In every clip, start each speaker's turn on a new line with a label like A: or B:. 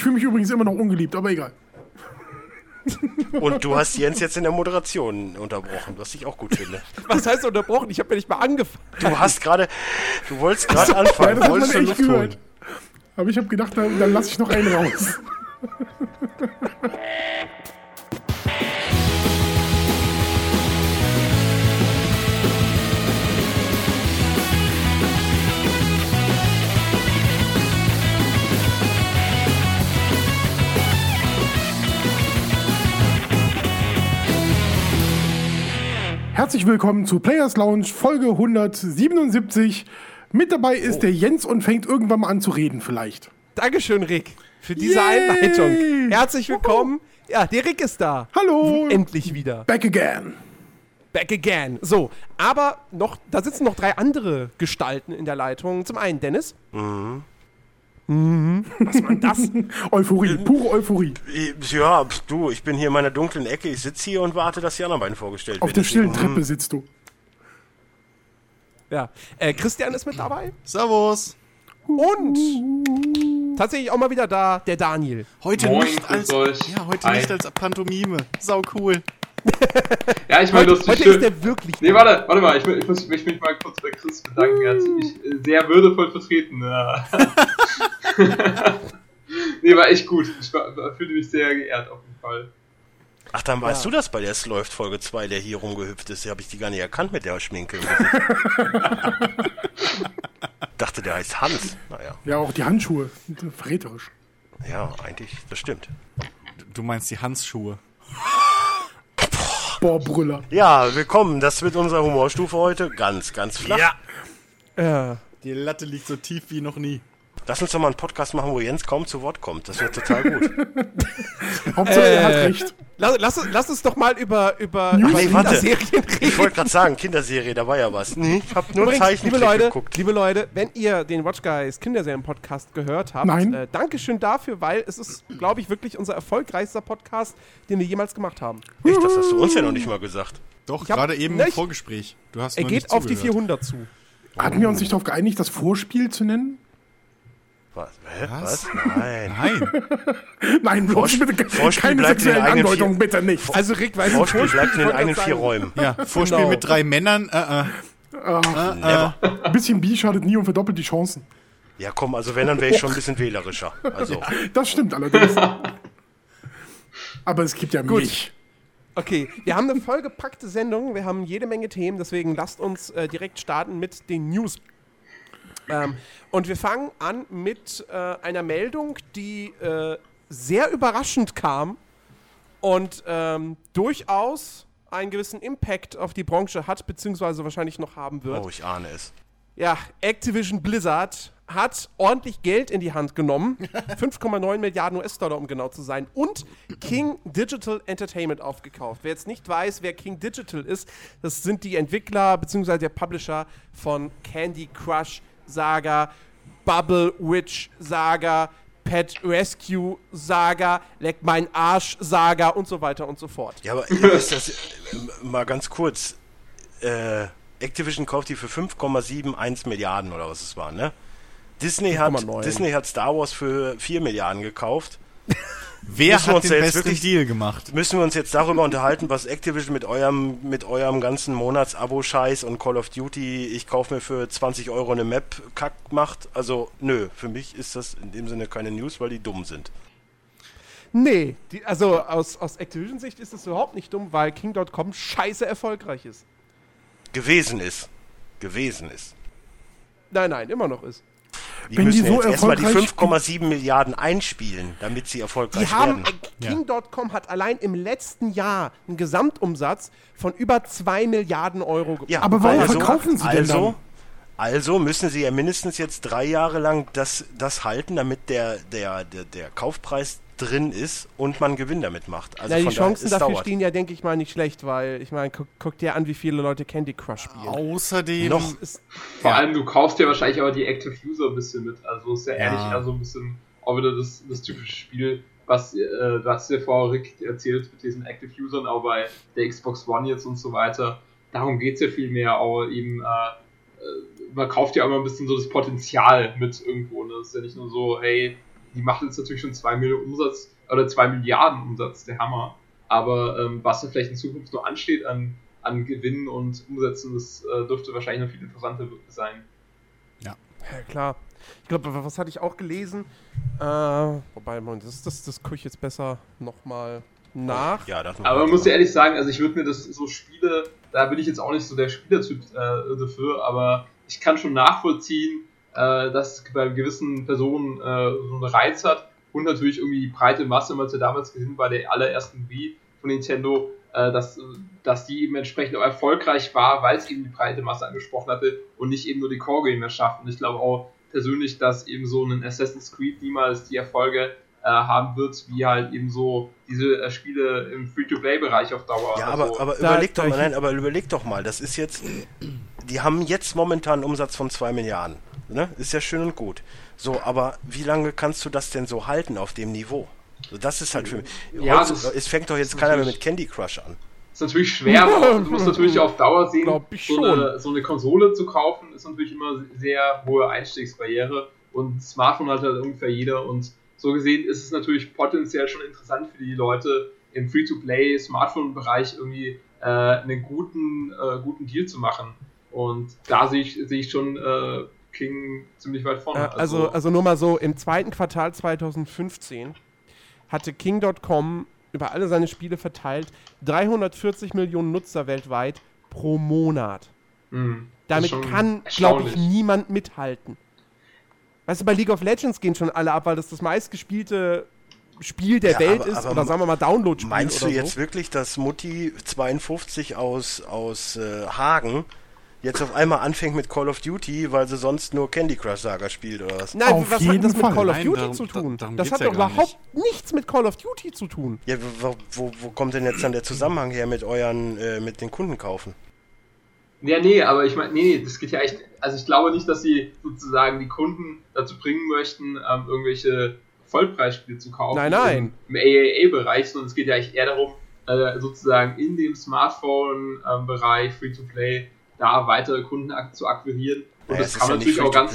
A: Ich fühle mich übrigens immer noch ungeliebt, aber egal.
B: Und du hast Jens jetzt in der Moderation unterbrochen, was ich auch gut finde.
C: Was heißt unterbrochen? Ich habe ja nicht mal angefangen.
B: Du hast gerade, du wolltest gerade anfangen,
A: Ja, das hat
B: wolltest
A: echt
B: Luft
A: gehört.
B: holen.
A: Aber ich habe gedacht, dann, dann lasse ich noch einen raus. Herzlich willkommen zu Players Lounge Folge 177. Mit dabei ist
B: Oh.
A: der Jens und fängt irgendwann mal an zu reden vielleicht.
C: Dankeschön, Rick, für diese
A: Yay!
C: Einleitung. Herzlich willkommen. Ja, der Rick ist da.
A: Hallo,
C: Endlich wieder.
A: back again.
C: Back again. So, aber noch, da sitzen noch drei andere Gestalten in der Leitung. Zum einen Dennis. Mhm. Was war denn das?
A: Euphorie, pure Euphorie.
B: Ja, pf, du, ich bin hier in meiner dunklen Ecke, ich sitze hier und warte, dass die anderen beiden vorgestellt
A: Auf
B: werden.
A: der stillen Treppe sitzt du.
C: Ja. Äh, Christian ist mit dabei.
D: Servus.
C: Und tatsächlich auch mal wieder da, der Daniel.
D: Heute
E: Moin,
D: nicht als ja, heute
E: Hi.
D: nicht als Pantomime. Sau cool.
E: Ja, ich meine, das
C: heute
E: schön.
C: ist der wirklich.
E: Nee, warte, warte mal, ich, ich, muss, ich möchte mich mal kurz bei Chris bedanken. Er hat mich äh, sehr würdevoll vertreten. Ja. nee, war echt gut. Ich war, fühlte mich sehr geehrt auf jeden Fall.
B: Ach, dann weißt
C: Ja.
B: du das bei der Es läuft Folge 2, der hier rumgehüpft ist. Die habe ich die gar nicht erkannt mit der Schminke. Dachte, der heißt Hans. Naja,
A: Ja, auch die Handschuhe. Verräterisch.
B: ja, eigentlich, das stimmt.
D: Du meinst die Hansschuhe.
A: Boah, Brüller.
B: Ja, willkommen. Das wird unsere Humorstufe heute. Ganz, ganz flach.
C: Äh,
D: Die Latte liegt so tief wie noch nie.
B: Lass uns doch mal einen Podcast machen, wo Jens kaum zu Wort kommt. Das wird total gut.
A: Hauptsache, er hat
C: Äh,
A: recht.
C: lass, lass, uns- lass uns doch mal über, über, über
B: Nee, warte.
C: Kinderserien reden.
B: Ich wollte gerade sagen, Kinderserie, da war ja was. Nee, ich habe nur
C: Übrigens,
B: Zeichentrick
C: liebe Leute,
B: geguckt.
C: liebe Leute, wenn ihr den Watch Guys Kinderserien-Podcast gehört habt,
A: Nein.
C: Äh, Dankeschön dafür, weil es ist, glaube ich, wirklich unser erfolgreichster Podcast, den wir jemals gemacht haben.
B: Echt, das hast du uns ja noch nicht mal gesagt.
D: Doch, gerade eben
C: Ne,
D: im Vorgespräch. Du hast
C: Er geht
D: nicht
C: auf die
D: zugehört.
C: 400 zu.
A: Hatten wir uns nicht darauf geeinigt, das Vorspiel zu nennen?
B: Was? Hä?
D: Was?
B: Was? Nein.
D: Nein.
A: Nein, bloß
B: Vorspiel-
A: bitte
B: Vorspiel
A: keine
B: bleibt in den
A: sexuellen
B: eigenen vier-
A: Andeutungen, bitte nicht.
C: Also Rick, weil
B: Vorspiel bleibt in den eigenen vier Räumen.
D: Ja, Vorspiel
C: Genau.
D: mit drei Männern. Äh, äh.
B: Never.
A: Ein bisschen Bi schadet nie und verdoppelt die Chancen.
B: Ja, komm, also wenn, dann wäre ich schon ein bisschen wählerischer. Also,
A: Das stimmt allerdings. Aber es gibt ja mich.
C: Okay, wir haben eine vollgepackte Sendung, wir haben jede Menge Themen, deswegen lasst uns äh, direkt starten mit den News. Ähm, und wir fangen an mit äh, einer Meldung, die äh, sehr überraschend kam und ähm, durchaus einen gewissen Impact auf die Branche hat, beziehungsweise wahrscheinlich noch haben wird.
B: oh, ich ahne es.
C: Ja, Activision Blizzard hat ordentlich Geld in die Hand genommen. 5,9 Milliarden US-Dollar, um genau zu sein. Und King Digital Entertainment aufgekauft. Wer jetzt nicht weiß, wer King Digital ist, das sind die Entwickler bzw. der Publisher von Candy Crush Saga, Bubble Witch Saga, Pet Rescue Saga, Leck mein Arsch Saga und so weiter und so fort.
B: Ja, aber ist das, äh, mal ganz kurz. Äh, Activision kauft die für 5,71 Milliarden oder was es war, ne? Disney hat,
C: 5,9.
B: Disney hat Star Wars für 4 Milliarden gekauft.
D: Wer
B: Müssen wir
D: hat
B: uns
D: den besten
B: wirklich-
D: Deal gemacht?
B: Müssen wir uns jetzt darüber unterhalten, was Activision mit eurem, mit eurem ganzen Monats-Abo-Scheiß und Call of Duty, ich kaufe mir für 20 Euro eine Map kack macht? Also, nö, für mich ist das in dem Sinne keine News, weil die dumm sind.
C: Nee, die, also aus, aus Activision-Sicht ist es überhaupt nicht dumm, weil King.com scheiße erfolgreich ist.
B: Gewesen ist. Gewesen ist.
C: Nein, nein, immer noch ist.
B: Die
A: Wenn die
B: müssen
A: so
B: jetzt erstmal die
A: erfolgreich-
B: 5,7 Milliarden einspielen, damit sie erfolgreich
C: Die haben,
B: werden.
C: King.com hat allein im letzten Jahr einen Gesamtumsatz von über 2 Milliarden Euro gemacht.
B: Ja,
A: Aber warum verkaufen sie denn
B: also,
A: dann?
B: Also müssen sie ja mindestens jetzt drei Jahre lang das, das halten, damit der, der, der, der Kaufpreis drin ist und man Gewinn damit macht. Also
C: Na, die
B: von daher,
C: Chancen
B: es
C: dafür
B: dauert.
C: stehen ja, denke ich mal, nicht schlecht, weil ich meine, guck, guck dir an, wie viele Leute Candy Crush spielen.
D: Außerdem.
B: Noch
C: Ist,
E: Vor
D: Ja.
E: allem, du kaufst ja wahrscheinlich aber die Active User ein bisschen mit. Also ist ja,
D: Ja.
E: ehrlich eher so ein bisschen auch wieder das, das typische Spiel, was äh, du hast ja vorher Rick erzählt mit diesen Active Usern, auch bei der Xbox One jetzt und so weiter. Darum geht es ja viel mehr, auch eben, äh, äh, man kauft ja immer ein bisschen so das Potenzial mit irgendwo. Ne? Das ist ja nicht nur so, hey, die macht jetzt natürlich schon 2 Millionen Umsatz oder 2 Milliarden Umsatz, der Hammer. Aber ähm, was da vielleicht in Zukunft noch ansteht an, an Gewinnen und Umsätzen, das äh, dürfte wahrscheinlich noch viel interessanter sein.
C: Ja, klar. Ich glaube, was hatte ich auch gelesen? Äh, wobei, Moment, das, das, das gucke ich jetzt besser nochmal nach.
B: Ja, das
E: Aber man muss ja ehrlich sagen, also ich würde mir das so Spiele, da bin ich jetzt auch nicht so der Spielertyp äh, dafür, aber ich kann schon nachvollziehen, äh, dass bei gewissen Personen äh, so einen Reiz hat und natürlich irgendwie die breite Masse, was ja damals gesehen bei der allerersten Wii von Nintendo, äh, dass, dass die eben entsprechend auch erfolgreich war, weil es eben die breite Masse angesprochen hatte und nicht eben nur die Core-Gamer schafft. Und ich glaube auch persönlich, dass eben so ein Assassin's Creed niemals die Erfolge äh, haben wird, wie halt eben so diese äh, Spiele im Free-to-Play-Bereich auf Dauer.
B: Ja,
E: also,
B: aber, aber
C: da-
B: überleg doch mal, nein, aber überleg doch mal, das ist jetzt, die haben jetzt momentan einen Umsatz von 2 Milliarden. Ne? Ist ja schön und gut. So, aber wie lange kannst du das denn so halten auf dem Niveau? So, das ist halt für mich.
E: Ja, das-
B: es fängt doch jetzt keiner mehr mit Candy Crush an.
E: ist natürlich schwer, aber du musst natürlich auf Dauer sehen, so eine, so eine Konsole zu kaufen, ist natürlich immer sehr hohe Einstiegsbarriere und Smartphone hat halt ungefähr jeder und so gesehen ist es natürlich potenziell schon interessant für die Leute im Free-to-Play Smartphone-Bereich irgendwie äh, einen guten, äh, guten Deal zu machen und da sehe ich, sehe ich schon äh, King ziemlich weit
C: Äh,
E: vorne.
C: also, also nur mal so, im zweiten Quartal 2015 hatte King.com über alle seine Spiele verteilt 340 Millionen Nutzer weltweit pro Monat.
E: mh, das
C: Damit kann, glaube ich, niemand mithalten. Weißt du, bei League of Legends gehen schon alle ab, weil das das meistgespielte Spiel der
B: Ja,
C: Welt
B: aber-
C: ist
B: aber
C: oder sagen wir mal Download-Spiel
B: Meinst du jetzt
C: so.
B: wirklich, dass Mutti 52 aus, aus äh, Hagen jetzt auf einmal anfängt mit Call of Duty, weil sie sonst nur Candy Crush Saga spielt oder was?
C: Nein,
A: Auf
C: was
A: jeden
C: hat das mit
A: Fall.
C: Call of
D: Nein,
C: Duty
D: darum-
C: zu
D: da-
C: tun?
D: darum
C: das hat
D: ja
C: doch überhaupt nichts mit Call of Duty zu tun.
B: Ja, wo, wo, wo kommt denn jetzt dann der Zusammenhang her mit euren, äh, mit den Kunden kaufen?
E: Ja, nee, aber ich meine, nee, nee, das geht ja echt. Also ich glaube nicht, dass sie sozusagen die Kunden dazu bringen möchten, ähm, irgendwelche Vollpreisspiele zu kaufen.
C: Nein, nein.
E: Im, im AAA-Bereich, sondern es geht ja eigentlich eher darum, äh, sozusagen in dem Smartphone-Bereich, Free-to-Play, da weitere Kunden ak zu akquirieren. Und
B: Naja,
E: das kann man natürlich auch ganz.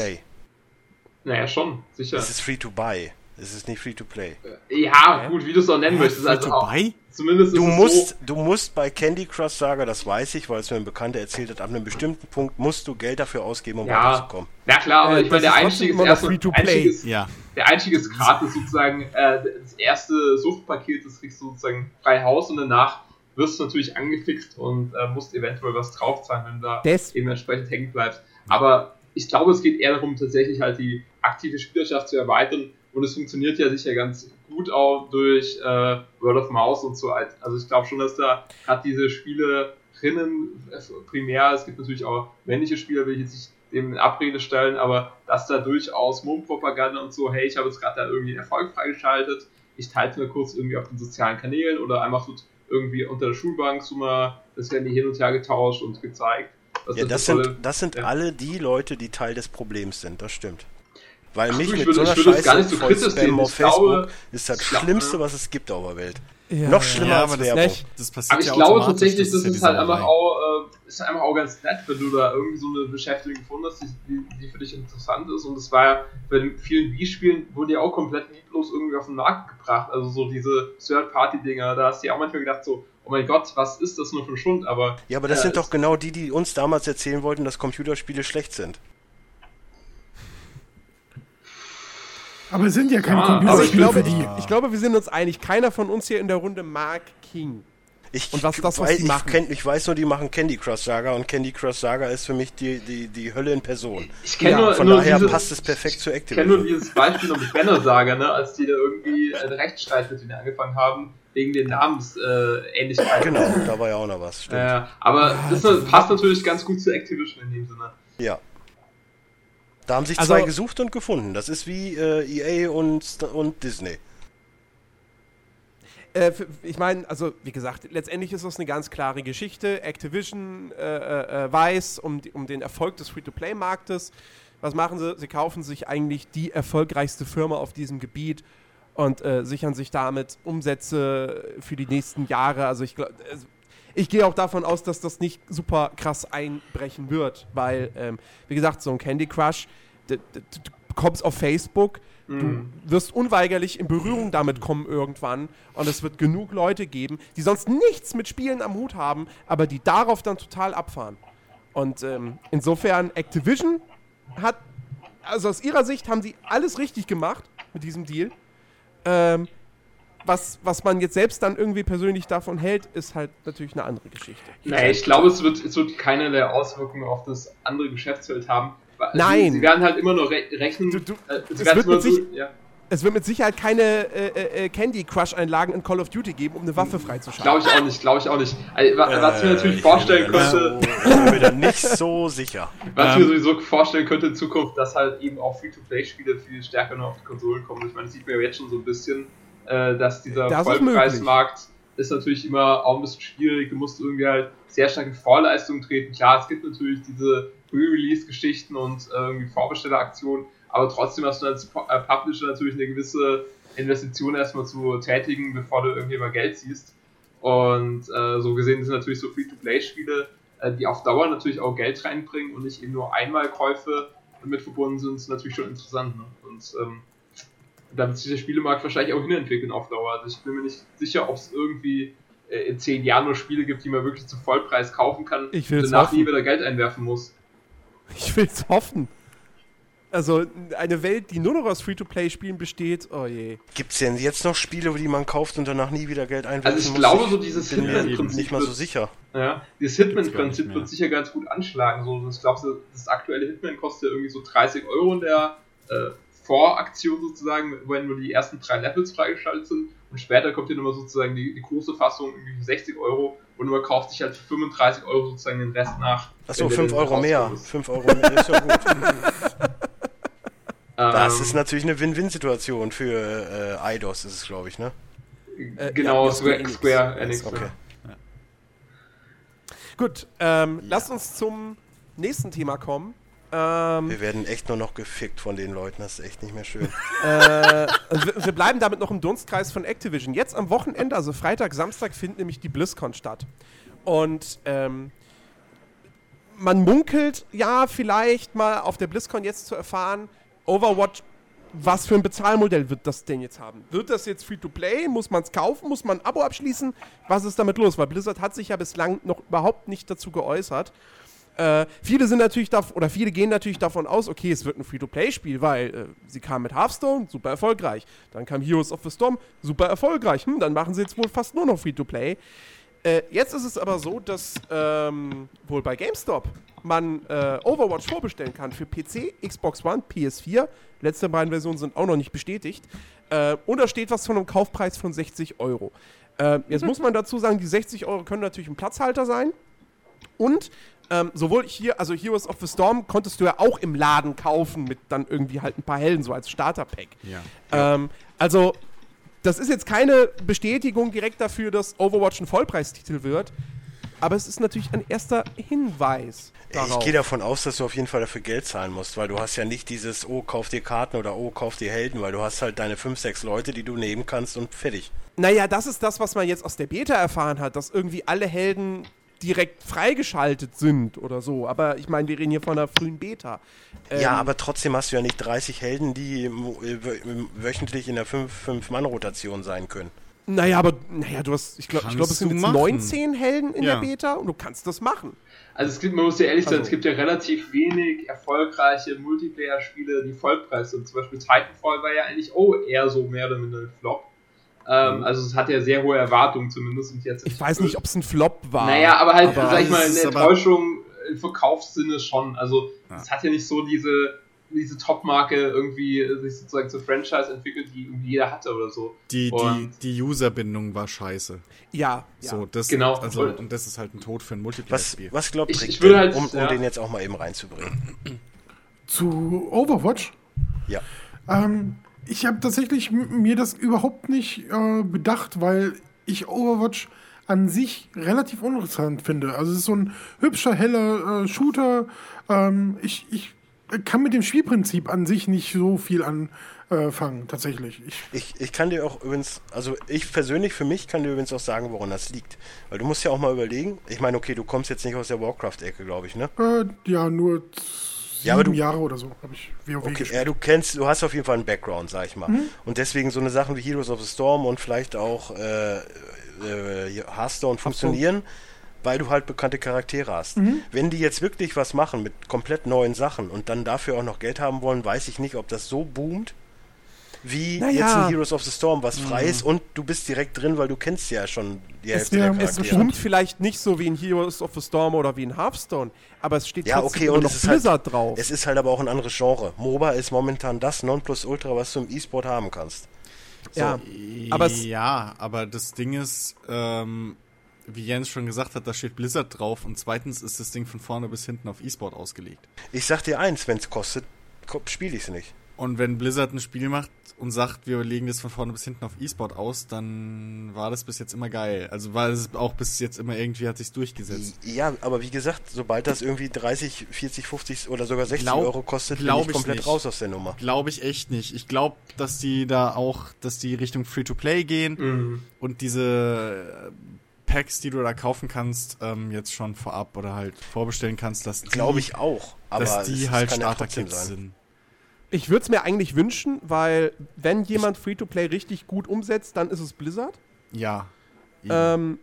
E: Naja, schon, sicher.
B: Es ist Free-to-Buy. Es ist nicht Free-to-Play.
E: Ja,
C: Hä?
E: gut, wie du es auch nennen möchtest. Also auch, zumindest ist
B: Du
E: es
B: musst,
E: so,
B: du musst bei Candy Crush Saga, das weiß ich, weil es mir ein Bekannter erzählt hat, ab einem bestimmten Punkt musst du Geld dafür ausgeben, um
E: Ja.
B: weiterzukommen.
E: Ja klar, aber
C: Äh,
E: ich meine,
C: das
E: der
C: ist
E: Einstieg ist
C: immer noch
E: erst
C: Free-to-Play.
E: Einstieg ist,
D: Ja.
E: der Einstieg ist gratis sozusagen. Äh, das erste Suchtpaket, das kriegst du sozusagen frei Haus und danach wirst du natürlich angefixt und äh, musst eventuell was draufzahlen, wenn du da
C: Des-
E: eben entsprechend hängen bleibst. Aber ich glaube, es geht eher darum, tatsächlich halt die aktive Spielerschaft zu erweitern und es funktioniert ja sicher ganz gut auch durch äh, Word of Mouse und so. Also ich glaube schon, dass da gerade diese Spielerinnen äh, primär, es gibt natürlich auch männliche Spieler, will ich jetzt nicht dem in Abrede stellen, aber dass da durchaus Mundpropaganda und so, hey, ich habe jetzt gerade da irgendwie einen Erfolg freigeschaltet, ich teile es mir kurz irgendwie auf den sozialen Kanälen oder einfach so irgendwie unter der Schulbank so mal das Handy hin und her getauscht und gezeigt. Was
B: Ja, das
E: Tolle.
B: sind, das sind
E: Ja.
B: alle die Leute, die Teil des Problems sind, das stimmt. Weil
E: Ach
B: mich mit
E: würde-
B: so einer Scheiße
E: so
B: voll Spam auf Facebook
E: glaube-
B: ist das
E: ich glaube,
B: Schlimmste,
E: ja.
B: was es gibt auf der Welt.
C: Ja,
B: Noch schlimmer
D: Ja,
B: als
D: aber das,
B: Werbung.
C: Nicht?
D: das passiert
E: Aber ich
D: ja
E: glaube tatsächlich, das ist halt einfach auch, äh, ist einfach auch ganz nett, wenn du da irgendwie so eine Beschäftigung gefunden hast, die, die, für dich interessant ist. Und es war ja bei den vielen Wii-Spielen wurden die auch komplett lieblos irgendwie auf den Markt gebracht. Also so diese Third-Party-Dinger, da hast du ja auch manchmal gedacht so, oh mein Gott, was ist das nur für ein Schund? Aber
B: Ja, aber das
E: äh,
B: sind doch genau die, die uns damals erzählen wollten, dass Computerspiele schlecht sind.
A: Aber es sind ja keine
E: Ja,
C: Aber ich glaube,
A: für
C: ich,
A: die.
C: ich glaube, wir sind uns einig. Keiner von uns hier in der Runde mag King.
B: Ich,
C: Und was das, was
B: weiß,
C: die
B: ich,
C: machen?
B: kenn, ich weiß nur, die machen Candy Crush Saga und Candy Crush Saga ist für mich die, die, die Hölle in Person.
E: ich kenne
C: Ja,
E: nur,
B: Von
E: nur
B: daher
E: diese,
B: passt es perfekt zu
E: Ich kenne nur
B: Activision.
E: dieses Beispiel noch mit Banner Saga, ne, als die da irgendwie einen Rechtsstreit mit denen angefangen haben, wegen den Namensähnlichkeiten. Äh.
B: Genau, da war ja auch noch was. Stimmt.
E: Äh, aber das passt natürlich ganz gut zu Activision in dem Sinne.
B: Ja. Da haben sich
C: Also-
B: zwei gesucht und gefunden. Das ist wie äh, EA und, und Disney.
C: Äh, ich meine, also wie gesagt, letztendlich ist das eine ganz klare Geschichte. Activision äh, äh, äh, weiß um, um den Erfolg des Free-to-Play-Marktes. Was machen sie? Sie kaufen sich eigentlich die erfolgreichste Firma auf diesem Gebiet und sichern sich damit Umsätze für die nächsten Jahre. Also ich glaube, ich gehe auch davon aus, dass das nicht super krass einbrechen wird, weil, ähm, wie gesagt, so ein Candy Crush, du kommst auf Facebook, Du wirst unweigerlich in Berührung damit kommen irgendwann und es wird genug Leute geben, die sonst nichts mit Spielen am Hut haben, aber die darauf dann total abfahren. Und ähm, insofern, Activision hat, also aus ihrer Sicht haben sie alles richtig gemacht mit diesem Deal. Ähm, was, was man jetzt selbst dann irgendwie persönlich davon hält, ist halt natürlich eine andere Geschichte.
E: Nee, ich glaube, es wird, es wird keinerlei Auswirkungen auf das andere Geschäftsfeld haben.
C: Nein.
E: Sie, sie werden halt immer nur re rechnen.
C: Du- du-
E: äh,
C: es wird mit sich-
E: ja.
C: Es wird mit Sicherheit keine äh, äh, äh, Candy Crush-Einlagen in Call of Duty geben, um eine Waffe freizuschalten.
E: Glaube ich auch nicht, glaube ich auch nicht. Also, wa- was ich mir natürlich
B: Äh,
E: vorstellen könnte,
B: So, ich bin mir da nicht so sicher.
E: was
D: Ähm.
E: ich mir sowieso vorstellen könnte in Zukunft, dass halt eben auch Free-to-Play-Spiele viel stärker noch auf die Konsolen kommen. Ich meine, das sieht man ja jetzt schon so ein bisschen, äh, dass dieser
C: Das ist
E: Vollpreismarkt ist natürlich immer auch ein bisschen schwierig. Du musst irgendwie halt sehr stark in Vorleistung treten. Klar, es gibt natürlich diese Re-Release-Geschichten und äh, irgendwie Vorbestelleraktionen, aber trotzdem hast du als äh, Publisher natürlich eine gewisse Investition erstmal zu tätigen, bevor du irgendwie mal Geld siehst. Und äh, so gesehen sind natürlich so Free-to-Play-Spiele, äh, die auf Dauer natürlich auch Geld reinbringen und nicht eben nur Einmalkäufe damit verbunden sind, ist natürlich schon interessant. Ne? Und ähm, da wird sich der Spielemarkt wahrscheinlich auch hinentwickeln auf Dauer. Also ich bin mir nicht sicher, ob es irgendwie äh, in zehn Jahren nur Spiele gibt, die man wirklich zu Vollpreis kaufen kann
C: Ich
E: und danach
C: hoffen.
E: nie wieder Geld einwerfen muss.
C: Ich will es hoffen. Also eine Welt, die nur noch aus Free-to-Play-Spielen besteht, oh je.
B: Gibt es denn jetzt noch Spiele, die man kauft und danach nie wieder Geld einwerfen
E: Also ich
B: muss?
E: glaube, so dieses
B: bin mir
E: Hitman-Prinzip
B: nicht mal so
E: wird-
B: sicher.
E: Ja, dieses Hitman-Prinzip wird sicher ganz gut anschlagen. So, ich glaube, das aktuelle Hitman kostet ja irgendwie so 30 Euro in der äh, Voraktion sozusagen, wenn nur die ersten drei Levels freigeschaltet sind. Und später kommt hier nochmal sozusagen die, die große Fassung, irgendwie für 60 Euro. Und man kauft sich halt für 35 Euro sozusagen den Rest nach.
B: Achso,
E: wenn der
B: 5
E: dann
B: Euro mehr.
E: rauskommt.
B: 5 Euro mehr ist ja gut. Das
E: Ähm,
B: ist natürlich eine Win-Win-Situation für äh, Eidos, ist es, glaube ich, ne?
C: Äh,
E: Genau,
C: ja,
E: Square,
C: Enix.
E: Square Enix.
B: Okay.
C: Gut, ähm, lasst uns zum nächsten Thema kommen. Ähm,
B: Wir werden echt nur noch gefickt von den Leuten, das ist echt nicht mehr schön.
C: äh, wir, wir bleiben damit noch im Dunstkreis von Activision. Jetzt am Wochenende, also Freitag, Samstag, findet nämlich die BlizzCon statt. Und ähm, man munkelt ja vielleicht mal auf der BlizzCon jetzt zu erfahren, Overwatch, was für ein Bezahlmodell wird das denn jetzt haben? Wird das jetzt Free-to-Play? Muss man es kaufen? Muss man ein Abo abschließen? Was ist damit los? Weil Blizzard hat sich ja bislang noch überhaupt nicht dazu geäußert. Äh, viele sind natürlich davon, oder viele gehen natürlich davon aus, okay, es wird ein Free-to-Play-Spiel, weil äh, sie kamen mit Hearthstone, super erfolgreich. Dann kam Heroes of the Storm, super erfolgreich. Hm, dann machen sie jetzt wohl fast nur noch Free-to-Play. Äh, jetzt ist es aber so, dass ähm, wohl bei GameStop man äh, Overwatch vorbestellen kann für PC, Xbox One, PS4. Letzte beiden Versionen sind auch noch nicht bestätigt. Äh, und da steht was von einem Kaufpreis von 60 Euro. Äh, jetzt muss man dazu sagen, die 60 Euro können natürlich ein Platzhalter sein. Und ähm, sowohl hier, also Heroes of the Storm konntest du ja auch im Laden kaufen mit dann irgendwie halt ein paar Helden, so als Starter-Pack.
D: Ja.
C: Ähm, also, das ist jetzt keine Bestätigung direkt dafür, dass Overwatch ein Vollpreistitel wird. Aber es ist natürlich ein erster Hinweis darauf.
B: Ich gehe davon aus, dass du auf jeden Fall dafür Geld zahlen musst, weil du hast ja nicht dieses, oh, kauf dir Karten oder oh, kauf dir Helden, weil du hast halt deine 5, 6 Leute, die du nehmen kannst und fertig.
C: Naja, das ist das, was man jetzt aus der Beta erfahren hat, dass irgendwie alle Helden direkt freigeschaltet sind oder so. Aber ich meine, wir reden hier von einer frühen Beta. Ähm,
B: ja, aber trotzdem hast du ja nicht 30 Helden, die äh, wö- wöchentlich in der 5-Mann-Rotation sein können.
C: Naja, aber naja, du hast, ich glaube, ich glaub, es sind jetzt
D: machen.
C: 19 Helden in
D: Ja.
C: der Beta und du kannst das machen.
E: Also es gibt, man muss ja ehrlich sein,
C: Also-
E: es gibt ja relativ wenig erfolgreiche Multiplayer-Spiele, die Vollpreis sind. Zum Beispiel Titanfall war ja eigentlich oh eher so mehr oder minder ein Flop. Ähm, also es hat ja sehr hohe Erwartungen zumindest und jetzt.
C: Mhm. Ich weiß nicht, ob es ein Flop war.
E: Naja, aber halt,
C: aber
E: sag ich mal, eine Enttäuschung im Verkaufssinne schon. Also
D: Ja.
E: es hat ja nicht so diese, diese Top-Marke irgendwie sich sozusagen zur Franchise entwickelt, die irgendwie jeder hatte oder so.
D: Die, die,
E: Und-
D: die Userbindung war scheiße.
C: Ja.
D: So, das,
E: Genau.
D: Also,
E: Und-
D: das ist halt ein Tod für ein
B: Was,
D: Multiplayer-Spiel.
B: was glaubt
E: Ich-
B: Rick
E: ich
B: denn,
E: halt-
B: um, um
E: ja.
B: den jetzt auch mal eben reinzubringen?
A: Zu Overwatch?
B: Ja.
A: Ähm, ich habe tatsächlich mir das überhaupt nicht äh, bedacht, weil ich Overwatch an sich relativ uninteressant finde. Also es ist so ein hübscher, heller äh, Shooter. Ähm, ich, ich kann mit dem Spielprinzip an sich nicht so viel anfangen, tatsächlich. Ich,
B: Ich, ich kann dir auch übrigens, also ich persönlich für mich kann dir übrigens auch sagen, woran das liegt. Weil du musst ja auch mal überlegen, ich meine, okay, du kommst jetzt nicht aus der Warcraft-Ecke, glaube ich, ne?
A: äh, ja, nur sieben
B: aber du-
A: Jahre oder so habe ich WoW
B: Okay,
A: gespielt.
B: ja, du kennst, du hast auf jeden Fall einen Background, sag ich mal.
A: Mhm.
B: Und deswegen so eine Sachen wie Heroes of the Storm und vielleicht auch äh, äh, Hearthstone funktionieren, weil du halt bekannte Charaktere hast.
A: Mhm.
B: Wenn die jetzt wirklich was machen mit komplett neuen Sachen und dann dafür auch noch Geld haben wollen, weiß ich nicht, ob das so boomt, wie
C: Naja.
B: jetzt ein Heroes of the Storm, was frei
A: Mhm.
B: ist und du bist direkt drin, weil du kennst ja schon die
C: Es,
B: Hälfte
A: ja-
B: der
C: es
B: Charaktere.
C: boomt vielleicht nicht so wie in Heroes of the Storm oder wie in Hearthstone, aber es steht
B: Ja,
C: trotzdem
B: okay, und
C: noch
B: es halt-
C: Blizzard drauf.
B: Es ist halt aber auch ein anderes Genre. MOBA ist momentan das Nonplusultra, was du im E-Sport haben kannst.
C: ja, aber es,
D: ja, aber das Ding ist, ähm, wie Jens schon gesagt hat, da steht Blizzard drauf und zweitens ist das Ding von vorne bis hinten auf E-Sport ausgelegt.
B: Ich sag dir eins, wenn es kostet, spiele ich es nicht.
D: Und wenn Blizzard ein Spiel macht und sagt, wir legen das von vorne bis hinten auf E-Sport aus, dann war das bis jetzt immer geil. Also war es auch bis jetzt immer irgendwie hat sich's durchgesetzt.
B: Ja, aber wie gesagt, sobald das irgendwie 30, 40, 50 oder sogar 60
D: Glaub-
B: Euro kostet, bin
D: glaub
B: ich
D: ich
B: komplett
D: nicht.
B: raus aus der Nummer.
D: Glaube ich echt nicht. Ich glaube, dass die da auch, dass die Richtung Free-to-Play gehen
E: Mhm.
D: und diese äh, Packs, die du da kaufen kannst, ähm, jetzt schon vorab oder halt vorbestellen kannst, dass die,
B: Glaube ich auch. Aber
D: dass die
B: es
D: halt
B: ja
D: Starter-Kits
B: sein.
D: sind.
C: Ich würde es mir eigentlich wünschen, weil wenn jemand Free-to-Play richtig gut umsetzt, dann ist es Blizzard.
D: Ja.
C: Ähm,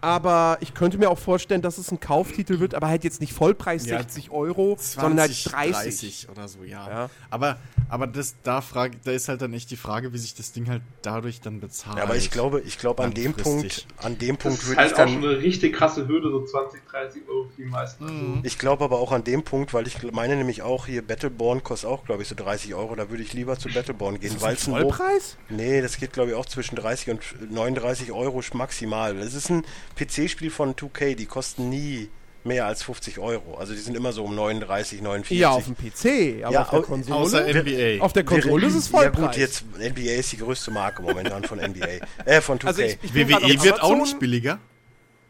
C: aber ich könnte mir auch vorstellen, dass es ein Kauftitel wird, aber halt jetzt nicht Vollpreis
D: Ja,
C: 60 Euro,
D: 20,
C: sondern halt 30.
D: 30 oder so, ja.
C: Ja.
D: Aber, aber das, da, frage, da ist halt dann echt die Frage, wie sich das Ding halt dadurch dann bezahlt.
B: Ja, aber ich glaube, ich glaube an dem. Punkt, an dem
E: Das
B: Punkt
E: ist
B: würde ich
E: halt auch schon
B: dann
E: eine richtig krasse Hürde, so 20, 30 Euro für die meisten.
D: Mhm.
B: Ich glaube aber auch an dem Punkt, weil ich meine nämlich auch hier Battleborn kostet auch, glaube ich, so 30 Euro. Da würde ich lieber zu Battleborn gehen, weil es ein
C: Vollpreis?
B: Nee, das geht glaube ich auch zwischen 30 und 39 Euro maximal. Das ist ein PC-Spiel von 2K, die kosten nie mehr als 50 Euro. Also die sind immer so um 39, 49.
C: Ja, auf dem PC, aber
B: Ja,
C: auf der Konsole.
D: Außer NBA.
C: auf der Konsole ist es Vollpreis.
B: Ja gut, jetzt NBA ist die größte Marke momentan von NBA. Äh, von 2K.
C: Also ich, ich
D: WWE wird auch nicht billiger.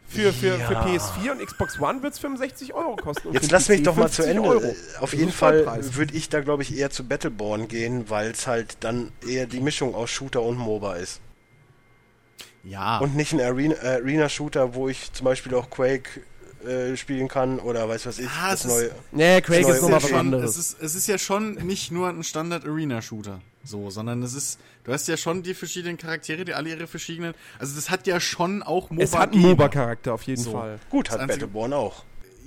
C: Für, für, für
B: Ja.
C: PS4 und Xbox One wird es 65 Euro kosten.
B: Jetzt
C: für
B: lass mich
C: PC
B: doch mal zu
C: 50
B: Ende.
C: Euro.
B: Äh, Auf jeden Fall würde ich da, glaube ich, eher zu Battleborn gehen, weil es halt dann eher die Mischung aus Shooter und MOBA ist.
D: Ja.
B: Und nicht ein Arena- Arena-Shooter, wo ich zum Beispiel auch Quake äh, spielen kann oder weiß was ich,
D: Ah,
B: das
D: es ist-
B: neue.
C: Nee, Quake
B: Das
C: ist
B: neue
C: nochmal
D: es,
C: was
D: ist ja schon,
C: anderes.
D: es, ist, es ist ja schon nicht nur ein Standard-Arena-Shooter, so, sondern es ist, du hast ja schon die verschiedenen Charaktere, die alle ihre verschiedenen, also das hat ja schon auch MOBA.
C: es hat einen. MOBA-Charakter auf jeden
D: So.
C: Fall.
B: Gut, hat Battleborn auch.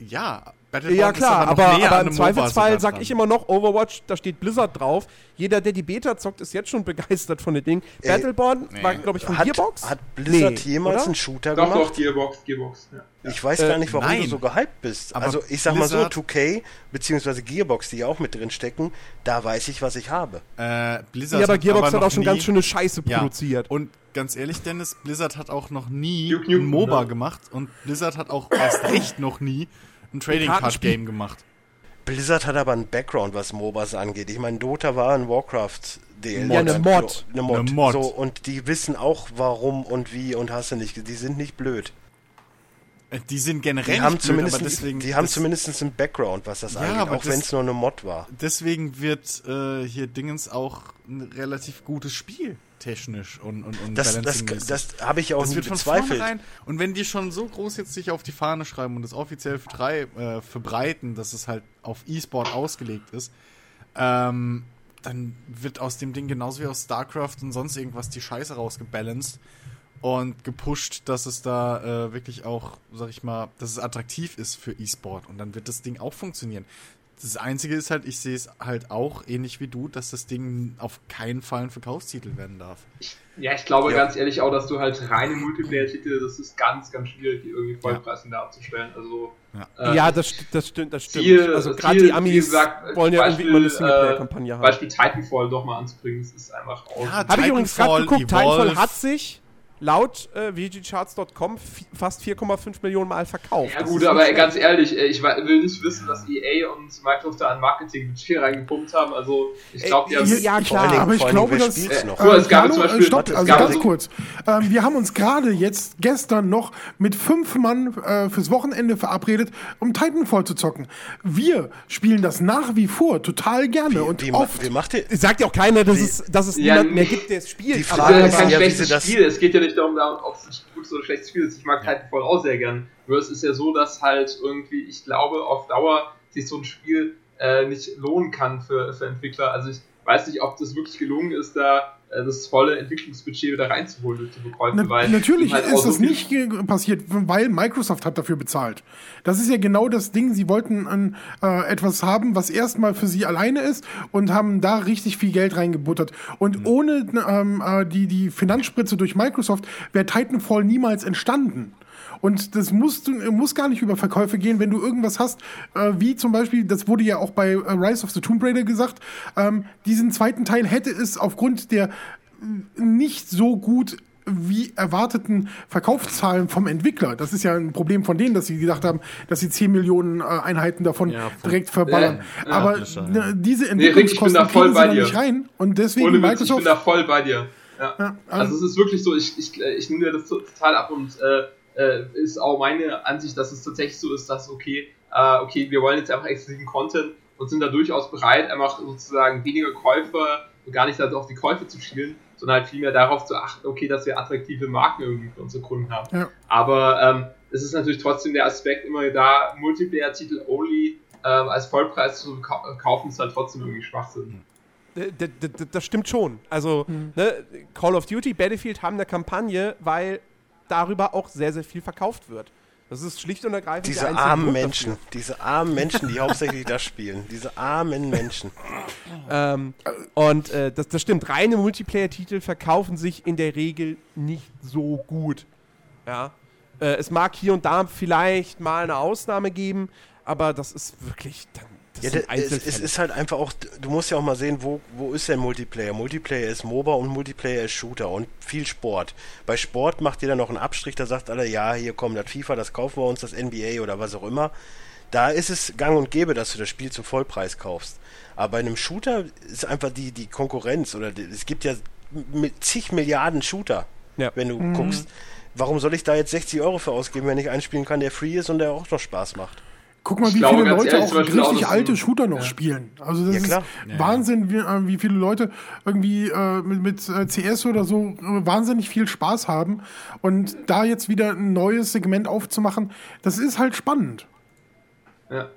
D: Ja,
C: Ja
D: ist
C: klar, aber, aber
D: an
C: im Zweifelsfall
D: sogar
C: sag
D: dran.
C: ich immer noch, Overwatch, da steht Blizzard drauf. Jeder, der die Beta zockt, ist jetzt schon begeistert von dem Ding.
B: Ey,
C: Battleborn
D: nee.
C: war, glaube ich, von
B: Hat,
C: Gearbox.
B: hat Blizzard
C: Nee,
B: jemals
C: oder?
B: einen Shooter
E: Doch,
B: gemacht?
E: doch, Gearbox, Gearbox. Ja.
B: Ich weiß
C: Äh,
B: gar nicht, warum
D: nein.
B: du so gehypt bist.
D: Aber
B: also ich sag mal so,
D: Blizzard-
B: 2K beziehungsweise Gearbox, die ja auch mit drin stecken, da weiß ich, was ich habe.
D: Äh, Blizzard
C: Ja, aber Gearbox hat
D: noch
C: auch schon
D: nie-
C: ganz schöne Scheiße
D: Ja.
C: produziert.
D: Und ganz ehrlich, Dennis, Blizzard hat auch noch nie
E: Duke
D: ein MOBA
E: ne?
D: gemacht und Blizzard hat auch erst recht noch nie ein Trading Card. Game gemacht.
B: Blizzard hat aber einen Background, was MOBAs angeht. Ich meine, Dota war ein Warcraft DLC.
C: Ja, eine Mod.
B: Eine Mod.
D: Eine Mod.
B: So, und die wissen auch, warum und wie und hast du nicht. Die sind nicht blöd.
D: Äh, Die sind generell
B: Die haben,
D: nicht blöd,
B: zumindest,
D: aber deswegen,
B: die haben zumindest einen Background, was das
D: Ja,
B: angeht,
D: aber
B: auch wenn es nur eine Mod war.
D: deswegen wird äh, hier Dingens auch ein relativ gutes Spiel technisch und und und
B: Das, das, das habe ich auch
D: Das wird von
B: bezweifelt.
D: vornherein. Und wenn die schon so groß jetzt sich auf die Fahne schreiben und das offiziell vertrei- äh, verbreiten, dass es halt auf E-Sport ausgelegt ist, ähm, dann wird aus dem Ding genauso wie aus StarCraft und sonst irgendwas die Scheiße rausgebalanced und gepusht, dass es da äh, wirklich auch, sag ich mal, dass es attraktiv ist für E-Sport und dann wird das Ding auch funktionieren. Das Einzige ist halt, ich sehe es halt auch ähnlich wie du, dass das Ding auf keinen Fall ein Verkaufstitel werden darf.
E: Ja, ich glaube
B: Ja.
E: ganz ehrlich auch, dass du halt reine Multiplayer-Titel, das ist ganz, ganz schwierig, die irgendwie Vollpreis in der abzustellen. Also,
D: Ja.
E: äh,
C: ja, das, das stimmt, das stimmt.
E: Ziel-
C: also gerade die Amis
E: gesagt,
C: wollen ja irgendwie immer eine
E: Beispiel,
C: Singleplayer-Kampagne haben.
E: Beispiel Titanfall doch mal anzubringen, das ist einfach aus.
D: Ja,
C: Habe ich übrigens gerade
D: Titanfall,
C: geguckt, Titanfall
D: Evolve.
C: hat sich laut äh, VGCharts.com fast 4,5 Millionen Mal verkauft.
E: Ja
C: Das
E: gut, aber ganz ehrlich, äh, ich will nicht wissen, dass EA und Microsoft da an Marketing-Budget reingepumpt haben. Also ich glaube, die
C: Äh,
E: haben
C: ja,
B: Vor
C: klar.
B: allen Dingen-
A: aber ich glaube, dass.
E: äh,
B: noch?
E: mal, es gab
A: Carlo,
E: zum
A: äh,
E: Beispiel-
A: stopp,
E: es
A: also
E: gab
A: ganz
E: so-
A: kurz. Ähm, wir haben uns gerade jetzt gestern noch mit fünf Mann äh, fürs Wochenende verabredet, um Titanfall zu zocken. Wir spielen das nach wie vor total gerne und
B: Wie, ma-
A: oft.
B: wie macht ihr?
C: Sagt ja auch keiner, dass es, dass es
E: Ja,
C: niemand mehr gibt, der es spielt.
B: Die
E: Das
B: Frage
E: ist ja
B: ja, wie
E: schlechtes
B: sie das-
E: Spiel. Es geht ja nicht darum, ob es ein gutes oder schlechtes Spiel ist. Ich mag Titanfall auch sehr gern. Nur es ist ja so, dass halt irgendwie, ich glaube, auf Dauer sich so ein Spiel äh, nicht lohnen kann für, für Entwickler. Also ich weiß nicht, ob das wirklich gelungen ist, da das volle Entwicklungsbudget wieder reinzuholen durch die Verkäufe.
A: Na,
E: weil
A: natürlich
E: halt
A: ist das nicht passiert, weil Microsoft hat dafür bezahlt. Das ist ja genau das Ding. Sie wollten ein, äh, etwas haben, was erstmal für sie alleine ist und haben da richtig viel Geld reingebuttert. Und ohne ähm, äh, die, die Finanzspritze durch Microsoft wäre Titanfall niemals entstanden. Und das muss, du- muss gar nicht über Verkäufe gehen, wenn du irgendwas hast, äh, wie zum Beispiel, das wurde ja auch bei äh, Rise of the Tomb Raider gesagt, ähm, diesen zweiten Teil hätte es aufgrund der äh, nicht so gut wie erwarteten Verkaufszahlen vom Entwickler. Das ist ja ein Problem von denen, dass sie gedacht haben, dass sie 10 Millionen äh, Einheiten davon
D: Ja,
A: direkt verballern.
E: Ja, ja.
A: Aber ne,
D: ja.
A: diese
E: Rick, ich bin
A: Entwicklungskosten
E: voll
A: kriegen sie nicht rein. Und deswegen
E: Ohne Witz, ich
A: Microsoft
E: bin da voll bei dir. Ja.
A: Ja,
E: Also es ist wirklich so, ich, ich, ich nehme das total ab und äh, äh, ist auch meine Ansicht, dass es tatsächlich so ist, dass okay, äh, okay, wir wollen jetzt einfach exklusiven Content und sind da durchaus bereit, einfach sozusagen weniger Käufer und gar nicht also auf die Käufe zu schielen, sondern halt vielmehr darauf zu achten, okay, dass wir attraktive Marken irgendwie für unsere Kunden haben.
A: Ja.
E: Aber ähm, es ist natürlich trotzdem der Aspekt immer da, Multiplayer-Titel only ähm, als Vollpreis zu kau- kaufen, ist halt trotzdem irgendwie Schwachsinn.
C: D- d- d- d- Das stimmt schon. Also, ne, Call of Duty, Battlefield haben eine Kampagne, weil darüber auch sehr, sehr viel verkauft wird. Das ist schlicht und ergreifend
B: Diese armen
C: Grund
B: Menschen,
C: dafür.
B: diese armen Menschen, die hauptsächlich das spielen. Diese armen Menschen.
C: Ähm, und äh, das, das stimmt. Reine Multiplayer-Titel verkaufen sich in der Regel nicht so gut. Ja. Äh, es mag hier und da vielleicht mal eine Ausnahme geben, aber das ist wirklich dann. Das
B: Ja,
C: sind
B: da- es,
C: Einzelfälle.
B: es ist halt einfach auch, du musst ja auch mal sehen, wo, wo ist denn Multiplayer? Multiplayer ist MOBA und Multiplayer ist Shooter und viel Sport. Bei Sport macht jeder noch einen Abstrich, da sagt alle, ja, hier kommt das FIFA, das kaufen wir uns, das NBA oder was auch immer. Da ist es gang und gäbe, dass du das Spiel zum Vollpreis kaufst. Aber bei einem Shooter ist einfach die, die Konkurrenz oder die, es gibt ja mit zig Milliarden Shooter,
C: Ja.
B: wenn du guckst. Warum soll ich da jetzt 60 Euro für ausgeben, wenn ich einen spielen kann, der free ist und der auch noch Spaß macht?
A: Guck mal,
E: Ich
A: wie
E: glaube,
A: viele Leute
E: ehrlich,
A: auch richtig alte Shooter noch spielen. Also das
B: Ja, klar.
A: ist Wahnsinn, wie, äh, wie viele Leute irgendwie äh, mit, mit äh, CS oder so äh, wahnsinnig viel Spaß haben. Und da jetzt wieder ein neues Segment aufzumachen, das ist halt spannend.
E: Ja.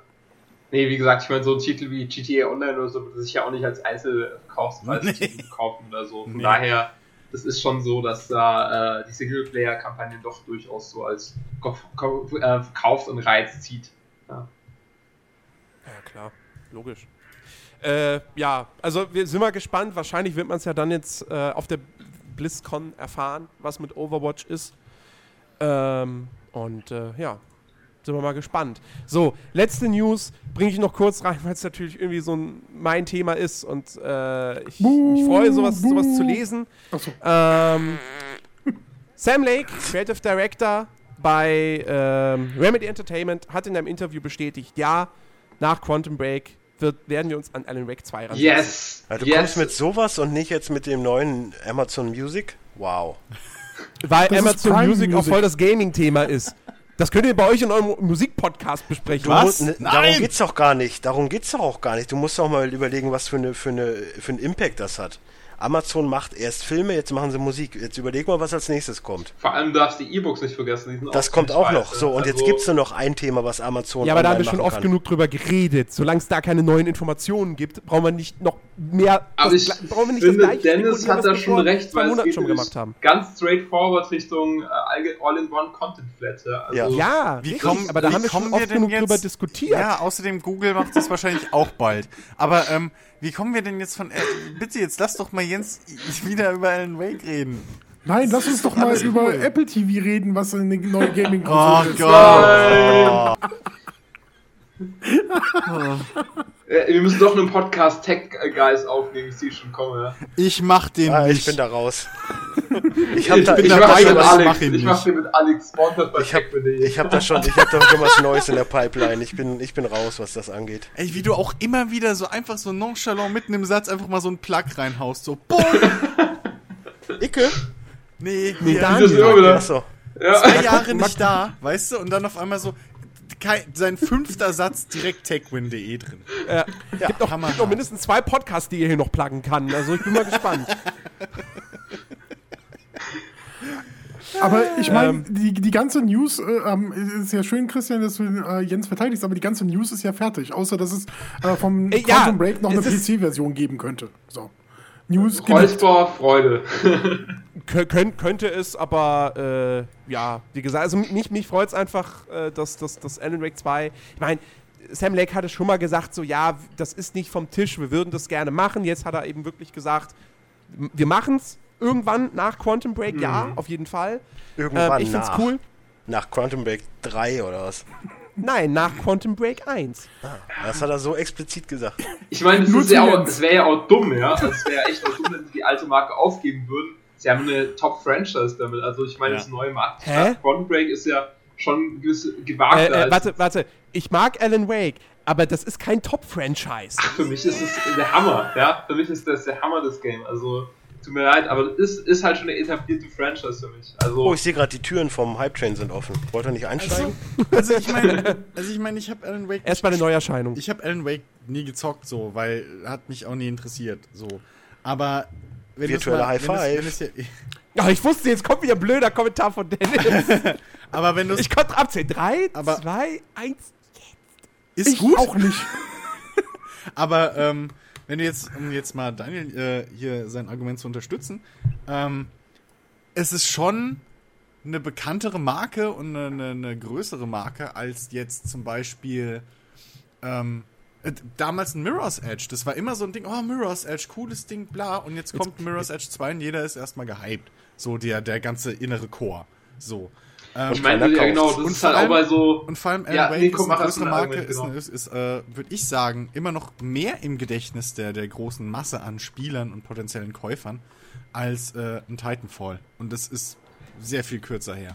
E: Nee, wie gesagt, ich meine, so ein Titel wie GTA Online oder so würde sich ja auch nicht als Einzelverkaufspreis
D: Nee.
E: kaufen oder so. Von
D: Nee.
E: daher, das ist schon so, dass da äh, die Singleplayer-Kampagne doch durchaus so als äh, Verkaufs- und Reiz zieht. Ja.
C: Ja, klar, logisch. Äh, ja, also wir sind mal gespannt. Wahrscheinlich wird man es ja dann jetzt äh, auf der BlizzCon erfahren, was mit Overwatch ist. Ähm, und äh, ja, sind wir mal gespannt. So, letzte News bringe ich noch kurz rein, weil es natürlich irgendwie so ein, mein Thema ist und äh, ich mich freue, sowas, sowas zu lesen.
A: Achso.
C: Ähm, Sam Lake, Creative Director bei ähm, Remedy Entertainment, hat in einem Interview bestätigt, ja, nach Quantum Break wird, werden wir uns an Alan Wake 2 ransetzen.
E: Yes!
B: Ja, du
E: yes.
B: kommst mit sowas und nicht jetzt mit dem neuen Amazon Music? Wow.
C: Weil
A: Das
C: Amazon
A: Prime
C: Music auch
A: Music.
C: voll das Gaming-Thema ist. Das könnt ihr bei euch in eurem Musikpodcast besprechen.
D: Was?
B: musst- ne, Darum
D: Nein!
B: geht's doch gar nicht. Darum geht's doch auch gar nicht. Du musst doch mal überlegen, was für, eine, für, eine, für einen Impact das hat. Amazon macht erst Filme, jetzt machen sie Musik. Jetzt überleg mal, was als nächstes kommt.
E: Vor allem darfst du die E-Books nicht vergessen. die sind
B: Das kommt auch noch. So, und jetzt
E: Also,
B: gibt's nur noch ein Thema, was Amazon
C: Ja, aber da haben wir schon oft
B: kann.
C: genug drüber geredet. Solange es da keine neuen Informationen gibt, brauchen wir nicht noch mehr.
E: Aber
C: das
E: ich
C: brauchen wir nicht
E: finde, Dennis hat da schon recht, weil es geht
C: schon gemacht haben.
E: ganz straightforward Richtung äh, All- All-in-One-Content-Flat. Also,
B: Ja.
C: Ja,
D: Wie
C: richtig,
D: kommen-
C: aber da
D: wie
C: haben wir schon oft genug
D: jetzt-
C: drüber diskutiert.
D: Ja, außerdem Google macht das wahrscheinlich auch bald. Aber ähm, wie kommen wir denn jetzt von. Äh, bitte, jetzt lass doch mal Jens wieder über Alan Wake reden.
A: Nein, lass uns doch mal über
D: cool.
A: Apple TV reden, was eine neue
D: Oh
A: Gaming-Konsole ist.
D: Gott.
E: Äh, wir müssen doch einen Podcast Tech Guys aufnehmen, ich sehe schon kommen. Ja.
D: Ich mach den
B: Ah,
D: nicht.
B: ich bin da raus. Ich hab da,
D: bin
B: ich
E: ich mach
B: da
E: den
B: schon
E: mit
D: ich mach
E: Alex.
D: ihn
E: Ich mach den mit Alex Sponsor bei
B: ich hab, ich hab da schon, ich hab da schon was Neues in der Pipeline. Ich bin, ich bin raus, was das angeht.
D: Ey, wie du auch immer wieder so einfach so nonchalant mitten im Satz einfach mal so einen Plug reinhaust. So, boom.
B: Icke?
D: Nee,
C: Nee, Daniel.
B: Achso.
D: zwei Jahre nicht da, weißt du? Und dann auf einmal so sein fünfter Satz direkt techwin.de drin.
C: Äh, gibt, noch,
D: Hammer.
C: gibt noch mindestens zwei Podcasts, die ihr hier noch pluggen kann. Also ich bin mal gespannt.
A: Aber ich meine,
C: Ähm.
A: die, die ganze News, äh, ähm, ist ja schön, Christian, dass du äh, Jens verteidigst, aber die ganze News ist ja fertig, außer dass es äh, vom
C: Äh, ja,
A: Quantum Break noch eine PC-Version geben könnte. So. News.
E: Räusper, Freude.
C: Kö könnt, könnte es, aber äh, ja, wie gesagt, also mich, mich freut es einfach, äh, dass, dass, dass Alan Wake 2, ich meine, Sam Lake hatte schon mal gesagt, so ja, das ist nicht vom Tisch, wir würden das gerne machen. Jetzt hat er eben wirklich gesagt, wir machen es irgendwann nach Quantum Break, ja, auf jeden Fall.
B: Irgendwann
C: Ähm, ich find's
B: nach.
C: cool.
B: Nach Quantum Break 3 oder was?
C: Nein, nach Quantum Break 1.
B: Das hat er so explizit gesagt.
E: Ich meine, es wäre ja auch, wär ja auch dumm, ja. Es wäre ja echt auch dumm, wenn sie die alte Marke aufgeben würden. Sie haben eine Top-Franchise damit. Also ich meine,
D: Ja.
E: das neue Markt. Quantum Break ist ja schon gewisse gewagt.
C: Äh, äh, warte, warte, ich mag Alan Wake, aber das ist kein Top-Franchise.
E: Für mich ist es der Hammer, ja. Für mich ist das der Hammer des Game. Also, tut mir leid, aber es ist, ist halt schon eine etablierte Franchise für mich. Also,
B: Oh, ich sehe gerade, die Türen vom Hype Train sind offen. Wollt ihr nicht einsteigen?
D: Also ich meine, also ich meine, ich habe Alan Wake
C: Erstmal eine Neuerscheinung.
D: Ich habe Alan Wake nie gezockt, so, weil hat mich auch nie interessiert, so. Aber wenn du's
B: Virtueller
D: mal-
B: High
D: wenn es-
B: Five.
D: wenn es ja-
C: Ja, ich wusste, jetzt kommt wieder ein blöder Kommentar von Dennis.
D: Aber wenn du
C: ich konnte abzählen. 3,
D: Aber-
C: 2, 1.
D: ist
A: Ich
D: gut,
A: auch nicht.
D: aber ähm, wenn du jetzt, um jetzt mal Daniel äh, hier sein Argument zu unterstützen, ähm, es ist schon eine bekanntere Marke und eine, eine, eine größere Marke als jetzt zum Beispiel ähm, äh, damals ein Mirror's Edge. Das war immer so ein Ding, oh, Mirror's Edge, cooles Ding, bla. Und jetzt kommt Mirror's Edge 2 und jeder ist erstmal gehypt. So der, der ganze innere Chor. So. Ähm,
E: ich meine, ja, genau, das
D: Und
E: ist
D: vor
E: halt auch
D: allem-
E: bei so.
D: Und vor allem Alan
E: Ja,
D: Wake
E: nee,
D: ist
E: komm,
D: eine größere Marke,
E: Argument,
D: ist,
E: genau.
D: ist, ist äh, würde ich sagen, immer noch mehr im Gedächtnis der, der großen Masse an Spielern und potenziellen Käufern als äh, ein Titanfall. Und das ist sehr viel kürzer her.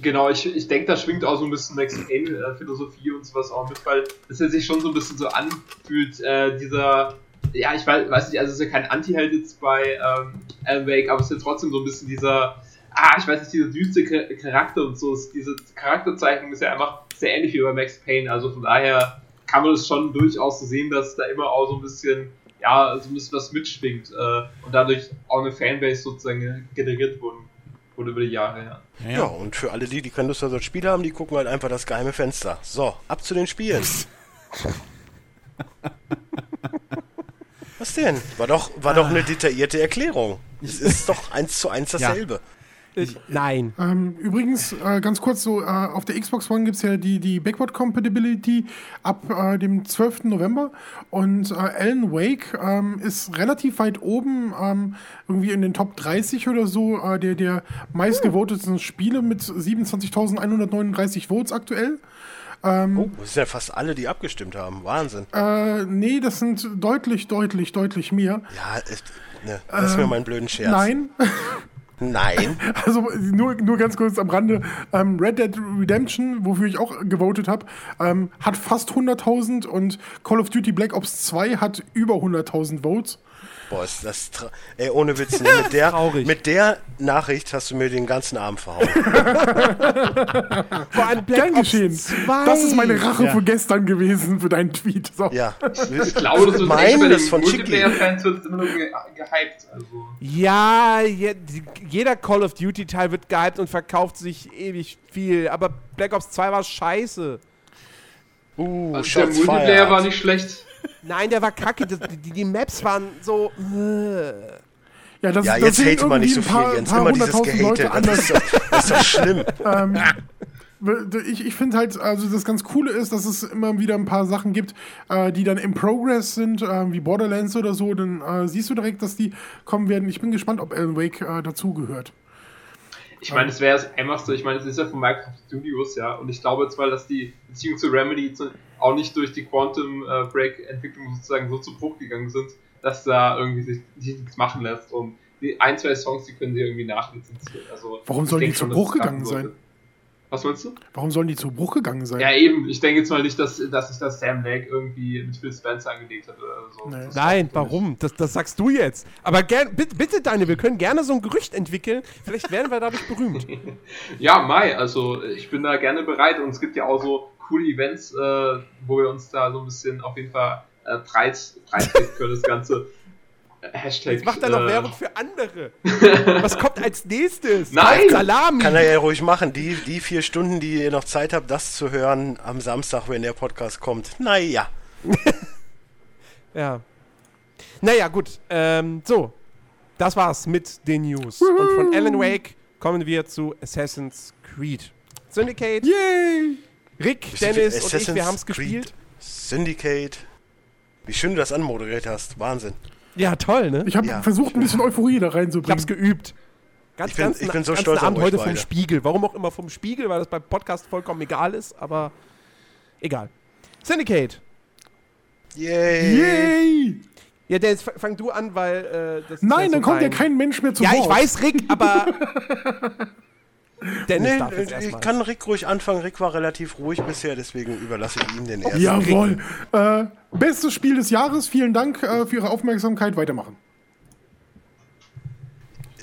E: Genau, ich, ich denke, da schwingt auch so ein bisschen Max Payne-Philosophie und sowas auch mit, weil es ja sich schon so ein bisschen so anfühlt, äh, dieser, ja, ich weiß, weiß nicht, also es ist ja kein Anti-Held jetzt bei ähm, Alan Wake, aber es ist ja trotzdem so ein bisschen dieser, ah, ich weiß nicht, dieser düste Cha- Charakter und so, diese Charakterzeichnung ist ja einfach sehr ähnlich wie bei Max Payne, also von daher kann man es schon durchaus so sehen, dass da immer auch so ein bisschen, ja, so ein bisschen was mitschwingt äh, und dadurch auch eine Fanbase sozusagen generiert wurde, wurde über die Jahre, ja.
B: Ja, und für alle die, die keine Lust auf das Spiel haben, die gucken halt einfach das geheime Fenster. So, ab zu den Spielen. Was denn? War doch, war doch eine detaillierte Erklärung. Es ist doch eins zu eins dasselbe.
C: Ich, nein.
A: Ähm, übrigens, äh, ganz kurz so, äh, auf der Xbox One gibt es ja die, die Backward Compatibility ab äh, dem 12. November und äh, Alan Wake ähm, ist relativ weit oben, ähm, irgendwie in den Top 30 oder so, äh, der, der meistgevotetsten Spiele mit 27.139 Votes aktuell.
B: Oh, das sind ja fast alle, die abgestimmt haben. Wahnsinn.
A: Äh, nee, das sind deutlich, deutlich, deutlich mehr.
B: Ja, ist, ne, lass mir mal einen blöden Scherz.
A: Nein,
B: Nein.
A: Also nur, nur ganz kurz am Rande. Ähm, Red Dead Redemption, wofür ich auch gewotet habe, ähm, hat fast 100.000 und Call of Duty Black Ops 2 hat über 100.000 Votes.
B: Boah, ist das tra- Ey, ohne Witz, ne? mit, der,
C: Traurig.
B: mit der Nachricht hast du mir den ganzen Arm verhauen.
C: Vor allem Black
A: Gern
C: Ops
A: geschehen.
C: 2.
A: Das ist meine Rache
D: Ja.
A: für gestern gewesen, für deinen Tweet. So.
B: Ja.
E: Ich glaube, das bei
B: Mein, das von.
E: Multiplayer-Fans wird immer nur ge gehypt. Also.
C: Ja, je, jeder Call of Duty Teil wird gehypt und verkauft sich ewig viel, aber Black Ops 2 war scheiße.
B: Uh,
E: Also der Multiplayer
B: fired.
E: war nicht schlecht.
C: Nein, der war kacke. Das, die, die Maps waren so.
A: Ja, das,
B: Ja,
A: das
B: jetzt hate mal nicht so
A: paar,
B: viel, Jens. Immer dieses Gehate. Das
A: anders.
B: ist doch, das ist doch schlimm.
A: Ich, ich finde halt, also das ganz Coole ist, dass es immer wieder ein paar Sachen gibt, äh, die dann im Progress sind, äh, wie Borderlands oder so. Dann äh, siehst du direkt, dass die kommen werden. Ich bin gespannt, ob Alan Wake äh, dazugehört.
E: Ich meine, es wäre das Einfachste. Ich meine, es ist ja von Microsoft Studios, ja. Und ich glaube zwar, dass die Beziehung zu Remedy auch nicht durch die Quantum äh, Break Entwicklung sozusagen so zu Bruch gegangen sind, dass da irgendwie sich, sich nichts machen lässt. Und die ein, zwei Songs, die können sie irgendwie nachlizenzieren. Also,
A: Warum sollen die zu Bruch gegangen sein?
E: sollte. Was meinst du?
A: Warum sollen die zu Bruch gegangen sein?
E: Ja, eben. Ich denke jetzt mal nicht, dass, dass sich das Sam Lake irgendwie mit Phil Spencer angelegt hat oder so.
A: Nee.
E: Das
C: Nein, warum? Das, das sagst du jetzt. Aber gern, bitte, bitte, Daniel, wir können gerne so ein Gerücht entwickeln. Vielleicht werden wir dadurch berühmt.
E: Ja, Mai, also ich bin da gerne bereit und es gibt ja auch so coole Events, äh, wo wir uns da so ein bisschen auf jeden Fall äh, preis, preisgeben können, das Ganze. Hashtag.
C: Jetzt macht er noch
E: äh,
C: Werbung für andere. Was kommt als nächstes?
E: Nein!
C: Salami!
B: Kann er ja ruhig machen. Die, die vier Stunden, die ihr noch Zeit habt, das zu hören am Samstag, wenn der Podcast kommt. Naja.
C: Ja. Naja, gut. Ähm, so. Das war's mit den News. Und von Alan Wake kommen wir zu Assassin's Creed. Syndicate,
A: Yay!
C: Rick, Dennis und ich, wir haben's
B: Creed,
C: gespielt.
B: Syndicate. Wie schön du das anmoderiert hast. Wahnsinn.
C: Ja, toll, ne?
A: Ich habe
B: Ja.
A: versucht, ein bisschen Euphorie da
C: Ich hab's
A: reinzubringen.
C: geübt. Ganz,
B: Ich bin-
C: ganz
B: ich bin so stolz auf
C: Abend
B: euch
C: heute vom
B: beide.
C: Spiegel. Warum auch immer vom Spiegel, weil das beim Podcast vollkommen egal ist, aber egal. Syndicate.
B: Yay.
A: Yay!
C: Ja, Dennis, fang du an, weil äh, das ist
A: Nein,
C: so
A: dann kommt ja kein Mensch mehr zu
C: Ja,
A: Wort.
C: ich weiß, Rick, aber. Dennis
B: Nee, ich kann Rick ruhig anfangen. Rick war relativ ruhig bisher, deswegen überlasse ich ihm den ersten.
A: Jawohl. Äh, bestes Spiel des Jahres. Vielen Dank äh, für Ihre Aufmerksamkeit. Weitermachen.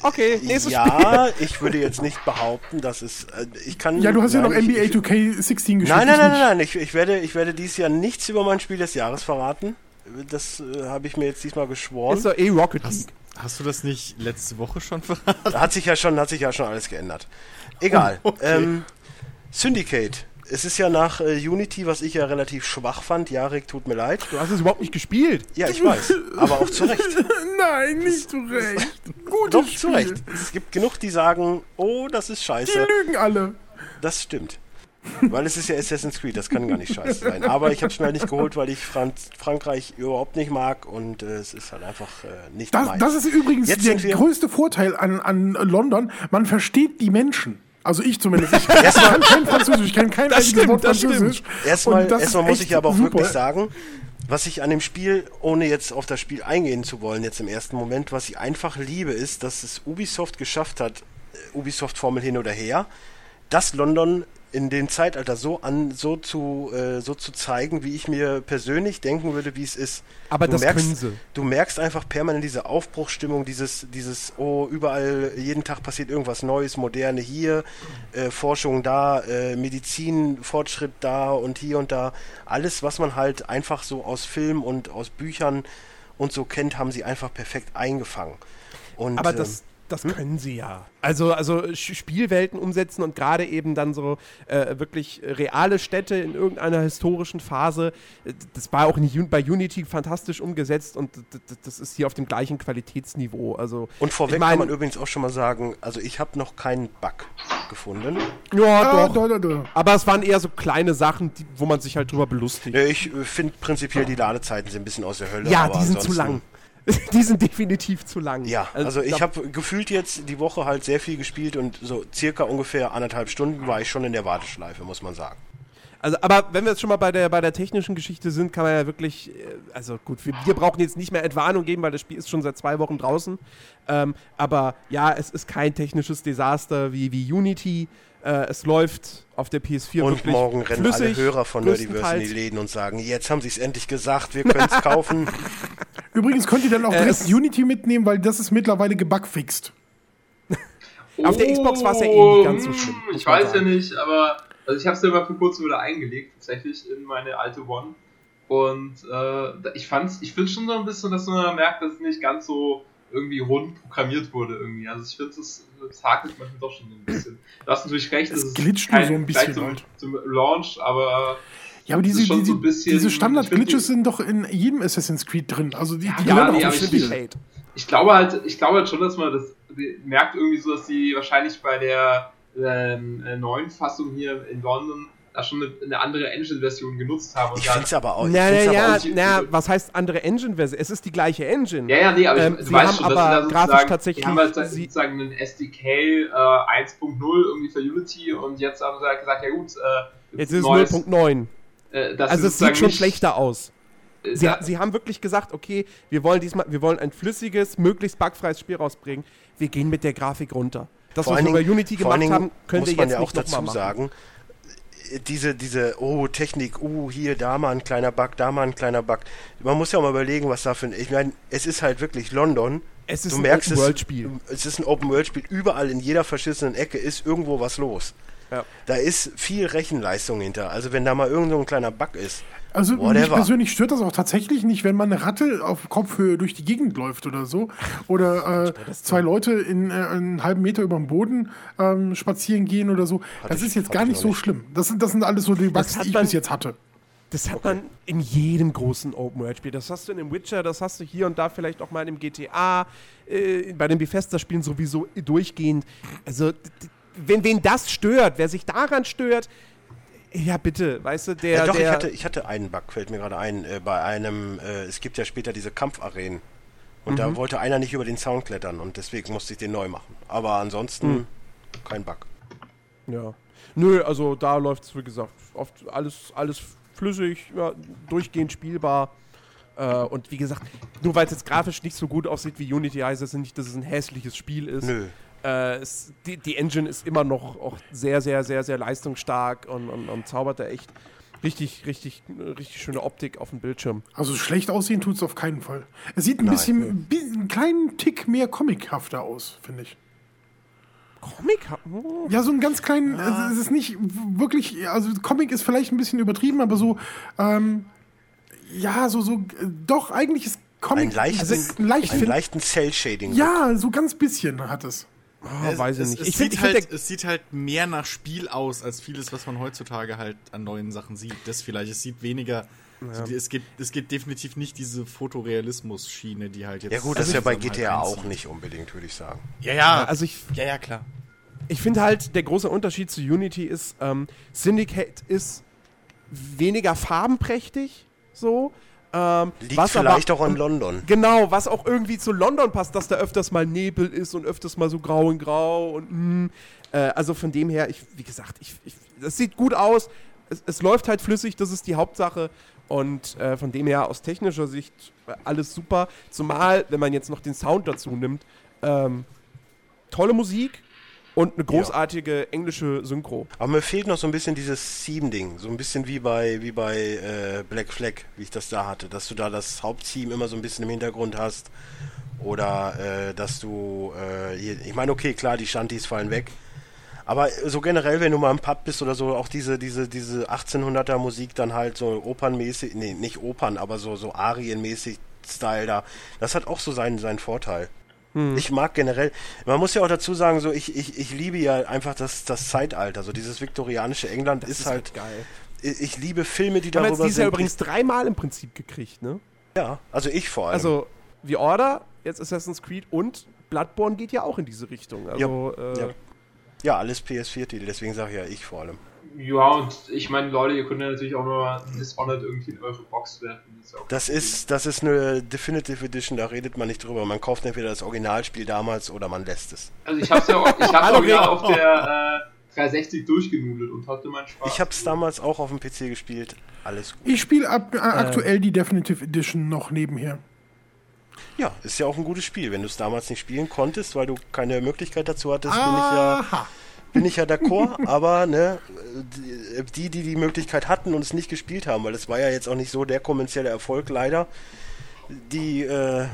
C: Okay, nächstes Spiel.
B: Ja, ich würde jetzt nicht behaupten, dass es. Äh, ich kann.
A: Ja, du hast ja noch
B: nein,
A: NBA
B: ich, ich,
A: 2K16 gespielt.
B: Nein, nein, nein, nein, nein. Ich, ich, werde, ich werde dieses Jahr nichts über mein Spiel des Jahres verraten. Das äh, habe ich mir jetzt diesmal geschworen.
C: Ist doch eh Rocket League.
D: Hast, hast du das nicht letzte Woche schon verraten?
B: Hat sich ja schon, hat sich ja schon alles geändert. Egal.
D: Oh, okay.
B: ähm, Syndicate. Es ist ja nach äh, Unity, was ich ja relativ schwach fand. Jarek, tut mir leid.
C: Du hast es überhaupt nicht gespielt.
B: Ja, ich weiß. aber auch zu Recht.
A: Nein, nicht zu Recht. Gutes
B: Doch,
A: Spiel.
B: zu Recht. Es gibt genug, die sagen, oh, das ist
A: Die
B: scheiße.
A: lügen alle.
B: Das stimmt. Weil es ist ja Assassin's Creed, das kann gar nicht scheiße sein. Aber ich habe es mir halt nicht geholt, weil ich Franz Frankreich überhaupt nicht mag und äh, es ist halt einfach äh, nicht
A: Das,
B: meins.
A: das ist übrigens
B: Jetzt
A: der größte Vorteil an, an London. Man versteht die Menschen. Also ich zumindest. Ich kann kein Französisch, ich kann kein
C: Das
A: einziges
C: stimmt,
A: Wort Französisch.
B: Erstmal, erstmal muss ich aber auch
A: super.
B: wirklich sagen, was ich an dem Spiel, ohne jetzt auf das Spiel eingehen zu wollen, jetzt im ersten Moment, was ich einfach liebe, ist, dass es Ubisoft geschafft hat, äh, Ubisoft-Formel hin oder her, das London in dem Zeitalter so an, so zu, äh, so zu zeigen, wie ich mir persönlich denken würde, wie es ist.
C: Aber
B: du
C: das
B: merkst,
C: können sie.
B: Du merkst einfach permanent diese Aufbruchsstimmung, dieses, dieses, oh, überall, jeden Tag passiert irgendwas Neues, Moderne hier, äh, Forschung da, äh, Medizin, Fortschritt da und hier und da. Alles, was man halt einfach so aus Film und aus Büchern und so kennt, haben sie einfach perfekt eingefangen. Und,
C: Aber
B: ähm,
C: das, das können sie ja. Also, also Spielwelten umsetzen und gerade eben dann so äh, wirklich reale Städte in irgendeiner historischen Phase. äh, Das war auch in, bei Unity fantastisch umgesetzt und das ist hier auf dem gleichen Qualitätsniveau. Also,
B: und vorweg
C: ich mein-
B: kann man übrigens auch schon mal sagen, also ich habe noch keinen Bug gefunden.
C: ja, doch.
A: da, da, da.
C: Aber es waren eher so kleine Sachen, die, wo man sich halt drüber belustigt.
B: Ja, ich äh, finde prinzipiell die Ladezeiten sind ein bisschen aus der Hölle.
C: Ja,
B: aber
C: die sind zu lang. die sind definitiv zu lang.
B: Ja, also ich
C: da-
B: habe gefühlt jetzt die Woche halt sehr viel gespielt und so circa ungefähr anderthalb Stunden war ich schon in der Warteschleife, muss man sagen.
C: Also, aber wenn wir jetzt schon mal bei der, bei der technischen Geschichte sind, kann man ja wirklich, äh, also gut, wir, wir brauchen jetzt nicht mehr Entwarnung geben, weil das Spiel ist schon seit zwei Wochen draußen. Ähm, aber ja, es ist kein technisches Desaster wie, wie Unity. Äh, es läuft auf der PS4
B: Und morgen rennen alle
C: flüssig,
B: Hörer von Nerdiverse in die. Läden und sagen, jetzt haben sie es endlich gesagt, wir können es kaufen.
A: Übrigens könnt ihr dann auch
C: Äh,
A: direkt
C: es-
A: Unity mitnehmen, weil das ist mittlerweile gebugfixt.
C: Auf der Xbox war's ja eh nicht ganz so schlimm, muss
E: Ich weiß ja nicht, aber also ich habe es ja mal vor kurzem wieder eingelegt, tatsächlich in meine alte One. Und äh, ich fand's, ich finde schon so ein bisschen, dass man merkt, dass es nicht ganz so irgendwie rund programmiert wurde irgendwie. Also ich finde, es es hakelt manchmal doch schon ein bisschen. Du hast natürlich recht, ist
A: glitscht nur so ein bisschen
E: zum,
A: halt.
E: zum Launch, aber
A: Ja, aber
E: Das
A: diese, diese,
E: so
A: diese
E: ich
A: Standard-Glitches sind doch in jedem Assassin's Creed drin. Also die, die
E: Ja, nee,
A: auch
E: ich-.
C: Syndicate.
E: ich glaube halt, ich glaube halt schon, dass man das merkt irgendwie so, dass die wahrscheinlich bei der ähm, äh, neuen Fassung hier in London da schon eine, eine andere Engine-Version genutzt haben. Und
B: Ich finde es aber auch. ich
C: Na,
B: find's
C: na,
B: aber
C: ja, na, was heißt andere Engine-Version? Es ist die gleiche Engine.
E: Ja, ja, nee, aber
C: Ähm,
E: ich, du
C: sie
E: weißt
C: haben
E: schon, dass
C: aber
E: sie da
C: grafisch tatsächlich
E: die haben halt
C: sie-
E: sozusagen einen SDK äh, 1.0 irgendwie für Unity und jetzt haben sie halt gesagt, ja gut, äh,
C: Jetzt ist es
E: neues,
C: 0.9.
E: äh,
C: Also es sieht schon schlechter aus.
E: äh,
C: Sie,
E: da-
C: sie haben wirklich gesagt, okay, wir wollen diesmal, wir wollen ein flüssiges, möglichst bugfreies Spiel rausbringen. Wir gehen mit der Grafik runter. Das,
B: Vor
C: was wir bei Unity gemacht haben, können wir jetzt
B: ja auch
C: nicht nochmal
B: dazu
C: machen.
B: sagen, diese, diese, oh, Technik, uh, hier, da mal ein kleiner Bug, da mal ein kleiner Bug. Man muss ja auch mal überlegen, was da für ein, ich meine, es ist halt wirklich London
C: Es ist
B: du
C: ein
B: merkst es,
C: Open-World-Spiel.
B: es ist ein Open-World-Spiel. Überall in jeder verschissenen Ecke ist irgendwo was los.
C: Ja.
B: Da ist viel Rechenleistung hinter. Also wenn da mal irgend so ein kleiner Bug ist.
A: Also mich
B: Whatever.
A: persönlich stört das auch tatsächlich nicht, wenn man eine Ratte auf Kopfhöhe durch die Gegend läuft oder so. Oder äh, zwei Leute in äh, einen halben Meter über dem Boden ähm, spazieren gehen oder so. das
B: ich-
A: ist jetzt
B: hatte
A: gar
B: ich
A: nicht so
B: nicht.
A: schlimm. Das sind, das sind alles so die Bugs, die ich
C: man-
A: bis jetzt hatte.
C: Das hat man in jedem großen Open-World-Spiel. Das hast du in dem Witcher, das hast du hier und da vielleicht auch mal in dem GTA, äh, bei den Bethesda-Spielen sowieso durchgehend. Also, wenn wen das stört, wer sich daran stört, ja bitte, weißt du, der.
B: Ja, doch,
C: der,
B: ich hatte, ich hatte einen Bug, fällt mir gerade ein. Äh, bei einem, äh, es gibt ja später diese Kampfarenen. Und
C: Mhm.
B: da wollte einer nicht über den Zaun klettern und deswegen musste ich den neu machen. Aber ansonsten
C: Mhm.
B: kein Bug.
C: Ja. Nö, also da läuft es, wie gesagt, oft alles, alles flüssig, ja, durchgehend spielbar. Äh, und wie gesagt, nur weil es jetzt grafisch nicht so gut aussieht wie Unity, heißt das nicht, dass es ein hässliches Spiel ist.
B: Nö.
C: Äh, es, die, die Engine ist immer noch auch sehr, sehr, sehr, sehr leistungsstark und, und, und zaubert da echt richtig, richtig, richtig schöne Optik auf dem Bildschirm.
A: Also schlecht aussehen tut es auf keinen Fall. Es sieht ein bisschen, bi- einen kleinen Tick mehr comichafter aus, finde ich.
C: Comic? Oh.
A: Ja, so einen ganz kleinen, also es ist nicht wirklich, also Comic ist vielleicht ein bisschen übertrieben, aber so, ähm, ja, so, so, doch, eigentlich ist Comic
B: Einen leichten,
A: also, leicht,
B: einen leichten Cell-Shading.
A: ja, so ganz bisschen hat es.
C: Oh, weiß ich
D: es,
C: nicht.
D: Es,
C: ich
D: sieht
C: finde,
D: halt,
C: find,
D: es sieht halt mehr nach Spiel aus, als vieles, was man heutzutage halt an neuen Sachen sieht. Das vielleicht. Es sieht weniger. Also die, es, geht, es geht definitiv nicht diese Fotorealismus-Schiene, die halt jetzt.
B: Ja gut,
D: also
B: das ist ja bei
D: halt
B: GTA
D: reinzieht.
B: auch nicht unbedingt, würde ich sagen.
D: Ja, ja.
C: also ich,
D: ja, ja, klar.
C: ich finde halt, der große Unterschied zu Unity ist, ähm, Syndicate ist weniger farbenprächtig, so. Ähm,
B: Liegt
C: was
B: vielleicht
C: aber,
B: auch an London.
C: Genau, was auch irgendwie zu London passt, dass da öfters mal Nebel ist und öfters mal so grau in grau und mm, äh, also von dem her, ich, wie gesagt, ich, ich, das sieht gut aus, es, es läuft halt flüssig, das ist die Hauptsache. Und äh, von dem her aus technischer Sicht äh, alles super, zumal, wenn man jetzt noch den Sound dazu nimmt, ähm, tolle Musik und eine großartige englische Synchro.
B: Aber mir fehlt noch so ein bisschen dieses Theme-Ding. So ein bisschen wie bei, wie bei äh, Black Flag, wie ich das da hatte. Dass du da das Haupttheme immer so ein bisschen im Hintergrund hast. Oder äh, dass du, äh, hier, ich meine, okay, klar, die Shanties fallen weg. Aber so generell, wenn du mal im Pub bist oder so, auch diese, diese, diese 1800er Musik dann halt so opernmäßig, nee, nicht Opern, aber so, so Arienmäßig Style da, das hat auch so seinen, seinen Vorteil. Ich mag generell, man muss ja auch dazu sagen, so ich, ich, ich liebe ja einfach das, das Zeitalter, so dieses viktorianische England ist, halt,
C: geil.
B: ich, ich liebe Filme, die darüber
C: jetzt dieses
B: sind.
C: Jahr übrigens dreimal im Prinzip gekriegt, ne?
B: ja, also ich vor allem.
C: Also, The Order, jetzt Assassin's Creed und Bloodborne geht ja auch in diese Richtung. Also, äh,
B: ja. ja, alles PS4-Titel, deswegen sage ich ja ich vor allem.
E: Ja, und ich meine, Leute, ihr könnt ja natürlich auch nur ein Dishonored irgendwie in eure Box werfen. ist
B: Das ist, das ist eine Definitive Edition, da redet man nicht drüber. Man kauft entweder das Originalspiel damals oder man lässt es.
E: Also ich hab's ja auch, ich hab's original auf der äh, 360 durchgenudelt und hatte meinen Spaß.
B: Ich habe es damals auch auf dem PC gespielt. Alles gut.
A: Ich spiele äh, aktuell die Definitive Edition noch nebenher.
B: Ja, ist ja auch ein gutes Spiel. Wenn du es damals nicht spielen konntest, weil du keine Möglichkeit dazu hattest, bin ich ja,
A: Aha.
B: Bin ich ja d'accord. aber ne, die, die die Möglichkeit hatten und es nicht gespielt haben, weil es war ja jetzt auch nicht so der kommerzielle Erfolg leider. Die, äh,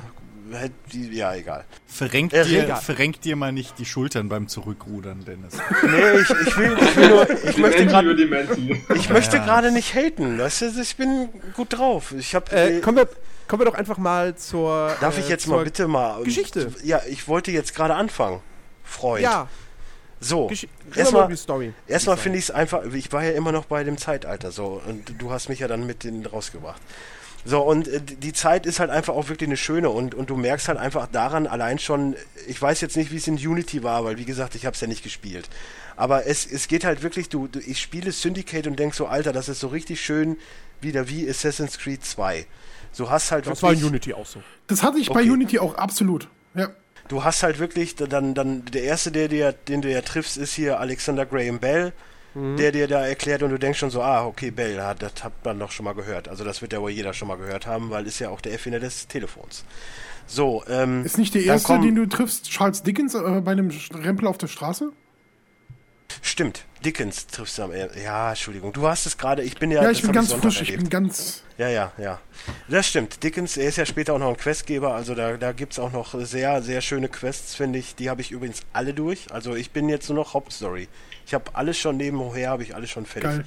B: hätt- die ja egal.
D: Verrenk,
B: Äh,
D: dir,
B: Rega.
D: verrenk dir mal nicht die Schultern beim Zurückrudern, Dennis.
B: Nee, ich, ich will, ich will nur, ich möchte
E: Dementi
B: gerade. Ich möchte gerade nicht haten, weißt du, ich bin gut drauf. Ich habe
C: äh, kommen, wir, kommen wir doch einfach mal zur.
B: Darf
C: äh,
B: ich jetzt
C: zur
B: mal bitte mal
C: Geschichte.
B: Ja, ich wollte jetzt gerade anfangen. Freund.
C: Ja,
B: So. Erstmal erstmal finde ich es einfach, ich war ja immer noch bei dem Zeitalter so und du hast mich ja dann mit denen rausgebracht. So, und äh, die Zeit ist halt einfach auch wirklich eine schöne und, und du merkst halt einfach daran allein schon, ich weiß jetzt nicht, wie es in Unity war, weil wie gesagt, ich habe es ja nicht gespielt. Aber es, es geht halt wirklich, du, du ich spiele Syndicate und denk so, Alter, das ist so richtig schön wieder wie Assassin's Creed 2. So hast halt
C: Das war in
B: wirklich,
C: Unity auch so.
A: Das hatte ich bei
B: Okay.
A: Unity auch absolut. Ja.
B: Du hast halt wirklich, dann, dann der erste, der dir, den du ja triffst, ist hier Alexander Graham Bell, der dir da erklärt und du denkst schon so, ah, okay, Bell, das hat man doch schon mal gehört. Also das wird ja wohl jeder schon mal gehört haben, weil ist ja auch der Erfinder des Telefons. So, ähm,
A: Ist nicht der erste,
B: kommen-
A: den du triffst, Charles Dickens äh, bei einem Rempel auf der Straße?
B: Stimmt, Dickens triffst du am Ende. Ja, Entschuldigung, du hast es gerade, ich bin ja.
A: Ja, ich bin ganz
B: Sonntag
A: frisch, ich
B: erlebt.
A: bin ganz.
B: Ja, ja, ja. Das stimmt. Dickens, er ist ja später auch noch ein Questgeber, also da, da gibt es auch noch sehr, sehr schöne Quests, finde ich. Die habe ich übrigens alle durch. Also ich bin jetzt nur noch Hauptstory. Ich habe alles schon nebenher, habe ich alles schon fertig.
A: Geil.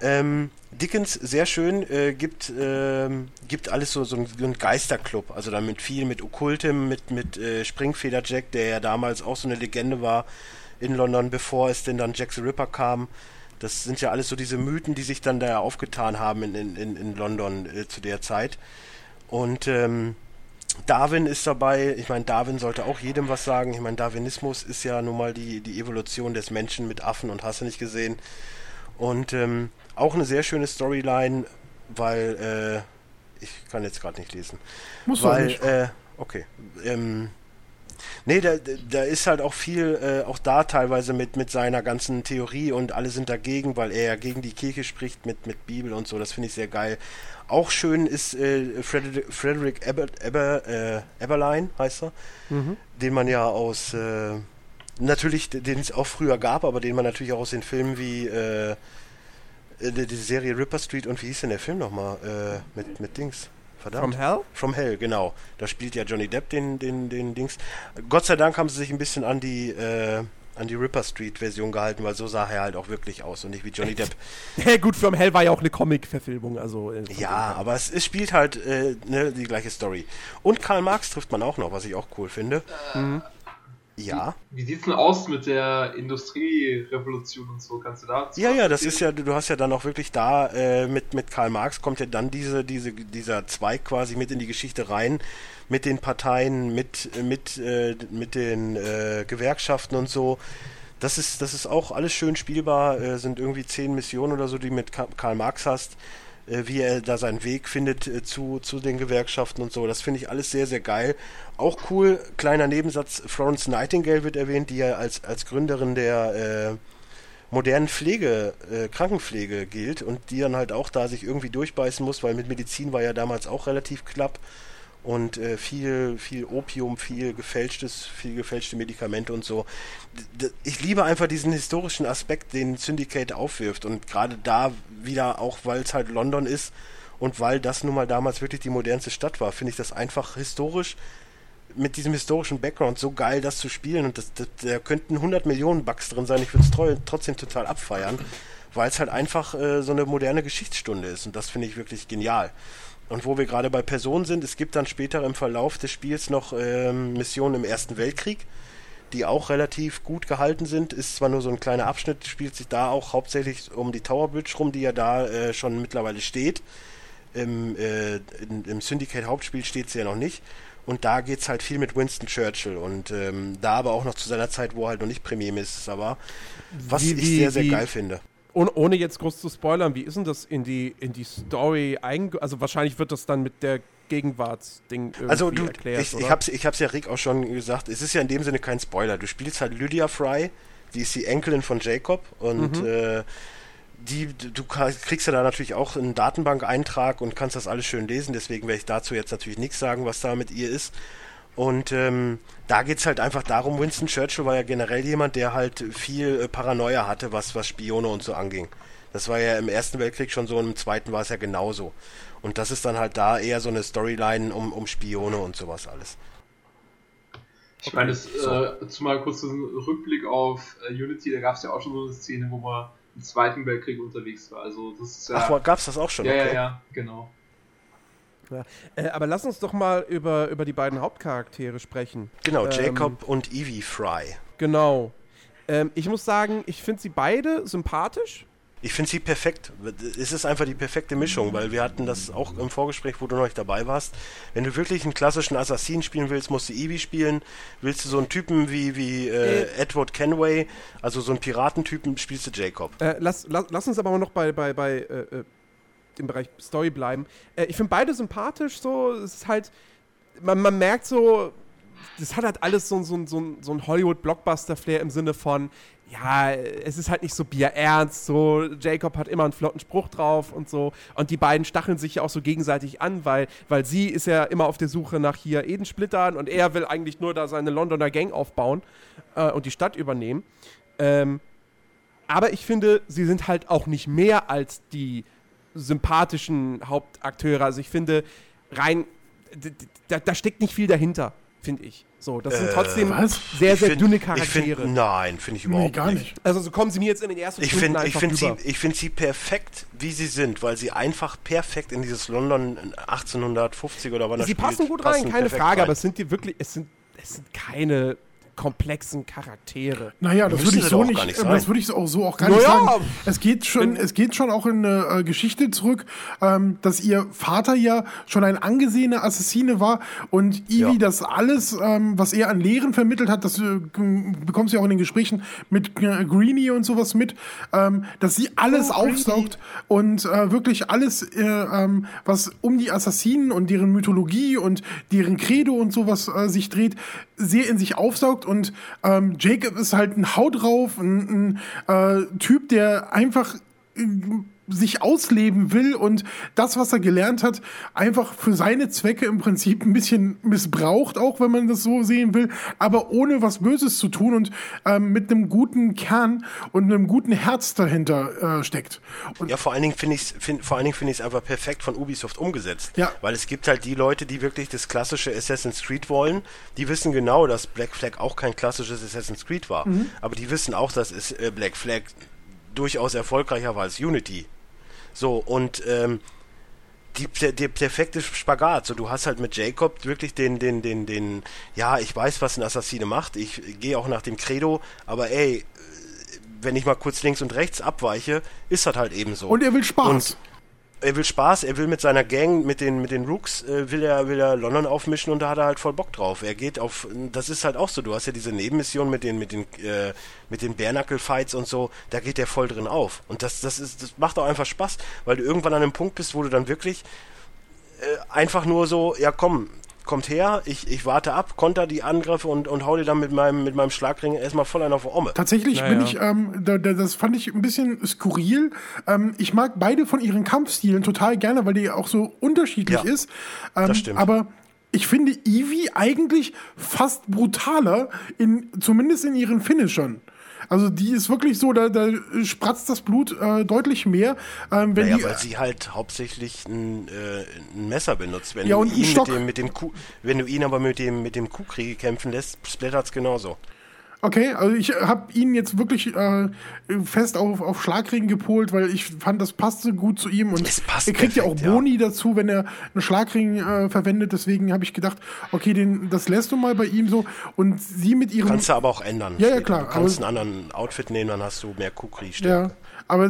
B: Ähm, Dickens, sehr schön, äh, gibt, ähm, gibt alles so, so, ein, so ein Geisterclub, also damit viel mit Okkultem, mit, mit äh, Springfeder Jack, der ja damals auch so eine Legende war in London, bevor es denn dann Jack the Ripper kam. Das sind ja alles so diese Mythen, die sich dann da aufgetan haben in, in, in, London äh, zu der Zeit. Und ähm, Darwin ist dabei. Ich meine, Darwin sollte auch jedem was sagen. Ich meine, Darwinismus ist ja nun mal die, die Evolution des Menschen mit Affen und hast du nicht gesehen. Und ähm, auch eine sehr schöne Storyline, weil äh, ich kann jetzt gerade nicht lesen.
A: Muss
B: weil,
A: nicht.
B: äh, okay. Ähm, nee, da, da ist halt auch viel, äh, auch da teilweise mit, mit seiner ganzen Theorie und alle sind dagegen, weil er ja gegen die Kirche spricht mit, mit Bibel und so. Das finde ich sehr geil. Auch schön ist äh, Frederick, Frederick Aber, Aber, äh, Eberlein, heißt er, den man ja aus, äh, natürlich, den es auch früher gab, aber den man natürlich auch aus den Filmen wie äh, äh, die, die Serie Ripper Street und wie hieß denn der Film nochmal? Äh, mit, mit Dings. Verdammt.
C: From Hell?
B: From Hell, genau. Da spielt ja Johnny Depp den, den, den Dings. Gott sei Dank haben sie sich ein bisschen an die, äh, an die Ripper Street Version gehalten, weil so sah er halt auch wirklich aus und nicht wie Johnny Depp.
C: Ja, gut, From Hell war ja auch eine Comic-Verfilmung, also. äh,
B: Ja, aber es, es spielt halt äh, ne, die gleiche Story. Und Karl Marx trifft man auch noch, was ich auch cool finde. Ja.
E: Wie sieht's denn aus mit der Industrierevolution und so? Kannst du da?
B: Ja, ja, das ist ja, du hast ja dann auch wirklich da äh, mit, mit Karl Marx kommt ja dann diese, diese, dieser Zweig quasi mit in die Geschichte rein, mit den Parteien, mit, mit, äh, mit den äh, Gewerkschaften und so. Das ist, das ist auch alles schön spielbar, äh, sind irgendwie zehn Missionen oder so, die mit Ka Karl Marx hast, wie er da seinen Weg findet äh, zu, zu den Gewerkschaften und so. Das finde ich alles sehr, sehr geil. Auch cool, kleiner Nebensatz, Florence Nightingale wird erwähnt, die ja als, als Gründerin der äh, modernen Pflege, äh, Krankenpflege gilt und die dann halt auch da sich irgendwie durchbeißen muss, weil mit Medizin war ja damals auch relativ knapp und äh, viel, viel Opium, viel gefälschtes, viel gefälschte Medikamente und so. D ich liebe einfach diesen historischen Aspekt, den Syndicate aufwirft und gerade da wieder auch, weil es halt London ist und weil das nun mal damals wirklich die modernste Stadt war, finde ich das einfach historisch mit diesem historischen Background so geil, das zu spielen und das, das, da könnten 100 Millionen Bugs drin sein. Ich würde es trotzdem total abfeiern, weil es halt einfach äh, so eine moderne Geschichtsstunde ist und das finde ich wirklich genial. Und wo wir gerade bei Personen sind, es gibt dann später im Verlauf des Spiels noch ähm, Missionen im Ersten Weltkrieg, die auch relativ gut gehalten sind. Ist zwar nur so ein kleiner Abschnitt, spielt sich da auch hauptsächlich um die Tower Bridge rum, die ja da äh, schon mittlerweile steht. Im, äh, in, im Syndicate Hauptspiel steht sie ja noch nicht. Und da geht's halt viel mit Winston Churchill und ähm, da aber auch noch zu seiner Zeit, wo er halt noch nicht Premierminister war, was
C: Wie-
B: ich
C: wie-
B: sehr, sehr
C: wie-
B: geil finde.
C: Und ohne jetzt groß zu spoilern, wie ist denn das in die, in die Story einge... Also wahrscheinlich wird das dann mit der Gegenwartsding irgendwie
B: Also du,
C: erklärt,
B: ich,
C: oder?
B: ich hab's, ich hab's ja Rick auch schon gesagt, es ist ja in dem Sinne kein Spoiler. Du spielst halt Lydia Fry, die ist die Enkelin von Jacob und
C: Mhm.
B: äh, die, du kriegst ja da natürlich auch einen Datenbank-Eintrag und kannst das alles schön lesen, deswegen werde ich dazu jetzt natürlich nichts sagen, was da mit ihr ist. Und ähm, da geht's halt einfach darum, Winston Churchill war ja generell jemand, der halt viel äh, Paranoia hatte, was, was Spione und so anging. Das war ja im Ersten Weltkrieg schon so und im Zweiten war es ja genauso. Und das ist dann halt da eher so eine Storyline um, um Spione und sowas alles.
E: Ich meine, das, äh, zumal kurz so ein Rückblick auf äh, Unity, da gab es ja auch schon so eine Szene, wo man im Zweiten Weltkrieg unterwegs war. Also das ist ja.
B: Ach, gab's das auch schon?
E: ja, ja,
B: okay.
E: ja, genau.
C: Äh, aber lass uns doch mal über, über die beiden Hauptcharaktere sprechen.
B: Genau,
C: Ähm,
B: Jacob und Evie Fry.
C: Genau. Ähm, ich muss sagen, ich finde sie beide sympathisch.
B: Ich finde sie perfekt. Es ist einfach die perfekte Mischung, weil wir hatten das auch im Vorgespräch, wo du noch nicht dabei warst. Wenn du wirklich einen klassischen Assassin spielen willst, musst du Evie spielen. Willst du so einen Typen wie, wie äh,
C: Äh.
B: Edward Kenway, also so einen Piratentypen, spielst du Jacob.
C: Äh, lass, lass, lass uns aber mal noch bei, bei, bei dem Bereich Story bleiben. Äh, ich finde beide sympathisch, so. Es ist halt, man, man merkt so, das hat halt alles so, so, so, so ein Hollywood-Blockbuster-Flair im Sinne von, ja, es ist halt nicht so bierernst, so Jacob hat immer einen flotten Spruch drauf und so. Und die beiden stacheln sich ja auch so gegenseitig an, weil, weil sie ist ja immer auf der Suche nach hier Edensplittern und er will eigentlich nur da seine Londoner Gang aufbauen äh, und die Stadt übernehmen. Ähm, aber ich finde, sie sind halt auch nicht mehr als die sympathischen Hauptakteure. Also ich finde, rein, da, da steckt nicht viel dahinter, finde ich. So, das sind
B: Äh,
C: trotzdem
A: was?
C: sehr, sehr
B: find-
C: dünne Charaktere.
B: find, nein, finde ich
A: Nee,
B: überhaupt
A: gar nicht.
C: also so kommen sie mir jetzt in den ersten
B: Ich
C: Stunden
B: finde ich
C: einfach
B: find sie, ich find sie perfekt, wie sie sind, weil sie einfach perfekt in dieses London 1850 oder wann er
C: Sie
B: spielt,
C: passen gut rein,
B: passen
C: keine Frage,
B: rein.
C: aber es sind die wirklich, es sind, es sind keine komplexen Charaktere.
A: Naja, das
B: Müssen
A: würde ich so nicht,
B: gar nicht
A: äh, das würde ich auch so auch gar nicht
C: Naja,
A: sagen. Es geht schon, es geht schon auch in eine äh, Geschichte zurück, ähm, dass ihr Vater ja schon ein angesehener Assassine war und Ivy
B: Ja.
A: das alles, ähm, was er an Lehren vermittelt hat, das äh, bekommst du ja auch in den Gesprächen mit äh, Greenie und sowas mit, ähm, dass sie alles aufsaugt und äh, wirklich alles, äh, ähm, was um die Assassinen und deren Mythologie und deren Credo und sowas äh, sich dreht, sehr in sich aufsaugt und ähm, Jacob ist halt ein Haut drauf, ein, ein äh, Typ, der einfach äh, sich ausleben will und das, was er gelernt hat, einfach für seine Zwecke im Prinzip ein bisschen missbraucht, auch wenn man das so sehen will, aber ohne was Böses zu tun und ähm, mit einem guten Kern und einem guten Herz dahinter äh, steckt. Und
B: Ja, vor allen Dingen finde ich es find, vor allen Dingen finde ich es einfach perfekt von Ubisoft umgesetzt.
A: Ja.
B: Weil es gibt halt die Leute, die wirklich das klassische Assassin's Creed wollen, die wissen genau, dass Black Flag auch kein klassisches Assassin's Creed war.
A: Mhm.
B: Aber die wissen auch, dass es äh, Black Flag durchaus erfolgreicher war als Unity. So, und ähm, die, der, der perfekte Spagat. So, du hast halt mit Jacob wirklich den, den, den, den, ja, ich weiß, was ein Assassine macht. Ich gehe auch nach dem Credo, aber ey, wenn ich mal kurz links und rechts abweiche, ist das halt eben so.
A: Und er will Spaß.
B: Und er will Spaß, er will mit seiner Gang, mit den, mit den Rooks, äh, will er, will er London aufmischen und da hat er halt voll Bock drauf. Er geht auf, das ist halt auch so, du hast ja diese Nebenmission mit den, mit den, äh, mit den Bare-Knuckle-Fights und so, da geht der voll drin auf. Und das, das ist, das macht auch einfach Spaß, weil du irgendwann an einem Punkt bist, wo du dann wirklich äh, einfach nur so, ja komm, kommt her, ich, ich warte ab, konter die Angriffe und, und hau dir dann mit meinem, mit meinem Schlagring erstmal voll einen auf die Omme.
A: Tatsächlich
C: Ja,
A: bin ich, ähm, da, da, das fand ich ein bisschen skurril. Ähm, ich mag beide von ihren Kampfstilen total gerne, weil die auch so unterschiedlich
B: Ja,
A: ist. Ähm,
B: das stimmt.
A: Aber ich finde Eevee eigentlich fast brutaler, in, zumindest in ihren Finishern. Also die ist wirklich so, da, da spratzt das Blut äh, deutlich mehr. Ähm, wenn
B: Naja,
A: die,
B: weil sie halt hauptsächlich ein, äh, ein Messer benutzt. Wenn
A: Ja,
B: du ihn
A: Stock.
B: mit dem, mit dem Kuh, wenn du ihn aber mit dem, mit dem Kuhkriege kämpfen lässt, splattert's genauso.
A: Okay, also ich habe ihn jetzt wirklich äh, fest auf, auf Schlagring gepolt, weil ich fand, das passte gut zu ihm und
B: Es passt
A: er kriegt ja auch
B: perfekt, ja.
A: Boni dazu, wenn er einen Schlagring äh, verwendet. Deswegen habe ich gedacht, okay, den, das lässt du mal bei ihm so und sie mit ihrem
B: Kannst du aber auch ändern.
A: Ja, ja, klar,
B: Du kannst einen anderen Outfit nehmen, dann hast du mehr Kuhkrieg.
A: Ja, aber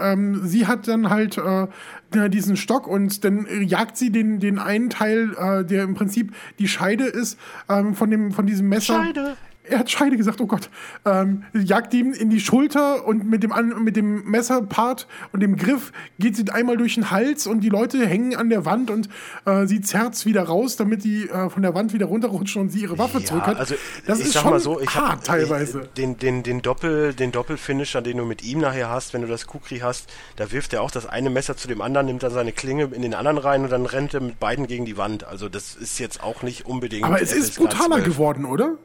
A: ähm, sie hat dann halt äh, diesen Stock und dann jagt sie den, den einen Teil, äh, der im Prinzip die Scheide ist, ähm, von, dem, von diesem Messer.
B: Scheide.
A: Er hat Scheide gesagt, oh Gott. Ähm, jagt ihm in die Schulter und mit dem, an, mit dem Messerpart und dem Griff geht sie einmal durch den Hals und die Leute hängen an der Wand und äh, sie zerrt wieder raus, damit die äh, von der Wand wieder runterrutschen und sie ihre Waffe zurück hat.
B: also
A: das ist schon
B: mal so, ich
A: hart
B: hab,
A: teilweise.
B: Ich, den, den, den Doppel, den Doppelfinisher, den du mit ihm nachher hast, wenn du das Kukri hast, da wirft er auch das eine Messer zu dem anderen, nimmt dann seine Klinge in den anderen rein und dann rennt er mit beiden gegen die Wand. Also das ist jetzt auch nicht unbedingt.
A: aber es ist brutaler
B: 12.
A: geworden, oder?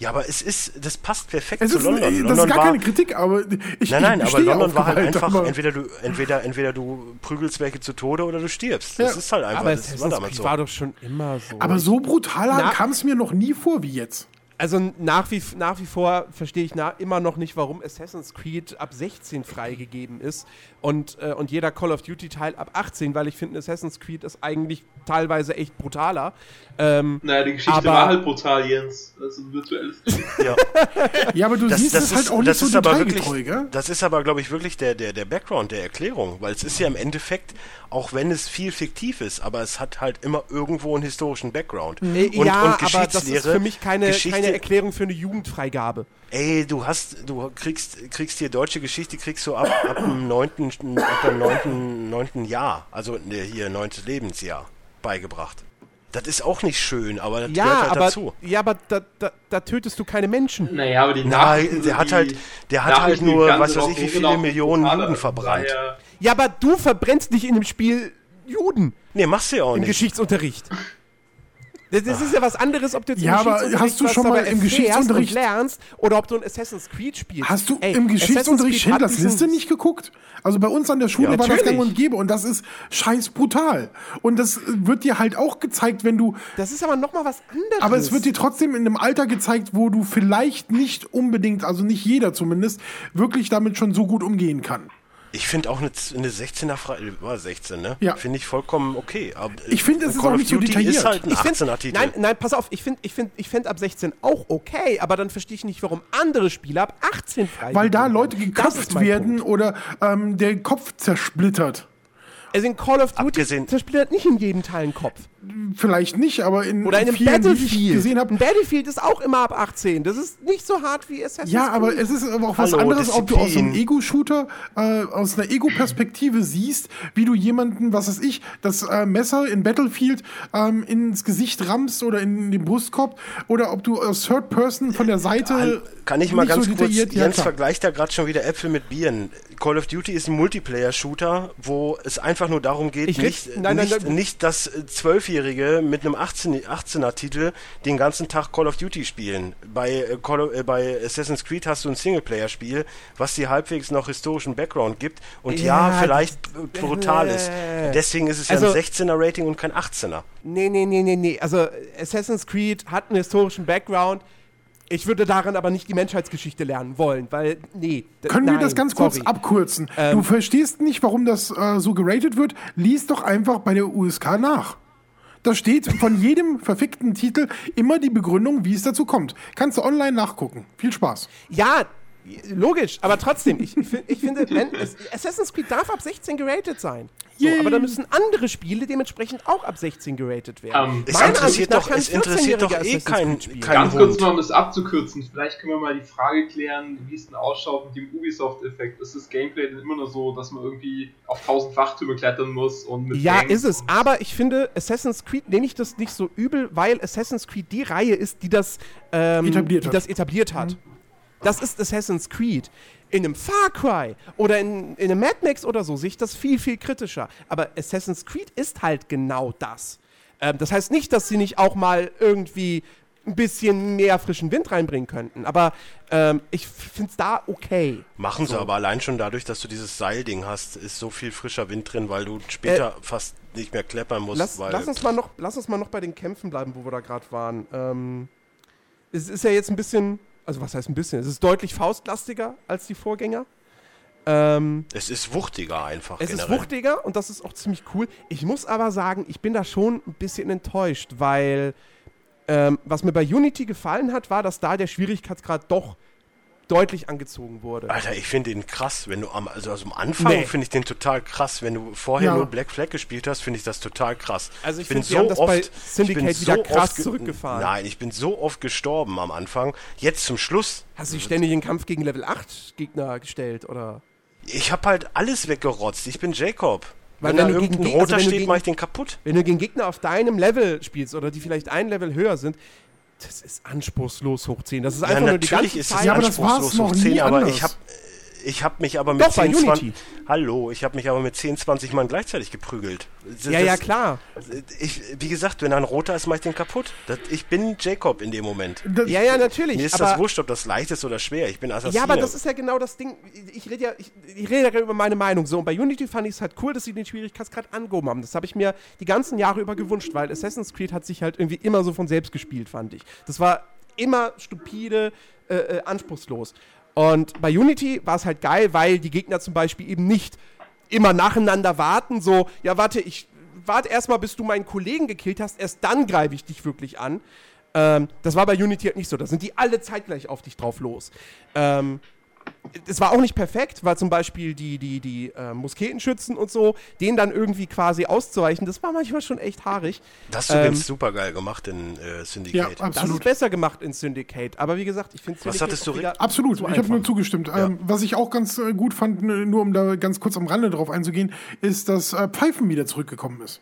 B: Ja, aber es ist, das passt perfekt
A: Es
B: zu
A: ist,
B: London.
A: äh, das
B: London
A: ist gar
B: war,
A: keine Kritik, aber ich
B: Nein, nein,
A: ich
B: aber London war halt einfach,
A: aber-
B: entweder du, entweder, entweder du prügelst welche zu Tode oder du stirbst. Das
A: Ja.
B: ist halt einfach,
C: Aber
B: das war damals so.
C: war doch schon immer so.
A: Aber so brutaler
C: Na-
A: kam es mir noch nie vor wie jetzt.
C: Also nach wie, nach wie vor verstehe ich na, immer noch nicht, warum Assassin's Creed ab 16 freigegeben ist und, äh, und jeder Call of Duty Teil ab 18, weil ich finde, Assassin's Creed ist eigentlich teilweise echt brutaler. Ähm,
E: Naja, die Geschichte
C: Aber-
E: war halt brutal, Jens. Das ist ein virtuelles
B: Ja.
A: Ja, aber du
B: Das,
A: siehst
B: das,
A: es halt
B: ist,
A: auch nicht
B: das
A: so
B: ist aber wirklich,
A: gell?
B: das ist aber, glaube ich, wirklich der, der, der Background, der Erklärung, weil es ist ja im Endeffekt, auch wenn es viel fiktiv ist, aber es hat halt immer irgendwo einen historischen Background.
C: äh,
B: Und,
C: ja,
B: und
C: aber das ist
B: Geschichtslehre,
C: für mich keine,
B: Geschichte,
C: keine Erklärung für eine Jugendfreigabe.
B: Ey, du hast, du kriegst, kriegst hier deutsche Geschichte, kriegst du ab, ab dem neunten, ab dem neunten, neunten Jahr, also ne, hier neuntes Lebensjahr beigebracht. Das ist auch nicht schön, aber das
C: Ja,
B: gehört halt
C: aber,
B: dazu.
C: ja, aber da, da, da tötest du keine Menschen.
E: Naja, aber die
B: Nein,
E: Nachrichten
B: der
E: sind
B: hat halt- der hat halt nur, was weiß ich, wie viele
E: genau
B: Millionen. Juden verbrannt.
C: Ja, aber du verbrennst nicht in dem Spiel Juden
B: Nee, machst du ja auch
C: im
B: nicht.
C: Geschichtsunterricht. Das, das ist ja was anderes, ob du jetzt
A: Ja, aber
C: Geschichtsunterricht
A: hast du schon mal im Geschichtsunterricht-
C: lernst oder ob du ein Assassin's Creed spielst.
A: Hast du
C: Ey,
A: im Geschichtsunterricht Schindlers Liste nicht geguckt? Also bei uns an der Schule
C: Ja,
A: war das gang und gäbe und das ist scheiß brutal. Und das wird dir halt auch gezeigt, wenn du
C: Das ist aber nochmal was anderes.
A: Aber es wird dir trotzdem in einem Alter gezeigt, wo du vielleicht nicht unbedingt, also nicht jeder zumindest, wirklich damit schon so gut umgehen kann.
B: Ich finde auch eine, eine 16er Frei, war 16, ne?
A: Ja.
B: Finde ich vollkommen okay. Aber,
A: Ich finde, es ist
B: Call
A: auch nicht so detailliert.
B: ist halt ein
C: Ich find-
B: 18er Titel.
C: Nein, nein, pass auf, ich finde ich find, ich find ab 16 auch okay, aber dann verstehe ich nicht, warum andere Spiele ab 18 frei
A: Weil da Leute
C: ist
A: geköpft werden
C: Punkt.
A: oder ähm, der Kopf zersplittert.
C: Also in Call of Duty
B: Abgesehen-
C: zersplittert nicht in jedem Teil einen Kopf.
A: Vielleicht nicht, aber in
C: Oder in einem
A: vielen, die ich
C: Battlefield.
A: gesehen habe.
C: Battlefield ist auch immer ab 18. Das ist nicht so hart wie Assassin's
A: Ja,
C: Creed.
A: aber es ist aber auch was
B: Hallo,
A: anderes, ob du aus einem
B: Disziplin.
A: Ego-Shooter, äh, aus einer Ego-Perspektive siehst, wie du jemanden, was weiß ich, das äh, Messer in Battlefield ähm, ins Gesicht rammst oder in den Brustkorb oder ob du aus Third Person von der Seite.
B: Kann ich mal ganz
A: so
B: kurz,
A: Ja,
B: Jens
A: klar.
B: vergleicht da gerade schon wieder Äpfel mit Bieren. Call of Duty ist ein Multiplayer-Shooter, wo es einfach nur darum geht,
C: Ich red-
B: nicht,
C: nein, nein,
B: nicht,
C: nein.
B: nicht, dass äh, Zwölfjährige mit einem 18, 18er-Titel den ganzen Tag Call of Duty spielen. Bei, äh, Call of, äh, bei Assassin's Creed hast du ein Singleplayer-Spiel, was dir halbwegs noch historischen Background gibt und ja,
C: Ja,
B: vielleicht äh, brutal ist. Deswegen ist es ja
C: Also-
B: ein 16er-Rating und kein 18er.
C: Nee, nee, nee, nee, nee. Also Assassin's Creed hat einen historischen Background. Ich würde daran aber nicht die Menschheitsgeschichte lernen wollen, weil, nee.
A: Können
C: nein,
A: wir das ganz kurz
C: sorry.
A: abkürzen?
C: Ähm.
A: du verstehst nicht, warum das äh, so geratet wird. Lies doch einfach bei der USK nach. Da steht von jedem verfickten Titel immer die Begründung, wie es dazu kommt. Kannst du online nachgucken. Viel Spaß.
C: Ja, logisch, aber trotzdem, ich, ich, ich finde, wenn, es- Assassin's Creed darf ab 16 geratet sein. So, aber da müssen andere Spiele demementsprechend auch ab 16 geratet werden.
E: Ähm,
B: Es interessiert doch, es interessiert doch
C: 14-jähriger
B: eh kein, kein
E: Ganz kurz mal, um das abzukürzen, vielleicht können wir mal die Frage klären, wie es denn ausschaut mit dem Ubisoft-Effekt. Ist das Gameplay denn immer nur so, dass man irgendwie auf 1000 Wachtürme klettern muss und mit
C: Ja,
E: Gangs
C: ist es. Aber ich finde, Assassin's Creed nehme ich das nicht so übel, weil Assassin's Creed die Reihe ist, die das ähm,
A: Etabliert
C: die
A: hat.
C: das etabliert hat. Das ist Assassin's Creed. In einem Far Cry oder in, in einem Mad Max oder so sehe ich das viel, viel kritischer. Aber Assassin's Creed ist halt genau das. Ähm, das heißt nicht, dass sie nicht auch mal irgendwie ein bisschen mehr frischen Wind reinbringen könnten. Aber ähm, ich finde es da okay.
B: Machen sie aber allein schon dadurch, dass du dieses Seilding hast, ist so viel frischer Wind drin, weil du später fast nicht mehr kleppern musst.
C: Lass,
B: weil
C: lass, uns mal noch, lass uns mal noch bei den Kämpfen bleiben, wo wir da gerade waren. Ähm, es ist ja jetzt ein bisschen, also was heißt ein bisschen? Es ist deutlich faustlastiger als die Vorgänger. Ähm,
B: es ist wuchtiger einfach
C: es ist
B: generell.
C: wuchtiger und das ist auch ziemlich cool. Ich muss aber sagen, ich bin da schon ein bisschen enttäuscht, weil ähm, was mir bei Unity gefallen hat, war, dass da der Schwierigkeitsgrad doch deutlich angezogen wurde.
B: Alter, ich finde den krass, wenn du am, also, also am Anfang
C: Nee.
B: finde ich den total krass. Wenn du vorher
A: Ja.
B: nur Black Flag gespielt hast, finde ich das total krass.
C: Also ich
B: bin
C: find, wir haben das bei Syndicate
B: ich bin
C: wieder krass
B: oft ge-
C: zurückgefahren.
B: Nein, ich bin so oft gestorben am Anfang. Jetzt zum Schluss.
C: Hast du dich ständig in Kampf gegen Level 8 Gegner gestellt, oder?
B: Ich habe halt alles weggerotzt. Ich bin Jacob.
C: Weil
B: wenn
C: wenn
B: da
C: du
B: irgendein
C: Geg-
B: roter
C: also
B: steht, mache ich den kaputt.
C: Wenn du gegen Gegner auf deinem Level spielst oder die vielleicht ein Level höher sind, das ist anspruchslos hoch 10. Das ist
B: Ja,
C: einfach nur die ganze
B: ist
C: Zeit.
B: es
A: Ja, aber das war's
B: anspruchslos
A: noch nie
B: 10, aber
A: anders.
B: ich habe ich habe mich aber mit
C: Doch, bei
B: 10, 20,
C: Unity.
B: Hallo, ich habe mich aber mit 10, 20 Mann gleichzeitig geprügelt. Das-
C: ja, ja, klar.
B: Ich, wie gesagt, wenn da ein roter ist, mach ich den kaputt. Das, ich bin Jacob in dem Moment.
A: Das,
C: Ja, ja, natürlich.
B: Mir ist
C: aber,
B: das wurscht, ob das leicht ist oder schwer. Ich bin Assassine.
C: ja, aber das ist ja genau das Ding. Ich rede ja, ich, ich rede ja über meine Meinung. So, und bei Unity fand ich es halt cool, dass sie den Schwierigkeitsgrad angehoben haben. Das habe ich mir die ganzen Jahre über gewünscht, weil Assassin's Creed hat sich halt irgendwie immer so von selbst gespielt, fand ich. Das war immer stupide, äh, äh, anspruchslos. Und bei Unity war es halt geil, weil die Gegner zum Beispiel eben nicht immer nacheinander warten, so, ja, warte, ich warte erstmal, bis du meinen Kollegen gekillt hast, erst dann greife ich dich wirklich an. Ähm, das war bei Unity halt nicht so. Da sind die alle zeitgleich auf dich drauf los. Ähm, es war auch nicht perfekt, weil zum Beispiel die, die, die äh, Musketenschützen und so, denen dann irgendwie quasi auszuweichen, das war manchmal schon echt haarig.
B: Das hast du
C: ähm,
B: super geil gemacht in äh,
A: ja,
B: Syndicate.
C: Das ist
A: absolut.
C: besser gemacht in Syndicate. Aber wie gesagt, ich finde
B: Was hattest du?
A: Absolut,
C: zu
A: ich habe nur zugestimmt. Ähm, was ich auch ganz äh, gut fand, nur um da ganz kurz am Rande drauf einzugehen, ist, dass äh, Pfeifen wieder zurückgekommen ist.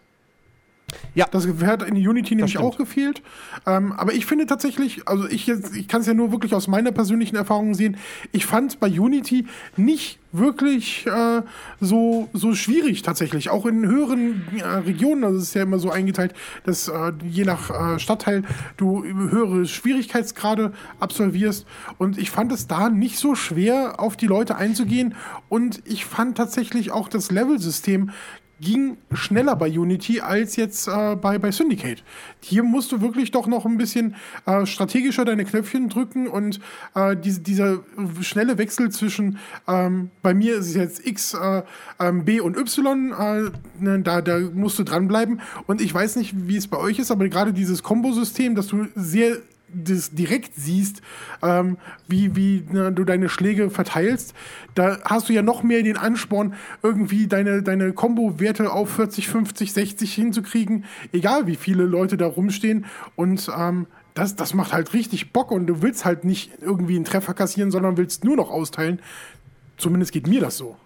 C: Ja.
A: Das hat in Unity nämlich auch gefehlt. Ähm, aber ich finde tatsächlich, also ich jetzt, ich kann es ja nur wirklich aus meiner persönlichen Erfahrung sehen, ich fand bei Unity nicht wirklich äh, so, so schwierig tatsächlich. Auch in höheren äh, Regionen, also es ist ja immer so eingeteilt, dass äh, je nach äh, Stadtteil du höhere Schwierigkeitsgrade absolvierst. Und ich fand es da nicht so schwer, auf die Leute einzugehen. Und ich fand tatsächlich auch das Level-System ging schneller bei Unity als jetzt äh, bei, bei Syndicate. Hier musst du wirklich doch noch ein bisschen äh, strategischer deine Knöpfchen drücken und äh, diese, dieser schnelle Wechsel zwischen, ähm, bei mir ist es jetzt X, äh, ähm, B und Y, äh, ne, da, da musst du dranbleiben. Und ich weiß nicht, wie es bei euch ist, aber gerade dieses Kombosystem, dass du sehr das direkt siehst, ähm, wie, wie ne, du deine Schläge verteilst, da hast du ja noch mehr den Ansporn, irgendwie deine, deine Combo-Werte auf 40, 50, 60 hinzukriegen, egal wie viele Leute da rumstehen. Und ähm, das, das macht halt richtig Bock und du willst halt nicht irgendwie einen Treffer kassieren, sondern willst nur noch austeilen. Zumindest geht mir das so.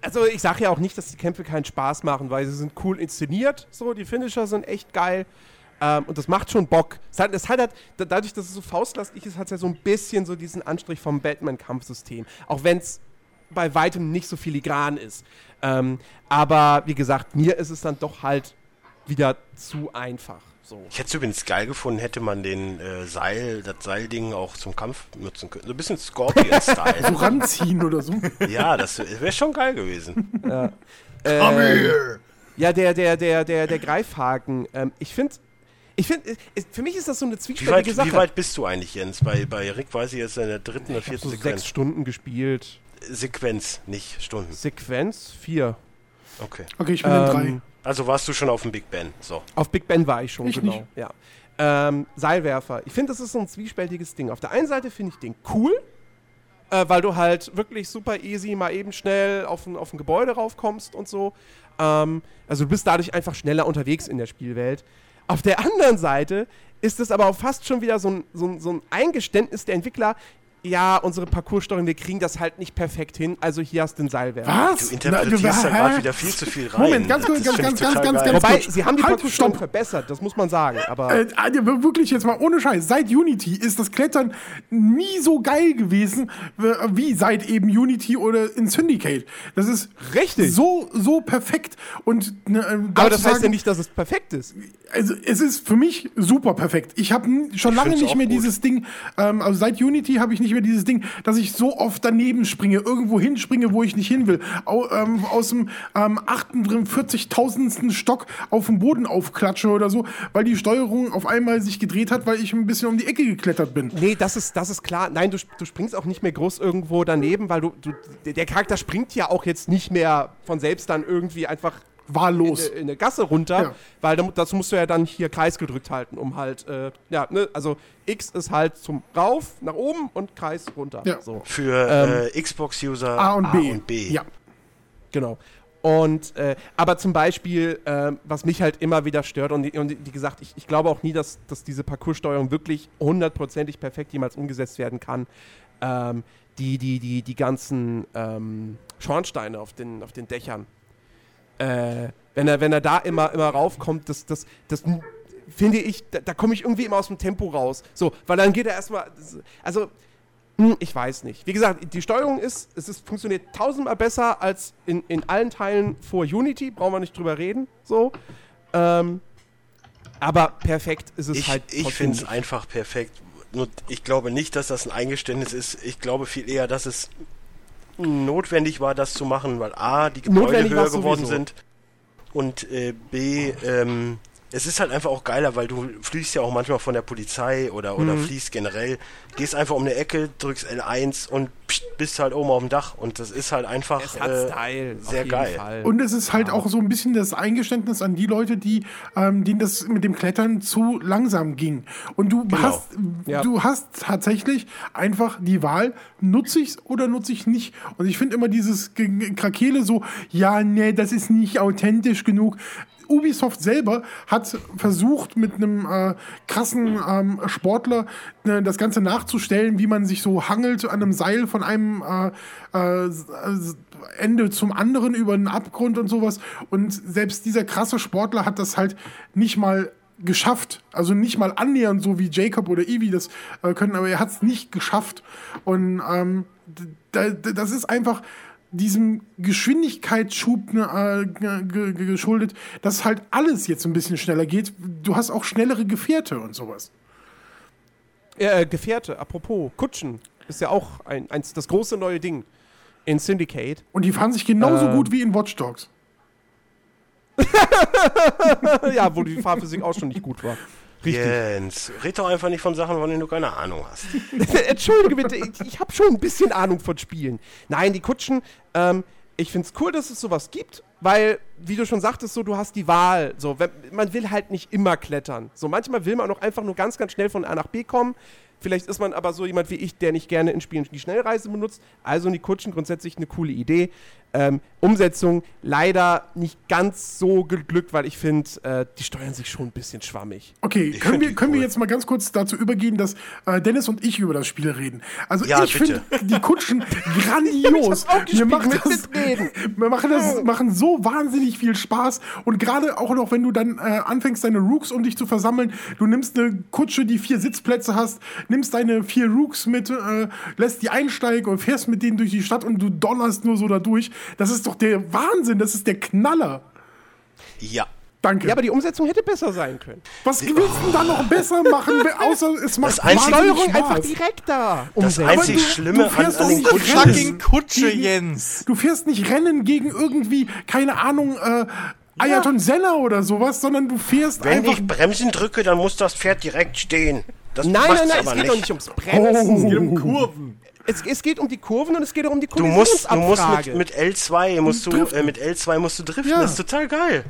C: Also ich sage ja auch nicht, dass die Kämpfe keinen Spaß machen, weil sie sind cool inszeniert, so, die Finisher sind echt geil. Ähm, und das macht schon Bock. Es hat, es hat halt, da- dadurch, dass es so faustlastig ist, hat es ja so ein bisschen so diesen Anstrich vom Batman-Kampfsystem. Auch wenn es bei weitem nicht so filigran ist. Ähm, aber wie gesagt, mir ist es dann doch halt wieder zu einfach. So.
B: Ich hätte es übrigens geil gefunden, hätte man den äh, Seil, das Seilding auch zum Kampf nutzen können. So ein bisschen
A: So
B: Scorpion-Style.
A: ranziehen oder so.
B: ja, das wäre schon geil gewesen.
C: Ähm, Ja, der, der, der, der, der Greifhaken. Ähm, ich finde, ich finde, für mich ist das so eine
B: Wie
C: zwiespältige
B: weit,
C: Sache.
B: wie weit bist du eigentlich, Jens? Bei, bei Rick weiß ich jetzt in der dritten oder
C: ich habe
B: vierten
C: so sechs
B: Sequenz.
C: Stunden gespielt.
B: Sequenz, nicht Stunden.
C: Sequenz vier.
B: Okay.
A: Okay, ich bin in drei.
C: Ähm,
B: Also warst du schon auf dem Big Ben. So.
C: Auf Big Ben war ich schon,
A: Ich
C: genau.
A: nicht.
C: Ja. Ähm, Seilwerfer. Ich finde, das ist so ein zwiespältiges Ding. Auf der einen Seite finde ich den cool, äh, weil du halt wirklich super easy mal eben schnell auf ein, auf ein Gebäude raufkommst und so. Ähm, also du bist dadurch einfach schneller unterwegs in der Spielwelt. Auf der anderen Seite ist es aber auch fast schon wieder so ein, so ein, so ein Eingeständnis der Entwickler, ja, unsere Parcourssteuerung, wir kriegen das halt nicht perfekt hin, also hier hast du den Seilwerfer.
A: Was?
B: Du interpretierst
A: Na,
B: da
A: hä?
B: gerade wieder viel zu viel rein.
A: Moment, ganz kurz, ganz, ganz, ganz, ganz, ganz
C: Wobei,
A: kurz.
C: sie haben die
A: Halt,
C: Parcourssteuerung verbessert, das muss man sagen, aber...
A: Äh, Alter, wirklich jetzt mal ohne Scheiß. Seit Unity ist das Klettern nie so geil gewesen äh, wie seit eben Unity oder in Syndicate. Das ist
C: Richtig.
A: so so perfekt und ne, äh,
C: Aber das heißt ja nicht, dass es perfekt ist.
A: also es ist für mich super perfekt. Ich habe schon
B: Ich
A: lange nicht mehr
B: gut.
A: dieses Ding, ähm, also seit Unity habe ich nicht mehr dieses Ding, dass ich so oft daneben springe, irgendwo hinspringe, wo ich nicht hin will, Au, ähm, aus dem ähm, 48.000. Stock auf dem Boden aufklatsche oder so, weil die Steuerung auf einmal sich gedreht hat, weil ich ein bisschen um die Ecke geklettert bin.
C: Nee, das ist, das ist klar. Nein, du, du springst auch nicht mehr groß irgendwo daneben, weil du, du der- Charakter springt ja auch jetzt nicht mehr von selbst dann irgendwie einfach in,
A: Wahllos.
C: in eine Gasse runter,
A: Ja.
C: weil da- dazu musst du ja dann hier Kreis gedrückt halten, um halt, äh, ja, ne, also X ist halt zum Rauf, nach oben und Kreis runter.
A: Ja.
C: So.
B: Für äh, Xbox-User
A: A und B.
B: und B.
A: Ja.
C: Genau. Und, äh, aber zum Beispiel, äh, was mich halt immer wieder stört, und, die- und wie gesagt, ich, ich glaube auch nie, dass, dass diese Parcourssteuerung wirklich hundertprozentig perfekt jemals umgesetzt werden kann. Ähm, die, die, die, die ganzen ähm, Schornsteine auf den, auf den Dächern. Äh, wenn, er, wenn er da immer, immer raufkommt, das, das, das finde ich, da, da komme ich irgendwie immer aus dem Tempo raus. So, weil dann geht er erstmal. Also, hm, ich weiß nicht. Wie gesagt, die Steuerung ist, es ist, funktioniert tausendmal besser als in, in allen Teilen vor Unity, brauchen wir nicht drüber reden. So. Ähm, aber perfekt ist es
B: Ich,
C: halt.
B: ich finde es einfach perfekt. Nur ich glaube nicht, dass das ein Eingeständnis ist. Ich glaube viel eher, dass es notwendig war, das zu machen, weil A, die Gebäude höher geworden
C: sowieso.
B: sind und äh, B, ähm, es ist halt einfach auch geiler, weil du fliehst ja auch manchmal von der Polizei oder, oder
C: Mhm.
B: fliehst generell, gehst einfach um eine Ecke, drückst L1 und pst, bist halt oben auf dem Dach und das ist halt einfach
C: Es hat
B: äh,
C: Style. auf
B: sehr
C: jeden
B: geil.
C: Fall.
A: Und es ist halt auch so ein bisschen das Eingeständnis an die Leute, die, ähm, denen das mit dem Klettern zu langsam ging. Und du hast,
C: Ja.
A: du hast tatsächlich einfach die Wahl, nutze ich's oder nutze ich nicht. Und ich finde immer dieses Krakele so, ja, nee, das ist nicht authentisch genug. Ubisoft selber hat versucht, mit einem äh, krassen ähm, Sportler äh, das Ganze nachzustellen, wie man sich so hangelt an einem Seil von einem äh, äh, Ende zum anderen über einen Abgrund und sowas. Und selbst dieser krasse Sportler hat das halt nicht mal geschafft. Also nicht mal annähernd so wie Jacob oder Evie das äh, können, aber er hat es nicht geschafft. Und ähm, da, da, das ist einfach diesem Geschwindigkeitsschub äh, ge- ge- geschuldet, dass halt alles jetzt ein bisschen schneller geht. Du hast auch schnellere Gefährte und sowas.
C: Äh, Gefährte, apropos, Kutschen ist ja auch ein, eins, das große neue Ding in Syndicate.
A: Und die fahren sich genauso
C: Ähm.
A: gut wie in Watch Dogs.
C: ja, wo die Fahrphysik auch schon nicht gut war. Richtig.
B: Jens, red doch einfach nicht von Sachen, von denen du keine Ahnung hast.
C: Entschuldige bitte, ich, ich habe schon ein bisschen Ahnung von Spielen. Nein, die Kutschen, ähm, ich finde es cool, dass es sowas gibt, weil, wie du schon sagtest, so, du hast die Wahl. So, wenn, man will halt nicht immer klettern. So, manchmal will man auch einfach nur ganz, ganz schnell von A nach B kommen. Vielleicht ist man aber so jemand wie ich, der nicht gerne in Spielen die Schnellreise benutzt. Also sind die Kutschen grundsätzlich eine coole Idee. Ähm, Umsetzung leider nicht ganz so geglückt, weil ich finde, äh, die steuern sich schon ein bisschen schwammig.
A: Okay,
B: Ich
A: können, wir, können wir
B: cool.
A: jetzt mal ganz kurz dazu übergehen, dass äh, Dennis und ich über das Spiel reden. Also
B: Ja,
A: ich finde die Kutschen grandios. Wir machen
C: mit
A: das,
C: mitreden.
A: wir machen das machen so wahnsinnig viel Spaß und gerade auch noch, wenn du dann äh, anfängst, deine Rooks um dich zu versammeln, du nimmst eine Kutsche, die vier Sitzplätze hast, nimmst deine vier Rooks mit, äh, lässt die einsteigen und fährst mit denen durch die Stadt und du donnerst nur so da durch. Das ist doch der Wahnsinn, das ist der Knaller.
B: Ja.
A: Danke.
C: Ja, aber die Umsetzung hätte besser sein können.
A: Was willst du denn da noch besser machen, außer es macht
B: Das
A: wahnsinnig
C: Steuerung
A: Spaß.
C: einfach direkter.
B: Das
C: umsetzen.
B: einzig
A: du-
B: Schlimme
A: du
B: an,
A: fährst
B: an
A: doch
B: den
D: Kutsche,
A: Gegen-
D: Jens.
A: Du fährst nicht Rennen gegen irgendwie, keine Ahnung, äh, Ayrton Senna oder sowas, sondern du fährst
B: wenn
A: einfach.
B: ich Bremsen drücke, dann muss das Pferd direkt stehen. Das
C: Nein,
B: macht's
C: nein, nein, es geht doch nicht ums Bremsen.
A: Oh.
D: um Kurven.
C: Es, es geht um die Kurven und es geht auch um die
B: Du musst, du musst mit, mit L2 musst du
A: Driften.
B: äh, mit L2 musst du driften.
A: Ja.
B: Das ist total geil.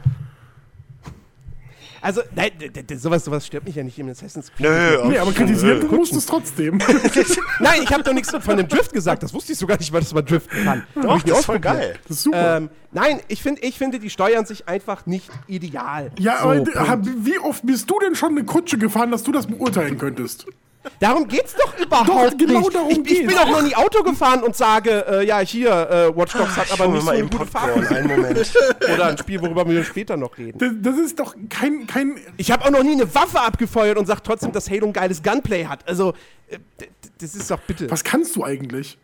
C: Also, nein, sowas, sowas stört mich ja nicht im Assassin's Creed.
B: Nö,
A: nee, aber kritisieren du musst es trotzdem.
C: Nein, ich habe doch nichts von dem Drift gesagt. Das wusste ich sogar nicht, weil das mal driften kann.
B: Doch, das ist voll geil.
A: Das ist super.
C: Ähm, nein, ich, find, ich finde, die steuern sich einfach nicht ideal.
A: ja,
C: So,
A: aber
C: Punkt.
A: wie oft bist du denn schon eine Kutsche gefahren, dass du das beurteilen könntest?
C: Darum geht's doch überhaupt
A: Doch, genau
C: nicht.
A: darum
C: ich, ich bin auch noch nie Auto gefahren und sage, äh, ja, hier, äh, Watch Dogs hat aber nicht so eine gute
B: Popcorn.
C: Fahrt.
B: Einen Moment.
C: Oder ein Spiel, worüber wir später noch reden.
A: Das, das ist doch kein, kein.
C: Ich habe auch noch nie eine Waffe abgefeuert und sag trotzdem, dass Halo ein geiles Gunplay hat. Also, äh, das ist doch bitte.
A: Was kannst du eigentlich?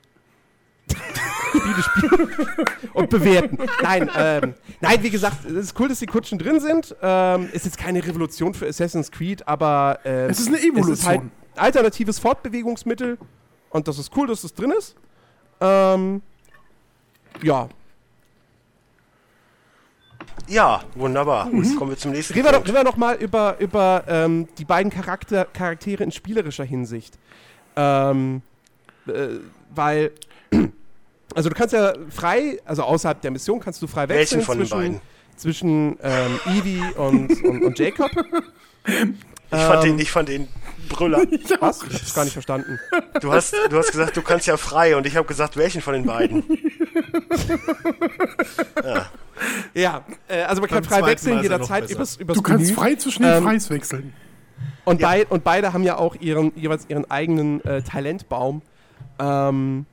C: Spiele spielen und bewerten. Nein, ähm, nein, wie gesagt, es ist cool, dass die Kutschen drin sind. Ähm, ist jetzt keine Revolution für Assassin's Creed, aber ähm,
A: Es ist eine
C: Es ist halt
A: Evolution.
C: Alternatives Fortbewegungsmittel und das ist cool, dass es drin ist. Ähm, ja,
B: Ja, wunderbar.
A: Mhm.
B: Kommen wir zum nächsten
C: reden wir reden wir doch mal über, über ähm, die beiden Charakter, Charaktere in spielerischer Hinsicht. Ähm, äh, weil, also du kannst ja frei, also außerhalb der Mission kannst du frei
B: Welchen
C: wechseln
B: von den
C: zwischen,
B: beiden?
C: zwischen ähm, Evie und, und, und Jacob.
B: Ich fand, den, ich fand den Brüller.
C: Was? Ich hab's gar nicht verstanden.
B: Du hast, du hast gesagt, du kannst ja frei und ich habe gesagt, welchen von den beiden?
C: Ja, äh, also man kann
D: Beim
C: frei
D: zweiten
C: wechseln
D: er
C: jederzeit übers, übers
A: Du kannst
C: Menü.
A: frei zwischen den
C: Ähm,
A: Freis wechseln.
C: Und, bei, und beide haben ja auch ihren, jeweils ihren eigenen äh, Talentbaum. Ähm,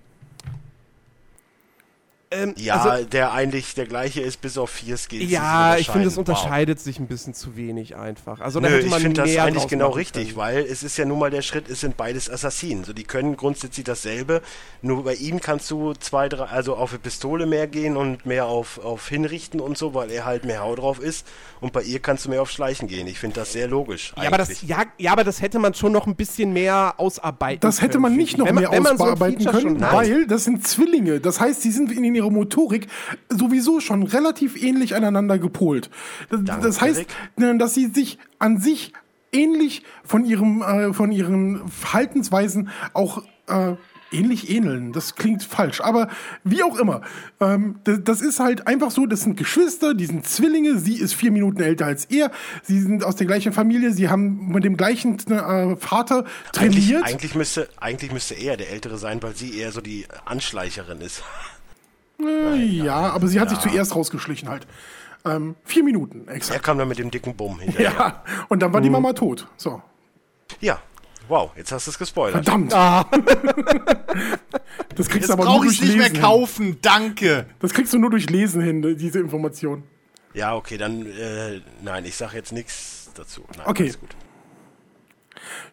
C: ähm,
B: Ja,
C: also,
B: der eigentlich der gleiche ist, bis auf vier Skills. die
C: ja ich finde, es unterscheidet sich ein bisschen zu wenig einfach. Also da
B: Nö, ich
C: man
B: finde das eigentlich genau richtig,
C: können.
B: weil es ist ja nun mal der Schritt, es sind beides Assassinen. So, die können grundsätzlich dasselbe, nur bei ihm kannst du zwei, drei, also auf eine Pistole mehr gehen und mehr auf, auf hinrichten und so, weil er halt mehr Hau drauf ist. Und bei ihr kannst du mehr auf Schleichen gehen. Ich finde das sehr logisch.
C: Ja aber, das, ja, ja, aber das hätte man schon noch ein bisschen mehr ausarbeiten
A: Das hätte
C: können,
A: man nicht
C: ich.
A: noch
C: man-
A: mehr
C: wenn man so
A: ausbearbeiten
C: Feature
A: können, weil das sind Zwillinge. Das heißt, sie sind in ihrer Motorik sowieso schon relativ ähnlich aneinander gepolt. Das,
B: Danke,
A: das heißt, ne, dass sie sich an sich ähnlich von ihrem äh, von ihren Verhaltensweisen auch äh, ähnlich ähneln. Das klingt falsch, aber wie auch immer. Ähm, das, das ist halt einfach so, das sind Geschwister, die sind Zwillinge, sie ist vier Minuten älter als er, sie sind aus der gleichen Familie, sie haben mit dem gleichen äh, Vater
B: eigentlich,
A: trainiert.
B: eigentlich, müsste, eigentlich müsste er der Ältere sein, weil sie eher so die Anschleicherin ist.
A: Ja, aber sie hat sich zuerst rausgeschlichen halt. Ähm, vier Minuten,
B: Er
A: exakt.
B: kam dann mit dem dicken Bumm hinterher.
A: Ja, und dann war die Mama tot. So.
B: Ja. Wow, jetzt hast du es gespoilert.
A: Verdammt.
C: Ah,
A: Das kriegst
D: Jetzt
A: du aber nur
D: brauche ich
A: durch
D: nicht mehr
A: Lesen hin.
D: kaufen, danke.
A: Das kriegst du nur durch Lesen hin, diese Information.
B: Ja, okay, dann, äh, nein, ich sage jetzt nichts dazu. Nein,
A: Okay.
B: alles gut.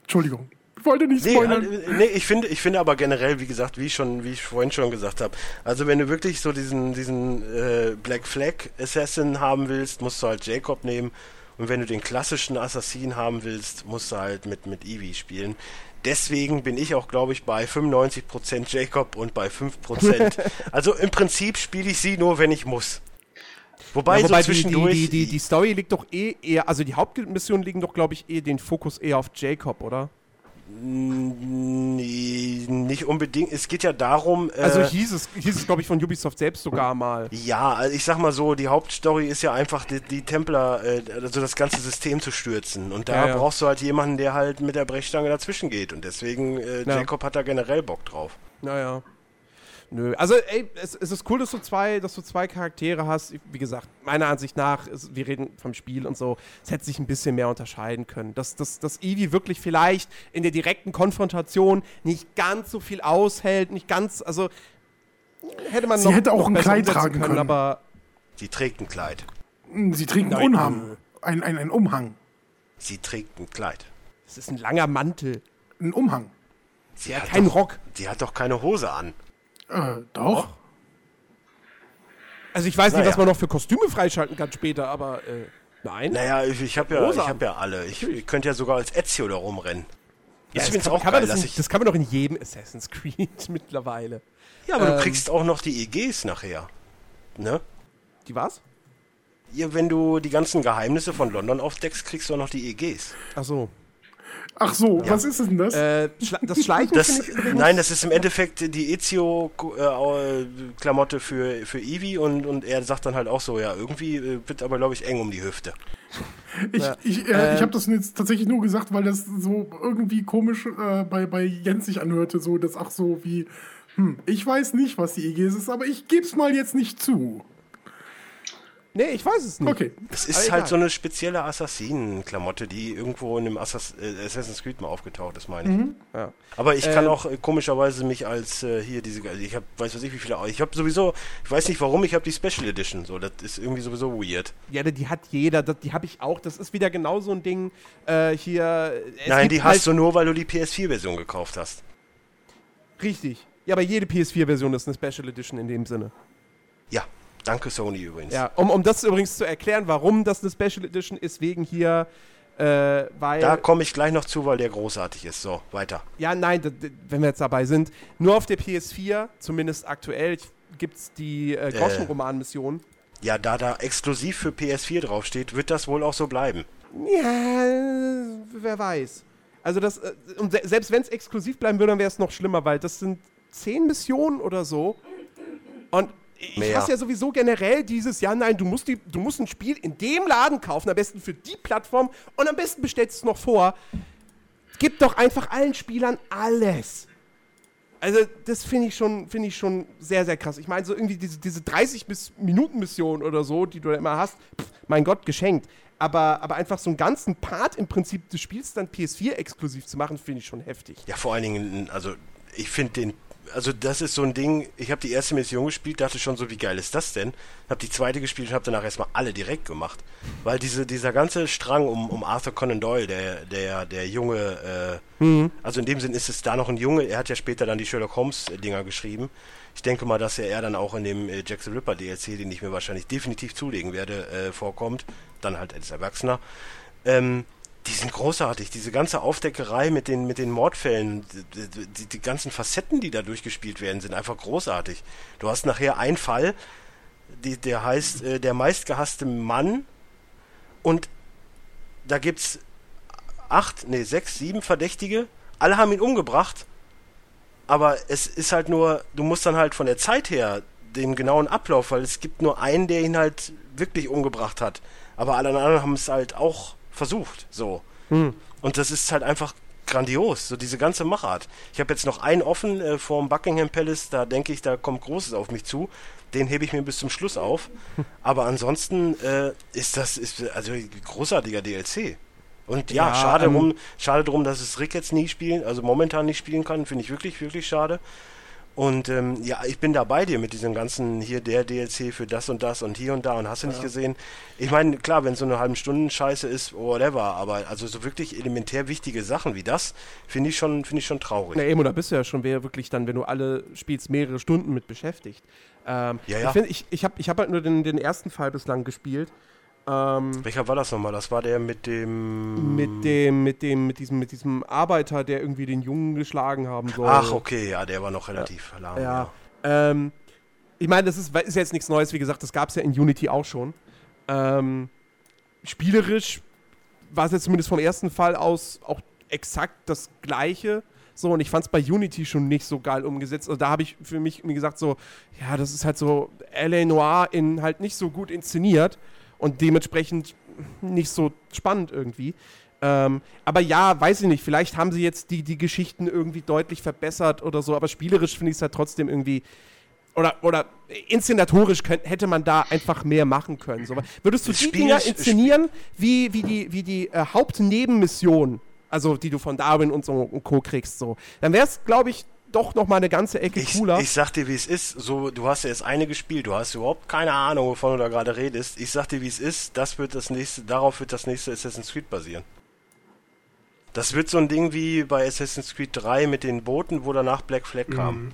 A: Entschuldigung. Ich wollte nicht
B: Nee,
A: spoilern.
B: äh, nee, ich finde, ich finde aber generell, wie gesagt, wie ich schon, wie ich vorhin schon gesagt habe, also wenn du wirklich so diesen, diesen äh, Black Flag Assassin haben willst, musst du halt Jacob nehmen. Und wenn du den klassischen Assassin haben willst, musst du halt mit, mit Eevee spielen. Deswegen bin ich auch, glaube ich, bei 95% Jacob und bei 5%. also im Prinzip spiele ich sie nur, wenn ich muss. Wobei,
C: ja, wobei
B: so
C: die,
B: zwischendurch.
C: die, die, die Story liegt doch eh eher, also die Hauptmissionen liegen doch, glaube ich, eh den Fokus eher auf Jacob, oder?
B: Nee, nicht unbedingt. Es geht ja darum. Äh,
C: Also hieß es, hieß es glaube ich, von Ubisoft selbst sogar mal.
B: Ja, also ich sag mal so, die Hauptstory ist ja einfach, die, die Templer, äh, also das ganze System zu stürzen. Und da
C: Ja, ja.
B: brauchst du halt jemanden, der halt mit der Brechstange dazwischen geht. Und deswegen, äh,
C: Ja.
B: Jacob hat da generell Bock drauf.
C: Naja. Nö, also ey, es, es ist cool, dass du zwei, dass du zwei Charaktere hast. Wie gesagt, meiner Ansicht nach, ist, wir reden vom Spiel und so, es hätte sich ein bisschen mehr unterscheiden können. Dass, dass, dass Eevee wirklich vielleicht in der direkten Konfrontation nicht ganz so viel aushält, nicht ganz, also hätte man
A: Sie
C: noch,
A: hätte auch ein Kleid tragen können.
C: aber
B: Sie trägt ein Kleid.
A: Sie trägt einen Umhang. Ein, ein, ein Umhang.
B: Sie trägt ein Kleid.
C: es ist ein langer Mantel.
A: Ein Umhang.
B: Sie
C: Ja,
B: hat
C: kein
B: doch,
C: Rock.
B: Die hat doch keine Hose an.
A: Äh, doch.
C: Also ich weiß nicht,
B: Naja.
C: was man noch für Kostüme freischalten kann später, aber äh, nein.
B: Naja, ich, ich habe ja, ich hab ja alle. Ich, ich könnte ja sogar als Ezio da rumrennen.
C: Ja,
B: Das ist
C: das,
B: übrigens
C: kann,
B: auch
C: kann man
B: geil,
C: das, in,
B: ich.
C: das kann man doch in jedem Assassin's Creed mittlerweile.
B: ja, aber
C: ähm,
B: du kriegst auch noch die EGs nachher. Ne?
C: Die was?
B: Ja, wenn du die ganzen Geheimnisse von London aufdeckst, kriegst du auch noch die EGs.
C: Ach so.
A: Ach so, was ist denn das?
C: Äh, das Schleichen
B: Das,
C: finde ich übrigens.
B: nein, das ist im Endeffekt die Ezio-Klamotte für, für Eevee und, und er sagt dann halt auch so, ja, irgendwie äh, wird aber, glaube ich, eng um die Hüfte.
A: Ich,
C: Ja.
A: ich, äh, ich habe das jetzt tatsächlich nur gesagt, weil das so irgendwie komisch äh, bei, bei Jens sich anhörte. So, das ach so wie, hm, ich weiß nicht, was die EGS ist, aber ich geb's mal jetzt nicht zu.
C: Nee, ich weiß es nicht.
A: Okay.
B: Es
C: Aber
B: ist
C: egal.
B: halt so eine spezielle Assassinen-Klamotte, die irgendwo in einem Assass äh, Assassin's Creed mal aufgetaucht ist, meine ich.
C: Ja.
B: Aber ich kann
C: Ähm,
B: auch äh, komischerweise mich als äh, hier diese, also ich habe, weiß was ich wie viele, ich habe sowieso, ich weiß nicht warum, ich habe die Special Edition, so, das ist irgendwie sowieso weird.
C: Ja, die hat jeder, das, die habe ich auch. Das ist wieder genau so ein Ding äh, hier. es
B: Nein, die
C: halt,
B: hast du nur, weil du die PS4-Version gekauft hast.
C: Richtig. Ja, aber jede PS4-Version ist eine Special Edition in dem Sinne.
B: Ja, danke Sony übrigens.
C: Ja, um, um das übrigens zu erklären, warum das eine Special Edition ist, wegen hier, äh, weil.
B: Da komme ich gleich noch zu, weil der großartig ist. So, weiter.
C: Ja, nein, wenn wir jetzt dabei sind. Nur auf der PS4, zumindest aktuell, gibt es die äh, Groschenroman-Mission.
B: Ja, da da exklusiv für PS4 draufsteht, wird das wohl auch so bleiben.
C: Ja, äh, wer weiß. Also das, äh, und se selbst wenn es exklusiv bleiben würde, dann wäre es noch schlimmer, weil das sind zehn Missionen oder so. Und ich
B: Mehr.
C: hasse ja sowieso generell dieses, ja nein, du musst, die, du musst ein Spiel in dem Laden kaufen, am besten für die Plattform und am besten bestellst du es noch vor. Gib doch einfach allen Spielern alles. Also, das finde ich, schon- finde ich schon sehr, sehr krass. Ich meine, so irgendwie diese, diese 30-Minuten-Mission oder so, die du da immer hast, pff, mein Gott, geschenkt. Aber, aber einfach so einen ganzen Part im Prinzip des Spiels dann PS4-exklusiv zu machen, finde ich schon heftig.
B: Ja, vor allen Dingen, also ich finde den, also das ist so ein Ding, ich habe die erste Mission gespielt, dachte schon so, wie geil ist das denn? Habe die zweite gespielt und habe danach erstmal alle direkt gemacht. Weil diese, dieser ganze Strang um, um Arthur Conan Doyle, der, der, der junge, äh, also in dem Sinn ist es da noch ein Junge, er hat ja später dann die Sherlock Holmes-Dinger geschrieben. Ich denke mal, dass er, er dann auch in dem äh, Jack the Ripper DLC, den ich mir wahrscheinlich definitiv zulegen werde, äh, vorkommt. Dann halt als Erwachsener. Ähm, die sind großartig. Diese ganze Aufdeckerei mit den, mit den Mordfällen, die, die, die ganzen Facetten, die da durchgespielt werden, sind einfach großartig. Du hast nachher einen Fall, die, der heißt äh, der meistgehasste Mann und da gibt's acht, nee, sechs, sieben Verdächtige. Alle haben ihn umgebracht, aber es ist halt nur, du musst dann halt von der Zeit her den genauen Ablauf, weil es gibt nur einen, der ihn halt wirklich umgebracht hat. Aber alle anderen haben es halt auch versucht, so. Und das ist halt einfach grandios, so diese ganze Machart. Ich habe jetzt noch einen offen äh, vorm Buckingham Palace, da denke ich, da kommt Großes auf mich zu. Den hebe ich mir bis zum Schluss auf. Aber ansonsten äh, ist das ist also großartiger DLC. Und ja,
C: Ja,
B: schade,
C: ähm,
B: drum, schade drum, dass es Rick jetzt nie spielen, also momentan nicht spielen kann, finde ich wirklich, wirklich schade. Und ähm, ja, ich bin da bei dir mit diesem ganzen hier der DLC für das und das und hier und da und hast du nicht gesehen. Ich meine, klar, wenn so eine halben Stunden Scheiße ist, whatever, aber also so wirklich elementär wichtige Sachen wie das, finde ich schon, finde ich schon traurig.
C: Na eben, da bist du ja schon wer wirklich dann, wenn du alle spielst, mehrere Stunden mit beschäftigt. Ähm,
B: Ja, ja.
C: Ich, find, ich, ich habe ich hab halt nur den, den ersten Fall bislang gespielt. Ähm,
B: Welcher war das nochmal? Das war der mit dem.
C: mit dem, mit dem, mit diesem, mit diesem Arbeiter, der irgendwie den Jungen geschlagen haben soll.
B: Ach, okay, ja, der war noch relativ lahm.
C: Ja. Ähm, ich meine, das ist, ist jetzt nichts Neues, wie gesagt, das gab es ja in Unity auch schon. Ähm, spielerisch war es jetzt zumindest vom ersten Fall aus auch exakt das gleiche. So, und ich fand es bei Unity schon nicht so geil umgesetzt. Also da habe ich für mich irgendwie gesagt, so, ja, das ist halt so L.A. Noir in halt nicht so gut inszeniert und dementsprechend nicht so spannend irgendwie. Ähm, aber ja, weiß ich nicht, vielleicht haben sie jetzt die, die Geschichten irgendwie deutlich verbessert oder so, aber spielerisch finde ich es halt trotzdem irgendwie. Oder, oder inszenatorisch könnt, hätte man da einfach mehr machen können. So, würdest du die
B: Spiel-
C: Dinger inszenieren, wie, wie die, wie die äh, Hauptnebenmission, also die du von Darwin und so und Co. kriegst, so, dann wäre es, glaube ich, doch noch mal eine ganze Ecke
B: Ich,
C: cooler.
B: ich sag dir, wie es ist. So, du hast ja jetzt eine gespielt, du hast überhaupt keine Ahnung, wovon du da gerade redest. Ich sag dir, wie es ist. Das wird das nächste, darauf wird das nächste Assassin's Creed basieren. Das wird so ein Ding wie bei Assassin's Creed 3 mit den Booten, wo danach Black Flag kam.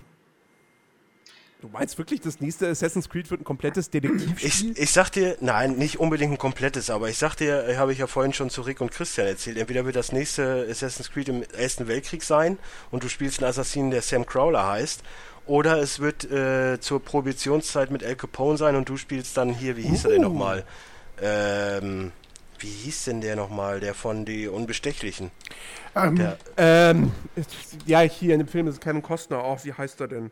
C: Du meinst wirklich, das nächste Assassin's Creed wird ein komplettes Detektivspiel?
B: Ich, ich sag dir, nein, nicht unbedingt ein komplettes, aber ich sag dir, äh, habe ich ja vorhin schon zu Rick und Christian erzählt, entweder wird das nächste Assassin's Creed im Ersten Weltkrieg sein und du spielst einen Assassinen, der Sam Crowler heißt, oder es wird äh, zur Prohibitionszeit mit Al Capone sein und du spielst dann hier, wie hieß er denn
C: Uh.
B: nochmal? Ähm, wie hieß denn der nochmal, der von die Unbestechlichen?
A: Ähm,
B: Der
C: Ähm, ja, hier in dem Film ist es Kevin Costner auch. Wie heißt er denn?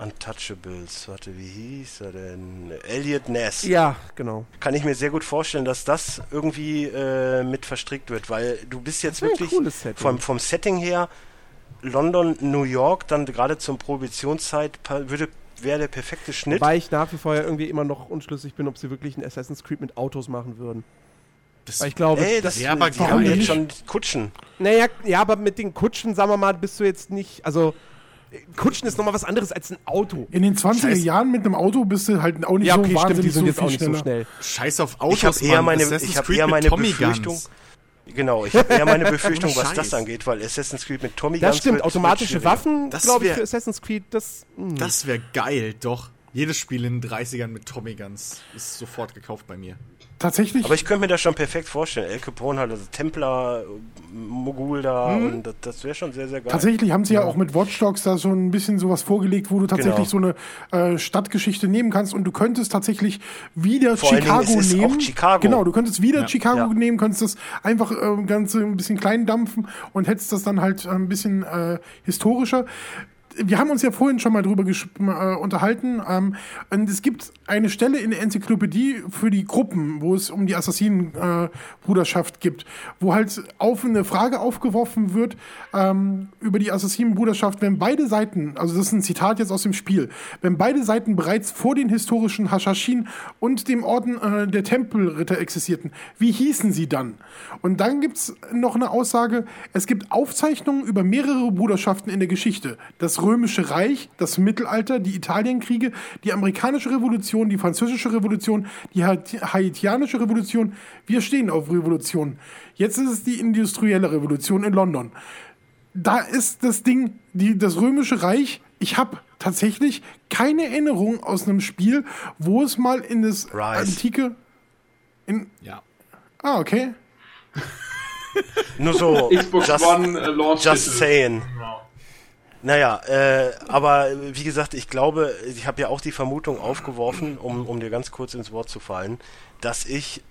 B: Untouchables, warte, wie hieß er denn? Elliot Ness.
C: Ja, genau.
B: kann ich mir sehr gut vorstellen, dass das irgendwie äh, mit verstrickt wird, weil du bist jetzt
C: Das wär ein
B: wirklich vom, vom Setting her London, New York, dann gerade zum Prohibitionszeit würde wäre der perfekte Schnitt.
C: Wobei ich nach wie vor ja irgendwie immer noch unschlüssig bin, ob sie wirklich ein Assassin's Creed mit Autos machen würden.
D: Das
C: Weil ich glaube,
B: Ey,
C: das,
B: das,
D: wär aber
B: die haben jetzt schon Kutschen.
C: naja, ja, aber mit den Kutschen, sagen wir mal, bist du jetzt nicht, also Kutschen ist nochmal was anderes als ein Auto.
A: in den 20er
D: Scheiße.
A: Jahren mit einem Auto bist du halt auch nicht
C: Ja,
A: so
C: okay,
A: wahnsinnig
C: stimmt, die sind
A: so
C: jetzt auch nicht so schnell.
D: Scheiß auf Autos,
B: Ich habe eher meine,
D: Assassin's
B: ich hab
D: Creed
B: eher meine Befürchtung.
D: Guns.
B: Genau, ich habe eher meine Befürchtung, was
D: Scheiß.
B: das angeht, weil Assassin's Creed mit Tommy
C: Das
B: Guns
C: stimmt, automatische. Waffen,
D: Das
C: glaube ich, für Assassin's Creed, das. hm.
D: Das wäre geil, doch. Jedes Spiel in den 30ern mit Tommy Guns ist sofort gekauft bei mir.
A: Tatsächlich,
B: Aber ich könnte mir das schon perfekt vorstellen. El Capone halt, also Templar, Mogul da und das, das wäre schon sehr, sehr geil.
A: Tatsächlich haben sie ja. auch mit Watch Dogs da so ein bisschen sowas vorgelegt, wo du tatsächlich
B: Genau.
A: so eine äh, Stadtgeschichte nehmen kannst und du könntest tatsächlich wieder
B: Vor
A: Chicago
B: Dingen, es ist
A: nehmen.
B: auch Chicago.
A: Genau, du könntest wieder
D: Ja.
A: Chicago
B: Ja.
A: nehmen, könntest das einfach äh, ganz ein bisschen klein dampfen und hättest das dann halt ein bisschen äh, historischer. Wir haben uns ja vorhin schon mal drüber äh, unterhalten. Ähm, und es gibt eine Stelle in der Enzyklopädie für die Gruppen, wo es um die Assassinenbruderschaft gibt, wo halt auf eine Frage aufgeworfen wird ähm, über die Assassinenbruderschaft, wenn beide Seiten, also das ist ein Zitat jetzt aus dem Spiel, wenn beide Seiten bereits vor den historischen Hashashin und dem Orden äh, der Tempelritter existierten, wie hießen sie dann? Und dann gibt's noch eine Aussage, es gibt Aufzeichnungen über mehrere Bruderschaften in der Geschichte. Das Römische Reich, das Mittelalter, die Italienkriege, die amerikanische Revolution, die französische Revolution, die Haiti- haitianische Revolution. Wir stehen auf Revolution. Jetzt ist es die industrielle Revolution in London. Da ist das Ding, die, das Römische Reich. Ich habe tatsächlich keine Erinnerung aus einem Spiel, wo es mal in das
B: Rise.
A: antike. In,
D: Ja.
A: ah, okay.
B: Nur so,
E: Xbox
B: just,
E: One äh, Launch
B: just saying.
E: Genau.
B: Naja, äh, aber wie gesagt, ich glaube, ich habe ja auch die Vermutung aufgeworfen, um, um dir ganz kurz ins Wort zu fallen, dass ich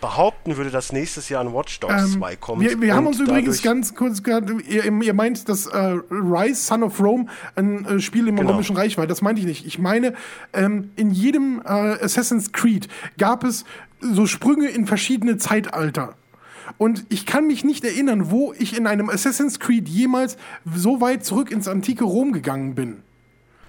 B: behaupten würde, dass nächstes Jahr ein Watch Dogs
A: Ähm,
B: 2 kommt.
A: wir, wir haben uns übrigens ganz kurz gerade, ihr, ihr meint, dass äh, Rise, Son of Rome, ein äh, Spiel im
B: Genau.
A: Römischen Reich war. Das meinte ich nicht. Ich meine, ähm, in jedem äh, Assassin's Creed gab es so Sprünge in verschiedene Zeitalter. Und ich kann mich nicht erinnern, wo ich in einem Assassin's Creed jemals so weit zurück ins antike Rom gegangen bin.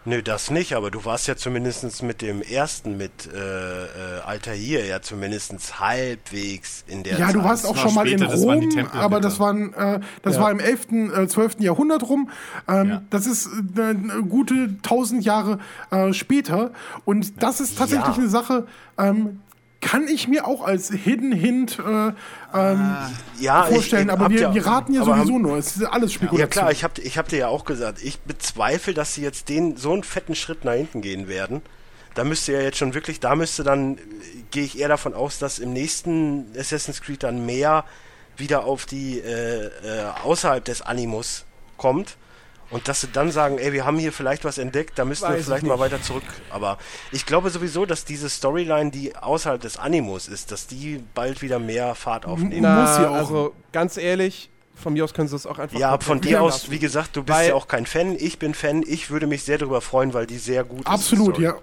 B: Nö, das nicht, aber du warst ja zumindest mit dem ersten, mit äh, äh, Altair ja zumindest halbwegs in der
A: Ja,
B: Zeit.
A: du warst auch
D: war
A: schon mal in
D: später, das waren die
A: Rom,
D: Tempelritter.
A: aber das, waren, äh, das
C: Ja.
A: war im 11., äh, 12. Jahrhundert rum. Ähm,
D: Ja.
A: Das ist äh, eine gute 1000 Jahre äh, später. Und das ist tatsächlich
B: Ja.
A: eine Sache, ähm, kann ich mir auch als Hidden Hint äh, ähm,
B: ja,
A: vorstellen.
B: ich,
A: aber
B: habt
A: wir,
B: ja-
A: wir raten ja
B: aber
A: sowieso
B: haben-
A: nur. Es ist alles Spekulation.
B: Ja klar, ich hab, ich hab dir ja auch gesagt, ich bezweifle, dass sie jetzt den so einen fetten Schritt nach hinten gehen werden. Da müsste ja jetzt schon wirklich, da müsste dann, äh, gehe ich eher davon aus, dass im nächsten Assassin's Creed dann mehr wieder auf die äh, äh, außerhalb des Animus kommt. Und dass sie dann sagen, ey, wir haben hier vielleicht was entdeckt, da müssen
C: Weiß
B: wir
C: ich
B: vielleicht mal weiter zurück. Aber ich glaube sowieso, dass diese Storyline, die außerhalb des Animus ist, dass die bald wieder mehr Fahrt aufnehmen.
A: Na, muss sie auch.
C: Also ganz ehrlich, von mir aus können sie es auch einfach.
B: Ja, von dir aus,
C: lassen.
B: wie gesagt, du bist
C: Weil-
B: ja auch kein Fan, ich bin Fan, ich würde mich sehr darüber freuen, weil die sehr gut ist. die
A: Absolut, ja.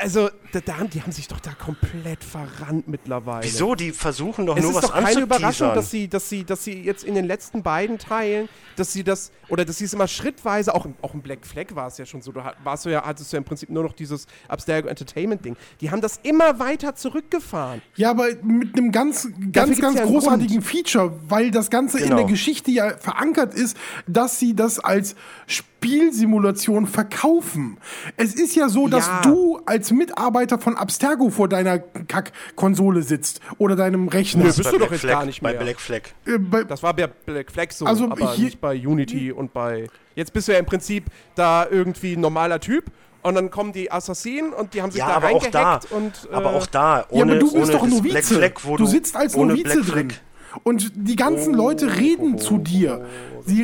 C: Also, da, da, haben- die haben sich doch da komplett verrannt mittlerweile.
B: Wieso? Die versuchen doch
C: Es
B: nur
C: ist
B: was
C: doch keine Überraschung,
B: anzuteasern.
C: dass sie, dass, sie, dass sie jetzt in den letzten beiden Teilen, dass sie das, oder dass sie es immer schrittweise, auch, im- auch im Black Flag war es ja schon so, du ha- warst du ja, hattest du ja im Prinzip nur noch dieses Abstergo Entertainment Ding. Die haben das immer weiter zurückgefahren.
A: Ja, aber mit einem ganz, ganz, ganz
C: ja
A: großartigen Feature, weil das Ganze in
B: Genau.
A: der Geschichte ja verankert ist, dass sie das als Spielsimulation verkaufen. Es ist ja so, dass
C: Ja.
A: du als Mitarbeiter von Abstergo vor deiner Kack-Konsole sitzt oder deinem Rechner.
C: Nö,
B: Das ist
C: bist
B: bei
C: du doch
B: Black
C: jetzt
B: Flag,
C: gar nicht
B: Bei
C: mehr.
B: Black Flag.
A: Äh, bei,
C: Das war bei Black Flag so,
A: Also
C: aber
A: hier-
C: nicht bei Unity und bei. Jetzt bist du ja im Prinzip da irgendwie ein normaler Typ und dann kommen die Assassinen und die haben sich
B: Ja,
C: da
B: aber auch da,
C: reingehackt und. Äh,
B: aber auch da,
A: ja,
B: ohne,
A: aber du bist
B: ohne
A: doch
B: das
A: Novize.
B: Black Flag, wo
A: du sitzt als
B: ohne
A: Novize
B: Black
A: drin. Und die ganzen Leute reden zu dir. Sie,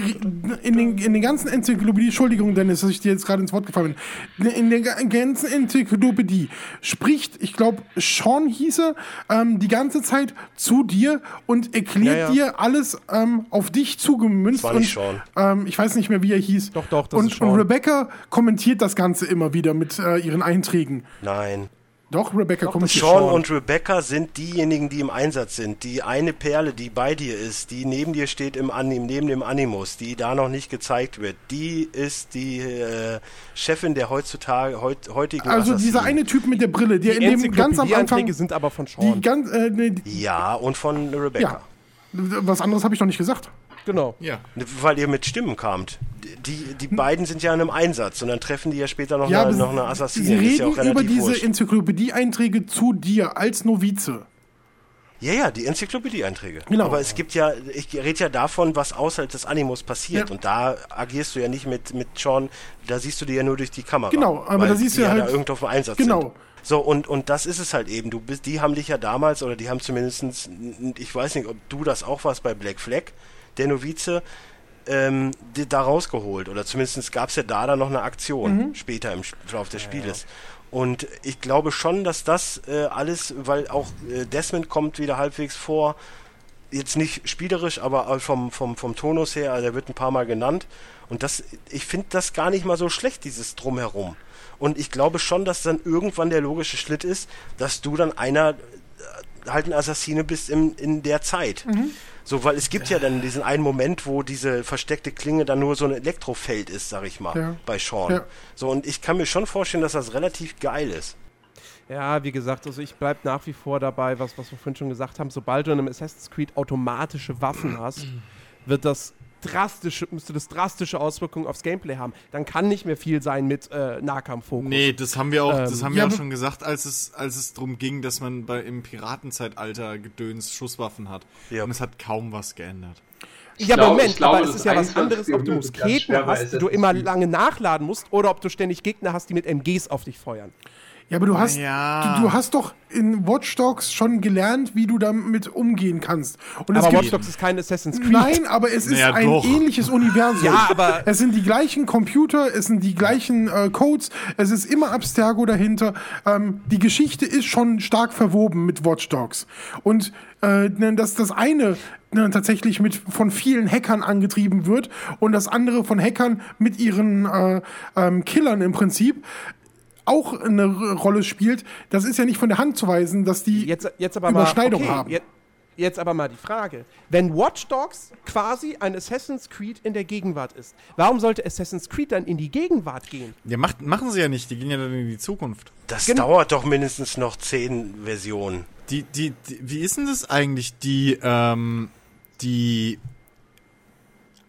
A: in, den, in den ganzen Enzyklopädie, Entschuldigung, Dennis, dass ich dir jetzt gerade ins Wort gefallen bin. In der ga- ganzen Enzyklopädie spricht, ich glaube, Sean hieße, ähm, die ganze Zeit zu dir und erklärt
C: Ja, ja.
A: dir alles ähm, auf dich zugemünzt.
B: Das war nicht
A: und,
B: Sean.
A: Ähm, ich weiß nicht mehr, wie er hieß.
C: Doch, doch, das
A: und,
C: ist Sean.
A: und Rebecca kommentiert das Ganze immer wieder mit äh, ihren Einträgen.
B: Nein.
A: Doch, Rebecca kommentiert.
B: Sean und Rebecca sind diejenigen, die im Einsatz sind. Die eine Perle, die bei dir ist, die neben dir steht im Anim, neben dem Animus, die da noch nicht gezeigt wird, die ist die äh, Chefin der heutzutage heut, heutigen
A: Also
B: Assassinen.
A: dieser eine Typ mit der Brille, der
C: die
A: in dem ganz am Anfang
C: sind aber von
A: die
C: Sean.
A: ganz äh, ne, die-
B: Ja, und von Rebecca.
A: ja. Was anderes habe ich noch nicht gesagt.
C: Genau.
D: Ja.
B: Weil ihr mit Stimmen kamt. Die, die beiden sind ja in einem Einsatz und dann treffen die ja später noch,
A: Ja,
B: eine, noch eine Assassine.
A: Sie
B: ja
A: reden
B: auch
A: über diese
B: wurscht.
A: Enzyklopädie-Einträge zu dir als Novize.
B: Ja, ja, die Enzyklopädie-Einträge.
A: Genau.
B: Aber es gibt ja, ich rede ja davon, was außerhalb des Animus passiert.
A: Ja.
B: Und da agierst du ja nicht mit, mit Sean, da siehst du die ja nur durch die Kamera.
A: Genau, aber da siehst du
B: ja
A: halt-
B: da irgendwo auf dem Einsatz
A: Genau.
B: sind. So, und, und das ist es halt eben. Du bist, die haben dich ja damals, oder die haben zumindestens, ich weiß nicht, ob du das auch warst bei Black Flag, der Novize, ähm, die da rausgeholt. Oder zumindest gab es ja da dann noch eine Aktion
A: Mhm.
B: später im Verlauf des Spieles. Und ich glaube schon, dass das äh, alles, weil auch äh, Desmond kommt wieder halbwegs vor, jetzt nicht spielerisch, aber vom, vom, vom Tonus her, also er wird ein paar Mal genannt. Und das, ich finde das gar nicht mal so schlecht, dieses Drumherum. Und ich glaube schon, dass dann irgendwann der logische Schritt ist, dass du dann einer äh, halt ein Assassine bist in, in der Zeit.
A: Mhm.
B: So, weil es gibt ja dann diesen einen Moment, wo diese versteckte Klinge dann nur so ein Elektrofeld ist, sag ich mal,
A: Ja.
B: bei Sean.
A: Ja.
B: So, und ich kann mir schon vorstellen, dass das relativ geil ist.
C: Ja, wie gesagt, also ich bleibe nach wie vor dabei, was, was wir vorhin schon gesagt haben. Sobald du in einem Assassin's Creed automatische Waffen hast, wird das drastische, müsste das drastische Auswirkungen aufs Gameplay haben. Dann kann nicht mehr viel sein mit äh, Nahkampffokus.
D: Nee, das haben wir auch, das
C: Ähm,
D: haben
A: ja,
D: wir auch
A: aber-
D: schon gesagt, als es, als es darum ging, dass man bei, im Piratenzeitalter Gedöns Schusswaffen hat.
B: Ja.
D: Und es hat kaum was geändert.
C: Ja,
E: glaube-
C: Moment,
E: ich glaube,
C: aber es ist ja was
E: 21.
C: anderes, ob du Musketen hast, die du immer lange nachladen musst, oder ob du ständig Gegner hast, die mit MGs auf dich feuern.
A: Ja, aber du hast,
D: Ja.
A: du, du hast doch in Watch Dogs schon gelernt, wie du damit umgehen kannst. Und
C: Aber
A: es
C: Watch Dogs ist kein Assassin's Creed.
A: Nein, aber es ist
D: Naja,
A: ein
D: doch.
A: ähnliches Universum.
C: Ja, aber-
A: Es sind die gleichen Computer, es sind die gleichen äh, Codes, es ist immer Abstergo dahinter. Ähm, die Geschichte ist schon stark verwoben mit Watch Dogs. Und äh, dass das eine ne, tatsächlich mit von vielen Hackern angetrieben wird und das andere von Hackern mit ihren äh, ähm, Killern im Prinzip auch eine Rolle spielt, das ist ja nicht von der Hand zu weisen, dass die
C: Jetzt, jetzt aber mal.
A: Überschneidung
C: okay,
A: haben.
C: Jetzt, Jetzt aber mal die Frage. Wenn Watch Dogs quasi ein Assassin's Creed in der Gegenwart ist, warum sollte Assassin's Creed dann in die Gegenwart gehen?
D: Ja, macht, machen sie ja nicht, die gehen ja dann in die Zukunft.
B: Das
C: Genau.
B: dauert doch mindestens noch zehn Versionen.
D: Die, die, die, wie ist denn das eigentlich, die, ähm, die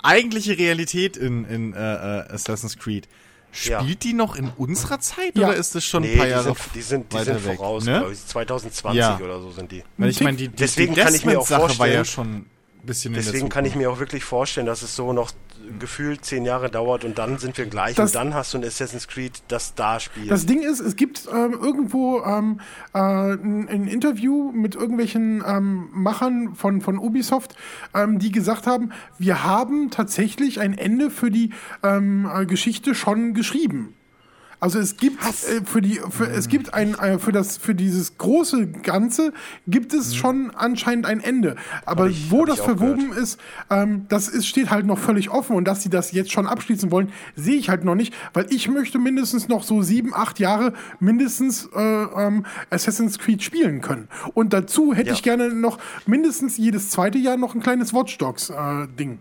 D: eigentliche Realität in, in äh, äh, Assassin's Creed?
B: Ja.
D: Spielt die noch in unserer Zeit
A: Ja.
D: oder ist das schon
B: Nee,
D: ein paar
B: die
D: Jahre
B: sind, die sind, die sind
D: weg,
B: voraus,
D: ne?
B: glaube ich. 2020
D: Ja.
B: oder so sind die.
D: Weil ich meine, die, die,
B: Deswegen
D: die
B: kann ich mir auch
D: Desmond-Sache war ja
B: vorstellen-
D: schon ein bisschen in
B: Deswegen
D: der
B: kann ich mir auch wirklich vorstellen, dass es so noch gefühlt zehn Jahre dauert und dann sind wir gleich
A: Das-
B: und dann hast du ein Assassin's Creed, das da spielt.
A: Das Ding ist, es gibt ähm, irgendwo ähm, äh, ein, ein Interview mit irgendwelchen ähm, Machern von, von Ubisoft, ähm, die gesagt haben, wir haben tatsächlich ein Ende für die ähm, äh, Geschichte schon geschrieben. Also es gibt äh, für die für, es gibt ein äh, für das für dieses große Ganze gibt es schon anscheinend ein Ende. Aber
B: ich-
A: wo das verwoben ist, ähm, das ist, steht halt noch völlig offen und dass sie das jetzt schon abschließen wollen, sehe ich halt noch nicht, weil ich möchte mindestens noch so sieben, acht Jahre mindestens äh, ähm, Assassin's Creed spielen können. Und dazu hätte
B: Ja.
A: ich gerne noch mindestens jedes zweite Jahr noch ein kleines Watch Dogs äh, Ding.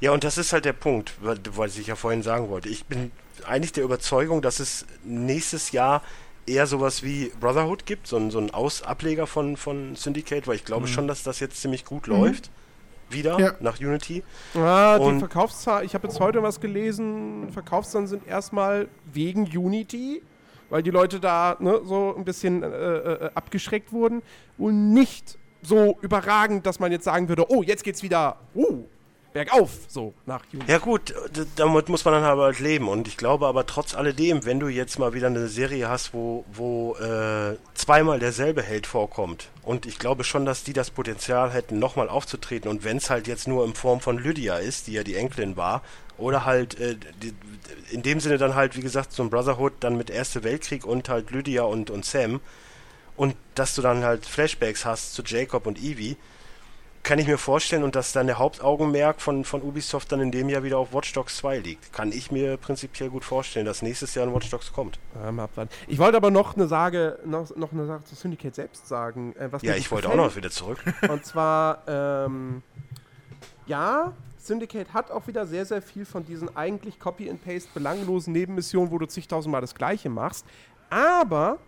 B: Ja, und das ist halt der Punkt, wa- was ich ja vorhin sagen wollte. Ich bin eigentlich der Überzeugung, dass es nächstes Jahr eher sowas wie Brotherhood gibt, so ein, so ein Aus-Ableger von, von Syndicate, weil ich glaube schon, dass das jetzt ziemlich gut läuft. Wieder
A: Ja.
B: nach Unity.
C: Ah, die Verkaufszahlen, ich habe jetzt heute was gelesen, Verkaufszahlen sind erstmal wegen Unity, weil die Leute da ne, so ein bisschen äh, äh, abgeschreckt wurden und nicht so überragend, dass man jetzt sagen würde, oh, jetzt geht's wieder, uh, bergauf, so nach Unity.
B: Ja gut, damit muss man dann aber halt leben. Und ich glaube aber trotz alledem, wenn du jetzt mal wieder eine Serie hast, wo, wo äh, zweimal derselbe Held vorkommt, und ich glaube schon, dass die das Potenzial hätten, nochmal aufzutreten, und wenn es halt jetzt nur in Form von Lydia ist, die ja die Enkelin war, oder halt äh, die, in dem Sinne dann halt, wie gesagt, so ein Brotherhood dann mit Erste Weltkrieg und halt Lydia und, und Sam, und dass du dann halt Flashbacks hast zu Jacob und Evie, kann ich mir vorstellen und dass dann der Hauptaugenmerk von, von Ubisoft dann in dem Jahr wieder auf Watch Dogs 2 liegt. Kann ich mir prinzipiell gut vorstellen, dass nächstes Jahr ein Watch Dogs kommt.
C: Ich wollte aber noch eine Sage, noch, noch eine Sache zu Syndicate selbst sagen. Äh, was
B: Ja, ich wollte auch
C: gefällt.
B: noch wieder zurück.
C: Und zwar, ähm, ja, Syndicate hat auch wieder sehr, sehr viel von diesen eigentlich Copy-and-Paste belanglosen Nebenmissionen, wo du zigtausendmal das Gleiche machst. Aber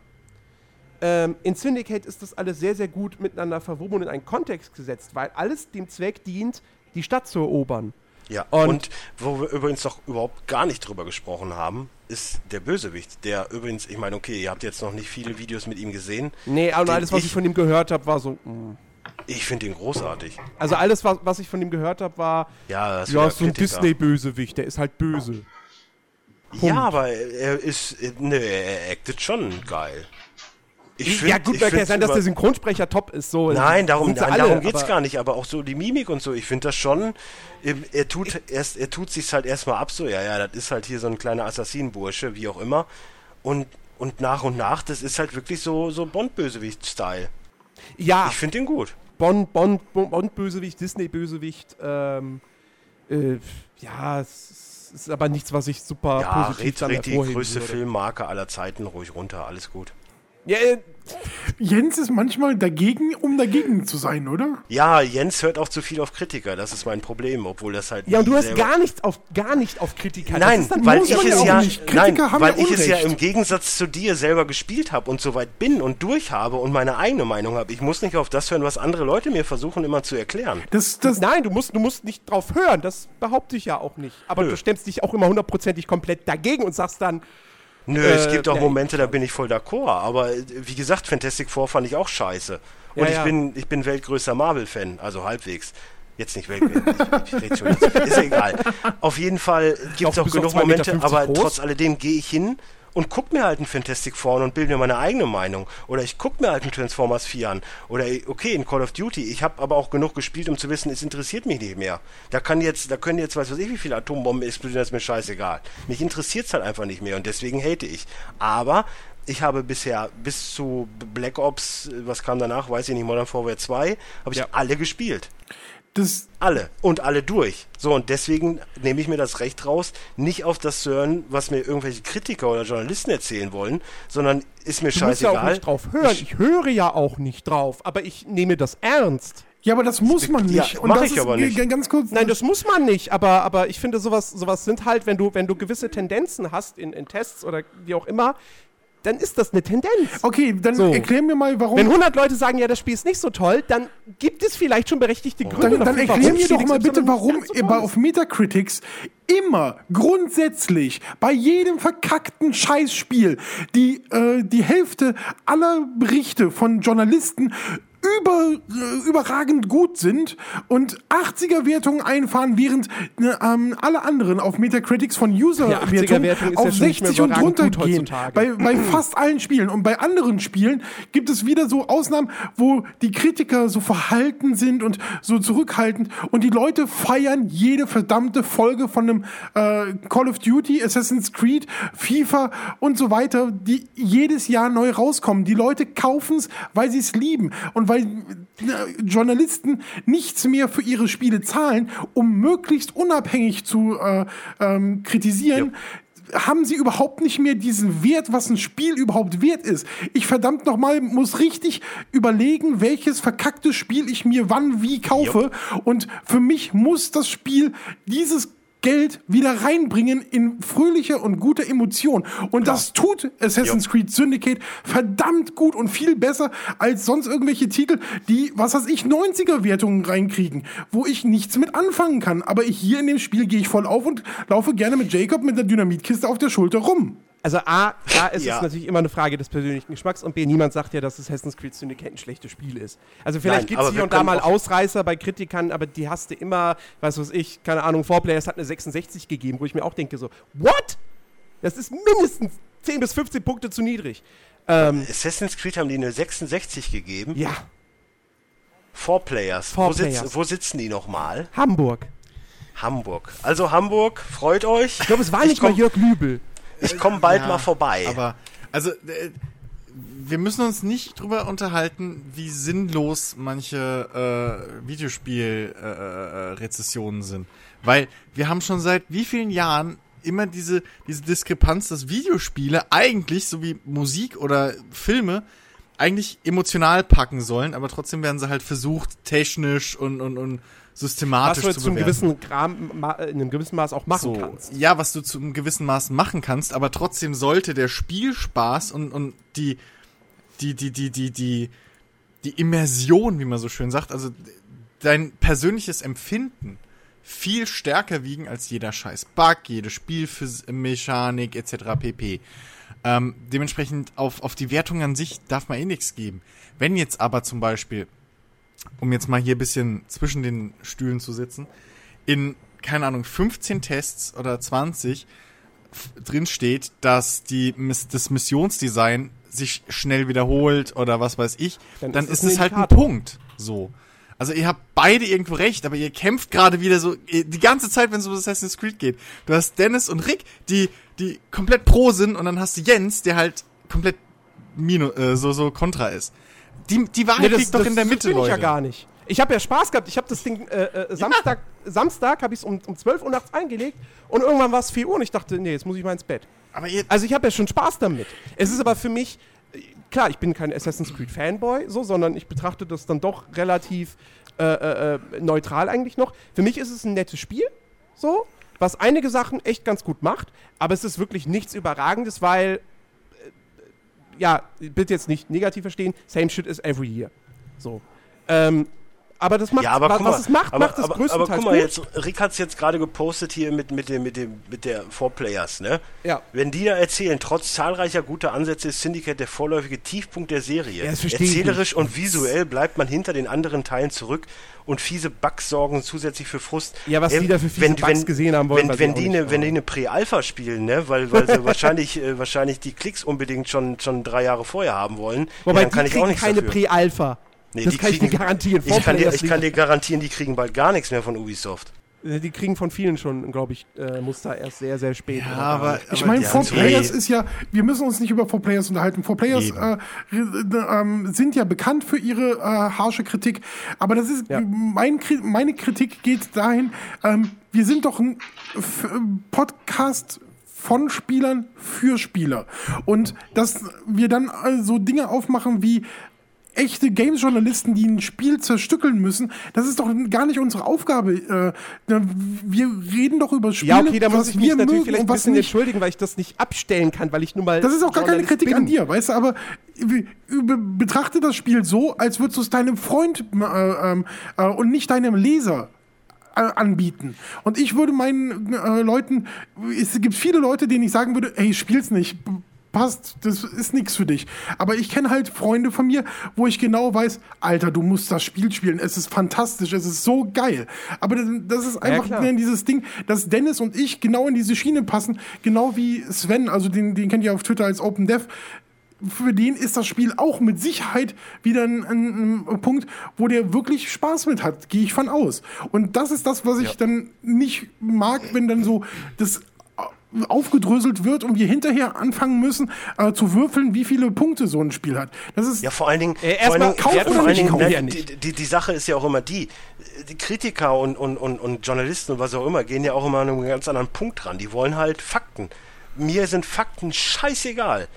C: ähm, in Syndicate ist das alles sehr, sehr gut miteinander verwoben und in einen Kontext gesetzt, weil alles dem Zweck dient, die Stadt zu erobern.
B: Ja,
C: Und-
B: und, wo wir übrigens noch überhaupt gar nicht drüber gesprochen haben, ist der Bösewicht, der übrigens, ich meine, okay, ihr habt jetzt noch nicht viele Videos mit ihm gesehen.
C: Nee, aber alles, was ich,
B: ich-
C: von ihm gehört habe, war so. mm.
B: Ich finde ihn großartig.
C: Also alles, was, was ich von ihm gehört habe, war.
B: Ja, das ist
C: Ja, so ein. Disney-Bösewicht, der ist halt böse. Punkt.
B: Ja, aber er ist, ne, er actet schon geil. Ich
C: ja, gut, mag ja sein, dass der Synchronsprecher top ist. So.
B: Nein, darum, nein,
C: alle,
B: darum geht's gar nicht, aber auch so die Mimik und so, ich finde das schon, ähm, er tut erst, er tut sich's halt erstmal ab, so, ja, ja, das ist halt hier so ein kleiner Assassinenbursche, wie auch immer. Und, und nach und nach, das ist halt wirklich so, so Bond-Bösewicht-Style.
C: Ja,
B: Ich finde ihn gut.
C: Bond, Bond, Bond, Bond-Bösewicht, Disney-Bösewicht. Ähm, äh, ja, es ist aber nichts, was ich super
B: Ja,
C: positiv
B: red die größte
C: würde.
B: Filmmarke aller Zeiten ruhig runter, alles gut.
C: Ja, äh,
A: Jens ist manchmal dagegen, um dagegen zu sein, oder?
B: Ja, Jens hört auch zu viel auf Kritiker, das ist mein Problem, obwohl das halt
C: ja, und du hast
B: selber-
C: gar nicht auf, gar nicht auf Kritiker. Das
B: Nein,
C: ist dann
B: weil
C: muss
B: ich
C: man
B: es
A: auch
B: ja,
A: nicht. Kritiker
B: nein,
A: haben
B: weil
A: ja
B: ich es ja im Gegensatz zu dir selber gespielt habe und soweit bin und durch habe und meine eigene Meinung habe. Ich muss nicht auf das hören, was andere Leute mir versuchen immer zu erklären.
A: Das, das,
C: Nein, du musst, du musst nicht drauf hören, das behaupte ich ja auch nicht. Aber
B: Nö.
C: du stemmst dich auch immer hundertprozentig komplett dagegen und sagst dann,
B: Nö,
C: Äh,
B: es gibt auch Momente, da bin ich voll d'accord, aber äh, wie gesagt, Fantastic Four fand ich auch scheiße. Und
C: Ja,
B: ich
C: ja.
B: bin ich bin weltgrößter Marvel-Fan, also halbwegs. Jetzt nicht jetzt. ist egal. Auf jeden Fall gibt es auch genug
C: auch 2,50
B: Momente, aber
C: groß?
B: trotz alledem gehe ich hin und guck mir halt einen Fantastic Four an und bilde mir meine eigene Meinung. Oder ich guck mir halt einen Transformers 4 an. Oder okay, in Call of Duty. Ich habe aber auch genug gespielt, um zu wissen, es interessiert mich nicht mehr. Da kann jetzt, da können jetzt, weiß was ich, wie viele Atombomben explodieren, das ist mir scheißegal. Mich interessiert's halt einfach nicht mehr und deswegen hate ich. Aber ich habe bisher bis zu Black Ops, was kam danach, weiß ich nicht, Modern Warfare 2, habe ich
C: Ja.
B: alle gespielt.
A: Das,
B: Alle. Und alle durch. So, und deswegen nehme ich mir das Recht raus, nicht auf das zu hören, was mir irgendwelche Kritiker oder Journalisten erzählen wollen, sondern ist mir
C: du musst ja auch
B: scheißegal.
C: nicht drauf hören. Ich, höre ja auch nicht drauf, aber ich nehme das ernst.
A: Ja, aber das muss man
B: Ja,
A: nicht.
B: mach
A: das
B: ich
A: ist
B: aber nicht.
A: Ganz kurz.
C: Nein, das muss man nicht, aber, aber ich finde, sowas, sowas sind halt, wenn du, wenn du gewisse Tendenzen hast in, in Tests oder wie auch immer, dann ist das eine Tendenz.
A: okay, dann
C: So.
A: erklär mir mal, warum.
C: Wenn 100 Leute sagen, ja, das Spiel ist nicht so toll, dann gibt es vielleicht schon berechtigte Gründe
A: Dann, dann
C: dafür,
A: erklär
C: warum
A: mir doch mal bitte, warum
C: so
A: bei, auf Metacritics immer grundsätzlich bei jedem verkackten Scheißspiel die, äh, die Hälfte aller Berichte von Journalisten über, äh, überragend gut sind und 80er-Wertungen einfahren, während äh, ähm, alle anderen auf Metacritics von User-Wertungen
C: 80er-Wertung ist
A: auf
C: ja mehr
A: 60 und drunter gehen. Bei, bei fast allen Spielen. Und bei anderen Spielen gibt es wieder so Ausnahmen, wo die Kritiker so verhalten sind und so zurückhaltend und die Leute feiern jede verdammte Folge von einem äh, Call of Duty, Assassin's Creed, FIFA und so weiter, die jedes Jahr neu rauskommen. Die Leute kaufen es, weil sie es lieben und weil äh, Journalisten nichts mehr für ihre Spiele zahlen, um möglichst unabhängig zu äh, ähm, kritisieren haben sie überhaupt nicht mehr diesen Wert, was ein Spiel überhaupt wert ist. Ich verdammt nochmal muss richtig überlegen, welches verkackte Spiel ich mir wann wie kaufe. Und für mich muss das Spiel dieses Geld wieder reinbringen in fröhliche und gute Emotion. Und das tut Assassin's Creed Syndicate verdammt gut und viel besser als sonst irgendwelche Titel, die, was weiß ich, 90er-Wertungen reinkriegen, wo ich nichts mit anfangen kann. Aber hier in dem Spiel gehe ich voll auf und laufe gerne mit Jacob mit der Dynamitkiste auf der Schulter rum.
C: Also A, A ist
B: Ja.
C: es natürlich immer eine Frage des persönlichen Geschmacks und B, niemand sagt ja, dass Assassin's Creed Syndicate ein schlechtes Spiel ist. Also vielleicht gibt es hier und da mal Ausreißer bei Kritikern, aber die hast du immer, was weiß ich, keine Ahnung, Fourplayers hat eine 66 gegeben, wo ich mir auch denke so, what? Das ist mindestens 10 bis 15 Punkte zu niedrig. Ähm,
B: Assassin's Creed haben die eine 66 gegeben.
C: ja,
B: Four Players.
C: Four
B: wo, sitz, wo sitzen die nochmal?
C: Hamburg.
B: Hamburg. Also Hamburg, freut euch.
C: Ich glaube, es war nicht
B: komm,
C: mal Jörg Lübel.
B: Ich komme bald
D: Ja,
B: mal vorbei.
D: Aber, also, äh, wir müssen uns nicht drüber unterhalten, wie sinnlos manche äh, Videospiel-Rezessionen äh, sind. Weil wir haben schon seit wie vielen Jahren immer diese, diese Diskrepanz, dass Videospiele eigentlich, so wie Musik oder Filme, eigentlich emotional packen sollen, aber trotzdem werden sie halt versucht, technisch und, und, und
C: Was
D: systematisch
C: du
D: zu bewerten.
C: gewissen, Gram, ma, in einem gewissen Maß auch machen
D: So,
C: kannst.
D: ja, was du zu einem gewissen Maß machen kannst, aber trotzdem sollte der Spielspaß und, und die, die, die, die, die, die, die Immersion, wie man so schön sagt, also dein persönliches Empfinden viel stärker wiegen als jeder scheiß Bug, jede Spielmechanik etc. pp. Ähm, dementsprechend auf, auf die Wertung an sich darf man eh nichts geben. Wenn jetzt aber zum Beispiel, um jetzt mal hier ein bisschen zwischen den Stühlen zu sitzen, in, keine Ahnung, 15 Tests oder 20 f- drin steht, dass die, das Missionsdesign sich schnell wiederholt oder was weiß ich,
C: Dann
D: dann,
C: ist es
D: ist
C: ein
D: es halt ein. Punkt. So. Also ihr habt beide irgendwo recht, aber ihr kämpft gerade wieder so die ganze Zeit, wenn es um Assassin's Creed geht. Du hast Dennis und Rick, die die komplett pro sind und dann hast du Jens, der halt komplett Mino, äh, so so kontra ist. Die die Wahrheit liegt doch in der Mitte,
C: bin
D: Leute.
C: ich ja gar nicht. Ich habe ja Spaß gehabt. Ich habe das Ding äh, äh, Samstag, Samstag habe ich es um, um 12 Uhr nachts eingelegt und irgendwann war es 4 Uhr und ich dachte, nee, jetzt muss ich mal ins Bett. Also ich habe ja schon Spaß damit. Es ist aber für mich, äh, klar, ich bin kein Assassin's Creed Fanboy, so, sondern ich betrachte das dann doch relativ äh, äh, äh, neutral eigentlich noch. Für mich ist es ein nettes Spiel, so, was einige Sachen echt ganz gut macht, aber es ist wirklich nichts Überragendes, weil, ja, bitte jetzt nicht negativ verstehen, same shit is every year. So. Ähm, aber das macht,
B: ja, aber
C: was
B: mal,
C: es macht,
B: aber,
C: macht es
B: aber,
C: größtenteils
B: aber guck mal
C: gut.
B: jetzt, Rick hat es jetzt gerade gepostet hier mit, mit, dem, mit, dem, mit der Four Players, ne?
C: Ja.
B: Wenn die da erzählen, trotz zahlreicher guter Ansätze ist Syndicate der vorläufige Tiefpunkt der Serie.
C: Ja,
B: Erzählerisch und visuell bleibt man hinter den anderen Teilen zurück und fiese Bugs sorgen zusätzlich für Frust.
C: Ja, was
B: Ähm,
C: die da für fiese Bugs gesehen haben wollen,
B: wenn, wenn die
C: nicht,
B: eine, wenn die eine Pre-Alpha spielen, ne? Weil, weil sie wahrscheinlich, äh, wahrscheinlich die Klicks unbedingt schon, schon drei Jahre vorher haben wollen.
C: Wobei
B: ja, dann kann ich auch nichts
C: keine. Pre-Alpha.
B: Nee,
C: das
B: die
C: kann ich dir
B: kriegen-
C: garantieren.
B: Ich kann, dir, ich kann dir garantieren, die kriegen bald gar nichts mehr von Ubisoft.
C: Äh, Die kriegen von vielen schon, glaube ich, äh, Muster erst sehr, sehr spät.
D: Ja, aber-.
A: Ich meine,
D: die
A: Four
D: haben-
A: Players
B: Hey.
A: ist ja, wir müssen uns nicht über Four Players unterhalten. Four Players
D: Eben.
A: äh, re- ähm, sind ja bekannt für ihre äh, harsche Kritik, aber das ist
C: Ja.
A: mein, meine Kritik geht dahin, ähm, wir sind doch ein F Podcast von Spielern für Spieler und dass wir dann äh, so Dinge aufmachen wie echte Games-Journalisten, die ein Spiel zerstückeln müssen. Das ist doch gar nicht unsere Aufgabe. Äh, wir reden doch über Spiele,
C: Ja, okay, da muss ich mich natürlich vielleicht ein bisschen
A: nicht.
C: entschuldigen, weil ich das nicht abstellen kann, weil ich nun mal.
A: Das ist auch gar keine Kritik
C: bin.
A: an dir, weißt du, aber be- be- betrachte das Spiel so, als würdest du es deinem Freund äh, ähm, äh, und nicht deinem Leser äh, anbieten. Und ich würde meinen äh, Leuten, es gibt viele Leute, denen ich sagen würde, hey, spiel's nicht. Passt, das ist nichts für dich. Aber ich kenne halt Freunde von mir, wo ich genau weiß, Alter, du musst das Spiel spielen. Es ist fantastisch, es ist so geil. Aber das, das ist einfach
C: klar.
A: ne, dieses Ding, dass Dennis und ich genau in diese Schiene passen, genau wie Sven, also den, den kennt ihr auf Twitter als Open Dev. Für den ist das Spiel auch mit Sicherheit wieder ein, ein, ein Punkt, wo der wirklich Spaß mit hat, gehe ich von aus. Und das ist das, was ich dann nicht mag, wenn dann so das aufgedröselt wird und wir hinterher anfangen müssen äh, zu würfeln, wie viele Punkte so ein Spiel hat. Das ist
B: Ja, vor allen Dingen,
C: Äh, erstmal
B: ja,
C: oder nicht
B: Dingen
C: kaufen?
B: ne,
C: Ja,
B: die,
C: nicht.
B: die, die Sache ist ja auch immer die, die Kritiker und, und, und, und Journalisten und was auch immer gehen ja auch immer an einen ganz anderen Punkt ran. Die wollen halt Fakten. Mir sind Fakten scheißegal.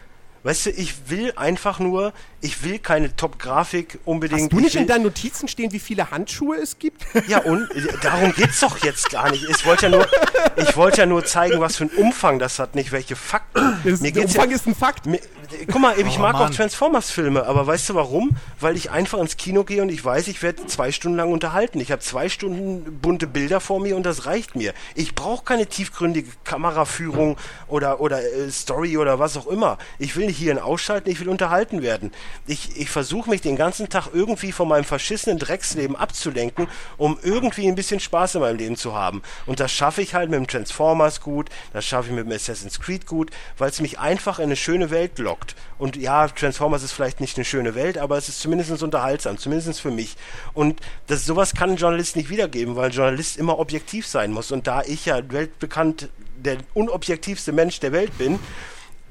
B: Weißt du, ich will einfach nur, ich will keine Top-Grafik unbedingt.
C: Hast du
B: ich
C: nicht in deinen Notizen stehen, wie viele Handschuhe es gibt?
B: Ja, und darum geht's doch jetzt gar nicht. Ich wollte ja nur, ich wollte ja nur zeigen, was für einen Umfang das hat, nicht welche Fakten.
C: Das,
B: Mir
C: der
B: geht's
C: Umfang
B: ja,
C: ist ein Fakt.
B: mir, guck mal, ich
D: Oh,
B: mag auch
D: Mann.
B: Transformers-Filme, aber weißt du warum? Weil ich einfach ins Kino gehe und ich weiß, ich werde zwei Stunden lang unterhalten. Ich habe zwei Stunden bunte Bilder vor mir und das reicht mir. Ich brauche keine tiefgründige Kameraführung oder, oder äh, Story oder was auch immer. Ich will nicht hierhin ausschalten, ich will unterhalten werden. Ich, ich versuche mich den ganzen Tag irgendwie von meinem verschissenen Drecksleben abzulenken, um irgendwie ein bisschen Spaß in meinem Leben zu haben. Und das schaffe ich halt mit dem Transformers gut, das schaffe ich mit dem Assassin's Creed gut, weil es mich einfach in eine schöne Welt lockt. Und ja, Transformers ist vielleicht nicht eine schöne Welt, aber es ist zumindest unterhaltsam, zumindest für mich. Und das, sowas kann ein Journalist nicht wiedergeben, weil ein Journalist immer objektiv sein muss. Und da ich ja weltbekannt der unobjektivste Mensch der Welt bin,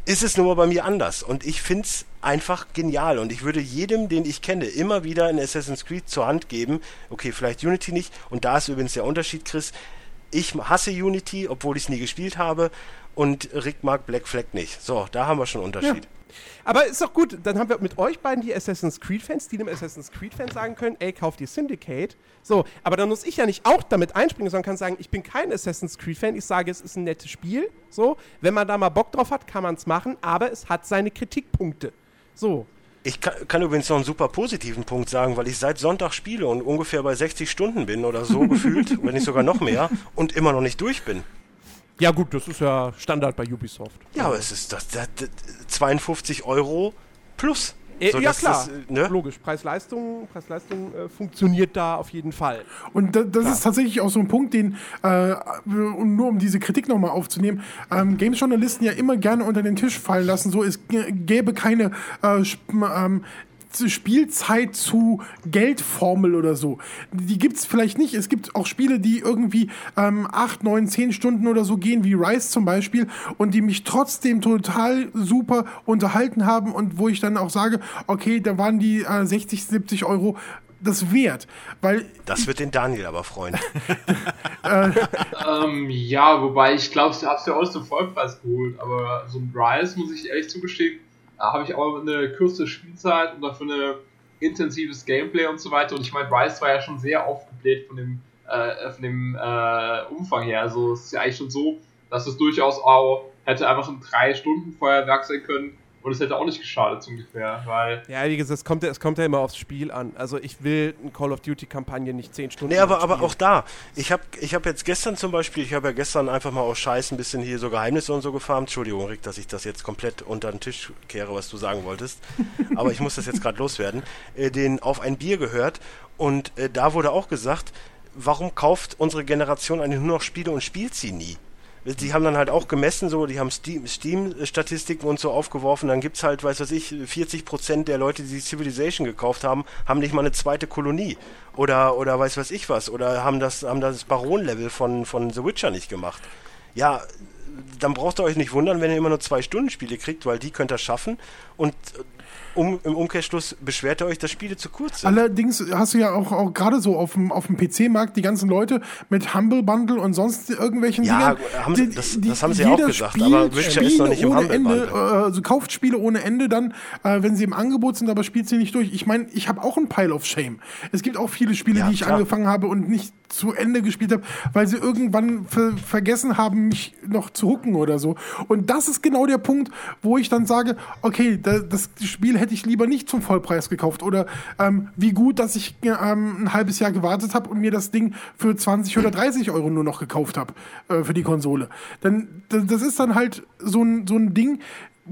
B: ist es nur mal bei mir anders. Und ich finde es einfach genial. Und ich würde jedem, den ich kenne, immer wieder ein Assassin's Creed zur Hand geben. Okay, vielleicht Unity nicht. Und da ist übrigens der Unterschied, Chris. Ich hasse Unity, obwohl ich es nie gespielt habe. Und Rick mag Black Flag nicht. So, da haben wir schon einen Unterschied.
C: Aber ist doch gut, dann haben wir mit euch beiden die Assassin's Creed-Fans, die dem Assassin's Creed-Fan sagen können, ey, kauft die Syndicate. So, aber dann muss ich ja nicht auch damit einspringen, sondern kann sagen, ich bin kein Assassin's Creed-Fan, ich sage, es ist ein nettes Spiel. So, wenn man da mal Bock drauf hat, kann man es machen, aber es hat seine Kritikpunkte. So.
B: Ich kann, kann übrigens noch einen super positiven Punkt sagen, weil ich seit Sonntag spiele und ungefähr bei 60 Stunden bin oder so gefühlt, wenn nicht sogar noch mehr, und immer noch nicht durch bin.
C: Ja gut, das ist ja Standard bei Ubisoft.
B: Ja, aber es ist das, das, das 52 Euro plus.
C: Äh,
B: So,
C: ja klar,
B: das, äh, ne?
C: logisch. Preis-Leistung Preis-Leistung äh, funktioniert da auf jeden Fall.
A: Und da, das ist tatsächlich auch so ein Punkt, den, äh, und nur um diese Kritik nochmal aufzunehmen, ähm, Games-Journalisten ja immer gerne unter den Tisch fallen lassen, so es gäbe keine äh, ähm, Spielzeit zu Geldformel oder so. Die gibt es vielleicht nicht. Es gibt auch Spiele, die irgendwie ähm, 8, 9, 10 Stunden oder so gehen, wie Rise zum Beispiel, und die mich trotzdem total super unterhalten haben und wo ich dann auch sage, okay, da waren die äh, 60, 70 Euro das wert. Weil
B: Das wird den Daniel aber freuen.
E: Ähm, ja, wobei ich glaube, ich hab's ja auch zum Vollpreis geholt, aber so ein Rise, muss ich ehrlich zugestehen, da habe ich auch eine kürzere Spielzeit und dafür eine intensives Gameplay und so weiter. Und ich meine, Rise war ja schon sehr aufgebläht von dem, äh, von dem äh, Umfang her. Also es ist ja eigentlich schon so, dass es durchaus auch hätte einfach ein 3-Stunden-Feuerwerk sein können und es hätte auch nicht geschadet so ungefähr, weil
C: Ja, wie gesagt, es kommt, ja- es kommt ja immer aufs Spiel an. Also ich will eine Call of Duty-Kampagne nicht 10 Stunden
B: Nee, aber, aber auch da. Ich habe ich hab jetzt gestern zum Beispiel, ich habe ja gestern einfach mal aus Scheiß ein bisschen hier so Geheimnisse und so gefarmt. Entschuldigung, Rick, dass ich das jetzt komplett unter den Tisch kehre, was du sagen wolltest. aber ich muss das jetzt gerade loswerden. Äh, den auf ein Bier gehört und äh, da wurde auch gesagt, warum kauft unsere Generation eigentlich nur noch Spiele und spielt sie nie? Die haben dann halt auch gemessen, so, die haben Steam- Steam-Statistiken und so aufgeworfen, dann gibt's halt, weiß was ich, 40% der Leute, die Civilization gekauft haben, haben nicht mal eine zweite Kolonie. Oder, oder weiß was ich was, oder haben das, haben das Baron-Level von, von The Witcher nicht gemacht. Ja, dann braucht ihr euch nicht wundern, wenn ihr immer nur zwei Stunden Spiele kriegt, weil die könnt ihr schaffen. Und um, im Umkehrschluss beschwert ihr euch, dass Spiele zu kurz sind.
A: Allerdings hast du ja auch, auch gerade so auf dem, auf dem PC-Markt die ganzen Leute mit Humble Bundle und sonst irgendwelchen
B: Ja,
A: Dingern.
B: haben sie- das- das haben sie auch
A: jeder
B: gesagt, aber Witcher ist noch nicht im Humble
A: Ende,
B: Bundle.
A: äh, also kauft Spiele ohne Ende dann, äh, wenn sie im Angebot sind, aber spielt sie nicht durch. Ich meine, ich habe auch ein Pile of Shame. Es gibt auch viele Spiele,
B: Ja,
A: die ich
B: klar.
A: angefangen habe und nicht zu Ende gespielt habe, weil sie irgendwann ver vergessen haben, mich noch zu hucken oder so. Und das ist genau der Punkt, wo ich dann sage, okay, da, das Spiel hätte ich lieber nicht zum Vollpreis gekauft. Oder ähm, wie gut, dass ich ähm, ein halbes Jahr gewartet habe und mir das Ding für 20 oder 30 Euro nur noch gekauft habe äh, für die Konsole. Denn das ist dann halt so ein, so ein Ding,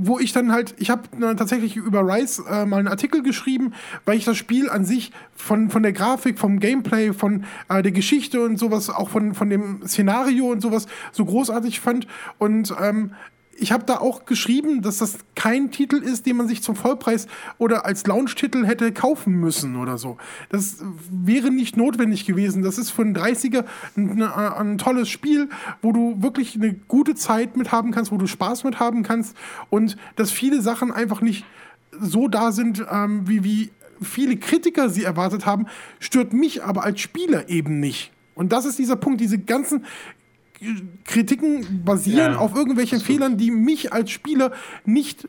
A: wo ich dann halt, ich habe tatsächlich über Rise äh, mal einen Artikel geschrieben, weil ich das Spiel an sich von, von der Grafik, vom Gameplay, von äh, der Geschichte und sowas, auch von, von dem Szenario und sowas so großartig fand. Und ähm, ich habe da auch geschrieben, dass das kein Titel ist, den man sich zum Vollpreis oder als Launch-Titel hätte kaufen müssen oder so. Das wäre nicht notwendig gewesen. Das ist für einen 30er ein, ein, ein tolles Spiel, wo du wirklich eine gute Zeit mit haben kannst, wo du Spaß mit haben kannst und dass viele Sachen einfach nicht so da sind, ähm, wie, wie viele Kritiker sie erwartet haben, stört mich aber als Spieler eben nicht. Und das ist dieser Punkt, diese ganzen Kritiken basieren
E: Ja,
A: auf irgendwelchen Fehlern, die mich als Spieler nicht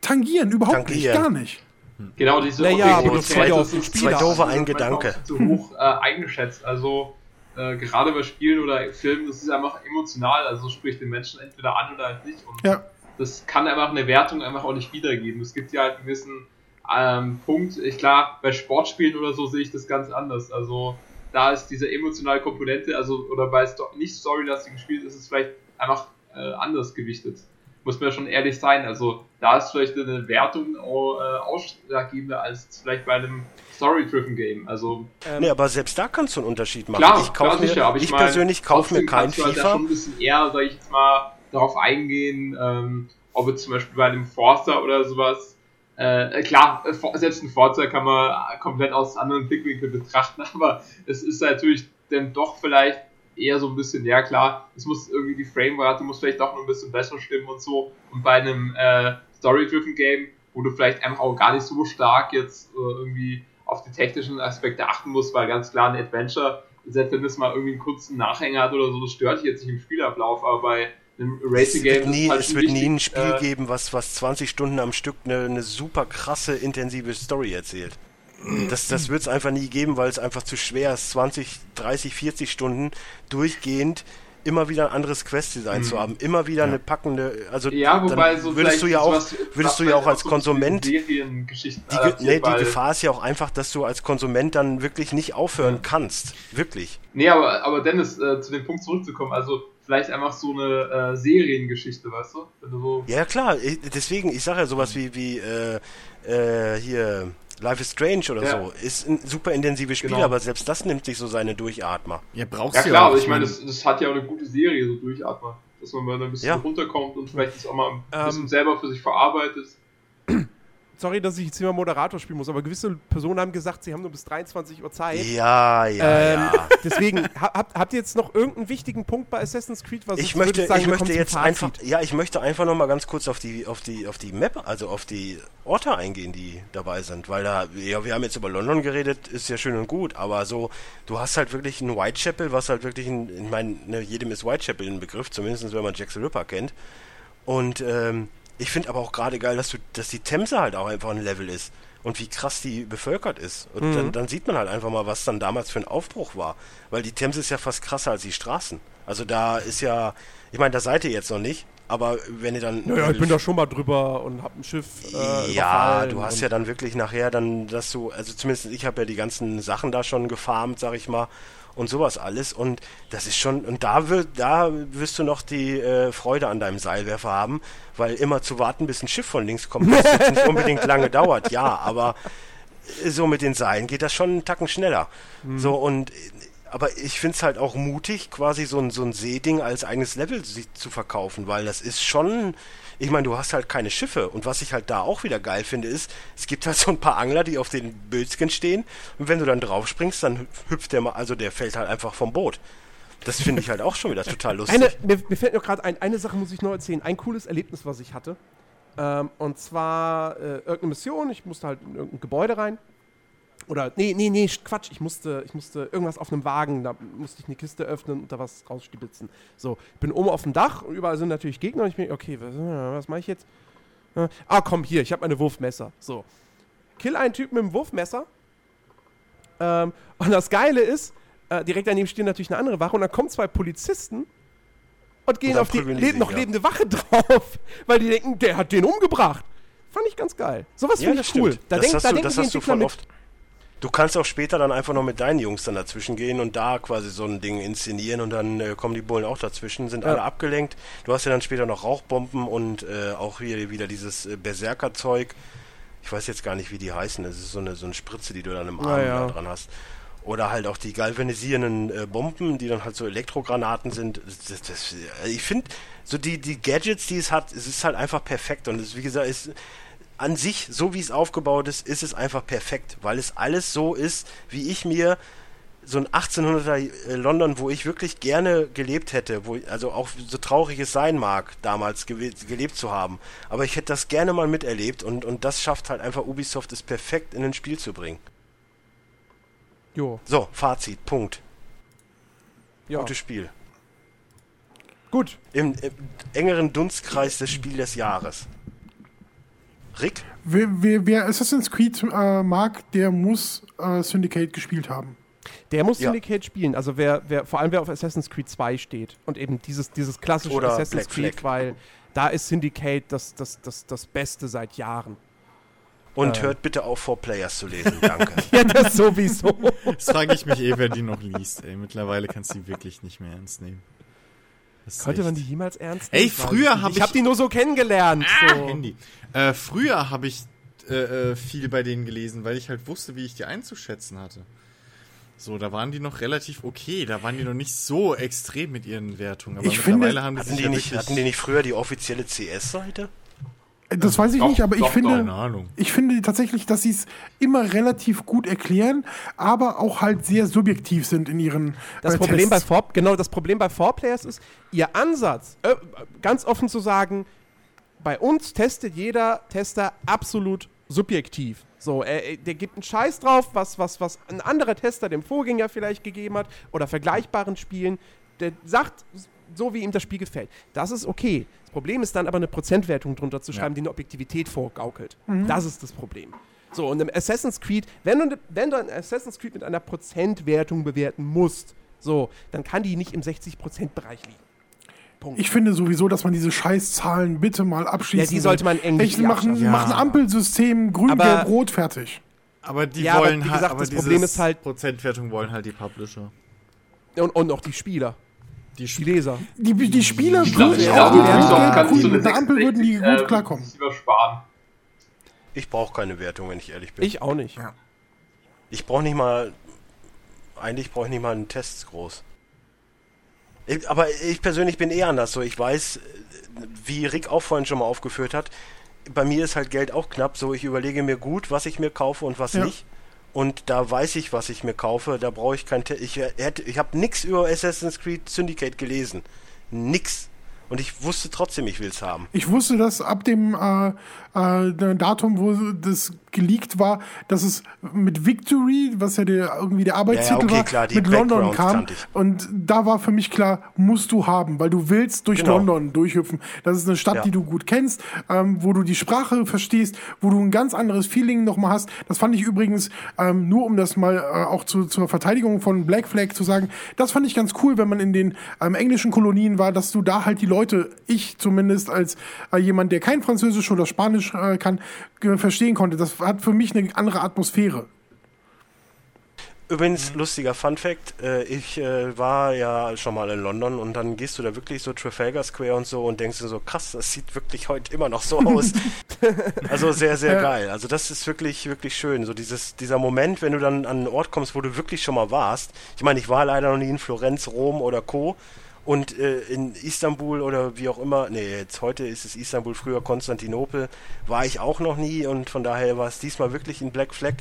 A: tangieren, überhaupt nicht,
B: Tangieren.
A: gar nicht.
E: Genau, diese
C: Naja,
B: aber das zwei
E: das
B: doofe
E: ist
B: ein
E: manchmal
B: Gedanke.
E: Zu hoch äh, eingeschätzt. Also äh, gerade bei Spielen oder Filmen, das ist einfach emotional. Also spricht den Menschen entweder an oder halt nicht. Und
A: Ja,
E: das kann einfach eine Wertung einfach auch nicht wiedergeben. Es gibt ja halt einen gewissen ähm, Punkt. Ich klar, bei Sportspielen oder so sehe ich das ganz anders. Also da ist diese emotionale Komponente, also oder bei nicht storylastigen Spielen ist es vielleicht einfach äh, anders gewichtet. Muss man ja schon ehrlich sein. Also da ist vielleicht eine Wertung äh, ausschlaggebender als vielleicht bei einem Story-driven Game. Also
B: Nee, aber selbst da kannst du einen Unterschied machen.
E: Klar,
B: ich kauf
E: klar,
B: mir,
E: sicher, aber
B: ich,
E: ich, mein,
B: persönlich kaufe mir
E: trotzdem
B: kein
E: kannst du halt da
B: FIFA.
E: schon ein bisschen eher, sag ich jetzt mal, darauf eingehen, ähm, ob jetzt zum Beispiel bei einem Forster oder sowas, äh, klar, selbst ein Forza kann man komplett aus anderen Blickwinkeln betrachten, aber es ist natürlich dann doch vielleicht eher so ein bisschen, ja klar, es muss irgendwie die Framerate muss vielleicht doch noch ein bisschen besser stimmen und so. Und bei einem äh, Story-driven Game, wo du vielleicht einfach auch gar nicht so stark jetzt äh, irgendwie auf die technischen Aspekte achten musst, weil ganz klar ein Adventure, selbst wenn es mal irgendwie einen kurzen Nachhänger hat oder so, das stört dich jetzt nicht im Spielablauf, aber bei
B: Es
E: Racing
B: wird,
E: Game
B: nie,
E: halt
B: es wird nie ein Spiel
E: äh,
B: geben, was, was 20 Stunden am Stück eine, eine super krasse, intensive Story erzählt. Das, das wird es einfach nie geben, weil es einfach zu schwer ist, 20, 30, 40 Stunden durchgehend immer wieder ein anderes Quest-Design zu haben, immer wieder eine packende, also
E: Mhm. Ja, wobei so
B: würdest du ja auch,
E: sowas-
B: würdest du
E: was
B: ja auch als
E: so
B: Konsument die, nee, die Gefahr ist ja auch einfach, dass du als Konsument dann wirklich nicht aufhören kannst. Wirklich.
E: Nee, aber, aber Dennis, äh, zu dem Punkt zurückzukommen, also vielleicht einfach so eine äh, Seriengeschichte, weißt du? Wenn du so.
B: Ja, klar. Ich, deswegen, ich sage ja sowas wie, wie äh, äh, hier Life is Strange oder
E: Ja.
B: so. Ist ein super intensives Spiel,
E: Genau.
B: aber selbst das nimmt sich so seine Durchatmer.
D: Ja, brauchst
E: Ja klar,
D: auch.
E: aber ich meine, das, das hat ja auch eine gute Serie, so durchatmen. Dass man mal ein bisschen
B: Ja.
E: runterkommt und vielleicht das auch mal ein bisschen
C: Ähm,
E: selber für sich verarbeitet.
C: Sorry, dass ich jetzt mal Moderator spielen muss, aber gewisse Personen haben gesagt, sie haben nur bis 23 Uhr Zeit.
B: Ja, ja,
C: Ähm,
B: ja.
C: Deswegen, ha- habt, ihr jetzt noch irgendeinen wichtigen Punkt bei Assassin's Creed? Was
B: Ich möchte,
C: sagen,
B: ich möchte jetzt einfach, ja, ich möchte einfach noch mal ganz kurz auf die, auf die, auf die Map, also auf die Orte eingehen, die dabei sind, weil da, ja, wir haben jetzt über London geredet, ist ja schön und gut, aber so, du hast halt wirklich ein Whitechapel, was halt wirklich ein, ich meine, ne, jedem ist Whitechapel ein Begriff, zumindest wenn man Jack the Ripper kennt. Und ähm, ich finde aber auch gerade geil, dass du, dass die Themse halt auch einfach ein Level ist und wie krass die bevölkert ist. Und
C: Mhm.
B: dann, dann sieht man halt einfach mal, was dann damals für ein Aufbruch war. Weil die Themse ist ja fast krasser als die Straßen. Also da ist ja, ich meine, da seid ihr jetzt noch nicht, aber wenn ihr dann.
C: Naja, ich bin da schon mal drüber und hab ein Schiff. Äh,
B: ja, du hast ja dann wirklich nachher dann, dass du, also zumindest ich habe ja die ganzen Sachen da schon gefarmt, sag ich mal, und sowas alles. Und das ist schon, und da wird, da wirst du noch die äh, Freude an deinem Seilwerfer haben, weil immer zu warten, bis ein Schiff von links kommt, jetzt nicht unbedingt lange dauert, ja, aber äh, so mit den Seilen geht das schon einen Tacken schneller. So und äh, aber ich finde es halt auch mutig, quasi so ein, so ein Seeding als eigenes Level zu verkaufen, weil das ist schon, ich meine, du hast halt keine Schiffe. Und was ich halt da auch wieder geil finde, ist, es gibt halt so ein paar Angler, die auf den Bötchen stehen. Und wenn du dann drauf springst, dann hüp- hüpft der mal, also der fällt halt einfach vom Boot. Das finde ich halt auch schon wieder total lustig.
C: Eine, mir, mir fällt noch gerade ein, eine Sache muss ich noch erzählen. Ein cooles Erlebnis, was ich hatte. Ähm, und zwar äh, irgendeine Mission, ich musste halt in irgendein Gebäude rein. Oder, nee, nee, nee, Quatsch, ich musste, ich musste irgendwas auf einem Wagen, da musste ich eine Kiste öffnen und da was rausstibitzen. So, ich bin oben auf dem Dach und überall sind natürlich Gegner und ich bin, okay, was, was mache ich jetzt? Äh, Ah, komm, hier, ich habe meine Wurfmesser. So. Kill einen Typen mit dem Wurfmesser. Ähm, und das Geile ist, äh, direkt daneben stehen natürlich eine andere Wache und dann kommen zwei Polizisten und gehen
B: Und
C: auf die le
B: sich,
C: noch
B: ja.
C: lebende Wache drauf, weil die denken, der hat den umgebracht. Fand ich ganz geil. Sowas finde ich cool. Da,
B: das
C: denk,
B: hast
C: da
B: du,
C: denken
B: das
C: die
B: hast du
C: Entwickler
B: voll
C: mit.
B: oft. Du kannst auch später dann einfach noch mit deinen Jungs dann dazwischen gehen und da quasi so ein Ding inszenieren und dann äh, kommen die Bullen auch dazwischen, sind
C: Ja.
B: alle abgelenkt. Du hast ja dann später noch Rauchbomben und äh, auch hier wieder dieses äh, Berserker-Zeug. Ich weiß jetzt gar nicht, wie die heißen. Das ist so eine, so eine Spritze, die du dann im Arm
C: Ja, ja.
B: da dran hast. Oder halt auch die galvanisierenden äh, Bomben, die dann halt so Elektrogranaten sind. Das, das, äh, ich finde, so die, die Gadgets, die es hat, es ist halt einfach perfekt. Und es, wie gesagt, ist an sich, so wie es aufgebaut ist, ist es einfach perfekt, weil es alles so ist, wie ich mir so ein 1800er äh, London, wo ich wirklich gerne gelebt hätte, wo also auch so traurig es sein mag, damals gewe- gelebt zu haben, aber ich hätte das gerne mal miterlebt und und das schafft halt einfach Ubisoft es perfekt in ein Spiel zu bringen.
C: Jo,
B: So, Fazit, Punkt.
C: ja.
B: Gutes Spiel.
C: Gut.
B: Im, im engeren Dunstkreis des Spiel des Jahres. Rick?
A: Wer, wer, wer Assassin's Creed äh, mag, der muss äh, Syndicate gespielt haben.
C: Der muss
B: Ja.
C: Syndicate spielen. Also wer, wer, vor allem wer auf Assassin's Creed 2 steht und eben dieses, dieses klassische
B: Oder
C: Assassin's
B: Black
C: Creed,
B: Flag.
C: weil da ist Syndicate das, das, das, das Beste seit Jahren.
B: Und
C: Äh.
B: hört bitte auf, For Players zu lesen. Danke.
C: Ja, das sowieso.
D: Das frage ich mich eh, wer die noch liest. Ey, mittlerweile kannst du die wirklich nicht mehr ernst nehmen. Das ist
C: Konnte man die
D: echt-
C: jemals ernst
D: Ey,
C: Ich weiß
D: früher
C: es nicht.
D: hab
C: Ich
D: ich-
C: habe die nur so kennengelernt. so.
D: Handy. Äh, früher habe ich äh, äh, viel bei denen gelesen, weil ich halt wusste, wie ich die einzuschätzen hatte. So, da waren die noch relativ okay. Da waren die noch nicht so extrem mit ihren Wertungen. Aber
A: Ich finde-
D: mittlerweile haben die
B: Hatten
D: sich
B: die,
D: ja
B: nicht, hatten die nicht früher die offizielle CS-Seite?
A: Das weiß ich
E: Doch,
A: nicht, aber ich
E: doch,
A: finde,
D: Ahnung.
A: ich finde tatsächlich, dass sie es immer relativ gut erklären, aber auch halt sehr subjektiv sind in ihren
C: Das
A: äh,
C: Problem bei
A: Tests.
C: Four, genau, das Problem bei Four Players ist, ihr Ansatz, äh, ganz offen zu sagen, bei uns testet jeder Tester absolut subjektiv. So, er, er- der gibt einen Scheiß drauf, was, was, was ein anderer Tester dem Vorgänger vielleicht gegeben hat oder vergleichbaren Spielen. Der sagt so, wie ihm das Spiel gefällt. Das ist okay. Das Problem ist dann aber eine Prozentwertung drunter zu schreiben, die eine Objektivität vorgaukelt. Das ist das Problem. So, und im Assassin's Creed, wenn du, wenn du ein Assassin's Creed mit einer Prozentwertung bewerten musst, so, dann kann die nicht im 60%-Bereich liegen. Punkt.
A: Ich finde sowieso, dass man diese Scheißzahlen bitte mal abschließen
C: Ja, die sollte man irgendwie
A: Echt, machen,
C: abschaffen.
A: machen
D: Ja.
A: Ampelsystem grün,
C: Aber-
A: gelb, rot, fertig.
D: Aber die
C: Ja, aber
D: wollen
C: wie
D: halt.
C: gesagt,
D: aber
C: das Problem ist halt-
D: Prozentwertung wollen halt die Publisher.
C: Und, und auch die Spieler,
D: Die,
C: die Leser.
A: Die, die Spieler
E: Ich glaube,
A: würden
C: Ja,
A: auch mit
C: ja,
A: mit der Ampel würden die
E: 66,
A: gut
E: äh,
A: klarkommen.
B: Ich brauche keine Wertung, wenn ich ehrlich bin.
C: Ich auch nicht.
B: Ich brauche nicht mal. Eigentlich brauche ich nicht mal einen Test groß. Ich, aber ich persönlich bin eher anders so. Ich weiß, wie Rick auch vorhin schon mal aufgeführt hat, bei mir ist halt Geld auch knapp. So, ich überlege mir gut, was ich mir kaufe und was
A: Ja.
B: nicht. Und da weiß ich, was ich mir kaufe. Da brauche ich kein Test. Ich, hätte- ich habe nichts über Assassin's Creed Syndicate gelesen. Nix. Und ich wusste trotzdem, ich will es haben.
A: Ich wusste, dass ab dem äh, äh, Datum, wo das geleakt war, dass es mit Victory, was ja der, irgendwie der Arbeitstitel
B: okay,
A: war,
B: klar,
A: mit London kam. Und da war für mich klar, musst du haben, weil du willst durch
B: Genau.
A: London durchhüpfen. Das ist eine Stadt,
B: Ja.
A: die du gut kennst, ähm, wo du die Sprache verstehst, wo du ein ganz anderes Feeling nochmal hast. Das fand ich übrigens, ähm, nur um das mal äh, auch zu, zur Verteidigung von Black Flag zu sagen, das fand ich ganz cool, wenn man in den ähm, englischen Kolonien war, dass du da halt die Leute, ich zumindest als äh, jemand, der kein Französisch oder Spanisch äh, kann, verstehen konnte. Das hat für mich eine andere Atmosphäre.
B: Übrigens,
C: Mhm.
B: lustiger Fun Fact, äh, ich äh, war ja schon mal in London und dann gehst du da wirklich so Trafalgar Square und so und denkst dir so, krass, das sieht wirklich heute immer noch so aus. also sehr, sehr
A: Ja.
B: geil. Also das ist wirklich, wirklich schön. So dieses, dieser Moment, wenn du dann an einen Ort kommst, wo du wirklich schon mal warst. Ich meine, ich war leider noch nie in Florenz, Rom oder Co. Und äh, in Istanbul oder wie auch immer, nee, jetzt heute ist es Istanbul, früher Konstantinopel, war ich auch noch nie und von daher war es diesmal wirklich in Black Flag,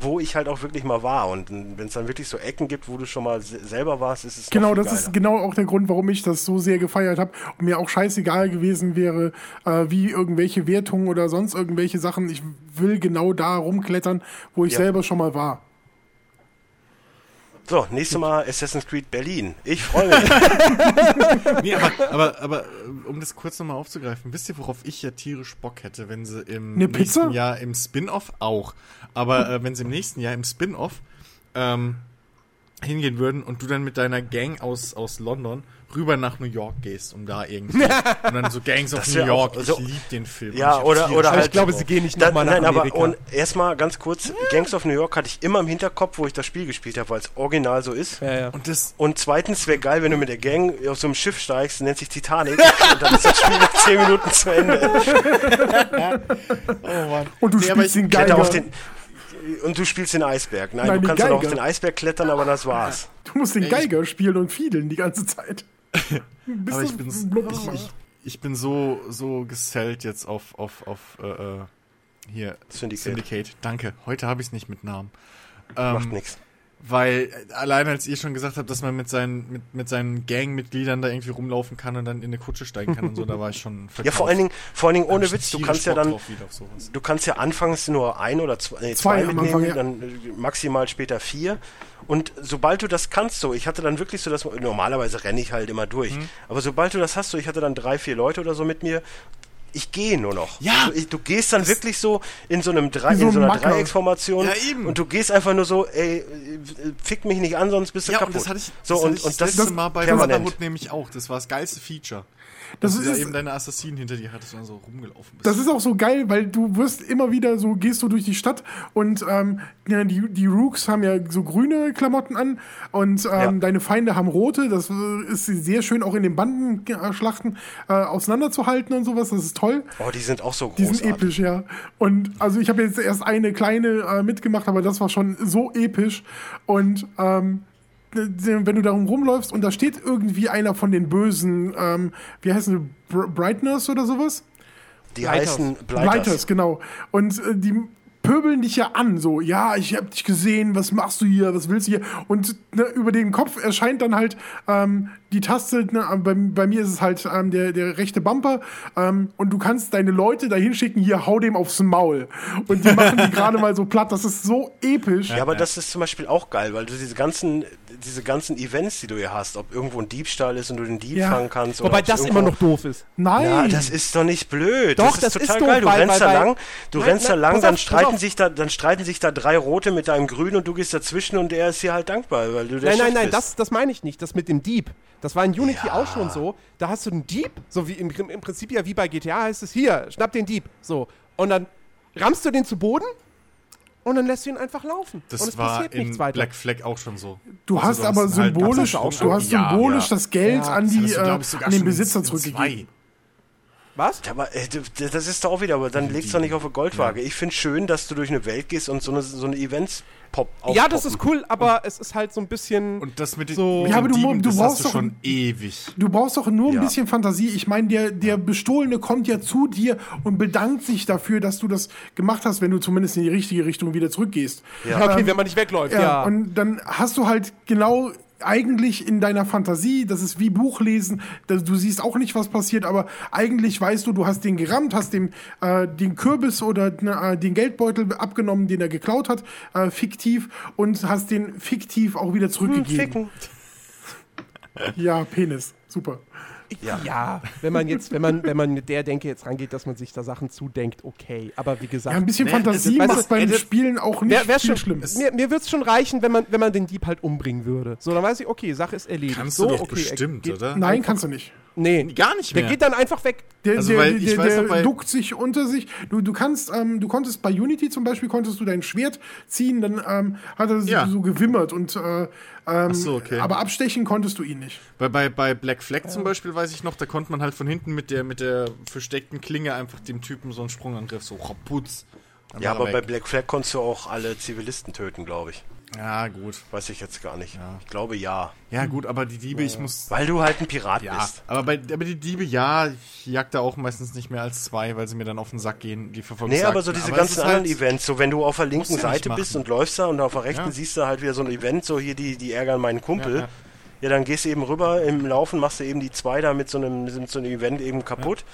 B: wo ich halt auch wirklich mal war. Und wenn es dann wirklich so Ecken gibt, wo du schon mal se selber warst, ist es
A: Genau, das
B: geiler.
A: ist genau auch der Grund, warum ich das so sehr gefeiert habe und mir auch scheißegal gewesen wäre, äh, wie irgendwelche Wertungen oder sonst irgendwelche Sachen. Ich will genau da rumklettern, wo ich
B: Ja.
A: selber schon mal war.
B: So, nächstes Mal Assassin's Creed Berlin. Ich freue mich.
D: Nee, aber, aber, aber äh, um das kurz nochmal aufzugreifen, wisst ihr, worauf ich ja tierisch Bock hätte, wenn sie im
A: Eine
D: nächsten
A: Pizza?
D: Jahr im Spin-off auch, aber äh, wenn sie im nächsten Jahr im Spin-off ähm, hingehen würden und du dann mit deiner Gang aus, aus London rüber nach New York gehst, um da irgendwie und dann so Gangs of New York,
B: auch so-
D: ich lieb den Film.
B: Ja, oder- oder halt-
C: ich glaube, sie gehen nicht
B: Da,
C: nochmal nach
B: nein, aber
C: Amerika.
B: und erstmal ganz kurz, Gangs of New York hatte ich immer im Hinterkopf, wo ich das Spiel gespielt habe, weil es original so ist.
C: ja, ja.
D: und das
B: Und zweitens wäre geil, wenn du mit der Gang auf so einem Schiff steigst, nennt sich Titanic, und dann ist das Spiel nach 10 Minuten zu Ende.
D: oh Mann.
A: Und du
D: Nee, aber
A: spielst den Geiger.
B: auf den, und du spielst den Eisberg. Nein,
A: Nein,
B: du kannst dann auch auf
A: Geiger.
B: den Eisberg klettern, aber das war's.
A: Du musst den Geiger spielen und fiedeln die ganze Zeit. Bist
D: Aber
A: du
D: ich bin, ich, ich, ich bin so, so gesellt jetzt auf, auf, auf äh, äh, hier
B: Syndicate.
D: Syndicate. Danke. Heute habe ich es nicht mit Namen.
B: Macht
D: Ähm,
B: nichts.
D: Weil äh, allein als ihr schon gesagt habt, dass man mit seinen, mit, mit seinen Gangmitgliedern da irgendwie rumlaufen kann und dann in eine Kutsche steigen kann und so, da war ich schon
B: Ja, vor allen Dingen, vor allen Dingen ohne Witz, du kannst ja
D: Bock
B: dann, du kannst ja anfangs nur ein oder zwei, nee,
A: Zwei
B: zwei, mitnehmen,
A: Anfang, ja.
B: dann äh, maximal später vier. Und sobald du das kannst, so, ich hatte dann wirklich so, dass normalerweise renne ich halt immer durch.
D: Mhm.
B: Aber sobald du das hast, so, ich hatte dann drei, vier Leute oder so mit mir. Ich gehe nur noch.
D: Ja.
B: Du, ich, du gehst dann wirklich so in so einem
A: Wie so
B: in so
A: ein
B: einer
A: Macker.
B: Dreiecksformation
D: Ja, eben.
B: und du gehst einfach nur so, ey, äh, fick mich nicht an, sonst bist du
D: Ja,
B: kaputt.
D: und das hatte ich,
B: so
D: das
B: und,
D: hatte ich
B: und das,
D: letzte Mal bei
B: permanent.
D: Brotherhood nämlich auch. Das war das geilste Feature.
A: Das
D: dass du da
A: ist-
D: eben deine Assassinen hinter dir hattest und dann so rumgelaufen bist.
A: Das ist auch so geil, weil du wirst immer wieder so, gehst du durch die Stadt und ähm, ja, die, die Rooks haben ja so grüne Klamotten an und ähm,
B: Ja.
A: deine Feinde haben rote. Das äh, ist sehr schön auch in den Bandenschlachten äh, auseinanderzuhalten und sowas. Das ist toll.
B: Oh, die sind auch so
A: Die
B: großartig.
A: sind episch, ja. Und also ich habe jetzt erst eine kleine äh, mitgemacht, aber das war schon so episch. Und ähm, wenn du darum rumläufst und da steht irgendwie einer von den bösen, ähm, wie heißen die, Br Brightness oder sowas?
B: Die
C: Blighters.
B: heißen
A: Blighters,
B: Blighters.
A: genau. Und äh, die pöbeln dich ja an, so, ja, ich hab dich gesehen, was machst du hier, was willst du hier? Und ne, über den Kopf erscheint dann halt ähm, die Taste, ne, bei, bei mir ist es halt ähm, der, der rechte Bumper ähm, und du kannst deine Leute dahin schicken, hier, hau dem aufs Maul. Und die machen die gerade mal so platt, das ist so episch.
B: Ja, aber das ist zum Beispiel auch geil, weil du diese ganzen, diese ganzen Events, die du hier hast, ob irgendwo ein Diebstahl ist und du den Dieb
A: Ja.
B: fangen kannst. oder
C: Wobei das
B: irgendwo-
C: immer noch doof ist.
A: Nein!
B: Ja, das ist doch nicht blöd.
C: Doch,
B: das ist
C: das ist
B: total
C: doof,
B: geil. Du
C: weil-
B: rennst
C: weil-
B: da lang, du
C: Nein,
B: rennst da
C: nein,
B: lang,
C: pass
B: dann
C: pass
B: streiten sich da, dann streiten sich da drei Rote mit deinem Grün und du gehst dazwischen und der ist dir halt dankbar, weil du der
C: Nein, nein,
B: Chef
C: nein,
B: bist.
C: das, das meine ich nicht. Das mit dem Dieb. Das war in Unity auch schon so. Da hast du einen Dieb, so wie im, im Prinzip ja wie bei GTA heißt es, hier, schnapp den Dieb. So. Und dann rammst du den zu Boden und dann lässt du ihn einfach laufen.
D: Das
C: und es
D: war
C: passiert
D: in
C: nichts weiter.
D: Black Flag auch schon so.
A: Du
D: Also
A: hast aber
D: halt
A: symbolisch,
D: ganzen
A: du
D: Sprung
A: hast symbolisch
B: ja.
A: das Geld
C: Ja,
A: an
D: Das
A: die,
D: hattest du,
A: äh,
D: ich,
A: an den Besitzer zurückgegeben.
C: Was?
B: Ja, aber äh, das ist doch auch wieder, aber dann legst du doch nicht auf eine Goldwaage. Ich finde schön, dass du durch eine Welt gehst und so eine, so eine Events pop
C: Ja, das ist
B: aufpoppen.
C: cool, aber es ist halt so ein bisschen.
D: Und das mit den,
C: So-
D: mit
A: Ja,
D: den
A: aber du-
D: Dieben,
A: du
D: das
A: brauchst
D: hast du
A: doch-
D: schon ewig.
A: Du brauchst doch nur ein
B: Ja.
A: bisschen Fantasie. Ich meine, der, der Bestohlene kommt ja zu dir und bedankt sich dafür, dass du das gemacht hast, wenn du zumindest in die richtige Richtung wieder zurückgehst.
C: ja, okay, wenn man nicht wegläuft,
A: Ja,
C: ja.
A: und dann hast du halt genau eigentlich in deiner Fantasie, das ist wie Buchlesen, du siehst auch nicht, was passiert, aber eigentlich weißt du, du hast den gerammt, hast dem äh, den Kürbis oder äh, den Geldbeutel abgenommen, den er geklaut hat, äh, fiktiv, und hast den fiktiv auch wieder zurückgegeben.
B: Ficken.
A: Ja, Penis. Super.
C: Ja. wenn man jetzt, wenn man, wenn man mit der Denke jetzt rangeht, dass man sich da Sachen zudenkt, okay. Aber wie gesagt,
A: Ja, ein bisschen
D: Nee,
A: Fantasie
C: weißt du,
A: macht beim
C: das-
A: Spielen auch nicht
C: Wär, wär schon,
A: schlimm.
C: Mir, mir würde es schon reichen, wenn man, wenn man den Dieb halt umbringen würde. So, dann weiß ich, okay, Sache ist erledigt.
D: Kannst
C: so,
D: du doch
C: okay,
D: bestimmt,
C: geht,
D: oder?
A: Nein, kannst du nicht.
C: Nee,
D: Gar nicht
C: der
D: mehr.
C: geht dann einfach weg.
A: Der,
D: Also,
A: der,
D: weil ich
A: der,
D: weiß
A: der
D: noch, bei-
A: duckt sich unter sich. Du, du kannst, ähm, du konntest bei Unity zum Beispiel konntest du dein Schwert ziehen, dann ähm, hat er so,
D: Ja.
A: so gewimmert und äh, ähm,
D: so, okay.
A: aber abstechen konntest du ihn nicht.
D: Bei, bei, bei Black Flag zum Beispiel weiß ich noch, da konnte man halt von hinten mit der, mit der versteckten Klinge einfach dem Typen so einen Sprungangriff so raputz
B: Ja,
D: er
B: aber bei
D: weg.
B: Black Flag konntest du auch alle Zivilisten töten, glaube ich.
D: Ja, gut.
B: Weiß ich jetzt gar nicht.
D: Ja.
B: Ich glaube ja.
D: Ja, gut, aber die Diebe, ich muss.
B: Weil du halt ein Pirat
D: Ja,
B: bist.
D: aber, bei, aber die Diebe, ja, ich jag da auch meistens nicht mehr als zwei, weil sie mir dann auf den Sack gehen, die Verfolgung.
B: Nee, aber so diese ganzen anderen Events, so wenn du auf der linken Seite bist und läufst da und auf der rechten
D: Ja.
B: siehst du halt wieder so ein Event, so hier die, die ärgern meinen Kumpel.
D: Ja,
B: Ja,
D: ja.
B: dann gehst du eben rüber im Laufen, machst du eben die zwei da mit so einem, mit so einem Event eben kaputt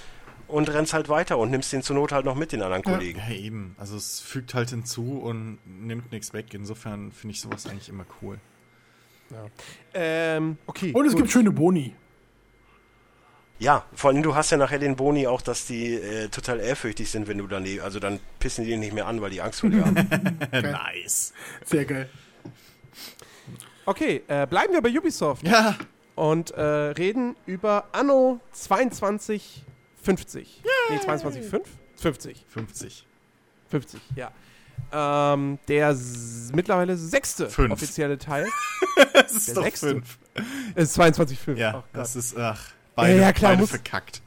B: und rennst halt weiter und nimmst den zur Not halt noch mit den anderen Kollegen.
D: Ja, eben. Also es fügt halt hinzu und nimmt nichts weg. Insofern finde ich sowas eigentlich immer cool.
C: Ähm, okay.
A: Und es
C: gut.
A: gibt schöne Boni.
B: Ja, vor allem du hast ja nachher den Boni auch, dass die äh, total ehrfürchtig sind, wenn du daneben, also dann pissen die nicht mehr an, weil die Angst vor dir haben.
D: nice.
A: Sehr geil.
C: Okay, äh, bleiben wir bei Ubisoft
D: Ja.
C: und äh, reden über Anno 2250. Nee, 2250? 50.
D: 50.
C: 50, ja. Ähm, der mittlerweile sechste
D: Fünf.
C: offizielle Teil.
D: Das ist
C: Der
D: doch
C: sechste.
D: fünf.
C: Es ist 22,5.
D: Ja,
C: Oh
D: das ist, ach, beide,
C: ja, klar,
D: beide
C: muss-
D: verkackt.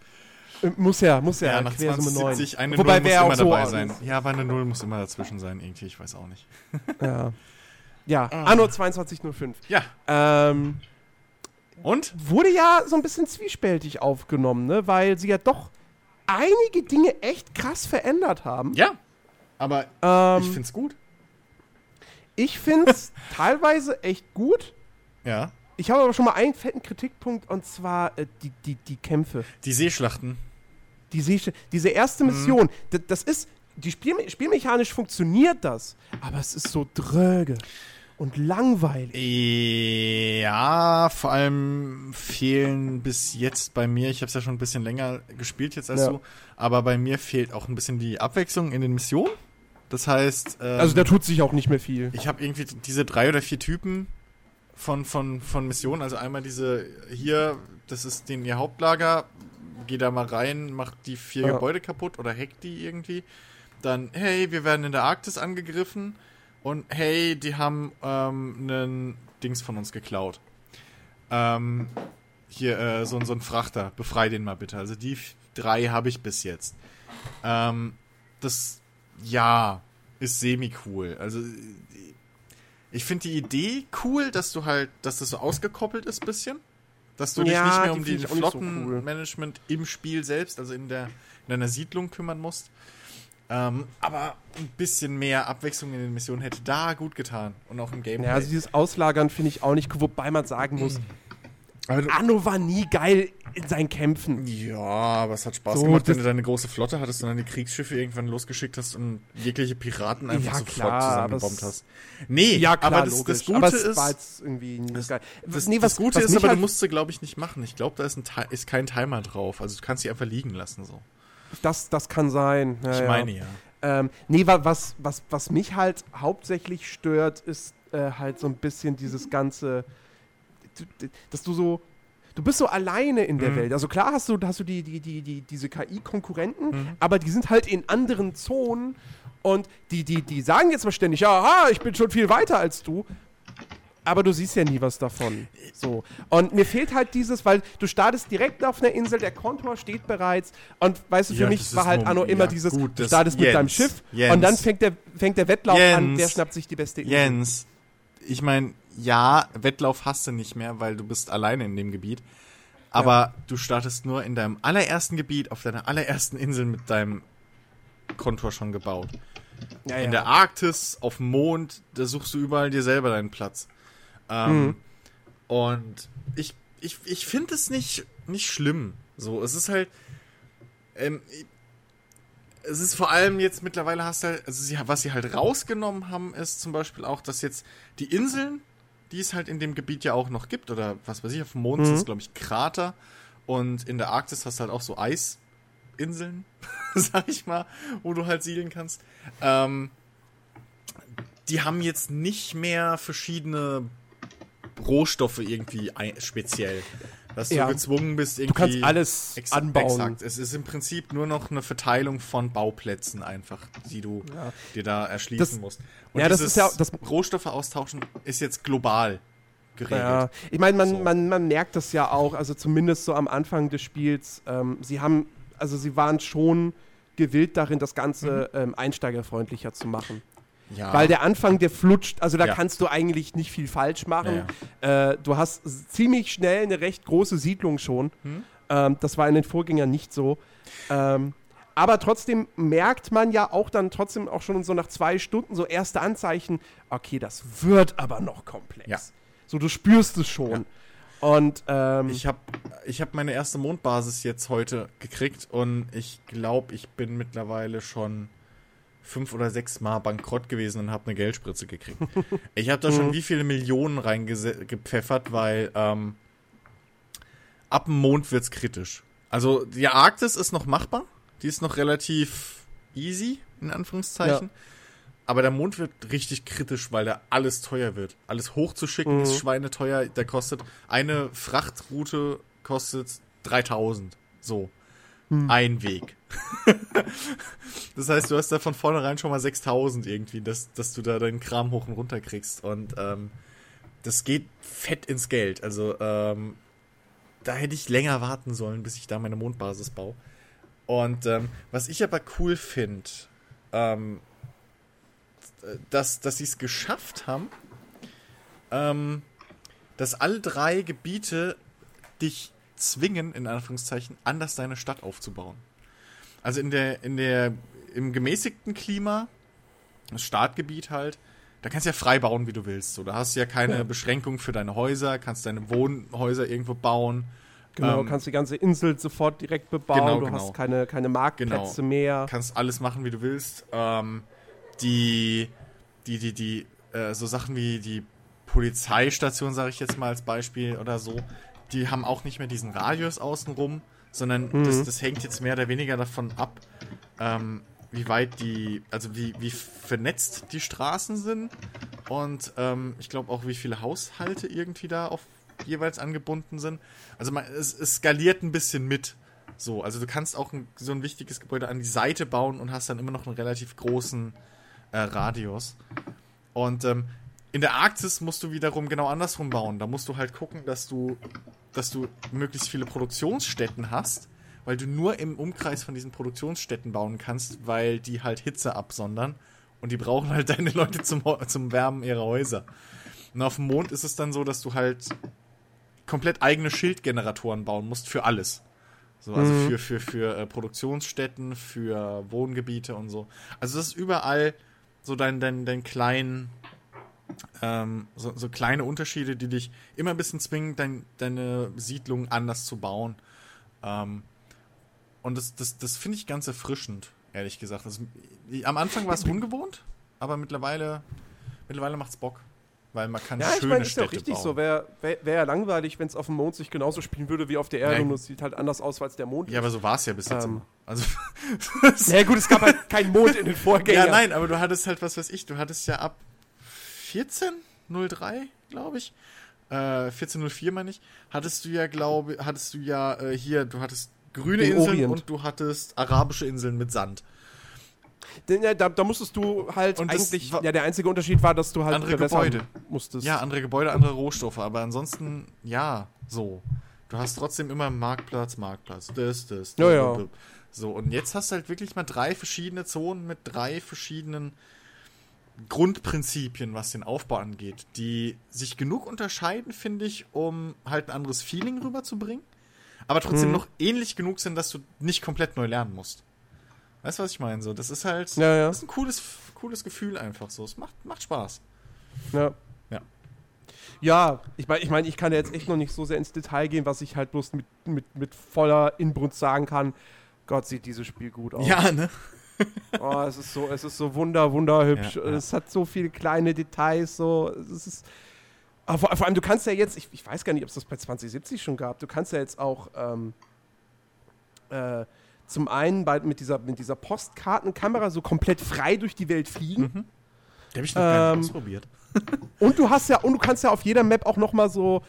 C: Äh, muss ja, muss ja.
D: Ja, nach
C: Quersumme
D: 2070,
C: 9.
D: eine
C: Wobei
D: Null muss immer
C: auch so
D: dabei sein. Ja, aber eine Null muss immer dazwischen sein, irgendwie, ich weiß auch nicht.
C: Ja, ja
D: Ah.
C: Anno 2205.
D: Ja,
C: Ähm,
D: und?
C: wurde ja so ein bisschen zwiespältig aufgenommen, ne? weil sie ja doch einige Dinge echt krass verändert haben.
D: Ja, aber
C: Ähm,
D: ich find's gut.
C: ich finde es teilweise echt gut.
D: Ja.
C: Ich habe aber schon mal einen fetten Kritikpunkt und zwar äh, die, die, die Kämpfe.
D: Die Seeschlachten.
C: Die Seesch- diese erste
D: Mhm.
C: Mission, das, das ist, die Spielme spielmechanisch funktioniert das, aber es ist so dröge und langweilig.
D: Ja, vor allem fehlen bis jetzt bei mir, ich habe es ja schon ein bisschen länger gespielt jetzt als
C: Ja.
D: du, aber bei mir fehlt auch ein bisschen die Abwechslung in den Missionen. Das heißt, ähm,
C: Also da tut sich auch nicht mehr viel.
D: ich habe irgendwie diese drei oder vier Typen von, von, von Missionen. Also einmal diese hier, das ist den ihr Hauptlager, geh da mal rein, macht die vier
C: Ja.
D: Gebäude kaputt oder hackt die irgendwie. Dann, hey, wir werden in der Arktis angegriffen und hey, die haben ähm, einen Dings von uns geklaut. Ähm, hier, äh, so, so ein Frachter, befrei den mal bitte. Also die drei habe ich bis jetzt. Ähm, das, ja, ist semi-cool. Also ich finde die Idee cool, dass du halt, dass das so ausgekoppelt ist bisschen. Dass du dich
C: Ja,
D: nicht mehr
C: die
D: um die
C: auch nicht so
D: Flottenmanagement im Spiel selbst, also in, der, in deiner Siedlung kümmern musst. Ähm, aber ein bisschen mehr Abwechslung in den Missionen hätte da gut getan. Und auch im Gameplay.
C: Ja, also dieses Auslagern finde ich auch nicht cool, wobei man sagen muss,
D: aber,
C: Anno war nie geil in seinen Kämpfen.
D: ja, aber es hat Spaß
C: So,
D: gemacht, wenn du deine große Flotte hattest und deine Kriegsschiffe irgendwann losgeschickt hast und jegliche Piraten einfach
C: Ja,
D: sofort
C: klar,
D: zusammengebombt hast. Nee,
C: Ja, klar,
D: aber das,
C: logisch.
D: das Gute
C: aber
D: ist,
C: war jetzt irgendwie
D: das,
C: geil.
D: das,
C: Nee,
D: das Gute
C: was
D: ist aber,
C: halt-
D: du musst sie, glaube ich, nicht machen. Ich glaube, da ist, ein ist kein Timer drauf. Also du kannst sie einfach liegen lassen so.
C: Das, das kann sein. Ja,
D: Ich meine ja.
C: Ähm, nee, wa- was, was, was mich halt hauptsächlich stört, ist äh, halt so ein bisschen dieses ganze, dass du so, du bist so alleine in der
D: Mhm.
C: Welt. Also klar hast du, hast du die, die, die, die, diese KI-Konkurrenten,
D: Mhm.
C: aber die sind halt in anderen Zonen und die, die, die sagen jetzt mal ständig, ja, ich bin schon viel weiter als du. Aber du siehst ja nie was davon. So. Und mir fehlt halt dieses, weil du startest direkt auf einer Insel, der Kontor steht bereits. Und weißt du, für
D: Ja,
C: mich war halt Anno immer
D: ja,
C: dieses,
D: gut,
C: du startest mit
D: Jens,
C: deinem Schiff
D: Jens.
C: und dann fängt der, fängt der Wettlauf an,
D: Jens.
C: der schnappt sich die beste Insel.
D: Jens, ich meine, ja, Wettlauf hast du nicht mehr, weil du bist alleine in dem Gebiet. Aber du startest nur in deinem allerersten Gebiet, auf deiner allerersten Insel mit deinem Kontor schon gebaut.
C: Ja,
D: In
C: ja.
D: der Arktis, auf dem Mond, da suchst du überall dir selber deinen Platz. Ähm,
C: Mhm.
D: Und ich, ich, ich finde es nicht, nicht schlimm. So, es ist halt. Ähm, es ist vor allem jetzt mittlerweile hast du halt, also sie, was sie halt rausgenommen haben, ist zum Beispiel auch, dass jetzt die Inseln, die es halt in dem Gebiet ja auch noch gibt, oder was weiß ich, auf dem Mond sind es, glaube ich, Krater. Und in der Arktis hast du halt auch so Eisinseln, sag ich mal, wo du halt siedeln kannst. Ähm, die haben jetzt nicht mehr verschiedene Rohstoffe irgendwie speziell. Dass du
C: Ja.
D: gezwungen bist, irgendwie.
C: Du kannst alles
D: Ex-
C: anbauen.
D: Exakt. Es ist im Prinzip nur noch eine Verteilung von Bauplätzen einfach, die du
C: Ja.
D: dir da erschließen
C: Das-
D: musst. Und
C: ja, das ist ja- das-
D: Rohstoffe austauschen ist jetzt global geregelt.
C: Ja, ich meine, man,
D: So.
C: man, man merkt das ja auch, also zumindest so am Anfang des Spiels. Ähm, sie haben, also sie waren schon gewillt darin, das Ganze ähm, einsteigerfreundlicher zu machen.
D: Ja.
C: Weil der Anfang, der flutscht, also da
D: Ja.
C: kannst du eigentlich nicht viel falsch machen. Äh, du hast ziemlich schnell eine recht große Siedlung schon.
D: Hm?
C: Ähm, das war in den Vorgängern nicht so. Ähm, aber trotzdem merkt man ja auch dann trotzdem auch schon so nach zwei Stunden so erste Anzeichen, okay, das wird aber noch komplex.
D: Ja.
C: So, du spürst es schon. Und ähm,
D: Ich habe ich hab meine erste Mondbasis jetzt heute gekriegt und ich glaube, ich bin mittlerweile schon fünf oder sechs Mal bankrott gewesen und habe eine Geldspritze gekriegt. ich habe da schon wie viele Millionen reingepfeffert, weil ähm, ab dem Mond wird's kritisch. Also die Arktis ist noch machbar, die ist noch relativ easy, in Anführungszeichen. Aber der Mond wird richtig kritisch, weil da alles teuer wird. Alles hochzuschicken ist schweineteuer. Der kostet, eine Frachtroute kostet 3000. So. Ein Weg. das heißt, du hast da von vornherein schon mal 6000 irgendwie, dass, dass du da deinen Kram hoch und runter kriegst. Und ähm, das geht fett ins Geld. Also, ähm, da hätte ich länger warten sollen, bis ich da meine Mondbasis baue. Und ähm, was ich aber cool finde, ähm, dass, dass sie es geschafft haben, ähm, dass alle drei Gebiete dich zwingen, in Anführungszeichen, anders deine Stadt aufzubauen. Also in der, in der, im gemäßigten Klima, das Startgebiet halt, da kannst du ja frei bauen, wie du willst. So, da hast du ja keine
C: Ja.
D: Beschränkung für deine Häuser, kannst deine Wohnhäuser irgendwo bauen.
C: genau,
D: ähm,
C: kannst die ganze Insel sofort direkt bebauen.
D: Genau,
C: du
D: genau.
C: hast keine, keine Marktplätze
D: Genau.
C: mehr.
D: kannst alles machen, wie du willst. Ähm, die, die, die, die, äh, so Sachen wie die Polizeistation, sage ich jetzt mal als Beispiel oder so, die haben auch nicht mehr diesen Radius außenrum, sondern das, das hängt jetzt mehr oder weniger davon ab, ähm, wie weit die, also wie, wie vernetzt die Straßen sind und ähm, ich glaube auch, wie viele Haushalte irgendwie da auf jeweils angebunden sind. Also man, es, es skaliert ein bisschen mit. So, also du kannst auch ein, so ein wichtiges Gebäude an die Seite bauen und hast dann immer noch einen relativ großen äh, Radius. Und ähm, in der Arktis musst du wiederum genau andersrum bauen. Da musst du halt gucken, dass du, dass du möglichst viele Produktionsstätten hast, weil du nur im Umkreis von diesen Produktionsstätten bauen kannst, weil die halt Hitze absondern und die brauchen halt deine Leute zum, zum Wärmen ihrer Häuser. Und auf dem Mond ist es dann so, dass du halt komplett eigene Schildgeneratoren bauen musst für alles. So, also für, für, für äh, Produktionsstätten, für Wohngebiete und so. Also das ist überall so dein, dein, dein kleinen, ähm, so, so kleine Unterschiede, die dich immer ein bisschen zwingen, dein, deine Siedlung anders zu bauen. Ähm, und das, das, das finde ich ganz erfrischend, ehrlich gesagt. Das, am Anfang war es ungewohnt, aber mittlerweile, mittlerweile macht's Bock. Weil man kann
C: Ja, ich
D: schöne
C: meine, ist ja
D: Städte
C: auch richtig
D: bauen.
C: so. Wäre wär, wär ja langweilig, wenn es auf dem Mond sich genauso spielen würde wie auf der Erde
D: Ja.
C: und es sieht halt anders aus, es der Mond
D: Ja, aber so war es ja bis jetzt
C: Ähm.
D: immer. Also,
C: ist. Ja, gut, es gab halt keinen Mond in den Vorgängern.
D: ja, nein, aber du hattest halt, was weiß ich, du hattest ja ab 14.03, glaube ich, äh, 14.04 meine ich, hattest du ja, glaube hattest du ja äh, hier, du hattest grüne
C: Den
D: Inseln
C: Orient.
D: und du hattest arabische Inseln mit Sand.
C: Denn, ja, da, da musstest du halt
D: Und
C: eigentlich.
D: war-
C: Ja, der einzige Unterschied war, dass du halt
D: Andere Gebäude.
C: musstest.
D: Ja, andere Gebäude, andere Rohstoffe, aber ansonsten, ja, so. Du hast trotzdem immer Marktplatz, Marktplatz, das, das, das.
C: Ja, ja.
D: So, und jetzt hast du halt wirklich mal drei verschiedene Zonen mit drei verschiedenen Grundprinzipien, was den Aufbau angeht, die sich genug unterscheiden, finde ich, um halt ein anderes Feeling rüberzubringen, aber trotzdem
C: Mhm.
D: noch ähnlich genug sind, dass du nicht komplett neu lernen musst. Weißt du, was ich meine? So, das ist halt,
C: Ja, ja.
D: das ist ein cooles, cooles Gefühl einfach so. Es macht, macht Spaß.
C: Ja.
D: Ja.
C: Ja, ich meine, ich, mein, ich kann ja jetzt echt noch nicht so sehr ins Detail gehen, was ich halt bloß mit, mit, mit voller Inbrunst sagen kann. Gott, sieht dieses Spiel gut aus.
D: Ja, ne?
C: Oh, es ist so, es ist so wunder, wunderhübsch.
D: Ja, ja.
C: Es hat so viele kleine Details, so. Es ist. Vor, vor allem, du kannst ja jetzt, ich, ich weiß gar nicht, ob es das bei 2070 schon gab, du kannst ja jetzt auch ähm, äh, zum einen bei, mit, dieser, mit dieser Postkartenkamera so komplett frei durch die Welt fliegen.
D: Die habe ich noch gar
C: Ähm,
D: nicht ausprobiert.
C: Und du hast ja, und du kannst ja auf jeder Map auch noch mal so,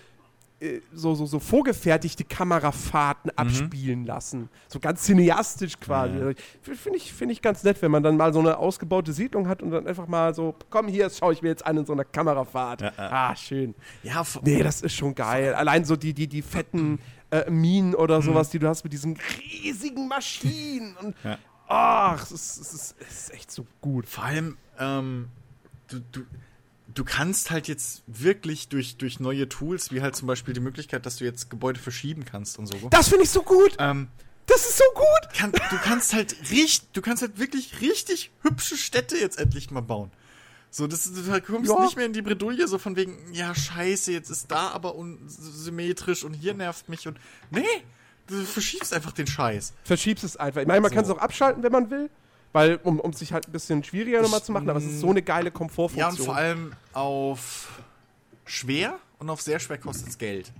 C: so, so, so vorgefertigte Kamerafahrten abspielen lassen. So ganz cineastisch quasi.
D: Ja.
C: F- Finde ich, find ich ganz nett, wenn man dann mal so eine ausgebaute Siedlung hat und dann einfach mal so, komm hier, schaue ich mir jetzt an in so einer Kamerafahrt.
D: Ja, ja.
C: Ah, schön.
D: Ja,
C: Nee, das ist schon geil. Allein so die, die, die fetten äh, Minen oder
D: Mhm.
C: sowas, die du hast mit diesen riesigen Maschinen. Und, ach, es ist, es, ist, es ist echt so gut.
D: Vor allem, ähm, du, du, du kannst halt jetzt wirklich durch, durch neue Tools, wie halt zum Beispiel die Möglichkeit, dass du jetzt Gebäude verschieben kannst und so.
C: Das finde ich so gut.
D: ähm,
C: Das ist so gut.
D: kann, du kannst halt richtig, du kannst halt wirklich richtig hübsche Städte jetzt endlich mal bauen. So, das, du kommst
C: Ja.
D: nicht mehr in die Bredouille, so von wegen, ja, scheiße, jetzt ist da aber unsymmetrisch und hier nervt mich und. Nee, du verschiebst einfach den Scheiß.
C: Verschiebst es einfach. Ich meine, man
D: So.
C: kann es auch abschalten, wenn man will. Weil, um, um sich halt ein bisschen schwieriger nochmal zu machen, aber es ist so eine geile Komfortfunktion.
D: Ja, und vor allem auf schwer und auf sehr schwer kostet es Geld.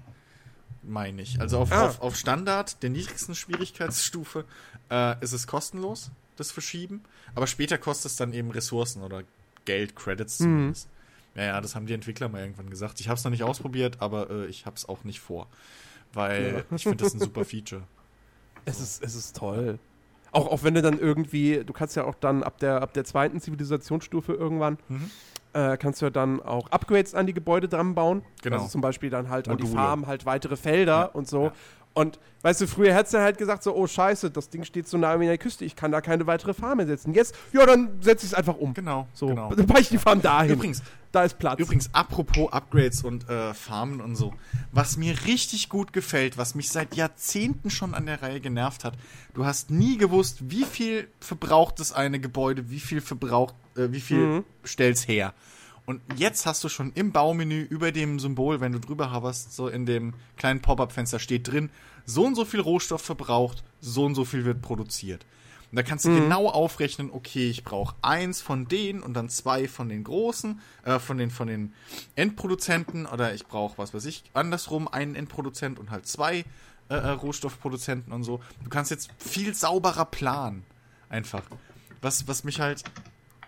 D: Meine ich. Also auf,
C: Ah.
D: auf, auf Standard, der niedrigsten Schwierigkeitsstufe, äh, ist es kostenlos, das Verschieben. Aber später kostet es dann eben Ressourcen oder Geld, Credits
C: Mhm.
D: zumindest. Ja, ja, das haben die Entwickler mal irgendwann gesagt. Ich habe es noch nicht ausprobiert, aber äh, ich habe es auch nicht vor. Weil ich finde das ein super Feature.
C: Es ist, es ist toll. Auch, auch wenn du dann irgendwie, du kannst ja auch dann ab der, ab der zweiten Zivilisationsstufe irgendwann,
D: Mhm.
C: äh, kannst du ja dann auch Upgrades an die Gebäude dran bauen.
D: Genau.
C: Also zum Beispiel dann halt an die
D: Module.
C: Farmen halt weitere Felder
D: Ja,
C: und so.
D: ja.
C: Und weißt du, früher hättest du halt gesagt so, oh scheiße, das Ding steht so nah an der Küste, ich kann da keine weitere Farm mehr setzen. Jetzt, ja, dann setze ich es einfach um.
D: Genau,
C: So,
D: genau.
C: dann baue ich die Farm dahin.
D: Übrigens,
C: da ist Platz.
D: Übrigens, apropos Upgrades und äh, Farmen und so, was mir richtig gut gefällt, was mich seit Jahrzehnten schon an der Reihe genervt hat, du hast nie gewusst, wie viel verbraucht das eine Gebäude, wie viel verbraucht, äh, wie viel
C: Mhm.
D: stellt's her. Und jetzt hast du schon im Baumenü über dem Symbol, wenn du drüber hoverst, so in dem kleinen Pop-up-Fenster steht drin, so und so viel Rohstoff verbraucht, so und so viel wird produziert. Und da kannst du genau aufrechnen, okay, ich brauche eins von denen und dann zwei von den großen, äh, von den von den Endproduzenten oder ich brauche, was weiß ich, andersrum einen Endproduzent und halt zwei äh, äh, Rohstoffproduzenten und so. Du kannst jetzt viel sauberer planen. Einfach. Was, was mich halt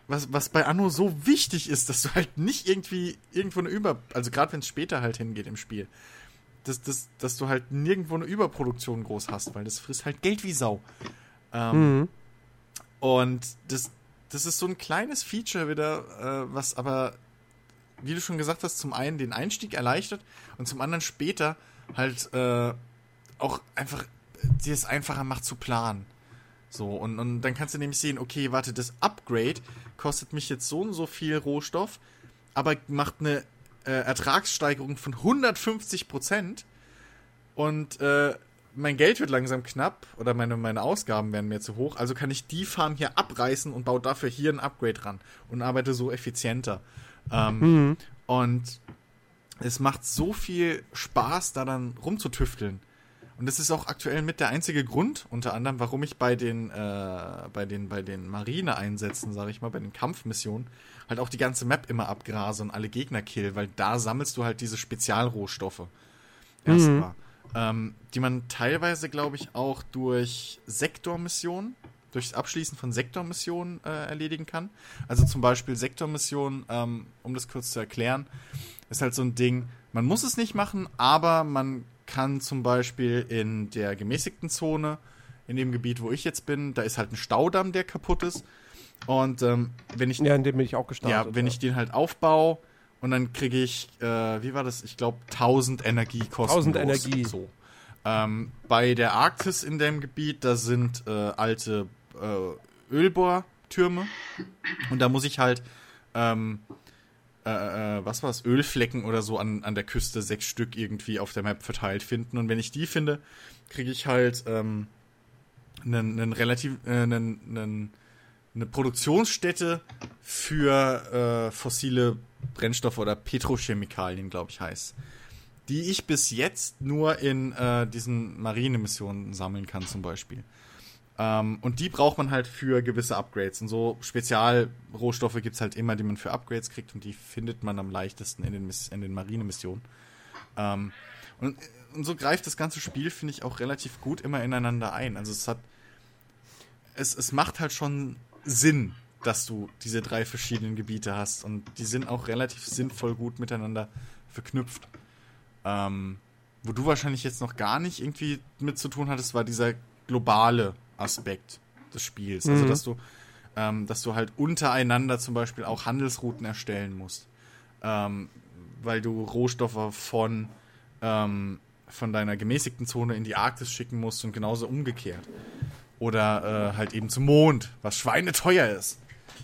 D: was, was bei Anno so wichtig ist, dass du halt nicht irgendwie irgendwo eine Über... Also gerade wenn es später halt hingeht im Spiel. Dass, dass, dass du halt nirgendwo eine Überproduktion groß hast, weil das frisst halt Geld wie Sau. Ähm,
C: Mhm.
D: Und das, das ist so ein kleines Feature wieder, äh, was aber, wie du schon gesagt hast, zum einen den Einstieg erleichtert und zum anderen später halt äh, auch einfach dir es einfacher macht zu planen. So, und, und dann kannst du nämlich sehen, okay, warte, das Upgrade kostet mich jetzt so und so viel Rohstoff, aber macht eine äh, Ertragssteigerung von 150 Prozent und äh, mein Geld wird langsam knapp oder meine, meine Ausgaben werden mir zu hoch, also kann ich die Farm hier abreißen und baue dafür hier ein Upgrade ran und arbeite so effizienter. Ähm, Und es macht so viel Spaß, da dann rumzutüfteln. Und das ist auch aktuell mit der einzige Grund, unter anderem, warum ich bei den, äh, bei den, bei den Marine-Einsätzen, sage ich mal, bei den Kampfmissionen, halt auch die ganze Map immer abgrase und alle Gegner kill, weil da sammelst du halt diese Spezialrohstoffe. Erstmal. Ähm, die man teilweise, glaube ich, auch durch Sektormissionen, durch das Abschließen von Sektormissionen äh, erledigen kann. Also zum Beispiel Sektormissionen, ähm, um das kurz zu erklären, ist halt so ein Ding, man muss es nicht machen, aber man kann zum Beispiel in der gemäßigten Zone, in dem Gebiet, wo ich jetzt bin, da ist halt ein Staudamm, der kaputt ist. Und ähm, wenn ich
C: Ja, in dem bin ich auch gestartet.
D: ja, wenn ich den halt aufbaue und dann kriege ich, äh, wie war das? Ich glaube 1000 Energie kostenlos.
C: 1000 Energie.
D: So. Ähm, bei der Arktis in dem Gebiet, da sind äh, alte äh, Ölbohrtürme und da muss ich halt, ähm, äh, äh, was war's, Ölflecken oder so an, an der Küste, sechs Stück irgendwie auf der Map verteilt finden. Und wenn ich die finde, kriege ich halt ähm, einen, einen relativ, äh, einen, einen, eine Produktionsstätte für äh, fossile Brennstoffe oder Petrochemikalien, glaube ich, heißt. Die ich bis jetzt nur in äh, diesen Marinemissionen sammeln kann, zum Beispiel. Ähm, und die braucht man halt für gewisse Upgrades. Und so Spezialrohstoffe gibt es halt immer, die man für Upgrades kriegt und die findet man am leichtesten in den, Miss in den Marinemissionen. Ähm, und, und so greift das ganze Spiel, finde ich, auch relativ gut immer ineinander ein. Also es hat. Es, es macht halt schon Sinn, dass du diese drei verschiedenen Gebiete hast. Und die sind auch relativ sinnvoll gut miteinander verknüpft. Ähm, wo du wahrscheinlich jetzt noch gar nicht irgendwie mit zu tun hattest, war dieser globale Aspekt des Spiels. Also,
C: Mhm.
D: dass du, ähm, dass du halt untereinander zum Beispiel auch Handelsrouten erstellen musst. Ähm, weil du Rohstoffe von, ähm, von deiner gemäßigten Zone in die Arktis schicken musst und genauso umgekehrt. Oder äh, halt eben zum Mond, was schweineteuer ist.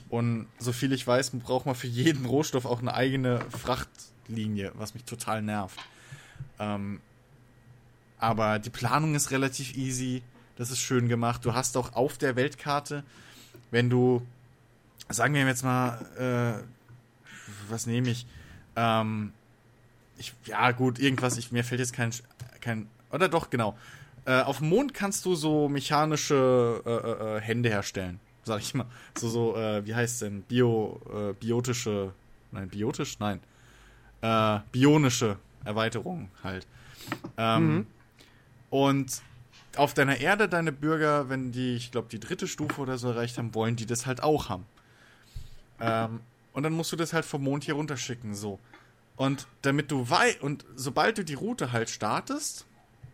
D: Und soviel ich weiß, braucht man für jeden Rohstoff auch eine eigene Frachtlinie, was mich total nervt. Ähm, aber die Planung ist relativ easy. Das ist schön gemacht. Du hast auch auf der Weltkarte, wenn du, sagen wir jetzt mal, äh, was nehme ich? Ähm, ich? Ja, gut, irgendwas. Ich, mir fällt jetzt kein, kein. Oder doch, genau. Äh, auf dem Mond kannst du so mechanische äh, äh, Hände herstellen, sag ich mal. So, so, äh, wie heißt denn? Bio, äh, biotische. Nein, biotisch? Nein. Äh, bionische Erweiterungen halt. Ähm,
C: Mhm.
D: Und auf deiner Erde, deine Bürger, wenn die, ich glaube, die dritte Stufe oder so erreicht haben, wollen die das halt auch haben. Ähm, und dann musst du das halt vom Mond hier runterschicken, so. Und damit du weißt, und sobald du die Route halt startest,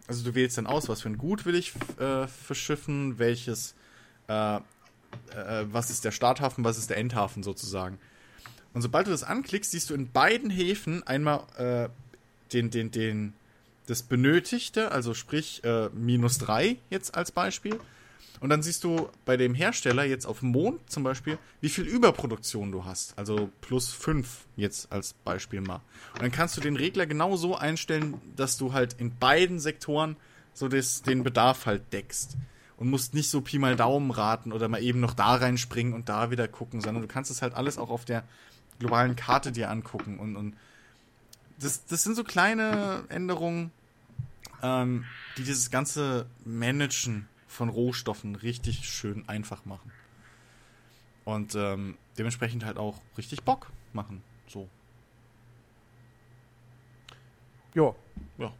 D: also du wählst dann aus, was für ein Gut will ich äh, verschiffen, welches, äh, äh, was ist der Starthafen, was ist der Endhafen sozusagen. Und sobald du das anklickst, siehst du in beiden Häfen einmal äh, den, den, den, das Benötigte, also sprich äh, minus 3 jetzt als Beispiel. Und dann siehst du bei dem Hersteller jetzt auf dem Mond zum Beispiel, wie viel Überproduktion du hast. Also plus 5 jetzt als Beispiel mal. Und dann kannst du den Regler genau so einstellen, dass du halt in beiden Sektoren so das, den Bedarf halt deckst. Und musst nicht so Pi mal Daumen raten oder mal eben noch da reinspringen und da wieder gucken, sondern du kannst es halt alles auch auf der globalen Karte dir angucken. Und, und das, das sind so kleine Änderungen, ähm, die dieses ganze Managen von Rohstoffen richtig schön einfach machen. Und ähm, dementsprechend halt auch richtig Bock machen. So.
C: Ja.
D: Ja.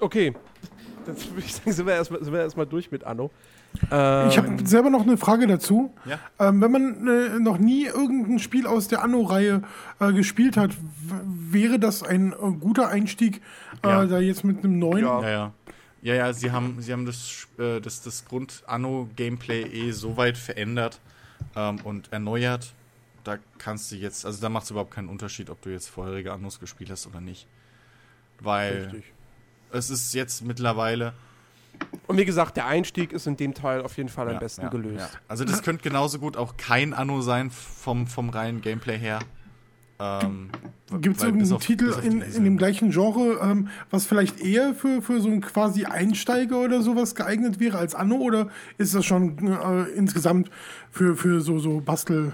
C: Okay. Dann würde ich sagen, sind wir erstmal, sind wir erstmal durch mit Anno. Ähm,
A: Ich habe selber noch eine Frage dazu.
D: Ja.
A: Ähm, wenn man äh, noch nie irgendein Spiel aus der Anno-Reihe äh, gespielt hat, wäre das ein äh, guter Einstieg,
D: Ja.
A: äh, da jetzt mit einem neuen?
C: Ja.
D: Ja, ja. Ja, ja, sie haben, sie haben das, äh, das, das Grund-Anno-Gameplay eh so weit verändert ähm, und erneuert. Da kannst du jetzt, also da macht es überhaupt keinen Unterschied, ob du jetzt vorherige Annos gespielt hast oder nicht. Weil
C: Richtig.
D: es ist jetzt mittlerweile.
C: Und wie gesagt, der Einstieg ist in dem Teil auf jeden Fall am
D: Ja,
C: besten
D: ja,
C: gelöst.
D: ja. Also das könnte genauso gut auch kein Anno sein vom, vom reinen Gameplay her. Ähm,
A: Gibt es irgendeinen
D: auf-
A: Titel in, in dem gleichen Genre, ähm, was vielleicht eher für, für so einen quasi Einsteiger oder sowas geeignet wäre als Anno? Oder ist das schon äh, insgesamt für, für so, so Bastel...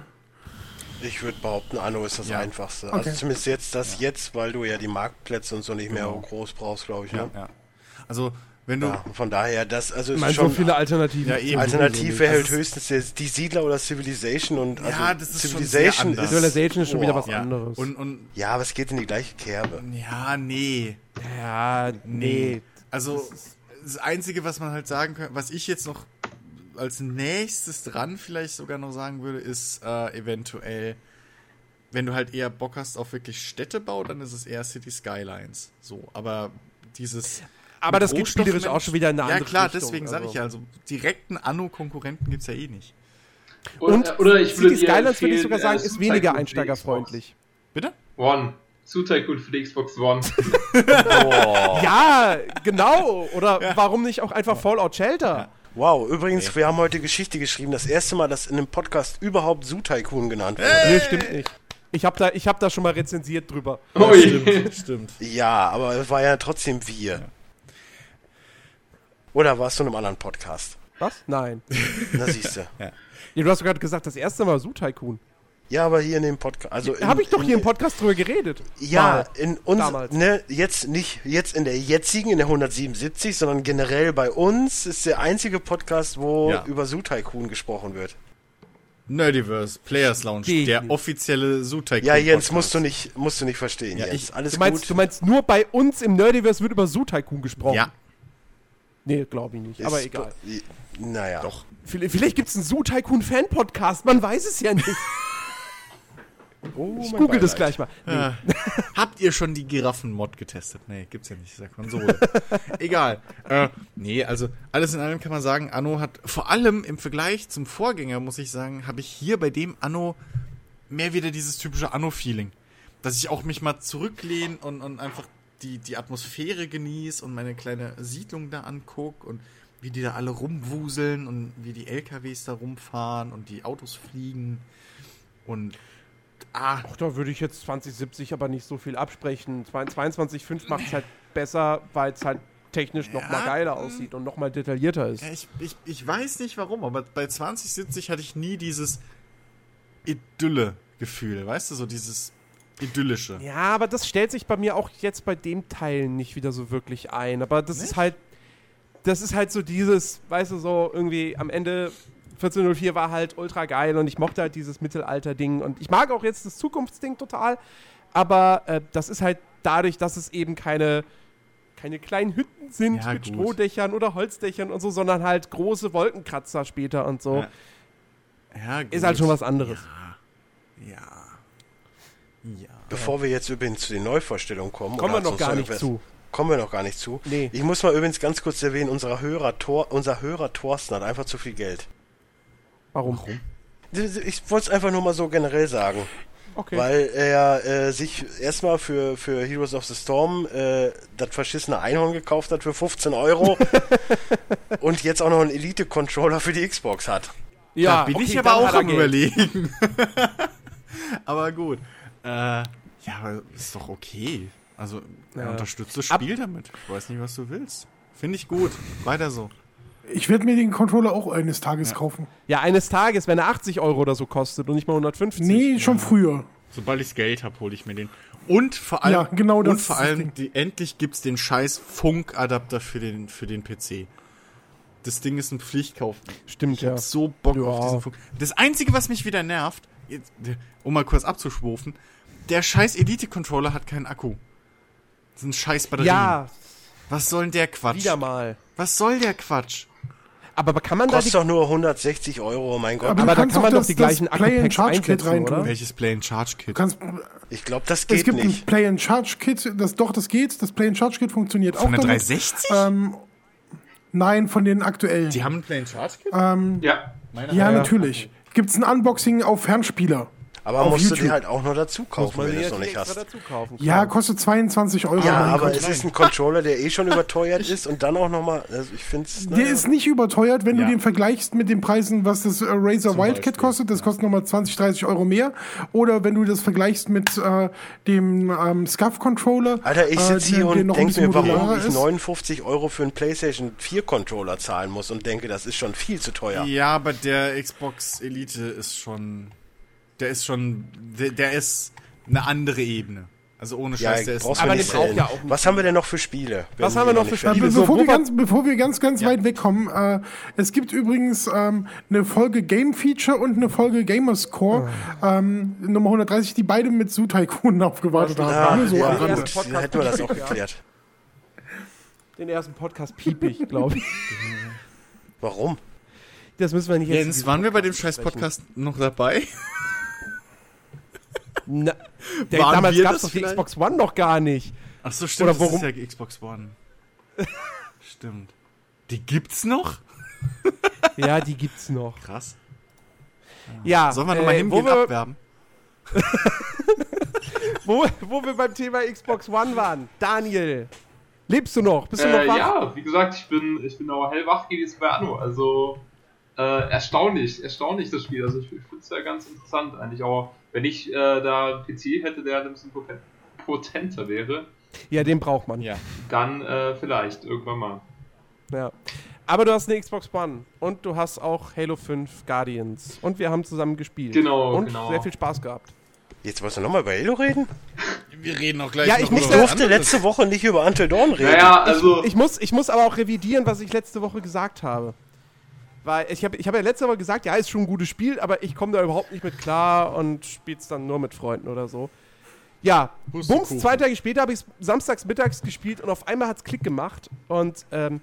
B: Ich würde behaupten, Anno ist das
D: Ja.
B: einfachste.
A: Okay.
B: Also zumindest jetzt das jetzt, weil du ja die Marktplätze und so nicht mehr
D: Genau.
B: groß brauchst, glaube ich.
D: Ja,
B: Ne?
D: ja. Also, wenn du.
B: Ja, von daher, das also
C: Ich
B: ist
C: meine, so
B: schon
C: viele Alternativen.
D: Ja, eben.
B: Alternativ
D: Also
B: wäre
D: es
B: halt
D: ist-
B: höchstens der, die Siedler oder Civilization und also
D: Ja, das ist schon
B: Civilization
D: sehr anders.
C: Civilization ist schon wieder was
D: ja,
C: anderes.
D: Und, und.
B: Ja, aber es geht in die gleiche Kerbe.
D: Ja, nee.
C: ja, nee.
D: Also, das Einzige, was man halt sagen kann, was ich jetzt noch als nächstes dran vielleicht sogar noch sagen würde, ist äh, eventuell, wenn du halt eher Bock hast auf wirklich Städtebau, dann ist es eher City Skylines. So, aber dieses.
C: Aber das geht spielerisch auch schon wieder in eine
D: Ja,
C: andere
D: klar,
C: Richtung,
D: deswegen sage ich ja, also direkten Anno-Konkurrenten gibt es ja eh nicht.
C: Und
E: oder ich würde
C: City Skylines, würde ich sogar sagen, ist weniger einsteigerfreundlich.
D: Bitte?
E: One. Super Tycoon für die Xbox One.
C: Ja, genau. Oder warum nicht auch einfach Fallout Shelter?
B: Wow, übrigens, wir haben heute Geschichte geschrieben. Das erste Mal, dass in einem Podcast überhaupt Zoo Tycoon genannt wurde.
C: Nee, stimmt nicht. Ich habe da, ich hab da schon mal rezensiert drüber.
E: Ui.
D: Stimmt.
B: Ja, aber es war ja trotzdem wir. Oder warst du in einem anderen Podcast?
C: Was? Nein.
B: Na siehste.
C: Ja, du hast doch gerade gesagt, das erste Mal Zoo Tycoon.
B: Ja, aber hier in dem Podcast. Also
C: Habe ich doch
B: in-
C: hier im Podcast drüber geredet.
B: Ja,
C: Mal.
B: in uns,
C: Damals.
B: ne, jetzt nicht jetzt in der jetzigen, in der 177, sondern generell bei uns ist der einzige Podcast, wo
D: Ja.
B: über Zoo Tycoon gesprochen wird.
D: Nerdiverse, Players Lounge,
C: Die-
D: der offizielle Zootech.
B: Ja, Jens, musst du nicht, musst du nicht verstehen,
D: Ja,
B: Jens.
D: ich-
B: Alles
C: Du meinst,
B: gut.
C: du meinst, nur bei uns im Nerdiverse wird über Zoo Tycoon gesprochen?
D: Ja,
C: Nee, glaube ich nicht.
B: Ist-
C: aber egal.
B: Naja.
D: Doch.
C: Vielleicht, vielleicht gibt es einen Zoo Tycoon Fan-Podcast, man weiß es ja nicht.
B: Oh,
C: Ich
B: mein
C: google das gleich mal. Nee.
D: Habt ihr schon die Giraffen-Mod getestet? Nee, gibt's ja nicht, ist ja Konsole. Egal. Äh, nee, also alles in allem kann man sagen, Anno hat vor allem im Vergleich zum Vorgänger, muss ich sagen, habe ich hier bei dem Anno mehr wieder dieses typische Anno-Feeling. Dass ich auch mich mal zurücklehne und, und einfach die, die Atmosphäre genieße und meine kleine Siedlung da anguck und wie die da alle rumwuseln und wie die LKWs da rumfahren und die Autos fliegen. Und ah,
C: Ach, da würde ich jetzt 2070 aber nicht so viel absprechen. 22.5 macht es halt besser, weil es halt technisch noch mal
D: Ja,
C: geiler aussieht und noch mal detaillierter ist.
D: ich, ich, ich weiß nicht warum, aber bei 2070 hatte ich nie dieses Idylle-Gefühl, weißt du, so dieses idyllische.
C: Ja, aber das stellt sich bei mir auch jetzt bei dem Teil nicht wieder so wirklich ein. Aber das ist
D: Nicht?
C: halt, das ist halt so dieses, weißt du, so irgendwie am Ende 1404 war halt ultra geil und ich mochte halt dieses Mittelalter-Ding und ich mag auch jetzt das Zukunftsding total, aber äh, das ist halt dadurch, dass es eben keine, keine kleinen Hütten sind
D: Ja,
C: mit
D: gut.
C: Strohdächern oder Holzdächern und so, sondern halt große Wolkenkratzer später und so.
D: Ja. Ja,
C: Ist halt schon was anderes.
D: Ja. Ja. Ja.
B: Bevor wir jetzt übrigens zu den Neuvorstellungen kommen.
C: Kommen
B: oder
C: wir noch gar nicht
B: irgendwas-
C: zu.
B: Kommen wir noch gar nicht zu.
C: Nee.
B: Ich muss mal übrigens ganz kurz erwähnen, unser Hörer, Tor, unser Hörer Thorsten hat einfach zu viel Geld.
C: Warum?
B: Ich wollte es einfach nur mal so generell sagen.
C: Okay.
B: Weil er äh, sich erstmal für, für Heroes of the Storm äh, das verschissene Einhorn gekauft hat für 15 Euro und jetzt auch noch einen Elite-Controller für die Xbox hat.
C: ja,
D: da bin
C: okay,
D: ich aber auch am überlegen. aber gut. Äh, ja, aber ist doch okay. Also, er
C: Ja.
D: unterstützt das
C: Ab-
D: Spiel damit. Ich weiß nicht, was du willst. Finde ich gut. Weiter so.
A: Ich werde mir den Controller auch eines Tages kaufen.
C: Ja, eines Tages, wenn er 80 Euro oder so kostet und nicht mal 150.
A: Nee, schon früher.
D: Sobald ich Geld habe, hole ich mir den. Und vor allem,
A: Ja, genau das
D: und vor allem die, endlich gibt's den scheiß Funkadapter für den, für den PC. Das Ding ist ein Pflichtkauf.
C: Stimmt, ja.
D: So Bock
C: Ja.
D: auf diesen Funk. Das Einzige, was mich wieder nervt, jetzt, um mal kurz abzuschwufen, der scheiß Elite-Controller hat keinen Akku. Das sind scheiß Batterien.
C: Ja,
D: Was soll denn der Quatsch?
C: wieder mal.
D: Was soll der Quatsch?
C: Aber kann man da die,
B: Kostet doch nur 160 Euro, mein Gott.
A: Aber,
C: Aber da kann man doch
A: das,
C: die gleichen
A: das Play and Charge Kit
C: einsetzen,
A: reintun.
C: oder?
D: Welches Play and Charge Kit?
A: Kannst,
B: Ich glaube, das
A: es
B: geht
A: gibt ein
B: nicht.
A: Play and Charge Kit, das doch das geht. Das Play and Charge Kit funktioniert
D: Von
A: auch
D: der
A: damit.
D: 360?
A: Ähm, nein, von den aktuellen.
D: die haben ein Play and Charge Kit?
E: Ja.
A: ja, natürlich. Gibt es ein Unboxing auf Fernspieler.
B: Aber
A: auf
B: musst du
A: YouTube.
B: die halt auch nur dazu kaufen, wenn du es noch nicht hast.
C: kaufen.
A: Ja, kostet 22 Euro.
B: Ja, aber es ist ein Controller, der eh schon überteuert ist und dann auch nochmal, also ich finde es...
A: Der ist nicht überteuert, wenn
D: Ja.
A: du den vergleichst mit den Preisen, was das äh, Razer
D: Zum
A: Wildcat
D: Beispiel,
A: kostet. Das kostet nochmal 20, 30 Euro mehr. Oder wenn du das vergleichst mit äh, dem ähm, SCUF-Controller.
B: Alter, ich
A: äh,
B: sitze
A: der-
B: hier und
A: noch
B: denke mir, warum
A: modularer
B: ich
A: ist.
B: 59 Euro für einen PlayStation 4 Controller zahlen muss und denke, das ist schon viel zu teuer.
D: Ja, aber der Xbox Elite ist schon. Der ist schon. Der, der ist eine andere Ebene. Also ohne
B: Ja,
D: Scheiß, der ist.
C: aber
B: nicht
C: braucht ja auch.
B: Was haben wir denn noch für Spiele?
C: Was haben wir noch für Spiele? So,
A: bevor,
C: wo
A: wir ganz, bevor wir ganz, ganz weit wegkommen, äh, es gibt übrigens ähm, eine Folge Game Feature und eine Folge Gamerscore, ähm, Nummer 130, die beide mit Su Tycoon aufgewartet haben.
B: Ah,
A: Nur so
B: ja,
A: Rande.
B: gut,
C: Podcast
B: hätten wir das auch
C: Ja.
B: geklärt.
C: Den ersten Podcast piep ich, glaube ich.
B: Warum?
C: Das müssen wir nicht jetzt.
D: Jens,
C: diesem
D: waren wir bei dem
C: Podcast
D: scheiß
C: besprechen.
D: Podcast noch dabei?
C: Na, der,
D: Waren
C: damals gab
D: das
C: es doch die
D: vielleicht?
C: Xbox One noch gar nicht.
D: Ach so, stimmt.
C: Oder warum-
D: Das ist ja Xbox One. stimmt. Die gibt's noch?
C: Ja, die gibt's noch.
D: Krass.
C: Ja,
D: Sollen wir nochmal
C: äh,
D: hingehen,
C: wir,
D: abwerben?
C: wo, wo wir beim Thema Xbox One waren. Daniel, lebst du noch? Bist du noch
E: Äh,
C: wach?
E: ja, wie gesagt, ich bin, ich bin auch hellwach jetzt bei Anno. Also äh, erstaunlich, erstaunlich das Spiel. Also ich, ich finde es ja ganz interessant eigentlich auch, wenn ich äh, da einen PC hätte, der ein bisschen poten- potenter wäre,
C: Ja, den braucht man.
D: Ja.
E: dann äh, vielleicht irgendwann mal.
C: Ja. Aber du hast eine Xbox One und du hast auch Halo 5 Guardians und wir haben zusammen gespielt.
E: Genau,
C: Und
E: genau.
C: sehr viel Spaß gehabt.
B: Jetzt wolltest du nochmal über Halo reden?
D: Wir reden auch gleich
C: Ja, ich muss
B: Ich durfte
D: anderes.
B: letzte Woche nicht über Until Dawn reden.
E: Naja, also
C: Ich muss, ich muss aber auch revidieren, was ich letzte Woche gesagt habe. Weil ich habe ich hab ja letzte Woche gesagt, ja, ist schon ein gutes Spiel, aber ich komme da überhaupt nicht mit klar und spiel's dann nur mit Freunden oder so. Ja, Bums, zwei Tage später habe ich es samstags mittags gespielt und auf einmal hat's Klick gemacht und ähm,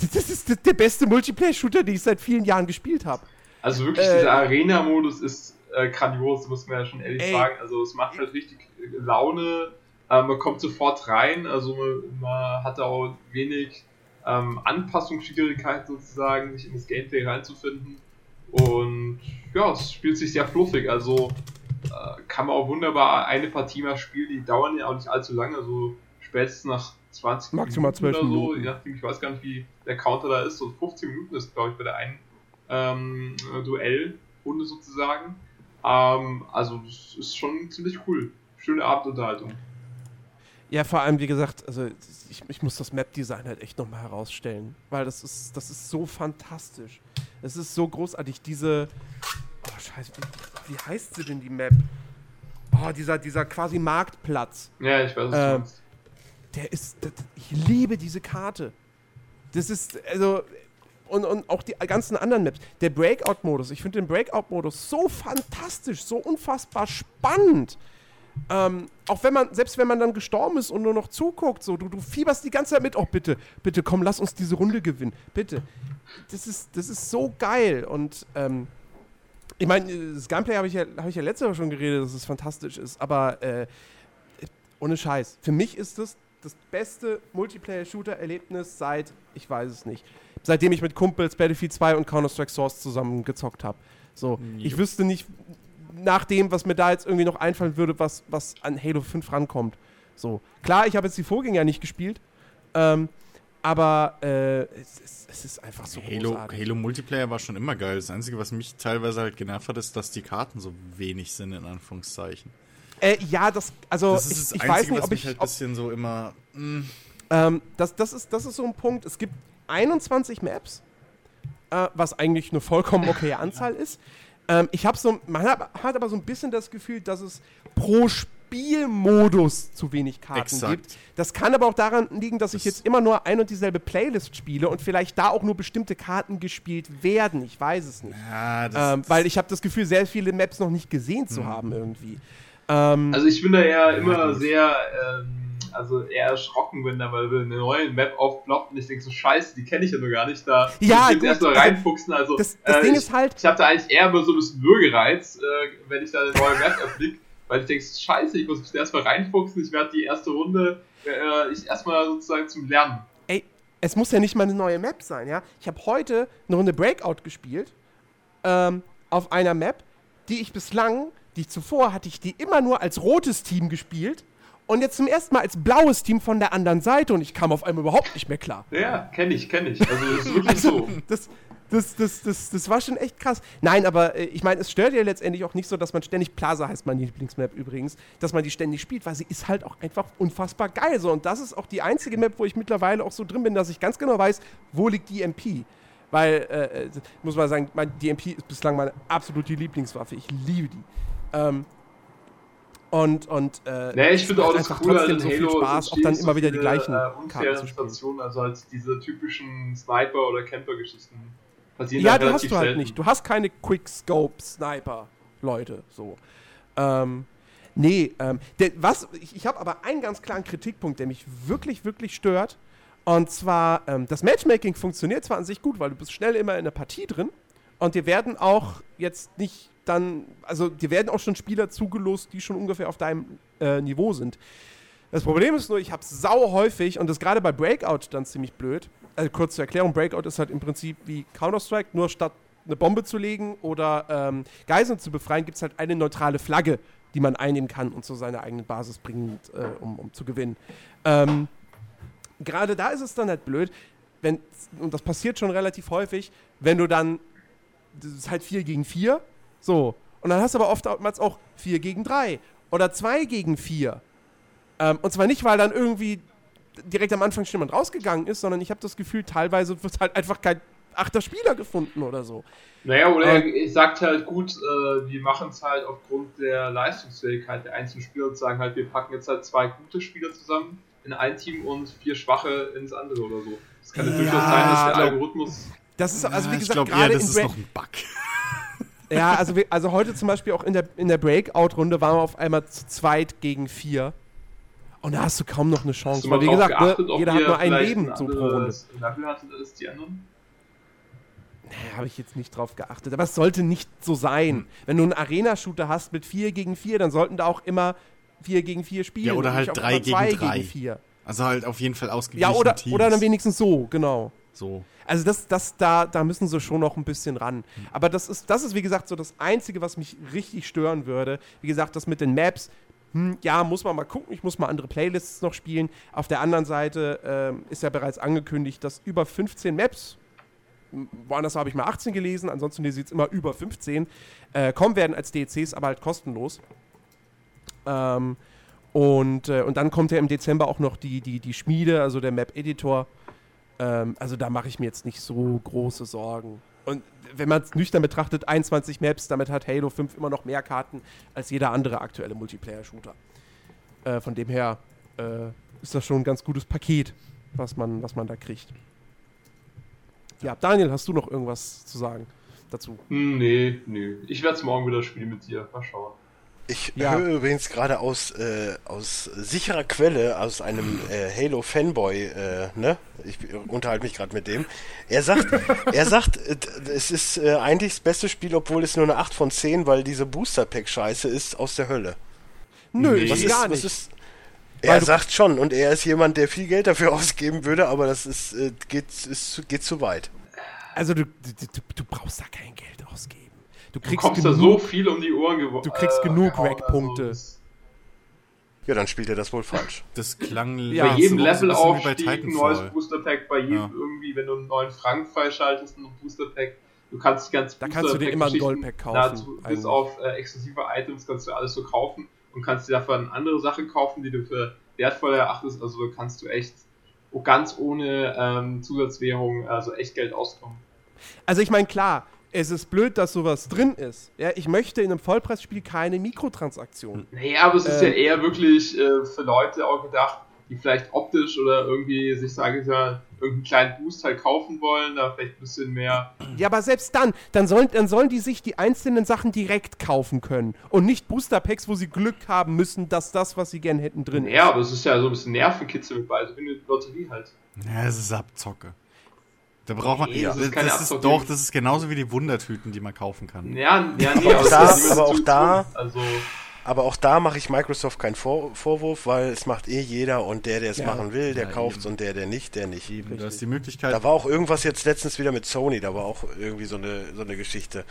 C: das ist der beste Multiplayer-Shooter, den ich seit vielen Jahren gespielt habe.
E: Also wirklich,
C: Äh,
E: dieser Arena-Modus ist äh, grandios, muss man ja schon ehrlich
C: Ey.
E: sagen. Also es macht halt richtig äh, Laune, äh, man kommt sofort rein, also man, man hat auch wenig ähm, Anpassungsschwierigkeiten sozusagen, sich in das Gameplay reinzufinden. Und ja, es spielt sich sehr fluffig, also äh, kann man auch wunderbar eine Partie mal spielen, die dauern ja auch nicht allzu lange, so spätestens nach 20
C: Maximal
E: Minuten
C: 12
E: oder so,
C: Minuten.
E: je nachdem, ich weiß gar nicht, wie der Counter da ist, so 15 Minuten ist, glaube ich, bei der einen ähm, äh, Duellrunde sozusagen. Ähm, also das ist schon ziemlich cool. Schöne Abendunterhaltung.
C: Ja, vor allem, wie gesagt, also ich, ich muss das Map-Design halt echt nochmal herausstellen, weil das ist, das ist so fantastisch. Es ist so großartig, diese. Oh, scheiße, wie, wie heißt sie denn, die Map? Oh, dieser, dieser quasi Marktplatz.
E: Ja, ich weiß, du
C: Ähm. Der ist. Das, ich liebe diese Karte. Das ist, also. Und, und auch die ganzen anderen Maps. Der Breakout-Modus, ich finde den Breakout-Modus so fantastisch, so unfassbar spannend. Ähm, auch wenn man, selbst wenn man dann gestorben ist und nur noch zuguckt, so, du, du fieberst die ganze Zeit mit, oh bitte, bitte komm, lass uns diese Runde gewinnen. Bitte. Das ist, das ist so geil. Und ähm, ich meine, das Gameplay habe ich, ja, hab ich ja letzte Woche schon geredet, dass es fantastisch ist, aber äh, ohne Scheiß. Für mich ist das das beste Multiplayer-Shooter-Erlebnis seit, ich weiß es nicht, seitdem ich mit Kumpels Battlefield 2 und Counter-Strike Source zusammen gezockt habe. So, ich wüsste nicht, nach dem, was mir da jetzt irgendwie noch einfallen würde, was, was an Halo 5 rankommt. So, klar, ich habe jetzt die Vorgänger nicht gespielt, ähm, aber äh, es, ist, es ist einfach so
D: Halo,
C: großartig.
D: Halo Multiplayer war schon immer geil. Das Einzige, was mich teilweise halt genervt hat, ist, dass die Karten so wenig sind, in Anführungszeichen.
C: Äh, ja, das, also
D: Das ist
C: ich,
D: das
C: ich
D: Einzige,
C: weiß nicht, ob ich,
D: halt ein
C: ob,
D: bisschen so immer. mm, Mh,
C: Ähm, das, das, ist, das ist so ein Punkt. Es gibt 21 Maps, äh, was eigentlich eine vollkommen okaye Anzahl ist. Ähm, ich habe so, man hat, hat aber so ein bisschen das Gefühl, dass es pro Spielmodus zu wenig Karten
D: Exakt.
C: gibt. Das kann aber auch daran liegen, dass ich
D: Das-
C: jetzt immer nur ein und dieselbe Playlist spiele und vielleicht da auch nur bestimmte Karten gespielt werden. Ich weiß es nicht.
D: ja, das,
C: Ähm, weil ich habe das Gefühl, sehr viele Maps noch nicht gesehen zu haben irgendwie. Ähm,
E: Also ich bin da ja immer sehr, ähm, also eher erschrocken, wenn da mal eine neue Map aufploppt und ich denke so, scheiße, die kenne ich ja nur gar nicht. Da
C: Ja,
E: muss ich jetzt erstmal
C: also,
E: reinfuchsen. Also,
C: das- das
E: äh,
C: Ding
E: ich,
C: ist halt-
E: Ich habe da eigentlich eher immer so ein bisschen Würgereiz, äh, wenn ich da eine neue Map erblick, weil ich denke, scheiße, ich muss mich da erstmal reinfuchsen, ich werde die erste Runde, äh, ich erstmal sozusagen zum Lernen.
C: ey, es muss ja nicht mal eine neue Map sein, ja. Ich habe heute eine Runde Breakout gespielt ähm, auf einer Map, die ich bislang, die zuvor hatte ich die immer nur als rotes Team gespielt und jetzt zum ersten Mal als blaues Team von der anderen Seite und ich kam auf einmal überhaupt nicht mehr klar.
E: Ja, kenne ich, kenne ich. Also das ist wirklich so.
C: Das, das, das, das, das war schon echt krass. Nein, aber äh, ich meine, es stört ja letztendlich auch nicht so, dass man ständig, Plaza heißt meine Lieblingsmap übrigens, dass man die ständig spielt, weil sie ist halt auch einfach unfassbar geil. So. Und das ist auch die einzige Map, wo ich mittlerweile auch so drin bin, dass ich ganz genau weiß, wo liegt die MP. Weil, äh, äh, muss man sagen, mein, die MP ist bislang meine absolute Lieblingswaffe. Ich liebe die. Ähm, und, und, äh,
E: Nee, ich finde auch das
C: einfach
E: Coole
C: trotzdem so viel Spaß, auch dann immer wieder die gleichen
E: äh,
C: Karten
E: unfaire
C: zu spielen.
E: Situationen, also halt diese typischen Sniper- oder Camper-Geschichten passieren
C: Ja,
E: halt
C: du hast du halt
E: selten.
C: nicht. Du hast keine Quickscope-Sniper, Leute. So. Ähm, nee, ähm, der, was, ich, ich habe aber einen ganz klaren Kritikpunkt, der mich wirklich, wirklich stört. Und zwar, ähm, das Matchmaking funktioniert zwar an sich gut, weil du bist schnell immer in der Partie drin. Und dir werden auch jetzt nicht dann, also dir werden auch schon Spieler zugelost, die schon ungefähr auf deinem äh, Niveau sind. Das Problem ist nur, ich habe sau häufig, und das gerade bei Breakout dann ziemlich blöd. Also kurz zur Erklärung, Breakout ist halt im Prinzip wie Counter-Strike, nur statt eine Bombe zu legen oder ähm, Geiseln zu befreien, gibt es halt eine neutrale Flagge, die man einnehmen kann und zu seiner eigenen Basis bringt, äh, um, um zu gewinnen. Ähm, gerade da ist es dann halt blöd, wenn, und das passiert schon relativ häufig, wenn du dann, das ist halt 4 gegen 4, so, und dann hast du aber oftmals auch 4 gegen 3 oder 2 gegen 4. Ähm, und zwar nicht, weil dann irgendwie direkt am Anfang schon jemand rausgegangen ist, sondern ich habe das Gefühl, teilweise wird halt einfach kein achter Spieler gefunden oder so.
E: Naja, oder er,
C: Ähm,
E: er sagt halt gut, äh, wir machen es halt aufgrund der Leistungsfähigkeit der einzelnen Spieler und sagen halt, wir packen jetzt halt zwei gute Spieler zusammen in ein Team und vier schwache ins andere oder so. Das kann ja
C: Ja,
E: durchaus sein, dass der Algorithmus.
C: Das ist also, wie
D: ich
C: gesagt,
D: glaube eher,
C: gerade
D: das
C: in
D: ist
C: Bra
D: noch ein Bug.
C: Ja, also, wir, also heute zum Beispiel auch in der, in der Breakout-Runde waren wir auf einmal zu zweit gegen vier. Und da hast du kaum noch eine Chance. Weil, wie gesagt, ne,
E: geachtet, ob
C: jeder hat nur ein Leben
E: ein
C: so pro Runde.
E: Level hattet als die anderen?
C: Nee, habe ich jetzt nicht drauf geachtet. Aber es sollte nicht so sein.
D: Hm.
C: Wenn du einen Arena-Shooter hast mit 4 gegen 4, dann sollten da auch immer 4 gegen 4 spielen.
D: Ja, oder halt drei gegen drei.
C: gegen 4.
D: Also halt auf jeden Fall ausgeglichen.
C: Ja, oder,
D: Teams.
C: oder dann wenigstens so, genau.
D: So.
C: Also das, das, da, da müssen sie schon noch ein bisschen ran. Aber das ist, das ist, wie gesagt, so das Einzige, was mich richtig stören würde. Wie gesagt, das mit den Maps hm, ja, muss man mal gucken, ich muss mal andere Playlists noch spielen. Auf der anderen Seite ähm, ist ja bereits angekündigt, dass über 15 Maps, m, woanders habe ich mal 18 gelesen, ansonsten hier sieht es immer über 15, äh, kommen werden als DLCs, aber halt kostenlos. Ähm, und, äh, und dann kommt ja im Dezember auch noch die, die, die Schmiede, also der Map-Editor. Ähm, also da mache ich mir jetzt nicht so große Sorgen. Und wenn man es nüchtern betrachtet, 21 Maps, damit hat Halo 5 immer noch mehr Karten als jeder andere aktuelle Multiplayer-Shooter. Äh, von dem her äh, ist das schon ein ganz gutes Paket, was man, was man da kriegt. Ja, Daniel, hast du noch irgendwas zu sagen dazu?
E: Hm, nee, nee. Ich werde es morgen wieder spielen mit dir. Mal schauen.
B: Ich
C: Ja.
B: höre übrigens gerade aus, äh, aus sicherer Quelle, aus einem äh, Halo-Fanboy, äh, ne? Ich unterhalte mich gerade mit dem. Er sagt, er sagt, äh, es ist äh, eigentlich das beste Spiel, obwohl es nur eine 8 von 10, weil diese Booster-Pack-Scheiße ist aus der Hölle.
C: Nö,
D: Nee.
C: ist
B: Was ist,
C: gar nicht.
B: ist, er sagt schon, und er ist jemand, der viel Geld dafür ausgeben würde, aber das ist, äh, geht, ist, geht zu weit.
C: Also du, du, du brauchst da kein Geld ausgeben. Du
E: Du
C: kriegst
E: kommst da
C: genug,
E: so viel um die Ohren geworfen.
C: Du kriegst genug Rack-Punkte.
E: das-
B: Ja, dann spielt er das wohl falsch.
D: Das klang
C: Ja.
E: bei jedem
D: so- bei
E: Levelaufstieg ein
D: Titanfall.
E: neues Booster Pack, bei jedem
D: Ja.
E: irgendwie, wenn du einen neuen Frank freischaltest, ein Booster Pack. Du kannst ganzen
C: Da kannst du dir immer ein Goldpack kaufen, eigentlich.
E: bis auf äh, exklusive Items kannst du alles so kaufen und kannst dir dafür eine andere Sache kaufen, die du für wertvoll erachtest. Also kannst du echt ganz ohne ähm, Zusatzwährung, also echt Geld auskommen.
C: Also ich meine, klar, es ist blöd, dass sowas drin ist. Ja, ich möchte in einem Vollpreisspiel keine Mikrotransaktionen.
E: Naja, aber es ist
C: Ähm.
E: ja eher wirklich äh, für Leute auch gedacht, die vielleicht optisch oder irgendwie sich, sage ich mal, irgendeinen kleinen Boost halt kaufen wollen, da vielleicht ein bisschen mehr.
C: Ja, aber selbst dann, dann sollen, dann sollen die sich die einzelnen Sachen direkt kaufen können. Und nicht Booster-Packs, wo sie Glück haben müssen, dass das, was sie gern hätten, drin ist.
E: Ja, aber es ist ja so ein bisschen Nervenkitzel mit bei, also wie eine Lotterie halt.
D: Ja, es ist Abzocke. Da braucht man.
E: Nee,
D: ja,
E: das
D: das
E: ist
D: doch, das ist genauso wie die Wundertüten, die man kaufen kann.
E: Ja, ja, nee, aber,
B: da-
E: es ist
B: aber auch da-.
E: Also,
B: Aber auch da mache ich Microsoft keinen Vor Vorwurf, weil es macht eh jeder und der, der es
C: Ja.
B: machen will, der
D: Ja,
B: kauft's
D: eben.
B: und der, der nicht, der nicht.
D: Eben, da ist die Möglichkeit.
B: Da war auch irgendwas jetzt letztens wieder mit Sony, da war auch irgendwie so eine, so eine Geschichte.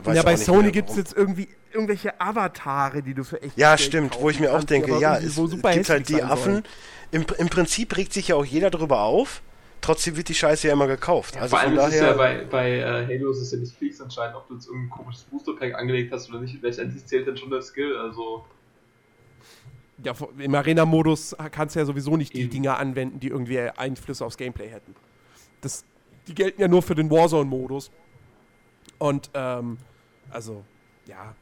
B: Weiß
C: ja, bei Sony gibt es jetzt irgendwie irgendwelche Avatare, die du für echt
B: Ja, stimmt, wo ich mir auch denke, ja, es,
C: so
B: es
C: super
B: gibt halt die Affen. Im, Im Prinzip regt sich ja auch jeder darüber auf, trotzdem wird die Scheiße ja immer gekauft.
E: ja,
B: also
E: vor allem
B: von
E: ist es ja
B: daher.
E: bei, bei äh, Halo ist es ja nicht fix entscheidend, ob du jetzt irgendein komisches Booster-Pack angelegt hast oder nicht. Letztendlich zählt dann schon der Skill, also.
C: Ja, im Arena-Modus kannst du ja sowieso nicht die
E: Eben.
C: Dinge anwenden, die irgendwie Einflüsse aufs Gameplay hätten. Das, die gelten ja nur für den Warzone-Modus. Und, ähm, also, ja.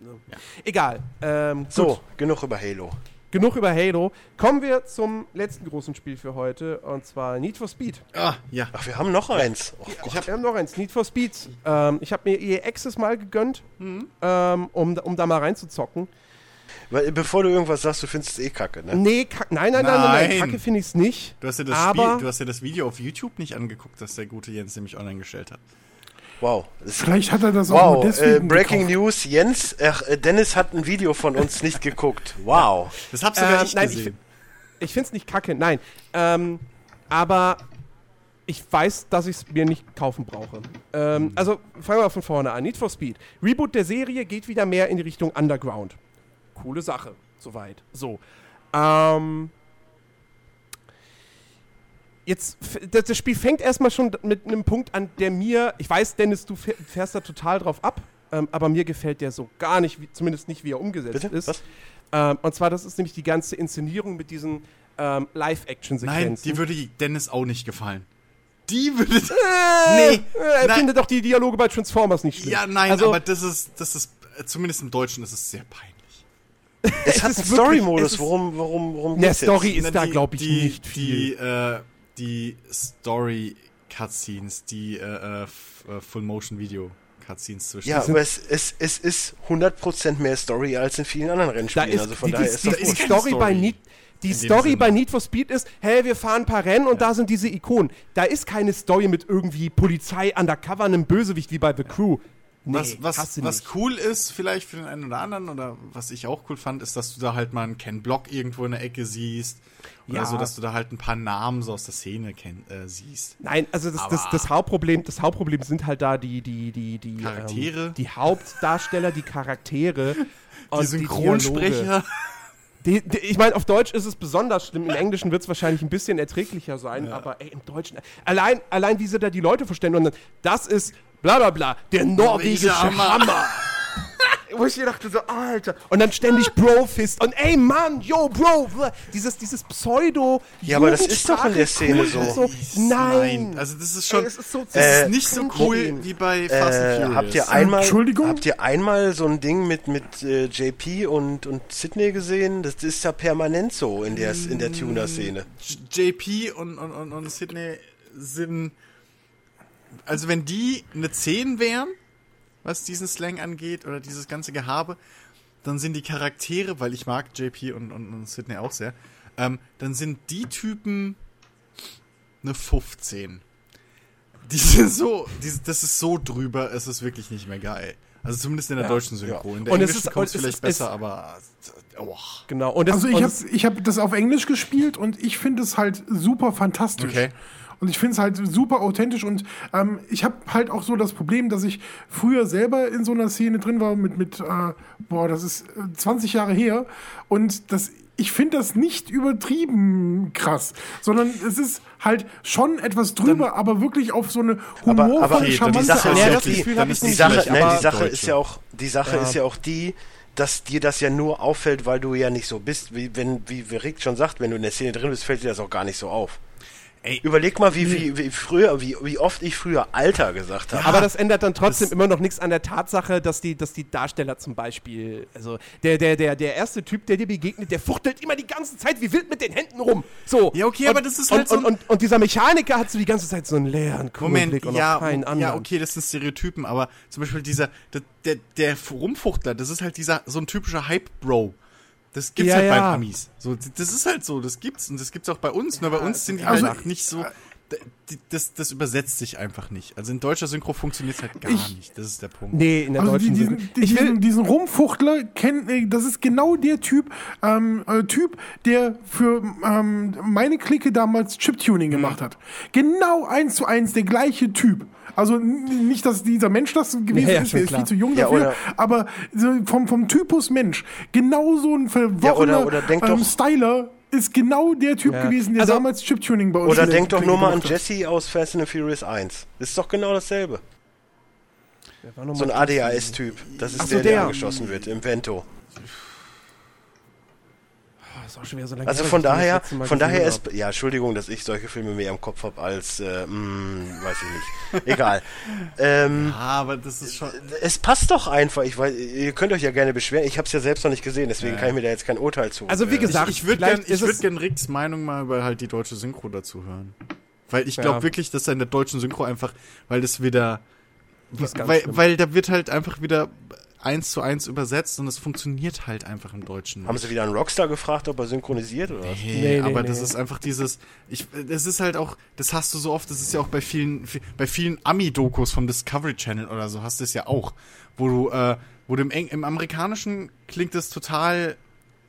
C: Ne. Egal. Ähm,
B: so,
C: gut.
B: genug über Halo.
C: Genug über Halo. Kommen wir zum letzten großen Spiel für heute, und zwar Need for Speed.
D: ah, ja.
B: Ach, wir haben noch eins. Oh
C: Ich hab, wir haben noch eins, Need for Speed. Ähm, ich habe mir EA Access mal gegönnt, ähm, um, um da mal reinzuzocken.
B: Weil, bevor du irgendwas sagst, du findest es eh kacke, ne?
C: Nee, kack, nein, nein, nein, nein, nein,
D: Nein.
C: kacke finde ich es nicht.
D: Du hast, ja das
C: Aber-
D: Spiel, du hast ja das Video auf YouTube nicht angeguckt, das der gute Jens nämlich online gestellt hat.
B: Wow.
A: Vielleicht hat er das auch nur
B: wow. Äh,
A: deswegen
B: Breaking
A: gekauft.
B: News. Jens, ach, äh, Dennis hat ein Video von uns nicht geguckt. Wow.
D: Das hab sogar
C: Ähm,
D: ich
C: nein, ich,
D: gesehen.
C: ich finde es nicht kacke, nein. Ähm, aber ich weiß, dass ich es mir nicht kaufen brauche. Ähm, also fangen wir von vorne an. Need for Speed. Reboot der Serie geht wieder mehr in die Richtung Underground. Coole Sache, soweit. So. Ähm, jetzt, das, das Spiel fängt erstmal schon mit einem Punkt an, der mir, ich weiß, Dennis, du fähr- fährst da total drauf ab, ähm, aber mir gefällt der so gar nicht, wie, zumindest nicht, wie er umgesetzt
B: Bitte?
C: ist.
B: Was?
C: Ähm, und zwar, das ist nämlich die ganze Inszenierung mit diesen ähm,
D: Nein,
C: Live-Action-Sequenzen.
D: die würde Dennis auch nicht gefallen. Die würde.
C: äh,
D: Nee,
C: äh, er
D: nein.
C: findet doch die Dialoge bei Transformers nicht schlimm.
D: Ja, nein,
C: also,
D: aber das ist, das ist, äh, zumindest im Deutschen ist es sehr peinlich.
B: Es hat
C: ist
B: einen Story-Modus.
C: es
B: worum, worum
C: in der
B: geht's
C: Story
B: jetzt?
C: ist da,
D: die-
C: glaube ich,
D: die,
C: nicht viel.
D: Die, äh, die Story-Cutscenes, die äh, äh, äh, Full-Motion-Video-Cutscenes zwischen.
B: Ja, aber es, es, es ist 100% mehr Story als in vielen anderen
C: da
B: Rennspielen.
C: ist
B: also von
C: die,
B: daher
C: die,
B: ist
C: die,
B: das
C: die Story, bei. Need, die Story
D: Sinne.
C: bei Need for Speed ist, hey, wir fahren ein paar Rennen und da sind diese Ikonen. Da ist keine Story mit irgendwie Polizei, Undercover, einem Bösewicht wie bei The Crew. Nee,
D: was, was, was cool ist, vielleicht für den einen oder anderen, oder was ich auch cool fand, ist, dass du da halt mal einen Ken Block irgendwo in der Ecke siehst. Oder
C: Ja.
D: so, dass du da halt ein paar Namen so aus der Szene kenn, äh, siehst.
C: Nein, also das, das, das Hauptproblem, das Hauptproblem sind halt da die, die, die, die
D: Charaktere?
C: Ähm, die Hauptdarsteller, die Charaktere. Und
D: Die Synchronsprecher.
C: Die, die, ich meine, auf Deutsch ist es besonders schlimm. Im Englischen wird es wahrscheinlich ein bisschen erträglicher sein, aber ey, im Deutschen. Allein, allein wie sie da die Leute dann, das ist bla bla bla, der norwegische
D: Hammer.
C: Hammer. Wo ich mir dachte so, Alter. Und dann ständig Brofist und ey Mann, yo, Bro. Dieses, dieses Pseudo.
B: Ja, aber das ist doch in der Szene
C: Jugendsprache,
B: so.
C: Nein.
D: Also das ist schon.
C: Ey, es ist so
D: das ist
B: Äh,
D: nicht so cool wie bei Fast and
B: Äh,
D: Furious.
B: habt ihr einmal,
A: Entschuldigung?
B: habt ihr einmal so ein Ding mit mit äh, JP und und Sydney gesehen? Das ist ja permanent so in der in der Tuner-Szene.
D: JP und, und, und, und Sydney sind. Also, wenn die eine 10 wären, was diesen Slang angeht, oder dieses ganze Gehabe, dann sind die Charaktere, weil ich mag JP und, und, und Sydney auch sehr, ähm, dann sind die Typen eine 15. Die sind so, die, das ist so drüber, es ist wirklich nicht mehr geil. Also zumindest in der deutschen Synchro. In der
C: Und es
D: englischen
C: ist-
D: kommt es vielleicht
C: ist-
D: besser,
C: es-
D: aber oh.
C: Genau. Und das,
A: Also ich habe ich hab das auf Englisch gespielt und ich finde es halt super fantastisch.
D: Okay.
A: Und ich finde es halt super authentisch und ähm, ich habe halt auch so das Problem, dass ich früher selber in so einer Szene drin war mit, mit äh, boah, das ist äh, 20 Jahre her und das, ich finde das nicht übertrieben krass, sondern es ist halt schon etwas drüber, aber wirklich auf so eine
B: Aber-
A: humorvolle,
B: aber
D: die
A: charmante
B: Sache ist
C: Ja,
B: ja
C: das
B: die,
D: dann ist
B: die
C: nämlich
B: Sache,
C: nicht,
B: ne,
C: aber-
B: die Sache
D: Deutsche.
B: ist ja auch, die Sache
C: Ja.
B: ist ja auch die, dass dir das ja nur auffällt, weil du ja nicht so bist. Wie wenn, wie, wie Rick schon sagt, wenn du in der Szene drin bist, fällt dir das auch gar nicht so auf.
D: Ey.
B: Überleg mal, wie, wie, wie früher, wie, wie oft ich früher Alter gesagt habe.
C: Aber das ändert dann trotzdem immer noch nichts an der Tatsache, dass die, dass die Darsteller zum Beispiel, also der, der, der, der erste Typ, der dir begegnet, der fuchtelt immer die ganze Zeit wie wild mit den Händen rum. So.
D: Ja, okay,
C: und,
D: aber das ist halt
C: und,
D: so
C: und, und, und dieser Mechaniker hat so die ganze Zeit so einen leeren,
D: Moment,
C: Blick und
D: ja,
C: noch keinen anderen.
D: ja, okay, das sind Stereotypen, aber zum Beispiel dieser, der, der, der Rumfuchtler, das ist halt dieser, so ein typischer Hype-Bro. Das gibt's
C: Ja,
D: halt bei
C: ja.
D: Amis. So, das ist halt so, das gibt's und das gibt's auch bei uns, nur bei uns sind die
A: also-
D: halt nicht so, die- das, das übersetzt sich einfach nicht. Also in deutscher Synchro funktioniert's halt gar
A: Ich-
D: nicht, das ist der Punkt.
C: Nee, in der
A: Also
C: deutschen
A: diesen,
C: Synchro-
A: die,
C: Ich will,
A: diesen, diesen Rumfuchtler kennt, äh, das ist genau der Typ, ähm, äh, Typ, der für ähm, meine Clique damals Chiptuning gemacht hat. Genau eins zu eins der gleiche Typ. Also nicht, dass dieser Mensch das gewesen
C: Ja, ja,
A: ist, der ist
C: klar.
A: viel zu jung
B: Ja,
A: dafür,
B: oder-
A: aber vom, vom Typus Mensch, genau so ein verworrener
B: oder- oder
A: ähm,
B: doch-
A: Styler ist genau der Typ
C: Ja.
A: gewesen, der
C: Also-
A: damals Chiptuning bei uns
B: Oder denk doch nur mal an. Jesse aus Fast and the Furious 1. Das ist doch genau dasselbe. So ein ADHS-Typ. Das ist
C: Ach so,
B: der, der,
C: der.
B: angeschossen wird im Vento.
C: Das ist auch schon wieder so lange
B: Also von daher, von daher ist, ja, Entschuldigung, dass ich solche Filme mehr im Kopf habe als, äh, mh, weiß ich nicht. Egal. ähm,
D: Ah, aber das ist schon.
B: es passt doch einfach. Ich weiß, ihr könnt euch ja gerne beschweren. Ich habe es ja selbst noch nicht gesehen, deswegen kann ich mir da jetzt kein Urteil zu.
C: Also wie
B: äh,
C: gesagt,
D: Ich, ich würde
C: vielleicht
D: gern, ich
C: ist
D: würd
C: es-
D: gern Ricks Meinung mal über halt die deutsche Synchro dazu hören. Weil ich glaube
C: Ja.
D: wirklich, dass da in der deutschen Synchro einfach, weil das wieder, weil, weil da wird halt einfach wieder eins zu eins übersetzt und es funktioniert halt einfach im Deutschen.
B: Haben sie wieder einen Rockstar gefragt, ob er synchronisiert oder was?
D: Nee,
C: Nee, nee,
D: aber
C: nee.
D: das ist einfach dieses, ich, das ist halt auch, das hast du so oft, das ist ja auch bei vielen, bei vielen Ami-Dokus vom Discovery Channel oder so hast du es ja auch, wo du, äh, wo du im, Eng, im Amerikanischen klingt es total,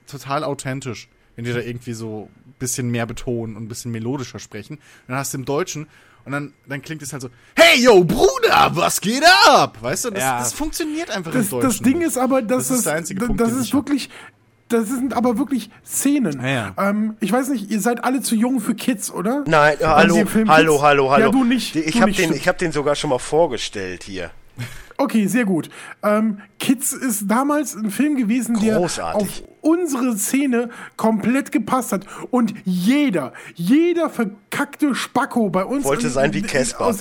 D: total authentisch, wenn die da irgendwie so ein bisschen mehr betonen und ein bisschen melodischer sprechen. Und dann hast du im Deutschen und dann, dann klingt es halt so, hey yo, Bruder, was geht ab? Weißt du, das,
C: Ja.
D: das funktioniert einfach
A: Das,
D: im Deutschen.
A: das Ding ist aber, dass
D: Das ist
A: das,
D: der einzige
A: das,
D: Punkt, den
A: ist wirklich, das sind aber wirklich Szenen.
D: Ja, ja.
A: Ähm, ich weiß nicht, ihr seid alle zu jung für Kids, oder?
B: Nein, äh, hallo, hallo, hallo, hallo.
A: Ja, du nicht.
B: Ich habe den, ich hab den sogar schon mal vorgestellt hier.
A: Okay, sehr gut. Ähm, Kids ist damals ein Film gewesen, der
B: Großartig.
A: auf unsere Szene komplett gepasst hat. Und jeder, jeder verkackte Spacko bei uns.
B: Wollte
A: in-
B: sein wie Casper.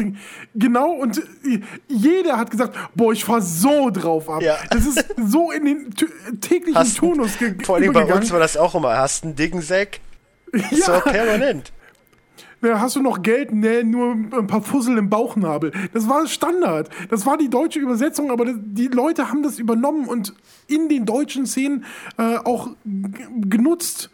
A: Genau, und äh, jeder hat gesagt, boah, ich fahr so drauf ab.
B: Ja.
A: Das ist so in den täglichen
B: Hast einen-
A: Turnus ge
B: Vor allem bei uns war das auch immer. Hast einen dicken Sack?
A: Ja.
B: doch permanent.
A: Hast du noch Geld? Nee, nur ein paar Fussel im Bauchnabel. Das war Standard. Das war die deutsche Übersetzung, aber die Leute haben das übernommen und in den deutschen Szenen äh, auch genutzt.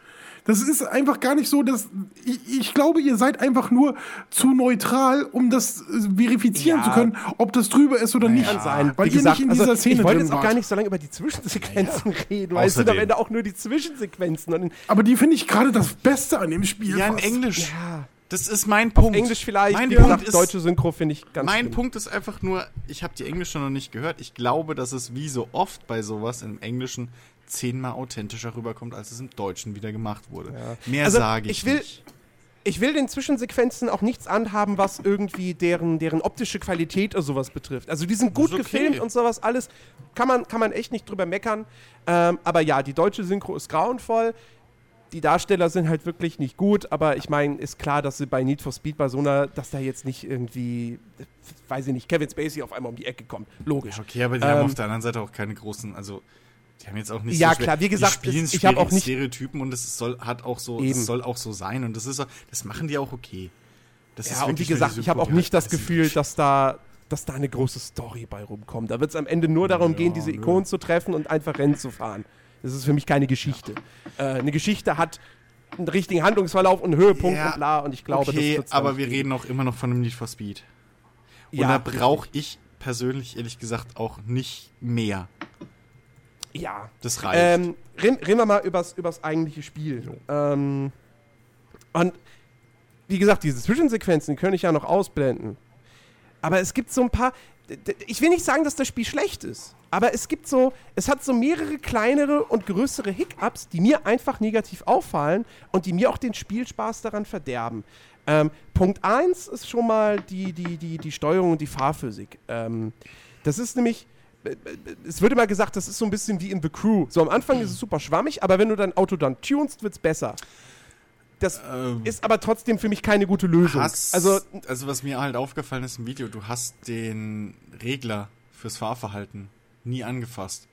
A: Das ist einfach gar nicht so, dass ich, ich glaube, ihr seid einfach nur zu neutral, um das äh, verifizieren
C: Ja.
A: zu können, ob das drüber ist oder nicht.
C: Kann sein.
A: Weil
C: Wie
A: ihr
C: gesagt,
A: nicht in dieser
C: also,
A: Szene
C: ich wollte jetzt auch
A: wart.
C: gar nicht so lange über die Zwischensequenzen reden, weil es sind am. Ende auch nur die Zwischensequenzen.
A: Aber die finde ich gerade das Beste an dem Spiel.
D: Ja, in. Englisch.
C: ja,
D: Das ist mein
C: Auf
D: Punkt.
C: Englisch vielleicht,
D: Mein
C: wie
D: Punkt
C: gesagt,
D: ist,
C: deutsche Synchro finde ich ganz
D: Mein
C: schlimm.
D: Punkt ist einfach nur, ich habe die Englische noch nicht gehört. Ich glaube, dass es wie so oft bei sowas im Englischen zehnmal authentischer rüberkommt, als es im Deutschen wieder gemacht wurde. Mehr
C: Also,
D: sage ich,
C: ich will-
D: nicht.
C: Ich will den Zwischensequenzen auch nichts anhaben, was irgendwie deren, deren optische Qualität oder sowas betrifft. Also die sind gut
D: okay.
C: gefilmt und sowas alles. Kann man, kann man echt nicht drüber meckern. Ähm, aber ja, die deutsche Synchro ist grauenvoll. Die Darsteller sind halt wirklich nicht gut, aber ich meine, ist klar, dass sie bei Need for Speed bei so einer, dass da jetzt nicht irgendwie, weiß ich nicht, Kevin Spacey auf einmal um die Ecke kommt. Logisch.
D: Okay, aber die
C: Ähm,
D: haben auf der anderen Seite auch keine großen, also die haben jetzt auch nicht
C: Ja,
D: so schwer-
C: klar, wie gesagt,
D: die spielen
C: es- ich hab auch nicht-
D: Stereotypen und es soll hat auch so,
C: Eben.
D: es soll auch so sein und das ist das machen die auch okay. Das
C: Ja, und wie gesagt, ich habe auch nicht das Gefühl, dass da, dass da eine große Story bei rumkommt. Da wird es am Ende nur darum
D: Ja,
C: gehen, diese. Ikonen zu treffen und einfach Rennen zu fahren. Das ist für mich keine Geschichte. Äh, eine Geschichte hat einen richtigen Handlungsverlauf und einen Höhepunkt
D: Ja,
C: und bla und ich glaube,
D: okay,
C: das
D: aber wir reden auch immer noch von einem Need for Speed. Und
C: Ja,
D: da brauche ich persönlich ehrlich gesagt auch nicht mehr.
C: Ja.
D: Das reicht.
C: Ähm, reden, reden wir mal übers, übers eigentliche Spiel. Ähm, und wie gesagt, diese Zwischensequenzen, die könnte ich ja noch ausblenden. Aber es gibt so ein paar. Ich will nicht sagen, dass das Spiel schlecht ist. Aber es gibt so, es hat so mehrere kleinere und größere Hiccups, die mir einfach negativ auffallen und die mir auch den Spielspaß daran verderben. Ähm, Punkt 1 ist schon mal die, die, die, die Steuerung und die Fahrphysik. Ähm, das ist nämlich, es wird immer gesagt, das ist so ein bisschen wie in The Crew. So am Anfang ist es super schwammig, aber wenn du dein Auto dann tunst, wird es besser. Das
D: Ähm,
C: ist aber trotzdem für mich keine gute Lösung.
D: hast,
C: also,
D: also was mir halt aufgefallen ist im Video, du hast den Regler fürs Fahrverhalten nie angefasst.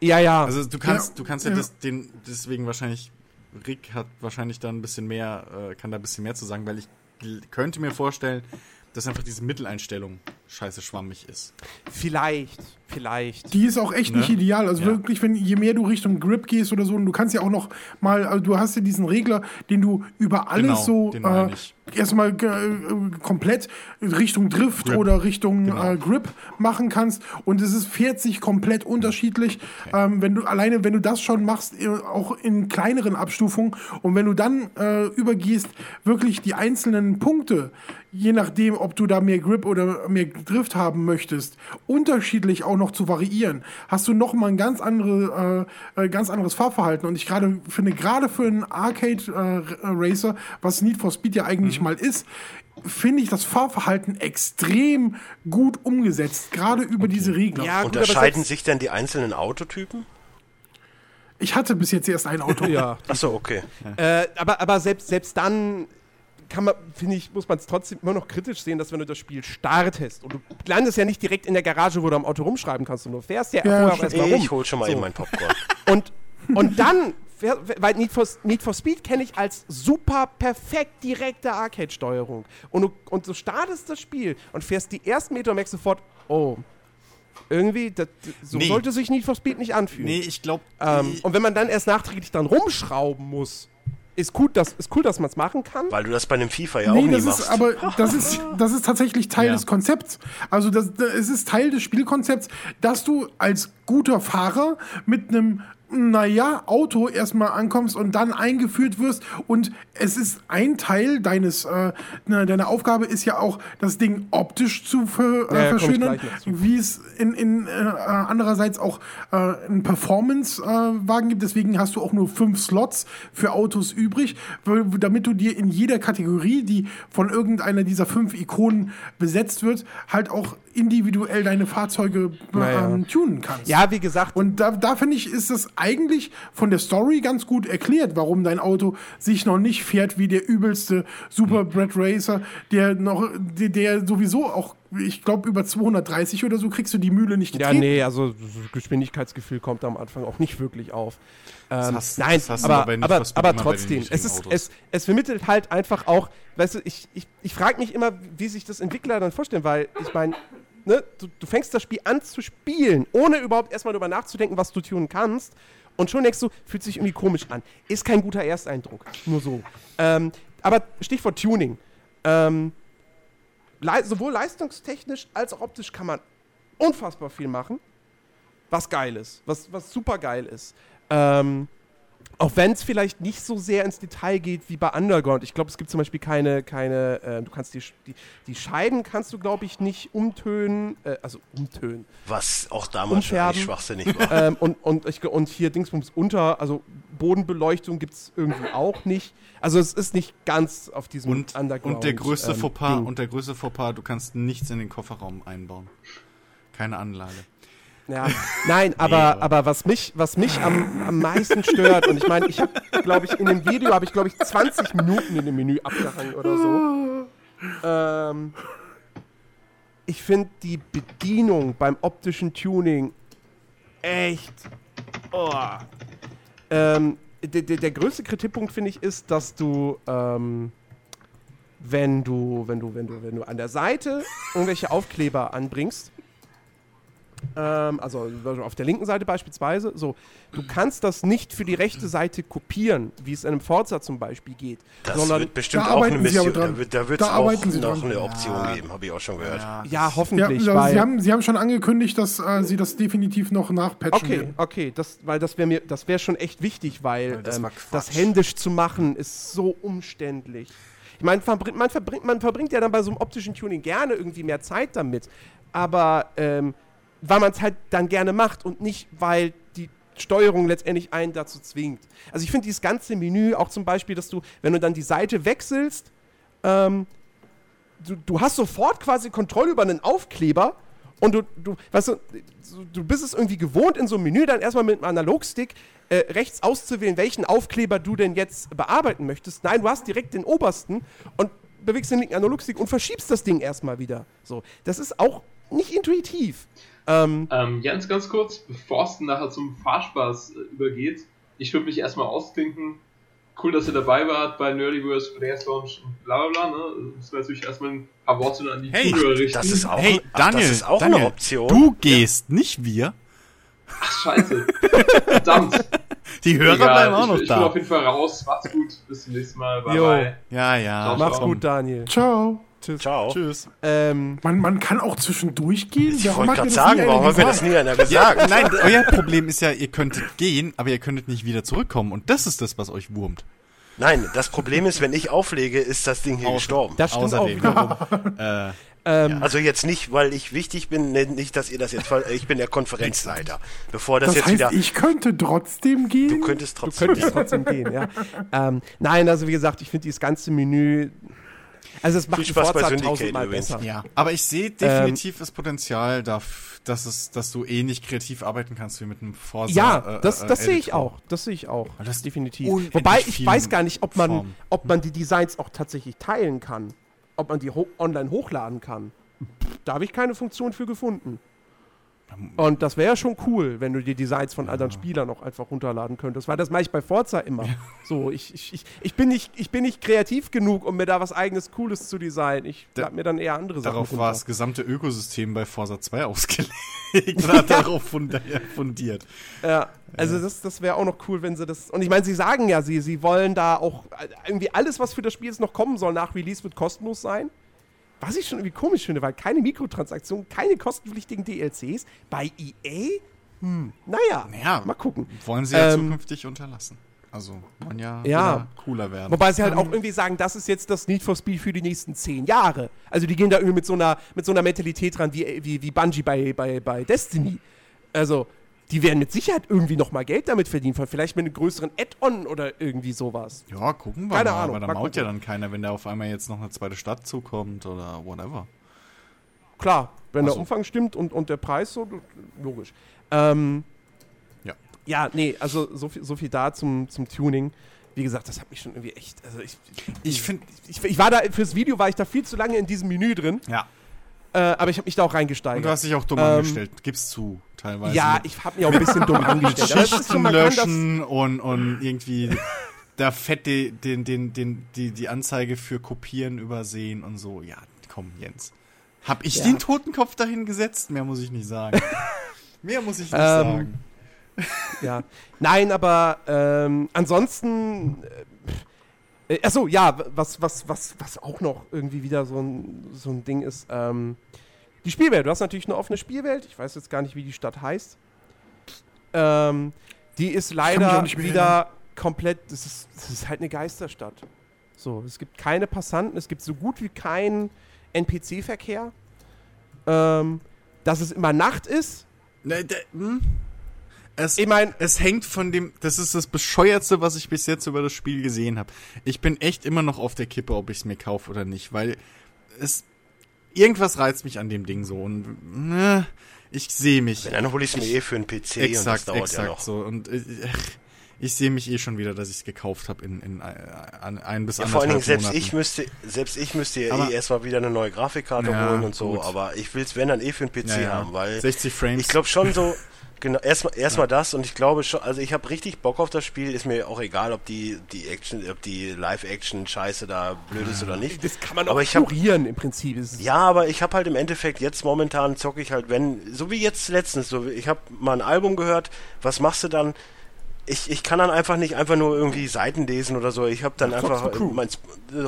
C: ja, ja.
D: Also du kannst,
A: Ja,
D: du kannst ja,
A: ja.
D: Das, den, deswegen wahrscheinlich, Rick hat wahrscheinlich da ein bisschen mehr, äh, kann da ein bisschen mehr zu sagen, weil ich könnte mir vorstellen, dass einfach diese Mitteleinstellung scheiße schwammig ist.
C: vielleicht, vielleicht.
A: Die ist auch echt
D: Ne?
A: nicht ideal. Also
D: Ja.
A: wirklich, wenn je mehr du Richtung Grip gehst oder so, und du kannst ja auch noch mal, also du hast ja diesen Regler, den du über alles
D: Genau,
A: so äh, erstmal äh, komplett Richtung Drift
D: Grip.
A: oder Richtung
D: Genau.
A: äh, Grip machen kannst. Und es ist fährt sich komplett unterschiedlich. Ähm, wenn du alleine, wenn du das schon machst, äh, auch in kleineren Abstufungen und wenn du dann äh, übergehst, wirklich die einzelnen Punkte, je nachdem, ob du da mehr Grip oder mehr Drift haben möchtest, unterschiedlich auch noch zu variieren, hast du noch mal ein ganz andere, äh, äh, ganz anderes Fahrverhalten. Und ich gerade finde, gerade für einen Arcade äh, Racer, was Need for Speed ja eigentlich mal ist, finde ich das Fahrverhalten extrem gut umgesetzt, gerade über diese Regler.
C: Ja,
B: Unterscheiden sich denn die einzelnen Autotypen?
A: Ich hatte bis jetzt erst ein Auto.
C: Ja.
B: Achso, okay.
C: Äh, aber, aber selbst, selbst dann kann man, finde ich, muss man es trotzdem immer noch kritisch sehen, dass wenn du das Spiel startest und du landest ja nicht direkt in der Garage, wo du am Auto rumschreiben kannst, und du fährst ja,
A: Ja,
C: erstmal rum.
B: Ich hol schon mal
C: So.
B: eben mein Popcorn.
C: Und, und dann, weil Need for, Need for Speed kenne ich als super perfekt direkte Arcade-Steuerung. Und du, und du startest das Spiel und fährst die ersten Meter und merkst sofort, oh, irgendwie, das, so
D: Nee.
C: sollte sich Need for Speed nicht anfühlen.
D: Nee, ich glaube,
C: Ähm, und wenn man dann erst nachträglich dann rumschrauben muss, ist gut, dass, ist cool, dass man es machen kann.
B: Weil du das bei einem FIFA ja auch
A: Nee,
B: nie
A: das
B: machst.
A: ist aber das ist, das ist tatsächlich Teil
D: Ja.
A: des Konzepts. Also das, das, es ist Teil des Spielkonzepts, dass du als guter Fahrer mit einem naja, Auto erstmal ankommst und dann eingeführt wirst. Und es ist ein Teil deines, äh, deiner Aufgabe ist ja auch, das Ding optisch zu ver, äh,
C: Ja, ja,
A: verschönern, wie es in, in äh, andererseits auch äh, einen Performance-Wagen gibt. Deswegen hast du auch nur fünf Slots für Autos übrig, damit du dir in jeder Kategorie, die von irgendeiner dieser fünf Ikonen besetzt wird, halt auch individuell deine Fahrzeuge
C: Naja.
A: ähm, tunen kannst.
C: Ja, wie gesagt,
A: Und da, da finde ich, ist das eigentlich von der Story ganz gut erklärt, warum dein Auto sich noch nicht fährt wie der übelste Super Brad Racer, der noch, der, der sowieso auch, ich glaube, über 230 oder so kriegst du die Mühle nicht
C: Ja,
A: getreten.
C: nee, also so Geschwindigkeitsgefühl kommt am Anfang auch nicht wirklich auf. Ähm,
D: hast-
C: nein,
D: das hast
C: aber,
D: aber nicht
C: aber, aber trotzdem, es, ist, es, es vermittelt halt einfach auch, weißt du, ich, ich, ich frage mich immer, wie sich das Entwickler dann vorstellen, weil ich meine, ne, du, du fängst das Spiel an zu spielen, ohne überhaupt erstmal darüber nachzudenken, was du tun kannst. Und schon denkst du, fühlt sich irgendwie komisch an. Ist kein guter Ersteindruck. Nur so. Ähm, aber Stichwort Tuning. Ähm, lei sowohl leistungstechnisch als auch optisch kann man unfassbar viel machen. Was geil ist, was, was super geil ist. Ähm, Auch wenn es vielleicht nicht so sehr ins Detail geht wie bei Underground. Ich glaube, es gibt zum Beispiel keine, keine, äh, du kannst die, die, die Scheiben kannst du, glaube ich, nicht umtönen, äh, also umtönen.
B: Was auch damals schon schwachsinnig war.
C: ähm, und, und, ich, und hier Dingsbums unter, also Bodenbeleuchtung gibt es irgendwie auch nicht. Also es ist nicht ganz auf diesem
D: Und,
C: Underground.
D: und der größte
C: ähm,
D: Fauxpas,
C: Ding.
D: und der größte Fauxpas, du kannst nichts in den Kofferraum einbauen. Keine Anlage.
C: Ja, nein, aber,
D: aber-
C: aber was mich, was mich am, am meisten stört, und ich meine, ich habe, glaube ich, in dem Video habe ich, glaube ich, 20 Minuten in dem Menü abgehangen oder so. Ähm, ich finde die Bedienung beim optischen Tuning echt. Oh. Ähm, der, der, der größte Kritikpunkt, finde ich, ist, dass du, ähm, wenn du, wenn du, wenn du, wenn du an der Seite irgendwelche Aufkleber anbringst, ähm, also auf der linken Seite beispielsweise, so, du kannst das nicht für die rechte Seite kopieren, wie es in einem Forza zum Beispiel geht,
B: Das
C: sondern
B: wird bestimmt
A: da
B: auch eine Mission. Da wird da
A: Da
B: wird's auch noch
A: dran.
B: eine Option geben, habe ich auch schon gehört.
D: Ja,
C: ja,
A: Ja,
C: hoffentlich,
A: also
C: weil
A: sie, haben, sie haben schon angekündigt, dass äh, sie das definitiv noch nachpatchen
C: Okay,
A: werden.
C: okay, das, weil das wäre mir, das wäre schon echt wichtig, weil
D: das
C: ähm, das händisch zu machen ist so umständlich. Ich meine, verbringt, man, verbringt, man verbringt ja dann bei so einem optischen Tuning gerne irgendwie mehr Zeit damit, aber ähm, weil man es halt dann gerne macht und nicht, weil die Steuerung letztendlich einen dazu zwingt. Also ich finde dieses ganze Menü, auch zum Beispiel, dass du, wenn du dann die Seite wechselst, ähm, du, du hast sofort quasi Kontrolle über einen Aufkleber und du, du, weißt du, du bist es irgendwie gewohnt, in so einem Menü dann erstmal mit dem Analogstick äh, rechts auszuwählen, welchen Aufkleber du denn jetzt bearbeiten möchtest. Nein, du hast direkt den obersten und bewegst den linken Analogstick und verschiebst das Ding erstmal wieder. So, das ist auch nicht intuitiv. Ähm,
E: Ähm, Jens, ganz kurz, bevor es dann nachher zum Fahrspaß äh, übergeht, ich würde mich erstmal ausklinken. Cool, dass ihr dabei wart bei Nerdiverse, Players Launch und bla bla bla. Ne? Das wäre natürlich erstmal ein paar Worte an die
D: Hey,
E: Zuhörer richten.
B: Das ist auch,
D: Hey,
B: ach,
D: Daniel,
B: das ist auch
D: Daniel,
B: eine Option.
D: Du gehst, nicht wir.
E: Ach, scheiße. Verdammt.
D: Die Hörer
E: Egal,
D: bleiben auch
E: ich,
D: noch
E: ich bin auf
D: da.
E: jeden Fall raus. Macht's gut. Bis zum nächsten Mal. Bye
C: Jo.
E: bye.
D: Ja, ja.
E: Ciao,
C: mach's
E: ciao.
C: gut, Daniel.
A: Ciao.
C: Tschüss.
B: Ciao.
D: Tschüss.
C: Ähm,
A: Man, man kann auch zwischendurch gehen.
B: Ich wollte gerade sagen, warum hat mir das nie einer gesagt?
D: Nein, euer Problem ist ja, ihr könntet gehen, aber ihr könntet nicht wieder zurückkommen. Und das ist das, was euch wurmt.
B: Nein, das Problem ist, wenn ich auflege, ist das Ding hier
D: Außer-
B: gestorben.
C: das stimmt
D: Außerdem.
C: auch.
D: Äh,
C: ähm,
B: Also jetzt nicht, weil ich wichtig bin, ne, nicht, dass ihr das jetzt, ich bin der Konferenzleiter. Bevor das,
A: Das
B: jetzt
A: heißt,
B: wieder,
A: ich könnte trotzdem gehen.
B: du könntest
C: Du
B: trotzdem.
C: könntest trotzdem gehen, ja. Ähm, nein, also wie gesagt, ich finde dieses ganze Menü. Also es macht Forza tausendmal besser.
D: ja. Aber ich sehe definitiv das Potenzial, dass, es, dass du ähnlich kreativ arbeiten kannst wie mit einem Forza.
C: Ja,
D: äh,
C: das,
D: äh,
C: das sehe ich auch. Das sehe ich auch.
D: Das
C: definitiv. Wobei ich weiß gar nicht, ob man, ob man die Designs auch tatsächlich teilen kann. Ob man die ho online hochladen kann. Da habe ich keine Funktion für gefunden. Und das wäre ja schon cool, wenn du die Designs von anderen Spielern auch einfach runterladen könntest. Weil das mache ich bei Forza immer. So, ich, ich, ich, bin nicht, ich bin nicht kreativ genug, um mir da was eigenes Cooles zu designen. Ich
D: Da-
C: mir dann eher andere Sachen
D: Darauf
C: runter.
D: war das gesamte Ökosystem bei Forza 2 ausgelegt. war darauf funda- fundiert.
C: Ja, also das, das wäre auch noch cool, wenn sie das. Und ich meine, sie sagen ja, sie, sie wollen da auch äh, irgendwie alles, was für das Spiel jetzt noch kommen soll, nach Release wird kostenlos sein. Was ich schon irgendwie komisch finde, weil keine Mikrotransaktionen, keine kostenpflichtigen DLCs. Bei EA? Hm, naja,
D: Naja,
C: mal gucken.
D: Wollen sie ja
C: Ähm,
D: zukünftig unterlassen. Also, wollen ja,
C: Ja.
D: cooler werden.
C: Wobei sie halt auch irgendwie sagen, das ist jetzt das Need for Speed für die nächsten zehn Jahre. Also die gehen da irgendwie mit so einer, mit so einer Mentalität ran wie, wie, wie Bungie bei, bei, bei Destiny. Also, die werden mit Sicherheit irgendwie noch mal Geld damit verdienen. Vielleicht mit einem größeren Add-on oder irgendwie sowas.
D: Ja, gucken wir
C: Keine
D: mal.
C: Ahnung,
D: aber da maut ja dann keiner, wenn da auf einmal jetzt noch eine zweite Stadt zukommt oder whatever.
C: Klar, wenn
D: Ach
C: der
D: so.
C: Umfang stimmt und, und der Preis so, logisch. Ähm,
D: Ja.
C: Ja, nee, also so viel, so viel da zum, zum Tuning. Wie gesagt, das hat mich schon irgendwie echt. Also ich,
D: Ich finde,
C: ich, ich war da, fürs Video war ich da viel zu lange in diesem Menü drin,
D: ja.
C: Äh, aber ich habe mich da auch
D: Und
C: reingesteigert.
D: du hast dich auch dumm
C: Ähm,
D: angestellt. Gib's zu, teilweise.
C: ja, ich habe mich auch ein bisschen dumm angestellt. Das,
D: löschen und, und irgendwie da fett die, den, den, den, die, die Anzeige für Kopieren übersehen und so. Ja, komm, Jens. Hab ich
C: Ja.
D: den Totenkopf dahin gesetzt? Mehr muss ich nicht sagen. Mehr muss ich nicht
C: Ähm,
D: sagen.
C: ja. Nein, aber ähm, ansonsten. Äh, achso, ja, was, was, was, was auch noch irgendwie wieder so ein, so ein Ding ist. Ähm, die Spielwelt. Du hast natürlich eine offene Spielwelt. Ich weiß jetzt gar nicht, wie die Stadt heißt. Ähm, die ist leider wieder komplett, das ist, das ist halt eine Geisterstadt. So, es gibt keine Passanten, es gibt so gut wie keinen NPC-Verkehr. Ähm, dass es immer Nacht ist.
D: Ne, der, hm? Es,
C: Ich mein-
D: es hängt von dem, das ist das bescheuertste, was ich bis jetzt über das Spiel gesehen habe. Ich bin echt immer noch auf der Kippe, ob ich es mir kaufe oder nicht, weil es, irgendwas reizt mich an dem Ding so und, ne, ich sehe mich.
B: Wenn, dann hole ich es mir eh für einen PC und das
D: Exakt,
B: dauert
D: exakt
B: ja noch.
D: so. Und äh, ich sehe mich eh schon wieder, dass ich es gekauft habe in, in äh, ein, ein bis
B: Ja, vor allen Dingen, selbst
D: Monaten.
B: ich müsste, selbst ich müsste ja
D: Aber-
B: eh erstmal wieder eine neue Grafikkarte
D: Ja,
B: holen und so,
D: gut.
B: aber ich will es, wenn dann eh für einen PC
D: Ja, ja.
B: haben, weil
D: 60 Frames.
B: ich glaube schon so, genau, erstmal erstmal das und ich glaube schon, also ich habe richtig Bock auf das Spiel, ist mir auch egal, ob die, die Action, ob die Live-Action-Scheiße da blöd ist oder nicht.
C: Das kann man auch
B: Aber ich hab-
C: ignorieren im Prinzip.
B: Ja, aber ich habe halt im Endeffekt jetzt momentan zocke ich halt, wenn, so wie jetzt letztens, so wie- ich habe mal ein Album gehört, was machst du dann? Ich, ich kann dann einfach nicht einfach nur irgendwie Seiten lesen oder so. Ich habe dann
C: zockst
B: einfach, mein,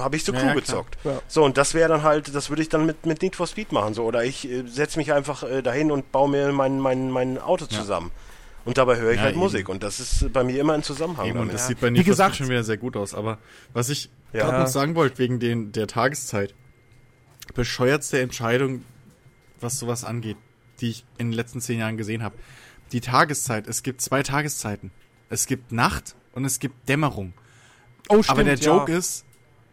B: habe ich so
D: Ja,
B: Crew
D: ja,
B: gezockt.
C: Ja.
B: So, und das wäre dann halt, das würde ich dann mit, mit Need for Speed machen. So, oder ich äh, setze mich einfach äh, dahin und baue mir mein, mein, mein Auto zusammen. Und dabei höre ich
D: Ja,
B: halt
D: eben.
B: Musik. Und das ist bei mir immer ein Zusammenhang.
D: Eben, und das sieht bei
C: Wie
D: Need for
C: gesagt-
D: Speed schon wieder sehr gut aus. Aber was ich
B: Ja.
D: gerade noch sagen wollte, wegen den, der Tageszeit. Bescheuertste Entscheidung, was sowas angeht, die ich in den letzten zehn Jahren gesehen habe. Die Tageszeit. Es gibt zwei Tageszeiten. Es gibt Nacht und es gibt Dämmerung.
C: oh, stimmt,
D: aber der Joke
C: ja.
D: ist,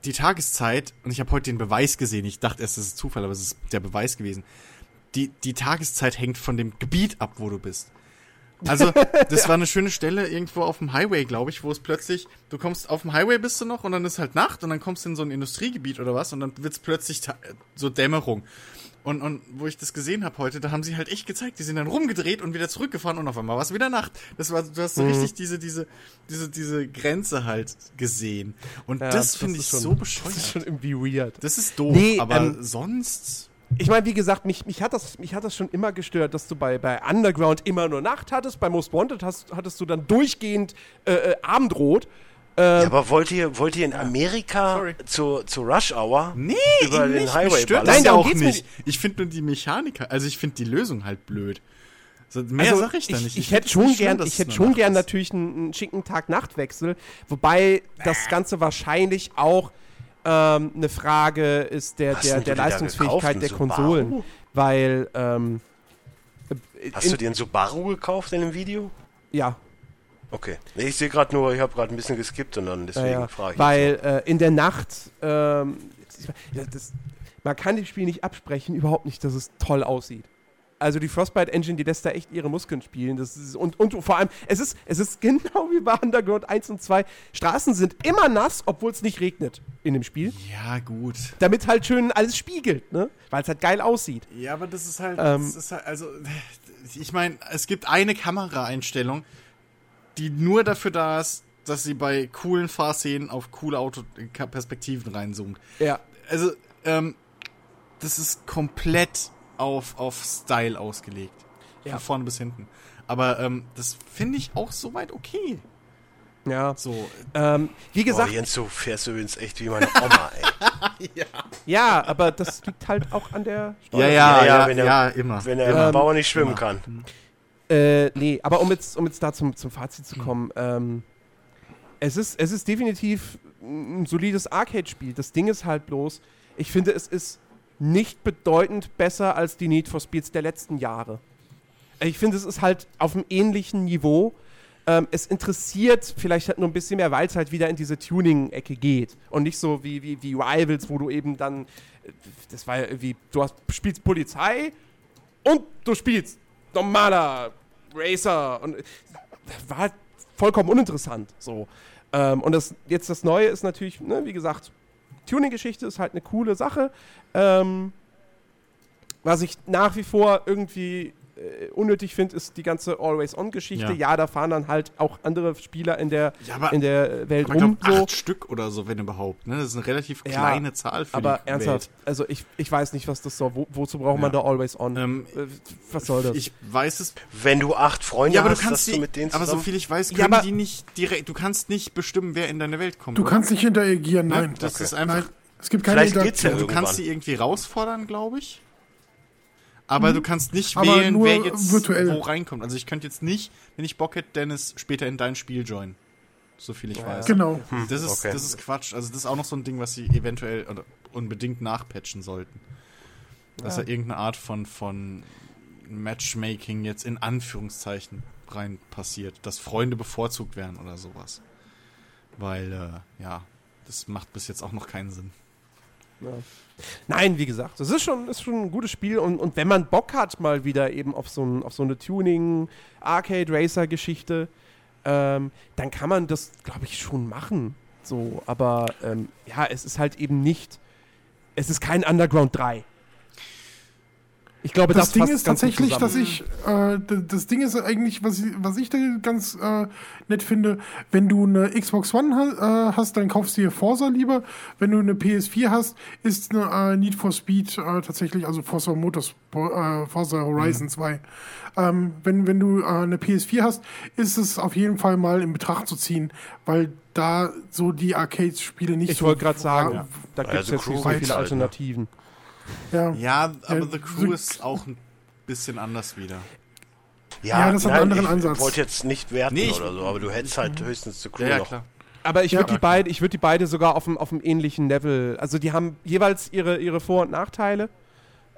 D: die Tageszeit, und ich habe heute den Beweis gesehen, ich dachte erst, das ist Zufall, aber es ist der Beweis gewesen. Die, die Tageszeit hängt von dem Gebiet ab, wo du bist. Also, das war eine schöne Stelle irgendwo auf dem Highway, glaube ich, wo es plötzlich, du kommst auf dem Highway bist du noch und dann ist halt Nacht und dann kommst du in so ein Industriegebiet oder was und dann wird's plötzlich so Dämmerung. Und, und wo ich das gesehen habe heute, da haben sie halt echt gezeigt, die sind dann rumgedreht und wieder zurückgefahren und auf einmal war es wieder Nacht. Das war, du hast so richtig diese, diese, diese, diese Grenze halt gesehen. Und
C: Ja,
D: das finde ich
C: schon-
D: so
C: Das ist
D: bescheuert.
C: schon irgendwie weird.
D: Das ist doof,
C: Nee,
D: aber
C: ähm,
D: sonst.
C: Ich meine, wie gesagt, mich, mich, hat das, mich hat das schon immer gestört, dass du bei, bei Underground immer nur Nacht hattest. Bei Most Wanted hast, hattest du dann durchgehend äh, äh, Abendrot.
B: Ja, aber wollt ihr, wollt ihr in Amerika
D: Sorry.
B: zu, zu Rush Hour
D: Nee,
B: über den
D: nicht.
B: Highway ballern?
C: Nein,
D: ja auch
C: geht's mir
D: nicht. Ich finde nur die Mechaniker, also ich finde die Lösung halt blöd. So, mehr
C: Also,
D: sag ich da nicht.
C: Ich,
D: find
C: hätte schon
D: schlimm,
C: gern, ich hätte schon gern natürlich einen, einen schicken Tag-Nacht-Wechsel, wobei das Ganze wahrscheinlich auch ähm, eine Frage ist der, der, der Leistungsfähigkeit
B: gekauft,
C: der
B: einen Subaru?
C: Konsolen. Weil, ähm, äh,
B: Hast
C: in-
B: du dir einen Subaru gekauft in dem Video?
C: Ja,
B: Okay. Nee, ich sehe gerade nur, ich habe gerade ein bisschen geskippt und dann deswegen
C: ja,
B: frage ich.
C: Weil äh, in der Nacht, ähm, ja, das, man kann dem Spiel nicht absprechen, überhaupt nicht, dass es toll aussieht. Also die Frostbite Engine, die lässt da echt ihre Muskeln spielen. Das ist, und, und vor allem, es ist, es ist genau wie bei Underground 1 und 2. Straßen sind immer nass, obwohl es nicht regnet in dem Spiel.
D: Ja, gut.
C: Damit halt schön alles spiegelt, ne? Weil es halt geil aussieht.
D: Ja, aber das ist halt,
C: Ähm,
D: das ist halt also, ich meine, es gibt eine Kameraeinstellung, die nur dafür da ist, dass sie bei coolen Fahrszenen auf coole Autoperspektiven reinzoomt.
C: Ja.
D: Also, ähm, das ist komplett auf, auf Style ausgelegt.
C: Ja.
D: Von vorne bis hinten. Aber ähm, das finde ich auch soweit okay.
C: Ja.
D: So,
C: Ähm, wie
B: Boah,
C: gesagt,
B: Jens, du fährst übrigens echt wie meine Oma, ey.
C: ja, aber das liegt halt auch an der
D: ja, ja,
B: Ja,
D: ja,
B: ja,
D: ja,
B: wenn er-
D: immer.
B: Wenn der
C: Ähm,
B: Bauer nicht schwimmen kann.
C: Äh, nee, aber um jetzt, um jetzt da zum, zum Fazit
D: Hm.
C: zu kommen, ähm, es, ist, es ist definitiv ein solides Arcade-Spiel. Das Ding ist halt bloß, ich finde, es ist nicht bedeutend besser als die Need for Speeds der letzten Jahre. Ich finde, es ist halt auf einem ähnlichen Niveau. Ähm, es interessiert vielleicht halt nur ein bisschen mehr, weil es halt wieder in diese Tuning-Ecke geht. Und nicht so wie, wie, wie Rivals, wo du eben dann, das war ja irgendwie, du hast, spielst Polizei und du spielst normaler Racer. Und war halt vollkommen uninteressant. So. Ähm, und das, jetzt das Neue ist natürlich, ne, wie gesagt, Tuning-Geschichte ist halt eine coole Sache. Ähm, was ich nach wie vor irgendwie äh, unnötig finde, ist die ganze Always-On-Geschichte.
D: Ja.
C: Ja. da fahren dann halt auch andere Spieler in der,
D: Ja, aber-
C: in der Welt
D: Aber ich
C: rum.
D: glaube,
C: So.
D: acht Stück oder so, wenn überhaupt. Ne? Das ist eine relativ
C: Ja,
D: kleine Zahl für
C: Aber
D: die
C: ernsthaft,
D: Welt.
C: also ich, ich weiß nicht, was das soll. Wo, wozu braucht man da. Always-On?
D: Ähm,
C: Äh, was soll das?
D: Ich weiß es.
B: Wenn du acht Freunde
D: Ja, aber du
B: hast,
D: kannst die,
B: du mit denen
D: aber so viel ich weiß,
C: Ja,
D: können
C: aber-
D: die nicht direkt. Du kannst nicht bestimmen, wer in deine Welt kommt.
A: Du
D: oder?
A: kannst nicht hinterreagieren,
D: Ne?
A: nein.
D: Das
B: Okay.
D: ist einfach.
A: Nein, es gibt keine
B: Vielleicht geht's ja.
D: Du kannst die irgendwie herausfordern, glaube ich. Aber du kannst nicht
A: Aber
D: wählen, wer jetzt
A: virtuell.
D: wo reinkommt. Also ich könnte jetzt nicht, wenn ich Bock hätte, Dennis später in dein Spiel joinen. so viel ich
C: Ja,
D: weiß.
A: Genau.
D: Das ist,
B: okay.
D: das ist Quatsch. Also das ist auch noch so ein Ding, was sie eventuell oder unbedingt nachpatchen sollten. Dass da irgendeine Art von, von Matchmaking jetzt in Anführungszeichen rein passiert. Dass Freunde bevorzugt werden oder sowas. Weil, äh, ja, das macht bis jetzt auch noch keinen Sinn.
C: Ja. Nein, wie gesagt, das ist schon, ist schon ein gutes Spiel und, und wenn man Bock hat, mal wieder eben auf so, ein, auf so eine Tuning-Arcade-Racer-Geschichte, ähm, dann kann man das, glaube ich, schon machen. So, aber ähm, ja, es ist halt eben nicht, es ist kein Underground 3. Ich glaube,
A: Das,
C: das,
A: Ding ist tatsächlich, dass ich, äh, das Ding ist eigentlich, was ich, was ich da ganz äh, nett finde, wenn du eine Xbox One ha äh, hast, dann kaufst du dir Forza lieber. Wenn du eine PS4 hast, ist eine äh, Need for Speed äh, tatsächlich, also Forza Motors, äh, Forza Horizon 2. Ähm, wenn, wenn du äh, eine PS4 hast, ist es auf jeden Fall mal in Betracht zu ziehen, weil da so die Arcade-Spiele nicht
C: Ich
A: so
C: wollte gerade sagen,
A: Ja.
C: da gibt es
B: Also
C: jetzt nicht so
B: Crew
C: viele
B: halt, ne?
A: Ja.
D: Ja, aber
A: Ja,
D: The Crew ist auch ein bisschen anders wieder.
A: Ja, das hat einen anderen
B: ich
A: Ansatz.
B: wollte jetzt nicht werten
D: Nee, ich-
B: oder so, aber du hättest halt höchstens The Crew
D: Ja, ja
B: noch.
D: klar.
C: Aber ich
A: Ja.
C: würde die beide, ich würde die beide sogar auf dem auf dem ähnlichen Level. Also die haben jeweils ihre ihre Vor- und Nachteile.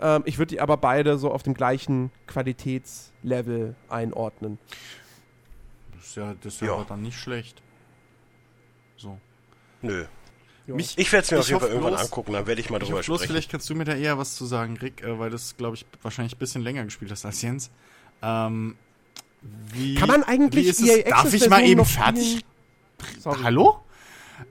C: Ähm, ich würde die aber beide so auf dem gleichen Qualitätslevel einordnen.
D: Das ist ja, das ist ja,
B: Ja.
D: aber dann nicht schlecht. So.
B: Nö.
C: Ja.
D: Mich,
B: Ich werde es mir auf
D: Ich
B: jeden Fall irgendwann
D: bloß-
B: angucken, dann werde ich mal
D: ich
B: drüber
D: hoffe bloß,
B: sprechen.
D: vielleicht kannst du mir da eher was zu sagen, Rick, äh, weil das, glaube ich, wahrscheinlich ein bisschen länger gespielt hast als Jens. Ähm, wie,
C: Kann man eigentlich
D: wie ist
C: EA
D: es, Darf ich mal eben fertig?
C: Sorry.
D: Hallo?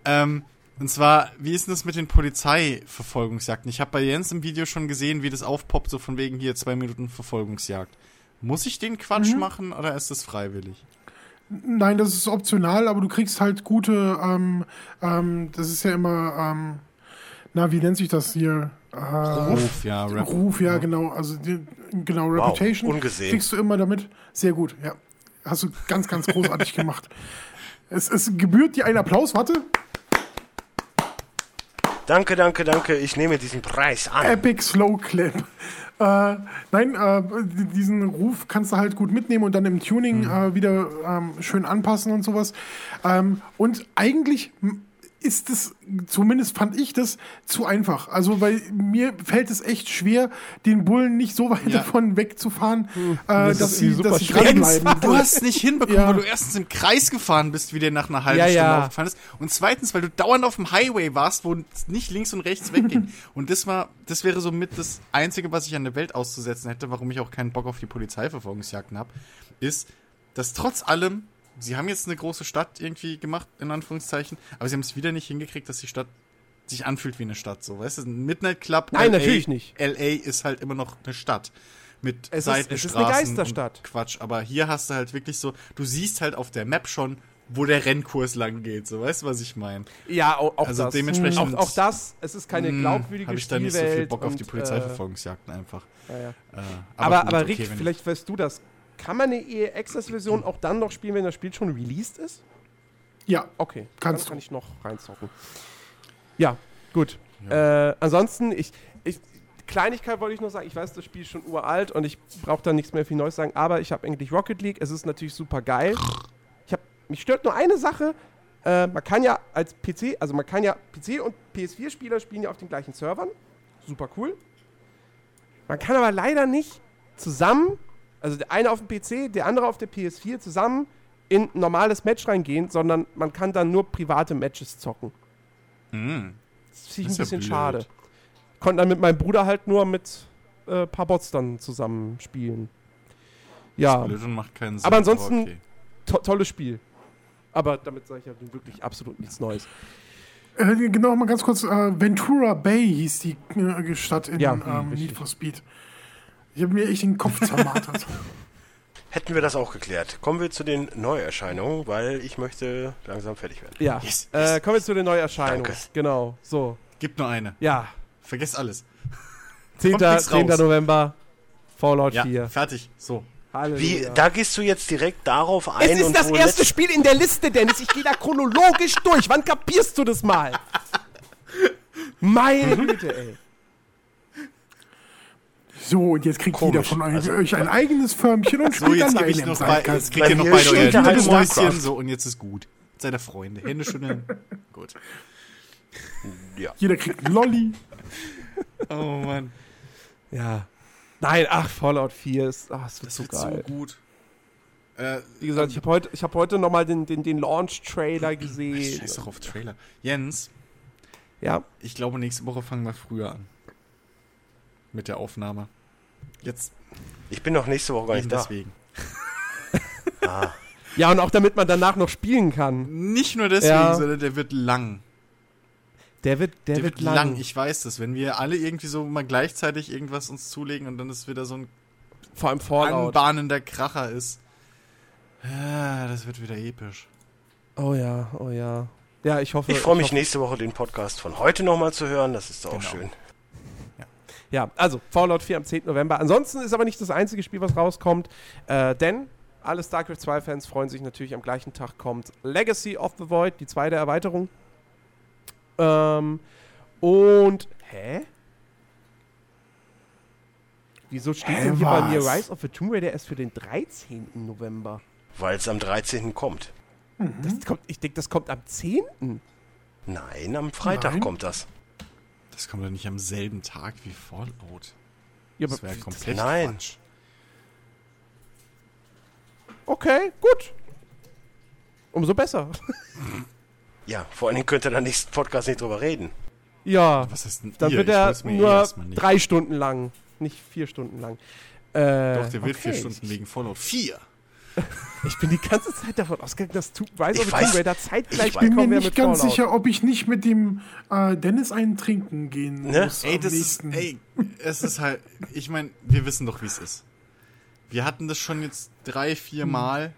D: Ähm, und zwar, wie ist denn das mit den Polizeiverfolgungsjagden? Ich habe bei Jens im Video schon gesehen, wie das aufpoppt, so von wegen hier zwei Minuten Verfolgungsjagd. Muss ich den Quatsch machen oder ist das freiwillig?
A: Nein, das ist optional, aber du kriegst halt gute, ähm, ähm, das ist ja immer, ähm, na, wie nennt sich das hier? Äh,
D: Ruf, ja, Rap.
A: Ruf, ja, genau. Also die, genau, Reputation
B: ungesehen.
A: kriegst du immer damit. Sehr gut, ja. Hast du ganz, ganz großartig gemacht. Es, es gebührt dir ein Applaus, warte.
B: Danke, danke, danke. Ich nehme diesen Preis an.
A: Epic Slow Clap. Äh, nein, äh, diesen Ruf kannst du halt gut mitnehmen und dann im Tuning äh, wieder ähm, schön anpassen und sowas. Ähm, und eigentlich ist es, zumindest fand ich das, zu einfach. Also, weil mir fällt es echt schwer, den Bullen nicht so weit
D: Ja.
A: davon wegzufahren, äh,
C: Das
A: dass, sie, dass sie dranbleiben.
D: Du hast es nicht hinbekommen,
A: Ja.
D: weil du erstens im Kreis gefahren bist, wie dir nach einer halben
C: Ja,
D: Stunde
C: ja.
D: aufgefallen ist. Und zweitens, weil du dauernd auf dem Highway warst, wo es nicht links und rechts wegging. und das war, das wäre somit das Einzige, was ich an der Welt auszusetzen hätte, warum ich auch keinen Bock auf die Polizeiverfolgungsjagden habe, ist, dass trotz allem, sie haben jetzt eine große Stadt irgendwie gemacht, in Anführungszeichen, aber sie haben es wieder nicht hingekriegt, dass die Stadt sich anfühlt wie eine Stadt, so, weißt du, ein Midnight Club.
C: Nein,
D: LA,
C: natürlich nicht.
D: LA ist halt immer noch eine Stadt. Mit
C: Es ist- es ist eine
D: Seitenstraßen
C: Geisterstadt.
D: und Quatsch, aber hier hast du halt wirklich so, du siehst halt auf der Map schon, wo der Rennkurs lang geht, so, weißt du, was ich meine?
C: Ja, auch, auch
D: Also
C: das.
D: dementsprechend-
C: Auch, auch das, es ist keine glaubwürdige
D: Habe ich da nicht so viel Bock auf die
C: und,
D: Polizeiverfolgungsjagden einfach.
C: Äh, ja, ja.
D: Äh,
C: Aber,
D: gut,
C: aber
D: okay,
C: Rick, vielleicht weißt du das. Kann man eine EA Access-Version auch dann noch spielen, wenn das Spiel schon released ist?
A: Ja,
C: Okay,
A: Kannst
C: dann kann ich noch reinzocken. Ja, gut. Äh, ansonsten, ich, ich, Kleinigkeit wollte ich noch sagen. Ich weiß, das Spiel ist schon uralt und ich brauche da nichts mehr viel Neues sagen, aber ich habe eigentlich Rocket League. Es ist natürlich super geil. Ich hab, mich stört nur eine Sache. Äh, man kann ja als PC, also man kann ja PC und PS4-Spieler spielen ja auf den gleichen Servern. Super cool. Man kann aber leider nicht zusammen, also der eine auf dem PC, der andere auf der PS4 zusammen in ein normales Match reingehen, sondern man kann dann nur private Matches zocken.
D: Hm.
C: Das finde ich ein
D: ja
C: bisschen
D: blöd.
C: schade. Konnte dann mit meinem Bruder halt nur mit äh, paar Bots dann zusammen spielen. Ja,
D: Blöd und macht keinen Sinn.
C: Aber ansonsten-
D: okay.
C: to tolles Spiel. Aber damit sage ich ja wirklich absolut nichts Neues.
A: Äh, genau, mal ganz kurz. Äh, Ventura Bay hieß die äh, Stadt in
C: Ja,
A: ähm. Need for Speed. Ich habe mir echt den Kopf zermartert.
B: Hätten wir das auch geklärt. Kommen wir zu den Neuerscheinungen, weil ich möchte langsam fertig werden.
C: Ja,
D: Yes,
C: Äh, kommen wir zu den Neuerscheinungen.
B: Danke.
C: Genau, so.
D: Gibt nur eine.
C: Ja,
D: Vergesst alles.
C: 10.
D: Kommt nix
C: 10.
D: raus.
C: November, Fallout
D: Ja,
C: 4.
D: fertig. So.
C: Halleluja.
B: Wie, da gehst du jetzt direkt darauf ein
C: es ist
B: und
C: das erste Spiel in der Liste, Dennis. Ich gehe da chronologisch durch. Wann kapierst du das mal? Meine Güte, ey.
A: So, und jetzt kriegt
B: Komisch.
A: jeder von euch,
B: Also-
A: euch ein eigenes Förmchen und
D: So,
A: spielt
D: jetzt
A: alleine
D: ich noch bei, jetzt kriegt ihr noch beide euer
B: Warcraft.
D: so und jetzt ist gut. seid ihr Freunde. Hände schütteln. Gut.
B: Ja.
A: Jeder kriegt einen Lolli.
D: Oh Mann.
C: Ja. Nein, ach, Fallout 4 ist, ach, es wird
D: Das
C: so
D: wird
C: geil.
D: so gut. Äh,
C: Wie gesagt, ich habe heute, ich hab heute nochmal den, den, den Launch-Trailer gesehen.
D: Scheiß doch auf Trailer. Jens,
C: Ja,
D: ich glaube, nächste Woche fangen wir früher an. Mit der Aufnahme. Jetzt
B: Ich bin noch nächste Woche gar nicht da.
D: deswegen.
C: ja, und auch damit man danach noch spielen kann.
D: Nicht nur deswegen,
C: Ja.
D: sondern der wird lang.
C: Der wird, der,
D: Der
C: wird,
D: wird
C: lang.
D: lang. Ich weiß das. Wenn wir alle irgendwie so mal gleichzeitig irgendwas uns zulegen und dann ist wieder so ein
C: Vor allem Fallout.
D: anbahnender Kracher ist. Ja, das wird wieder episch.
C: Oh ja, oh ja. Ja, ich hoffe.
B: Ich freue mich
C: hoffe,
B: nächste Woche den Podcast von heute nochmal zu hören. Das ist doch auch
D: Genau.
B: schön.
C: Ja, also Fallout 4 am 10. November. Ansonsten ist aber nicht das einzige Spiel, was rauskommt, äh, denn alle StarCraft 2 Fans freuen sich natürlich am gleichen Tag kommt Legacy of the Void, die zweite Erweiterung. Ähm, und hä? Wieso steht
A: Hä,
C: denn hier bei mir
A: was?
C: Rise of the Tomb Raider erst für den 13. November?
B: Weil es am 13. kommt.
C: Das kommt, ich denke, das kommt am 10.
B: Nein, am Freitag
A: Nein.
B: kommt das.
D: Das kommt doch nicht am selben Tag wie Fallout.
C: Ja,
D: Das
C: aber-
D: wäre komplett
B: Nein.
D: Quatsch.
C: Okay, gut. Umso besser.
B: Ja, vor allen Dingen könnt ihr dann nächsten Podcast nicht drüber reden.
C: Ja.
D: Was heißt denn
C: Dann
D: ihr?
C: wird er
D: eh
C: nur drei Stunden lang, nicht vier Stunden lang. Äh,
D: Doch, der wird vier
C: okay.
D: Stunden wegen Fallout 4.
C: Ich bin die ganze Zeit davon ausgegangen, dass Tu- Rise
B: Ich weiß-
C: Tomb Raider zeitgleich
B: ich
A: Ich bin mir nicht ganz
C: Fallout.
A: sicher, ob ich nicht mit dem äh, Dennis einen trinken gehen
B: Ne?
A: muss.
D: Ey,
A: am
D: das ist,
A: nächsten.
D: ey, es ist halt, ich meine, wir wissen doch, wie es ist. Wir hatten das schon jetzt drei, vier Mal.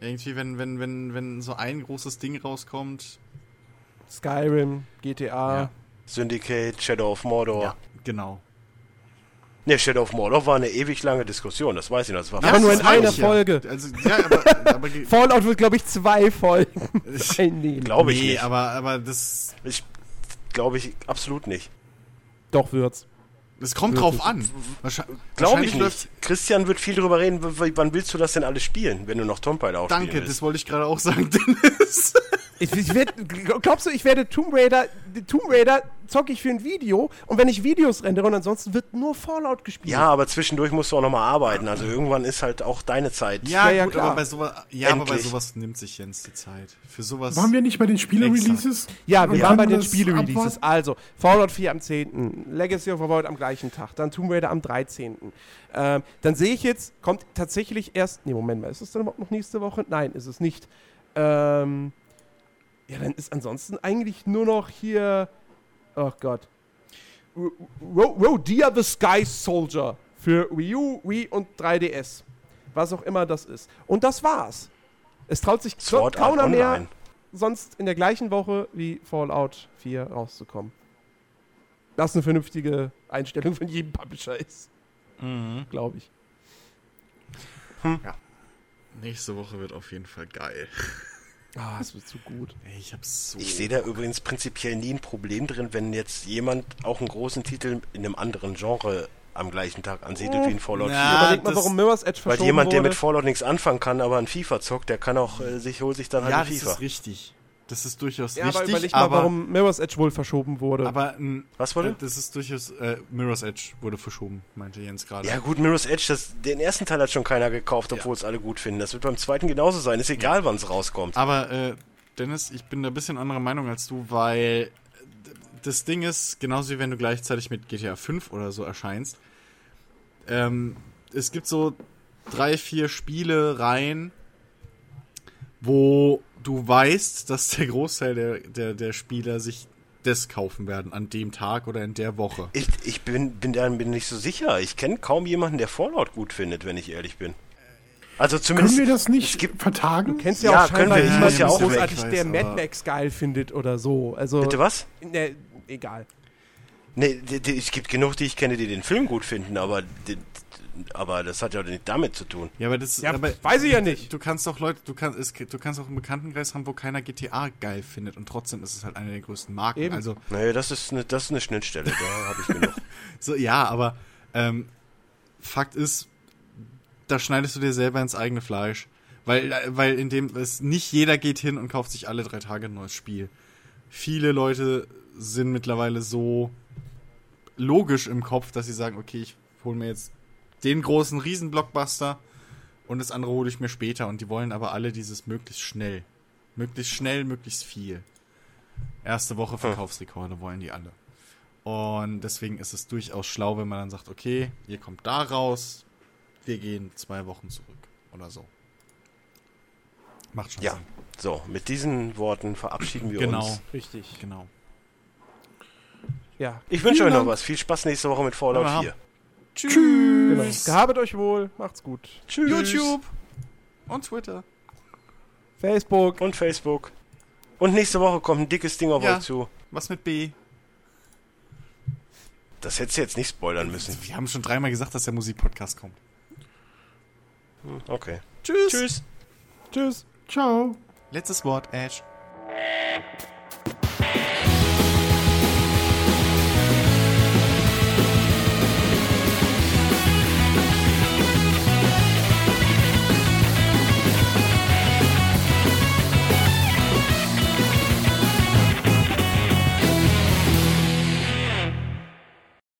D: Irgendwie, wenn, wenn, wenn, wenn so ein großes Ding rauskommt.
C: Skyrim, GTA.
D: Ja.
B: Syndicate, Shadow of Mordor.
D: Ja, genau.
B: Ne, Shadow of Mordor war eine ewig lange Diskussion, das weiß ich noch. Das war
C: Aber
B: fast
C: nur in einer. Folge.
D: Also, ja, aber, aber
C: Fallout wird, glaube ich, zwei Folgen.
B: Glaube ich
D: nee,
B: nicht.
D: aber, aber das,
B: Ich glaube ich absolut nicht.
C: Doch, wird's.
D: das kommt drauf an. Wahrscheinlich,
B: Glaube ich nicht. Christian wird viel drüber reden, wann willst du das denn alles spielen, wenn du noch Tomb Raider auch
D: Danke,
B: spielen
D: das
B: willst?
D: wollte ich gerade auch sagen, Dennis.
C: Ich, ich werd, glaubst du, ich werde Tomb Raider, Tomb Raider zocke ich für ein Video und wenn ich Videos rendere und ansonsten wird nur Fallout gespielt.
B: Ja, aber zwischendurch musst du auch nochmal arbeiten. Also irgendwann ist halt auch deine Zeit.
D: Ja,
C: Ja, ja,
D: gut,
C: klar.
D: aber bei sowas, ja, aber bei sowas nimmt sich Jens die Zeit. Für sowas.
A: Waren wir nicht bei den Spiele-Releases?
C: Ja, wir waren bei den Spiele-Releases. Also, Fallout 4 am 10., Legacy of the Void am gleichen Tag, dann Tomb Raider am 13. Ähm, dann sehe ich jetzt, kommt tatsächlich erst, nee, Moment mal, ist es dann überhaupt noch nächste Woche? Nein, ist es nicht. Ähm, ja, dann ist ansonsten eigentlich nur noch hier, oh Gott, Ro- Ro Rodia the Sky Soldier für Wii U, Wii und 3DS. Was auch immer das ist. Und das war's. Es traut sich
B: Sword Art
C: keiner mehr,
B: Online.
C: sonst in der gleichen Woche wie Fallout 4 rauszukommen. Das eine vernünftige Einstellung von jedem Publisher ist,
D: Mhm.
C: glaube ich.
D: Nächste Woche wird auf jeden Fall geil.
C: Ah, es wird zu gut.
D: Ich hab so.
B: Ich sehe da übrigens prinzipiell nie ein Problem drin, wenn jetzt jemand auch einen großen Titel in einem anderen Genre am gleichen Tag ansiedelt wie in Fallout
D: Na,
B: 4.
C: Überleg mal,
D: das-
C: warum Mirror's Edge
B: Weil jemand, der
C: wurde.
B: mit Fallout nichts anfangen kann, aber ein FIFA zockt, der kann auch äh, sich holt sich dann halt
D: ja,
B: ein
D: das
B: FIFA.
D: ist richtig. Das ist durchaus
C: ja, aber
D: richtig.
C: überleg mal, warum Mirror's Edge wohl verschoben wurde.
D: Aber ein,
B: Was wurde?
D: äh, das ist durchaus. Äh, Mirror's Edge wurde verschoben, meinte Jens gerade.
B: Ja gut, Mirror's Edge, das, den ersten Teil hat schon keiner gekauft, obwohl es alle gut finden. Das wird beim zweiten genauso sein. Ist egal, wann es rauskommt.
D: Aber äh, Dennis, ich bin da ein bisschen anderer Meinung als du, weil d- das Ding ist, genauso wie wenn du gleichzeitig mit GTA 5 oder so erscheinst, ähm, es gibt so drei, vier Spiele rein, wo du weißt, dass der Großteil der, der, der Spieler sich das kaufen werden an dem Tag oder in der Woche.
B: Ich, ich bin, bin da bin nicht so sicher. Ich kenne kaum jemanden, der Fallout gut findet, wenn ich ehrlich bin. Also
A: Können
B: zumindest.
A: wir das nicht
B: es gibt-
A: vertagen?
C: Du kennst ja,
B: Ja,
C: auch
B: können wir. Ich
C: niemanden
B: muss ja auch
C: großartig,
D: weg.
C: der
D: weiß,
C: Mad Max geil findet oder so. Also,
B: Bitte was?
C: Ne, egal.
B: Die, es gibt genug, die ich kenne, die den Film gut finden, aber, die, aber das hat ja nicht damit zu tun.
D: Ja, aber das
C: Ja,
D: aber
C: weiß ich ja nicht.
D: Du kannst doch Leute, du kannst, es, du kannst auch einen Bekanntenkreis haben, wo keiner GTA geil findet und trotzdem ist es halt eine der größten Marken.
C: Eben.
D: Also
B: Nee, das ist eine, das ist eine Schnittstelle, da habe ich genug.
D: so ja, aber ähm, Fakt ist, da schneidest du dir selber ins eigene Fleisch, Weil, weil in dem es nicht jeder geht hin und kauft sich alle drei Tage ein neues Spiel. Viele Leute sind mittlerweile so logisch im Kopf, dass sie sagen, okay, ich hole mir jetzt den großen Riesenblockbuster und das andere hole ich mir später. Und die wollen aber alle dieses möglichst schnell. Möglichst schnell, möglichst viel. Erste Woche Verkaufsrekorde wollen die alle. Und deswegen ist es durchaus schlau, wenn man dann sagt, okay, ihr kommt da raus, wir gehen zwei Wochen zurück oder so. Macht schon
B: Ja.
D: Sinn.
B: So, mit diesen Worten verabschieden wir
D: Genau,
B: uns.
C: Richtig.
D: genau.
C: Ja.
B: Ich wünsche euch noch was. Viel Spaß nächste Woche mit Fallout
D: Ja.
B: 4.
D: Tschüss.
C: Genau. Gehabet euch wohl. Macht's gut.
B: Tschüss.
D: YouTube und Twitter.
C: Facebook.
B: Und Facebook. Und nächste Woche kommt ein dickes Ding auf
D: Ja.
B: euch zu.
D: Was mit B?
B: Das hättest du jetzt nicht spoilern müssen.
D: Wir haben schon dreimal gesagt, dass der Musikpodcast kommt.
B: Okay.
D: Tschüss.
B: Tschüss.
C: Tschüss.
A: Ciao.
D: Letztes Wort, Ash.